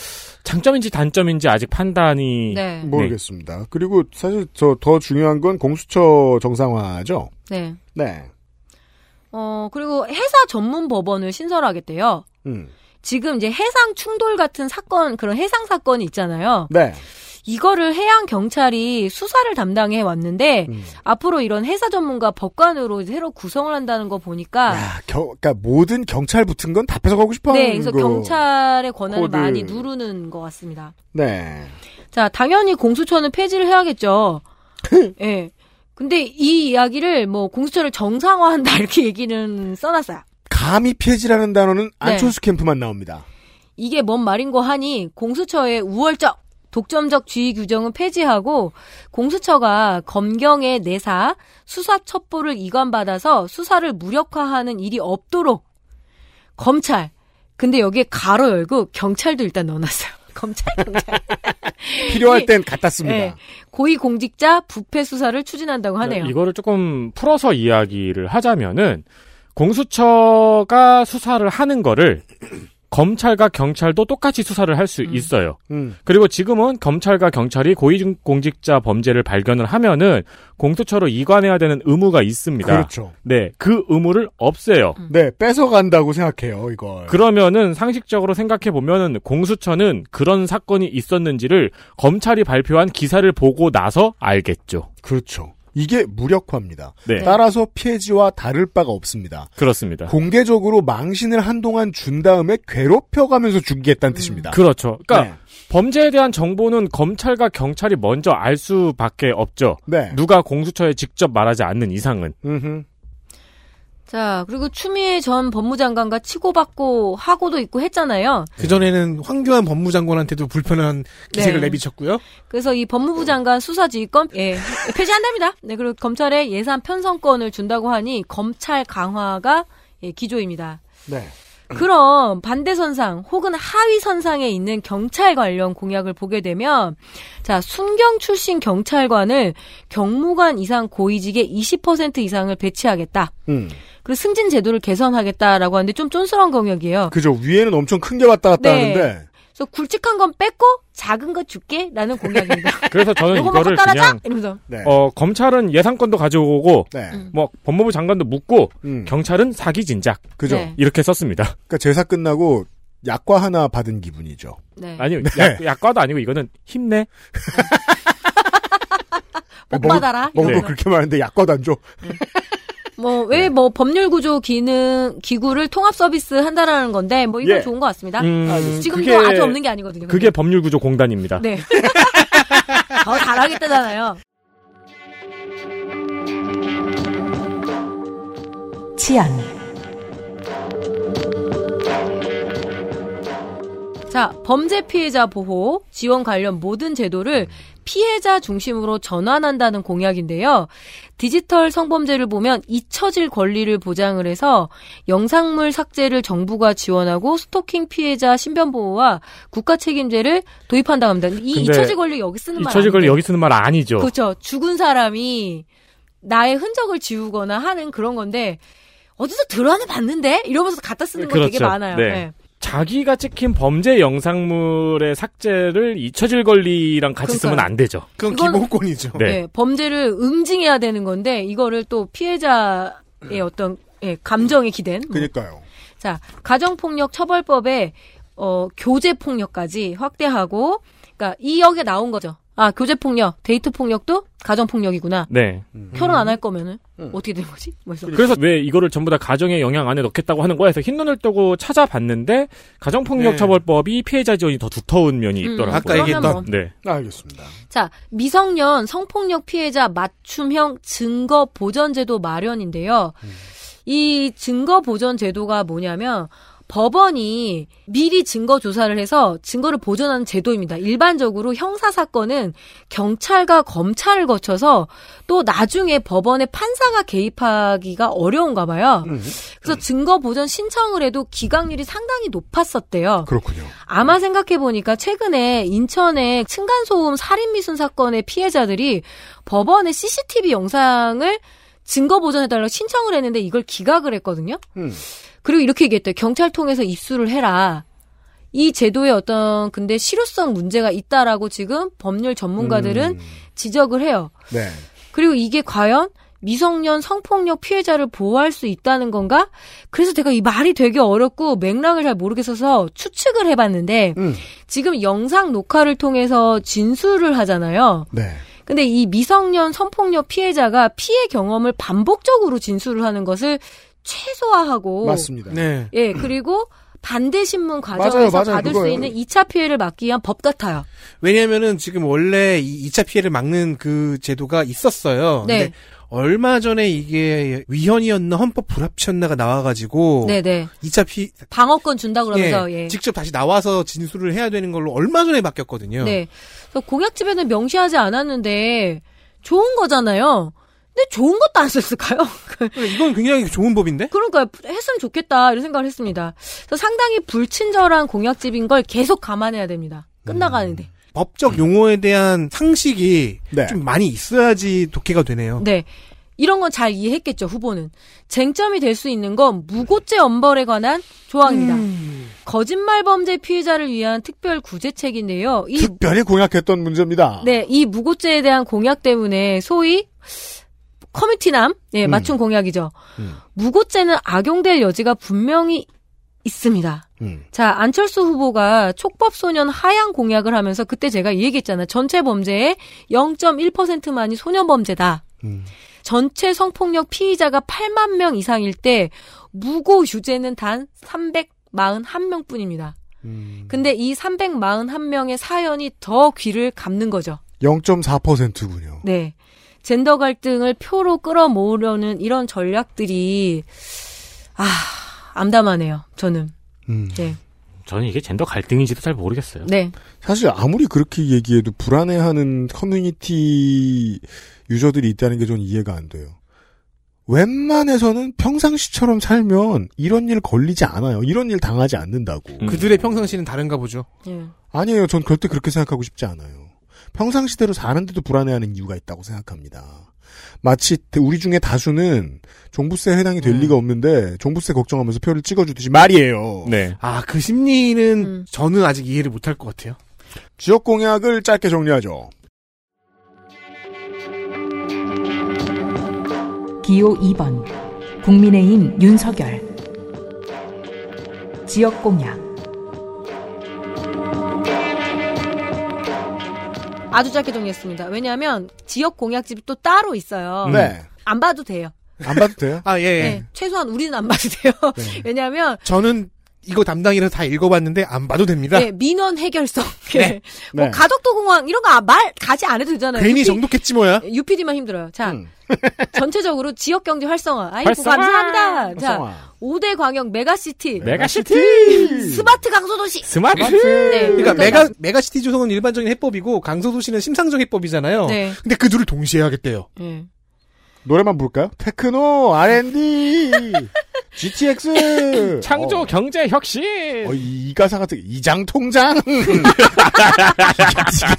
장점인지 단점인지 아직 판단이 네. 모르겠습니다 그리고 사실 저 더 중요한 건 공수처 정상화죠 네. 네 어, 그리고 해사 전문 법원을 신설하겠대요. 음. 지금 이제 해상 충돌 같은 사건, 그런 해상 사건이 있잖아요. 네. 이거를 해양 경찰이 수사를 담당해 왔는데 음. 앞으로 이런 해사 전문가 법관으로 새로 구성을 한다는 거 보니까 야, 겨, 그러니까 모든 경찰 붙은 건 다 뺏어가고 싶어하는 네, 그래서 거. 경찰의 권한을 코드. 많이 누르는 것 같습니다. 네. 자, 당연히 공수처는 폐지를 해야겠죠. 예. 근데 이 이야기를 뭐 공수처를 정상화한다 이렇게 얘기는 써놨어요. 감히 폐지라는 단어는 네. 안철수 캠프만 나옵니다. 이게 뭔 말인고 하니 공수처의 우월적 독점적 지휘 규정은 폐지하고 공수처가 검경의 내사, 수사 첩보를 이관받아서 수사를 무력화하는 일이 없도록 검찰. 근데 여기에 가로 열고 경찰도 일단 넣어놨어요. 검찰, 경찰. 필요할 땐 갖다 씁니다. 네. 고위공직자 부패 수사를 추진한다고 하네요. 이거를 조금 풀어서 이야기를 하자면은 공수처가 수사를 하는 거를 검찰과 경찰도 똑같이 수사를 할 수 있어요. 음. 그리고 지금은 검찰과 경찰이 고위공직자 범죄를 발견을 하면은 공수처로 이관해야 되는 의무가 있습니다. 그렇죠. 네, 그 의무를 없애요. 네, 뺏어간다고 생각해요, 이걸. 그러면은 상식적으로 생각해 보면은 공수처는 그런 사건이 있었는지를 검찰이 발표한 기사를 보고 나서 알겠죠. 그렇죠. 이게 무력화입니다. 네. 따라서 피해지와 다를 바가 없습니다. 그렇습니다. 공개적으로 망신을 한동안 준 다음에 괴롭혀가면서 죽이겠다는 뜻입니다. 그렇죠. 그러니까 네. 범죄에 대한 정보는 검찰과 경찰이 먼저 알 수밖에 없죠. 네. 누가 공수처에 직접 말하지 않는 이상은. 음흠. 자, 그리고 추미애 전 법무장관과 치고받고 하고도 있고 했잖아요. 그전에는 황교안 법무장관한테도 불편한 기색을 네. 내비쳤고요. 그래서 이 법무부 장관 수사지휘권 예, 폐지한답니다. 네, 그리고 검찰에 예산 편성권을 준다고 하니 검찰 강화가 예, 기조입니다. 네. 그럼 반대 선상 혹은 하위 선상에 있는 경찰 관련 공약을 보게 되면 자 순경 출신 경찰관을 경무관 이상 고위직에 20% 이상을 배치하겠다. 음. 그리고 승진 제도를 개선하겠다라고 하는데 좀 쫀스러운 공약이에요. 그죠. 위에는 엄청 큰 게 왔다 갔다 네. 하는데. 그래서 굵직한 건 뺏고 작은 거 줄게라는 공약입니다. 그래서 저는 먹고 이거를 그냥 이러면서 네. 어 검찰은 예산권도 가져오고 네. 뭐 법무부 장관도 묻고 음. 경찰은 사기 진작. 그죠. 네. 이렇게 썼습니다. 그러니까 제사 끝나고 약과 하나 받은 기분이죠. 네. 아니요. 네. 약, 약과도 아니고 이거는 힘내. 복 먹을- 받아라. 먹을 거 이러면서. 그렇게 많은데 약과도 안 줘. 뭐왜뭐 법률 구조 기능 기구를 통합 서비스 한다라는 건데 뭐 이건 예. 좋은 것 같습니다. 음, 지금도 그게- 아주 없는 게 아니거든요. 그게 법률 구조 공단입니다. 네. 더 잘하겠다잖아요. 치안, 자, 범죄 피해자 보호, 지원 관련 모든 제도를 피해자 중심으로 전환한다는 공약인데요. 디지털 성범죄를 보면 잊혀질 권리를 보장을 해서 영상물 삭제를 정부가 지원하고 스토킹 피해자 신변 보호와 국가 책임제를 도입한다고 합니다. 이 잊혀질 권리 여기 쓰는 말 잊혀질 권리. 여기 쓰는 말 아니죠. 그렇죠. 죽은 사람이 나의 흔적을 지우거나 하는 그런 건데 어디서 드러내 봤는데 이러면서 갖다 쓰는 거 되게 그렇죠. 많아요. 네. 네. 자기가 찍힌 범죄 영상물의 삭제를 잊혀질 권리랑 같이 쓰면 그러니까요. 안 되죠. 그건 이건- 기본권이죠. 네. 네, 범죄를 응징해야 되는 건데 이거를 또 피해자의 어떤 예, 감정에 기댄 뭐. 그니까요. 자 가정폭력 처벌법에 어, 교제폭력까지 확대하고 그러니까 이 역에 나온 거죠. 아 교제 폭력, 데이트 폭력도 가정 폭력이구나. 네. 결혼 안 할 거면은 어떻게 되는 거지? 뭐 해서. 그래서 왜 이거를 전부 다 가정의 영향 안에 넣겠다고 하는 거야 해서 흰 눈을 뜨고 찾아봤는데 가정 폭력 네. 처벌법이 피해자 지원이 더 두터운 면이 음, 있더라고요. 아까 얘기했던 뭐. 네. 알겠습니다. 자, 미성년 성폭력 피해자 맞춤형 증거 보전 제도 마련인데요. 이 증거 보전 제도가 뭐냐면 법원이 미리 증거 조사를 해서 증거를 보존하는 제도입니다. 일반적으로 형사 사건은 경찰과 검찰을 거쳐서 또 나중에 법원의 판사가 개입하기가 어려운가 봐요. 그래서 증거 보전 신청을 해도 기각률이 상당히 높았었대요. 그렇군요. 아마 생각해 보니까 최근에 인천의 층간소음 살인 미순 사건의 피해자들이 법원에 CCTV 영상을 증거 보존해달라고 신청을 했는데 이걸 기각을 했거든요. 음. 그리고 이렇게 얘기했대요. 경찰 통해서 입수를 해라. 이 제도에 어떤 근데 실효성 문제가 있다라고 지금 법률 전문가들은 음. 지적을 해요. 네. 그리고 이게 과연 미성년 성폭력 피해자를 보호할 수 있다는 건가? 그래서 제가 이 말이 되게 어렵고 맥락을 잘 모르겠어서 추측을 해봤는데 음. 지금 영상 녹화를 통해서 진술을 하잖아요. 네. 근데 이 미성년 성폭력 피해자가 피해 경험을 반복적으로 진술을 하는 것을 최소화하고 맞습니다. 네. 예, 그리고 반대 신문 과정에서 맞아요, 맞아요. 받을 수 그거예요. 있는 2차 피해를 막기 위한 법 같아요. 왜냐면은 지금 원래 이 2차 피해를 막는 그 제도가 있었어요. 네. 근데 얼마 전에 이게 위헌이었나 헌법 불합치였나가 나와가지고 네네. 2차 피 방어권 준다 그러면서 예, 예. 직접 다시 나와서 진술을 해야 되는 걸로 얼마 전에 바뀌었거든요. 네. 그래서 공약집에는 명시하지 않았는데 좋은 거잖아요. 근데 좋은 것도 안 썼을까요? 이건 굉장히 좋은 법인데? 그러니까 했으면 좋겠다 이런 생각을 했습니다. 그래서 상당히 불친절한 공약집인 걸 계속 감안해야 됩니다. 끝나가는데. 법적 용어에 대한 상식이 좀 많이 있어야지 독해가 되네요. 네. 이런 건 잘 이해했겠죠, 후보는. 쟁점이 될 수 있는 건 무고죄 엄벌에 관한 조항입니다. 음. 거짓말 범죄 피해자를 위한 특별 구제책인데요. 이 특별히 공약했던 문제입니다. 네, 이 무고죄에 대한 공약 때문에 소위 커뮤니티남, 예, 음. 맞춤 공약이죠. 무고죄는 악용될 여지가 분명히 있습니다. 음. 자, 안철수 후보가 촉법소년 하향 공약을 하면서 그때 제가 이 얘기했잖아요. 전체 범죄의 0.1%만이 소년 범죄다. 전체 성폭력 피의자가 8만 명 이상일 때 무고 유죄는 단 341명 뿐입니다. 근데 이 341명의 사연이 더 귀를 감는 거죠. 0.4%군요. 네. 젠더 갈등을 표로 끌어모으려는 이런 전략들이 아, 암담하네요. 저는. 음. 네. 저는 이게 젠더 갈등인지도 잘 모르겠어요. 네. 사실 아무리 그렇게 얘기해도 불안해하는 커뮤니티 유저들이 있다는 게전 이해가 안 돼요. 웬만해서는 평상시처럼 살면 이런 일 걸리지 않아요. 이런 일 당하지 않는다고. 그들의 평상시는 다른가 보죠. 예. 아니에요. 전 절대 그렇게 생각하고 싶지 않아요. 평상시대로 사는데도 불안해하는 이유가 있다고 생각합니다. 마치 우리 중에 다수는 종부세에 해당이 될 리가 없는데 종부세 걱정하면서 표를 찍어주듯이 말이에요. 네. 아, 그 심리는 저는 아직 이해를 못할 것 같아요. 지역 공약을 짧게 정리하죠. 기호 2번 국민의힘 윤석열 지역 공약 아주 짧게 정리했습니다. 왜냐하면 지역 공약집이 또 따로 있어요. 네. 안 봐도 돼요. 안 봐도 돼요? 아, 예, 예. 네, 최소한 우리는 안 봐도 돼요. 왜냐하면 저는 이거 담당이라서 다 읽어봤는데 안 봐도 됩니다. 네, 민원 해결성, 네. 뭐 네. 가덕도 공항 이런 거 말 가지 안 해도 되잖아요. 괜히 UP 정독했지 뭐야. UPD만 힘들어요. 자, 음. 전체적으로 지역 경제 활성화. 아이고 활성화! 감사합니다. 자, 활성화. 5대 광역 메가시티. 메가시티! 스마트 강소도시. 스마트! 네, 그러니까 그러니까 메가 메가시티 조성은 일반적인 해법이고 강서도시는 심상정 해법이잖아요. 네. 근데 그 둘을 동시에 하겠대요. 예. 노래만 부를까요? 테크노, R&D, GTX, 창조 경제 혁신. 어, 이, 이 가사 같은 이장 통장. 이게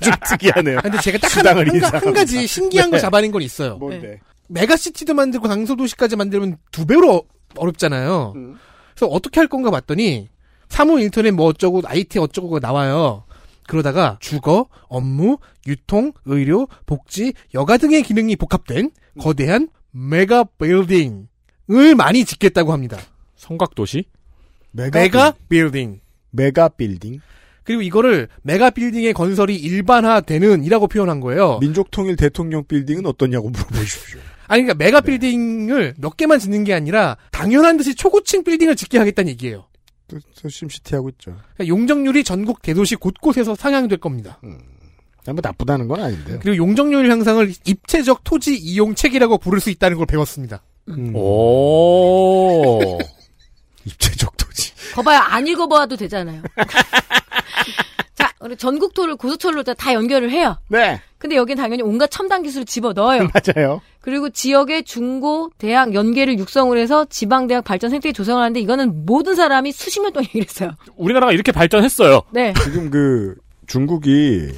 좀 특이하네요. 근데 제가 딱 한, 한, 가- 인상하면서. 한 가지 신기한 거 네. 잡아낸 건 있어요. 뭔데? 메가시티도 만들고 강서도시까지 만들면 두 배로 어- 어렵잖아요. 그래서 어떻게 할 건가 봤더니 사무 인터넷 뭐 어쩌고 IT 어쩌고가 나와요. 그러다가 주거, 업무, 유통, 의료, 복지, 여가 등의 기능이 복합된 거대한 메가 빌딩 을 많이 짓겠다고 합니다. 성곽도시? 메가, 메가 빌딩. 메가 빌딩. 그리고 이거를 메가 빌딩의 건설이 일반화되는 이라고 표현한 거예요. 민족통일 대통령 빌딩은 어떠냐고 물어보십시오. 아니 그러니까 메가 빌딩을 몇 개만 짓는 게 아니라 당연한 듯이 초고층 빌딩을 짓게 하겠다는 얘기예요. 또, 또 심시티 하고 있죠. 그러니까 용적률이 전국 대도시 곳곳에서 상향될 겁니다. 뭐 나쁘다는 건 아닌데요. 그리고 용적률 향상을 입체적 토지 이용 책이라고 부를 수 있다는 걸 배웠습니다. 음. 오. 입체적 토지. 거봐요. 안 읽어봐도 되잖아요. 자, 우리 전국토를 고속철로 다 연결을 해요. 네. 근데 여긴 당연히 온갖 첨단 기술을 집어 넣어요. 맞아요. 그리고 지역의 중고, 대학, 연계를 육성을 해서 지방대학 발전 생태계 조성을 하는데 이거는 모든 사람이 수십 년 동안 얘기를 했어요. 우리나라가 이렇게 발전했어요. 네. 지금 그 중국이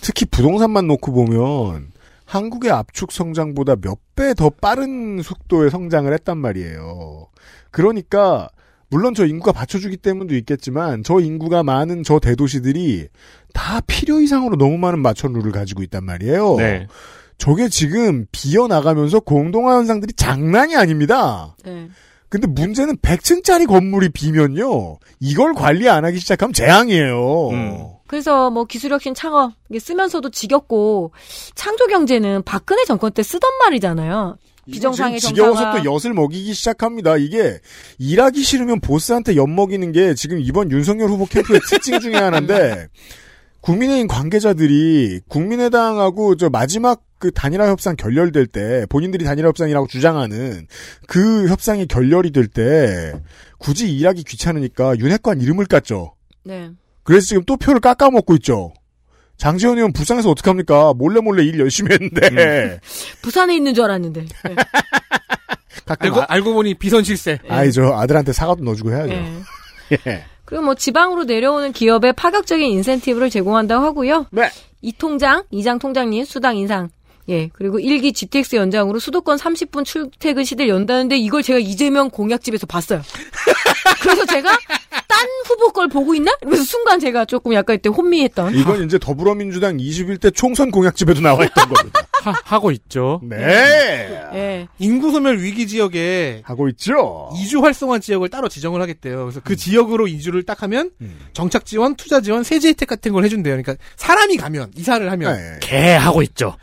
특히 부동산만 놓고 보면 한국의 압축 성장보다 몇 배 더 빠른 속도의 성장을 했단 말이에요. 그러니까 물론 저 인구가 받쳐주기 때문도 있겠지만 저 인구가 많은 저 대도시들이 다 필요 이상으로 너무 많은 마천루를 가지고 있단 말이에요. 네. 저게 지금 비어 나가면서 공동화 현상들이 장난이 아닙니다. 네. 근데 문제는 100층짜리 건물이 비면요. 이걸 관리 안 하기 시작하면 재앙이에요. 음. 그래서 뭐 기술혁신 창업 이게 쓰면서도 지겹고 창조 경제는 박근혜 정권 때 쓰던 말이잖아요. 비정상의 지겨워서 정상화. 또 엿을 먹이기 시작합니다. 이게 일하기 싫으면 보스한테 엿 먹이는 게 지금 이번 윤석열 후보 캠프의 특징 중에 하나인데 국민의힘 관계자들이 국민의당하고 저 마지막 그 단일화 협상 결렬될 때 본인들이 단일화 협상이라고 주장하는 그 협상이 결렬이 될 때 굳이 일하기 귀찮으니까 윤핵관 이름을 깠죠. 네. 그래서 지금 또 표를 깎아 먹고 있죠. 장재원 의원 부산에서 어떡합니까? 몰래 몰래 일 열심히 했는데. 부산에 있는 줄 알았는데. 네. 알고, 알고 보니 비선 실세. 아이, 저 아들한테 사과도 넣어주고 해야죠. 네. 예. 그리고 뭐 지방으로 내려오는 기업에 파격적인 인센티브를 제공한다고 하고요. 네. 이 통장, 이장 통장님 수당 인상. 예. 그리고 일기 GTX 연장으로 수도권 30분 출퇴근 시대를 연다는데 이걸 제가 이재명 공약집에서 봤어요. 그래서 제가 딴 후보 걸 보고 있나? 그래서 순간 제가 조금 약간 이때 혼미했던. 이건 이제 더불어민주당 21대 총선 공약집에도 나와 있던 겁니다. 하, 고 있죠. 네. 예. 인구 소멸 위기 지역에 하고 있죠. 이주 활성화 지역을 따로 지정을 하겠대요. 그래서 그 지역으로 이주를 딱 하면 정착 지원, 투자 지원, 세제 혜택 같은 걸 해준대요. 그러니까 사람이 가면 이사를 하면 네. 개 하고 있죠.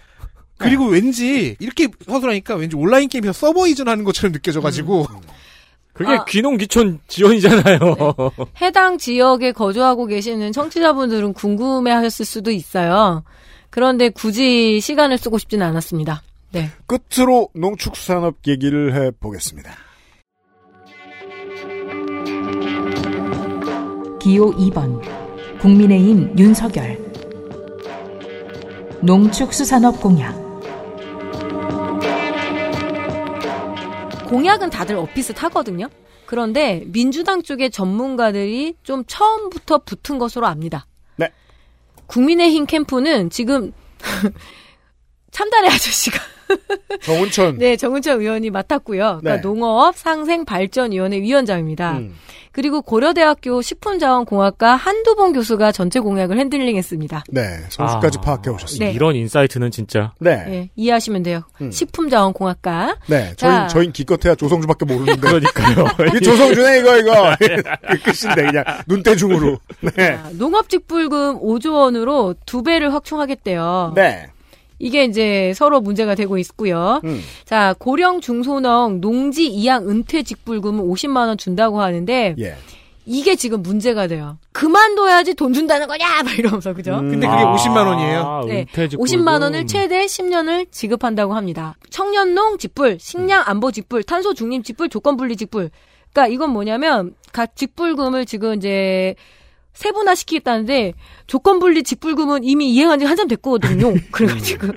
그리고 왠지 이렇게 서술하니까 왠지 온라인 게임에서 서버 이전하는 것처럼 느껴져가지고 그게 아. 귀농귀촌 지원이잖아요. 해당 지역에 거주하고 계시는 청취자분들은 궁금해하셨을 수도 있어요. 그런데 굳이 시간을 쓰고 싶지는 않았습니다. 네. 끝으로 농축산업 얘기를 해보겠습니다. 기호 2번 국민의힘 윤석열 농축수산업 공약 공약은 다들 엇비슷하거든요. 그런데 민주당 쪽의 전문가들이 좀 처음부터 붙은 것으로 압니다. 네. 국민의힘 캠프는 지금 참다리 아저씨가 정운천. 네 정은철 의원이 맡았고요. 그러니까 네. 농업 상생발전위원회 위원장입니다. 음. 그리고 고려대학교 식품자원공학과 한두봉 교수가 전체 공약을 핸들링했습니다. 네, 선수까지 아, 파악해 오셨습니다. 네. 이런 insight는 진짜. 네. 네, 이해하시면 돼요. 음. 식품자원공학과. 네, 자. 저희 저희 기껏해야 조성주밖에 모르는데. 그러니까요. 이 조성주네 이거 이거 그 끝인데 그냥 눈대중으로. 네. 자, 농업직불금 5조 원으로 두 배를 확충하겠대요. 네. 이게 이제 서로 문제가 되고 있고요. 음. 자, 고령 중소농 농지 이양 은퇴 직불금은 50만 원 준다고 하는데 예. 이게 지금 문제가 돼요. 그만둬야지 돈 준다는 거냐? 막 이러면서 그죠? 음. 근데 그게 50만 원이에요. 네, 은퇴직불금. 50만 원을 최대 10년을 지급한다고 합니다. 청년농 직불, 식량 안보 직불, 탄소 중립 직불, 조건 분리 직불. 그러니까 이건 뭐냐면 각 직불금을 지금 이제 세분화 시키겠다는데 조건 분리 직불금은 이미 이행한 지 한참 됐거든요. 그래가지고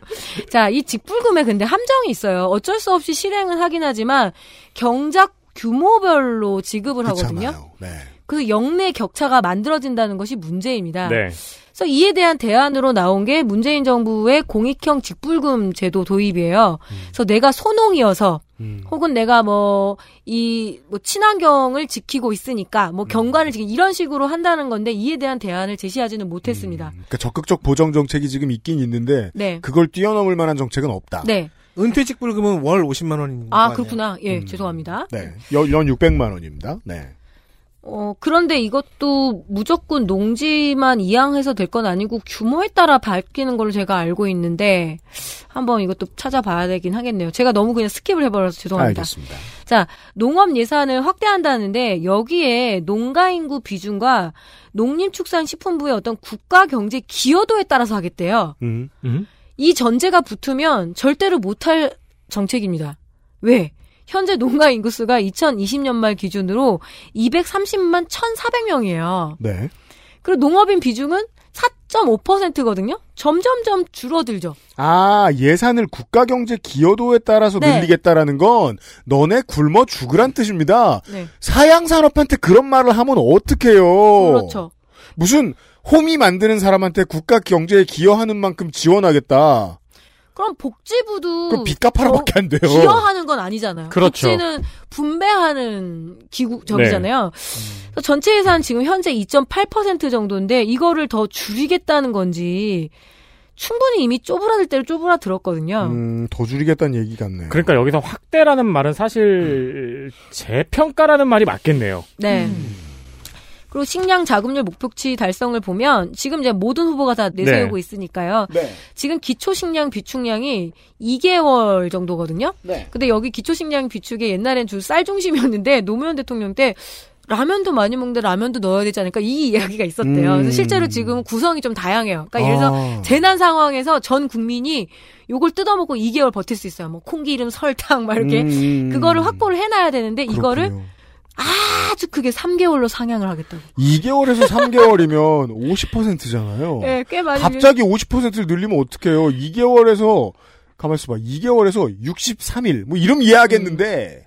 자 이 직불금에 근데 함정이 있어요. 어쩔 수 없이 실행은 하긴 하지만 경작 규모별로 지급을 하거든요. 그렇잖아요. 네. 그래서 영내 격차가 만들어진다는 것이 문제입니다. 네. 그래서 이에 대한 대안으로 나온 게 문재인 정부의 공익형 직불금 제도 도입이에요. 그래서 내가 소농이어서 혹은 내가 뭐이뭐 친환경을 지키고 있으니까 뭐 경관을 지키 이런 식으로 한다는 건데 이에 대한 대안을 제시하지는 못했습니다. 그러니까 적극적 보정 정책이 지금 있긴 있는데 네. 그걸 뛰어넘을 만한 정책은 없다. 네. 은퇴 직불금은 월 50만 원인 거 아? 그렇구나. 예, 죄송합니다. 네. 연, 연 600만 원입니다. 네. 어, 그런데 이것도 무조건 농지만 이양해서 될 건 아니고 규모에 따라 바뀌는 걸로 제가 알고 있는데 한번 이것도 찾아봐야 되긴 하겠네요. 제가 너무 그냥 skip을 해버려서 죄송합니다. 알겠습니다. 자, 농업 예산을 확대한다는데 여기에 농가 인구 비중과 농림축산식품부의 어떤 국가 경제 기여도에 따라서 하겠대요. 음. 음? 이 전제가 붙으면 절대로 못할 정책입니다. 왜? 현재 농가 인구수가 2020년 말 기준으로 230만 1,400명이에요. 네. 그리고 농업인 비중은 4.5%거든요. 점점점 줄어들죠. 아, 예산을 국가 경제 기여도에 따라서 네. 늘리겠다라는 건 너네 굶어 죽으란 뜻입니다. 네. 사양 산업한테 그런 말을 하면 어떡해요? 그렇죠. 무슨 홈이 만드는 사람한테 국가 경제에 기여하는 만큼 지원하겠다. 그럼 복지부도 그럼 빚갚아라밖에 안 돼요. 기여하는 건 아니잖아요. 그렇죠. 복지는 분배하는 기구 적이잖아요. 그래서 전체 예산 지금 현재 2.8% 정도인데 이거를 더 줄이겠다는 건지 충분히 이미 쪼그라들 대로 쪼그라들었거든요. 음, 더 줄이겠다는 얘기 같네요. 그러니까 여기서 확대라는 말은 사실 재평가라는 말이 맞겠네요. 네. 그리고 식량 자금률 목표치 달성을 보면 지금 이제 모든 후보가 다 내세우고 네. 있으니까요. 네. 지금 기초 식량 비축량이 2개월 정도거든요. 네. 근데 여기 기초 식량 비축에 옛날엔 주 쌀 중심이었는데 노무현 대통령 때 라면도 많이 먹는데 라면도 넣어야 되지 않을까 이 이야기가 있었대요. 음. 그래서 실제로 지금 구성이 좀 다양해요. 그러니까 예를 들어서 아. 재난 상황에서 전 국민이 요걸 뜯어먹고 2개월 버틸 수 있어요. 뭐 콩기름, 설탕 막 이렇게 음. 그거를 확보를 해놔야 되는데 이거를 아주 크게 3개월로 상향을 하겠다고. 2개월에서 3개월이면 50%잖아요. 예, 꽤 많이 갑자기 50%를 늘리면 어떡해요? 2개월에서 가만 있어 봐. 2개월에서 63일 뭐 이러면 이해하겠는데.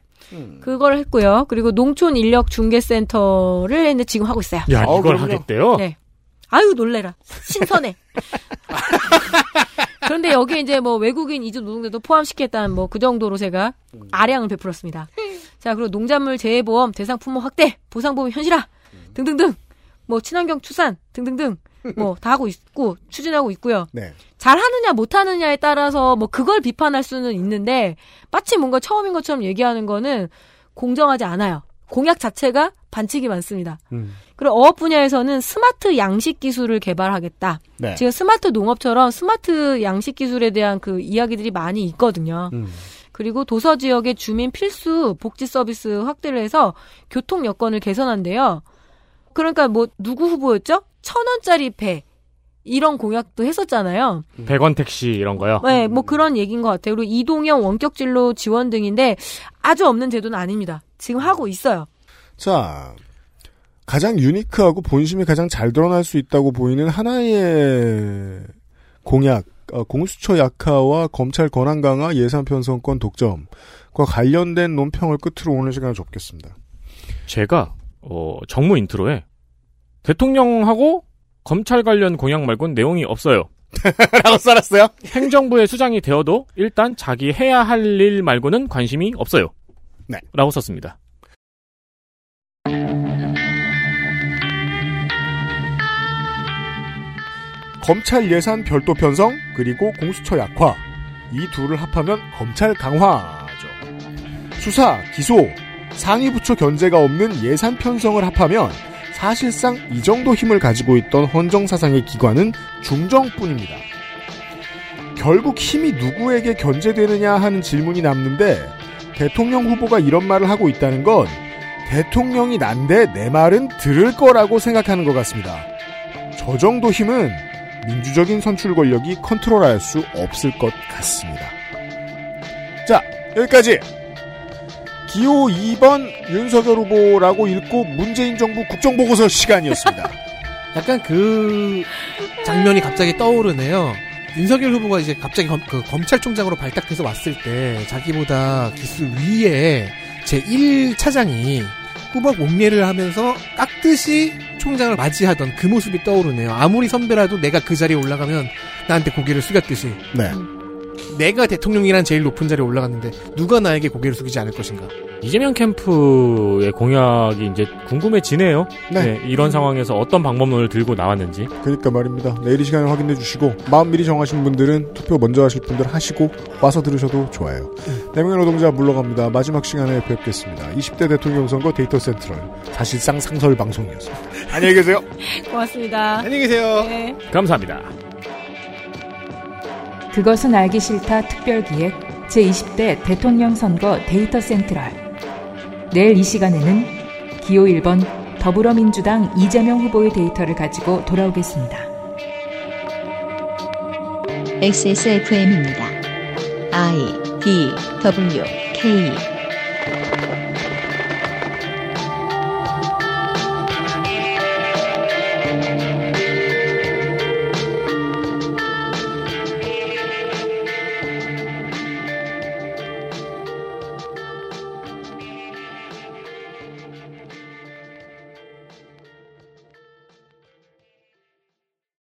그걸 했고요. 그리고 농촌 인력 중개센터를 했는데 지금 하고 있어요. 야, 아, 이걸 하겠대요? 네. 아유 놀래라. 신선해. 그런데 여기에 이제 뭐 외국인 이주 노동자도 포함시켰다는 뭐 그 정도로 제가 아량을 베풀었습니다. 자, 그리고 농작물 재해보험 대상 품목 확대, 보상보험 현실화 등등등. 뭐 친환경 축산 등등등. 뭐 다 하고 있고 추진하고 있고요. 네. 잘 하느냐 못 하느냐에 따라서 뭐 그걸 비판할 수는 있는데 마치 뭔가 처음인 것처럼 얘기하는 거는 공정하지 않아요. 공약 자체가 반칙이 많습니다. 음. 그리고 어업 분야에서는 스마트 양식 기술을 개발하겠다. 네. 지금 스마트 농업처럼 스마트 양식 기술에 대한 그 이야기들이 많이 있거든요. 음. 그리고 도서 지역의 주민 필수 복지 서비스 확대를 해서 교통 여건을 개선한대요. 그러니까 뭐 누구 후보였죠? 천 원짜리 배 이런 공약도 했었잖아요. 100원 택시 이런 거요? 네, 뭐 그런 얘기인 것 같아요. 그리고 이동형 원격 진로 지원 등인데 아주 없는 제도는 아닙니다. 지금 하고 있어요. 자, 가장 유니크하고 본심이 가장 잘 드러날 수 있다고 보이는 하나의 공약, 어, 공수처 약화와 검찰 권한 강화 예산 편성권 독점과 관련된 논평을 끝으로 오늘 시간을 접겠습니다. 제가 어, 정무 intro에 대통령하고 검찰 관련 공약 말고는 내용이 없어요. 라고 써놨어요? 행정부의 수장이 되어도 일단 자기 해야 할 일 말고는 관심이 없어요. 네. 라고 썼습니다. 검찰 예산 별도 편성 그리고 공수처 약화 이 둘을 합하면 검찰 강화죠. 수사, 기소, 상위부처 견제가 없는 예산 편성을 합하면 사실상 이 정도 힘을 가지고 있던 헌정사상의 기관은 중정뿐입니다. 결국 힘이 누구에게 견제되느냐 하는 질문이 남는데 대통령 후보가 이런 말을 하고 있다는 건 대통령이 난데 내 말은 들을 거라고 생각하는 것 같습니다. 저 정도 힘은 민주적인 선출 권력이 컨트롤할 수 없을 것 같습니다. 자, 여기까지 기호 2번 윤석열 후보라고 읽고 문재인 정부 국정보고서 시간이었습니다. 약간 그 장면이 갑자기 떠오르네요. 윤석열 후보가 이제 갑자기 검, 그 검찰총장으로 발탁돼서 왔을 때 자기보다 기술 위에 제 1차장이 꾸벅 목례를 하면서 깍듯이 총장을 맞이하던 그 모습이 떠오르네요. 아무리 선배라도 내가 그 자리에 올라가면 나한테 고개를 숙였듯이. 네. 내가 대통령이란 제일 높은 자리에 올라갔는데 누가 나에게 고개를 숙이지 않을 것인가. 이재명 캠프의 공약이 이제 궁금해지네요. 네. 이런 상황에서 어떤 방법론을 들고 나왔는지. 그러니까 말입니다. 내일 이 시간에 확인해 주시고 마음 미리 정하신 분들은 투표 먼저 하실 분들 하시고 와서 들으셔도 좋아요. 네 명의 노동자 물러갑니다. 마지막 시간에 뵙겠습니다. 20대 대통령 선거 데이터 센트럴 사실상 상설 방송이었습니다. 안녕히 계세요. 고맙습니다. 안녕히 계세요. 네. 감사합니다. 그것은 알기 싫다 특별기획 제20대 대통령 선거 데이터 센트럴. 내일 이 시간에는 기호 1번 더불어민주당 이재명 후보의 데이터를 가지고 돌아오겠습니다. XSFM입니다. I D W K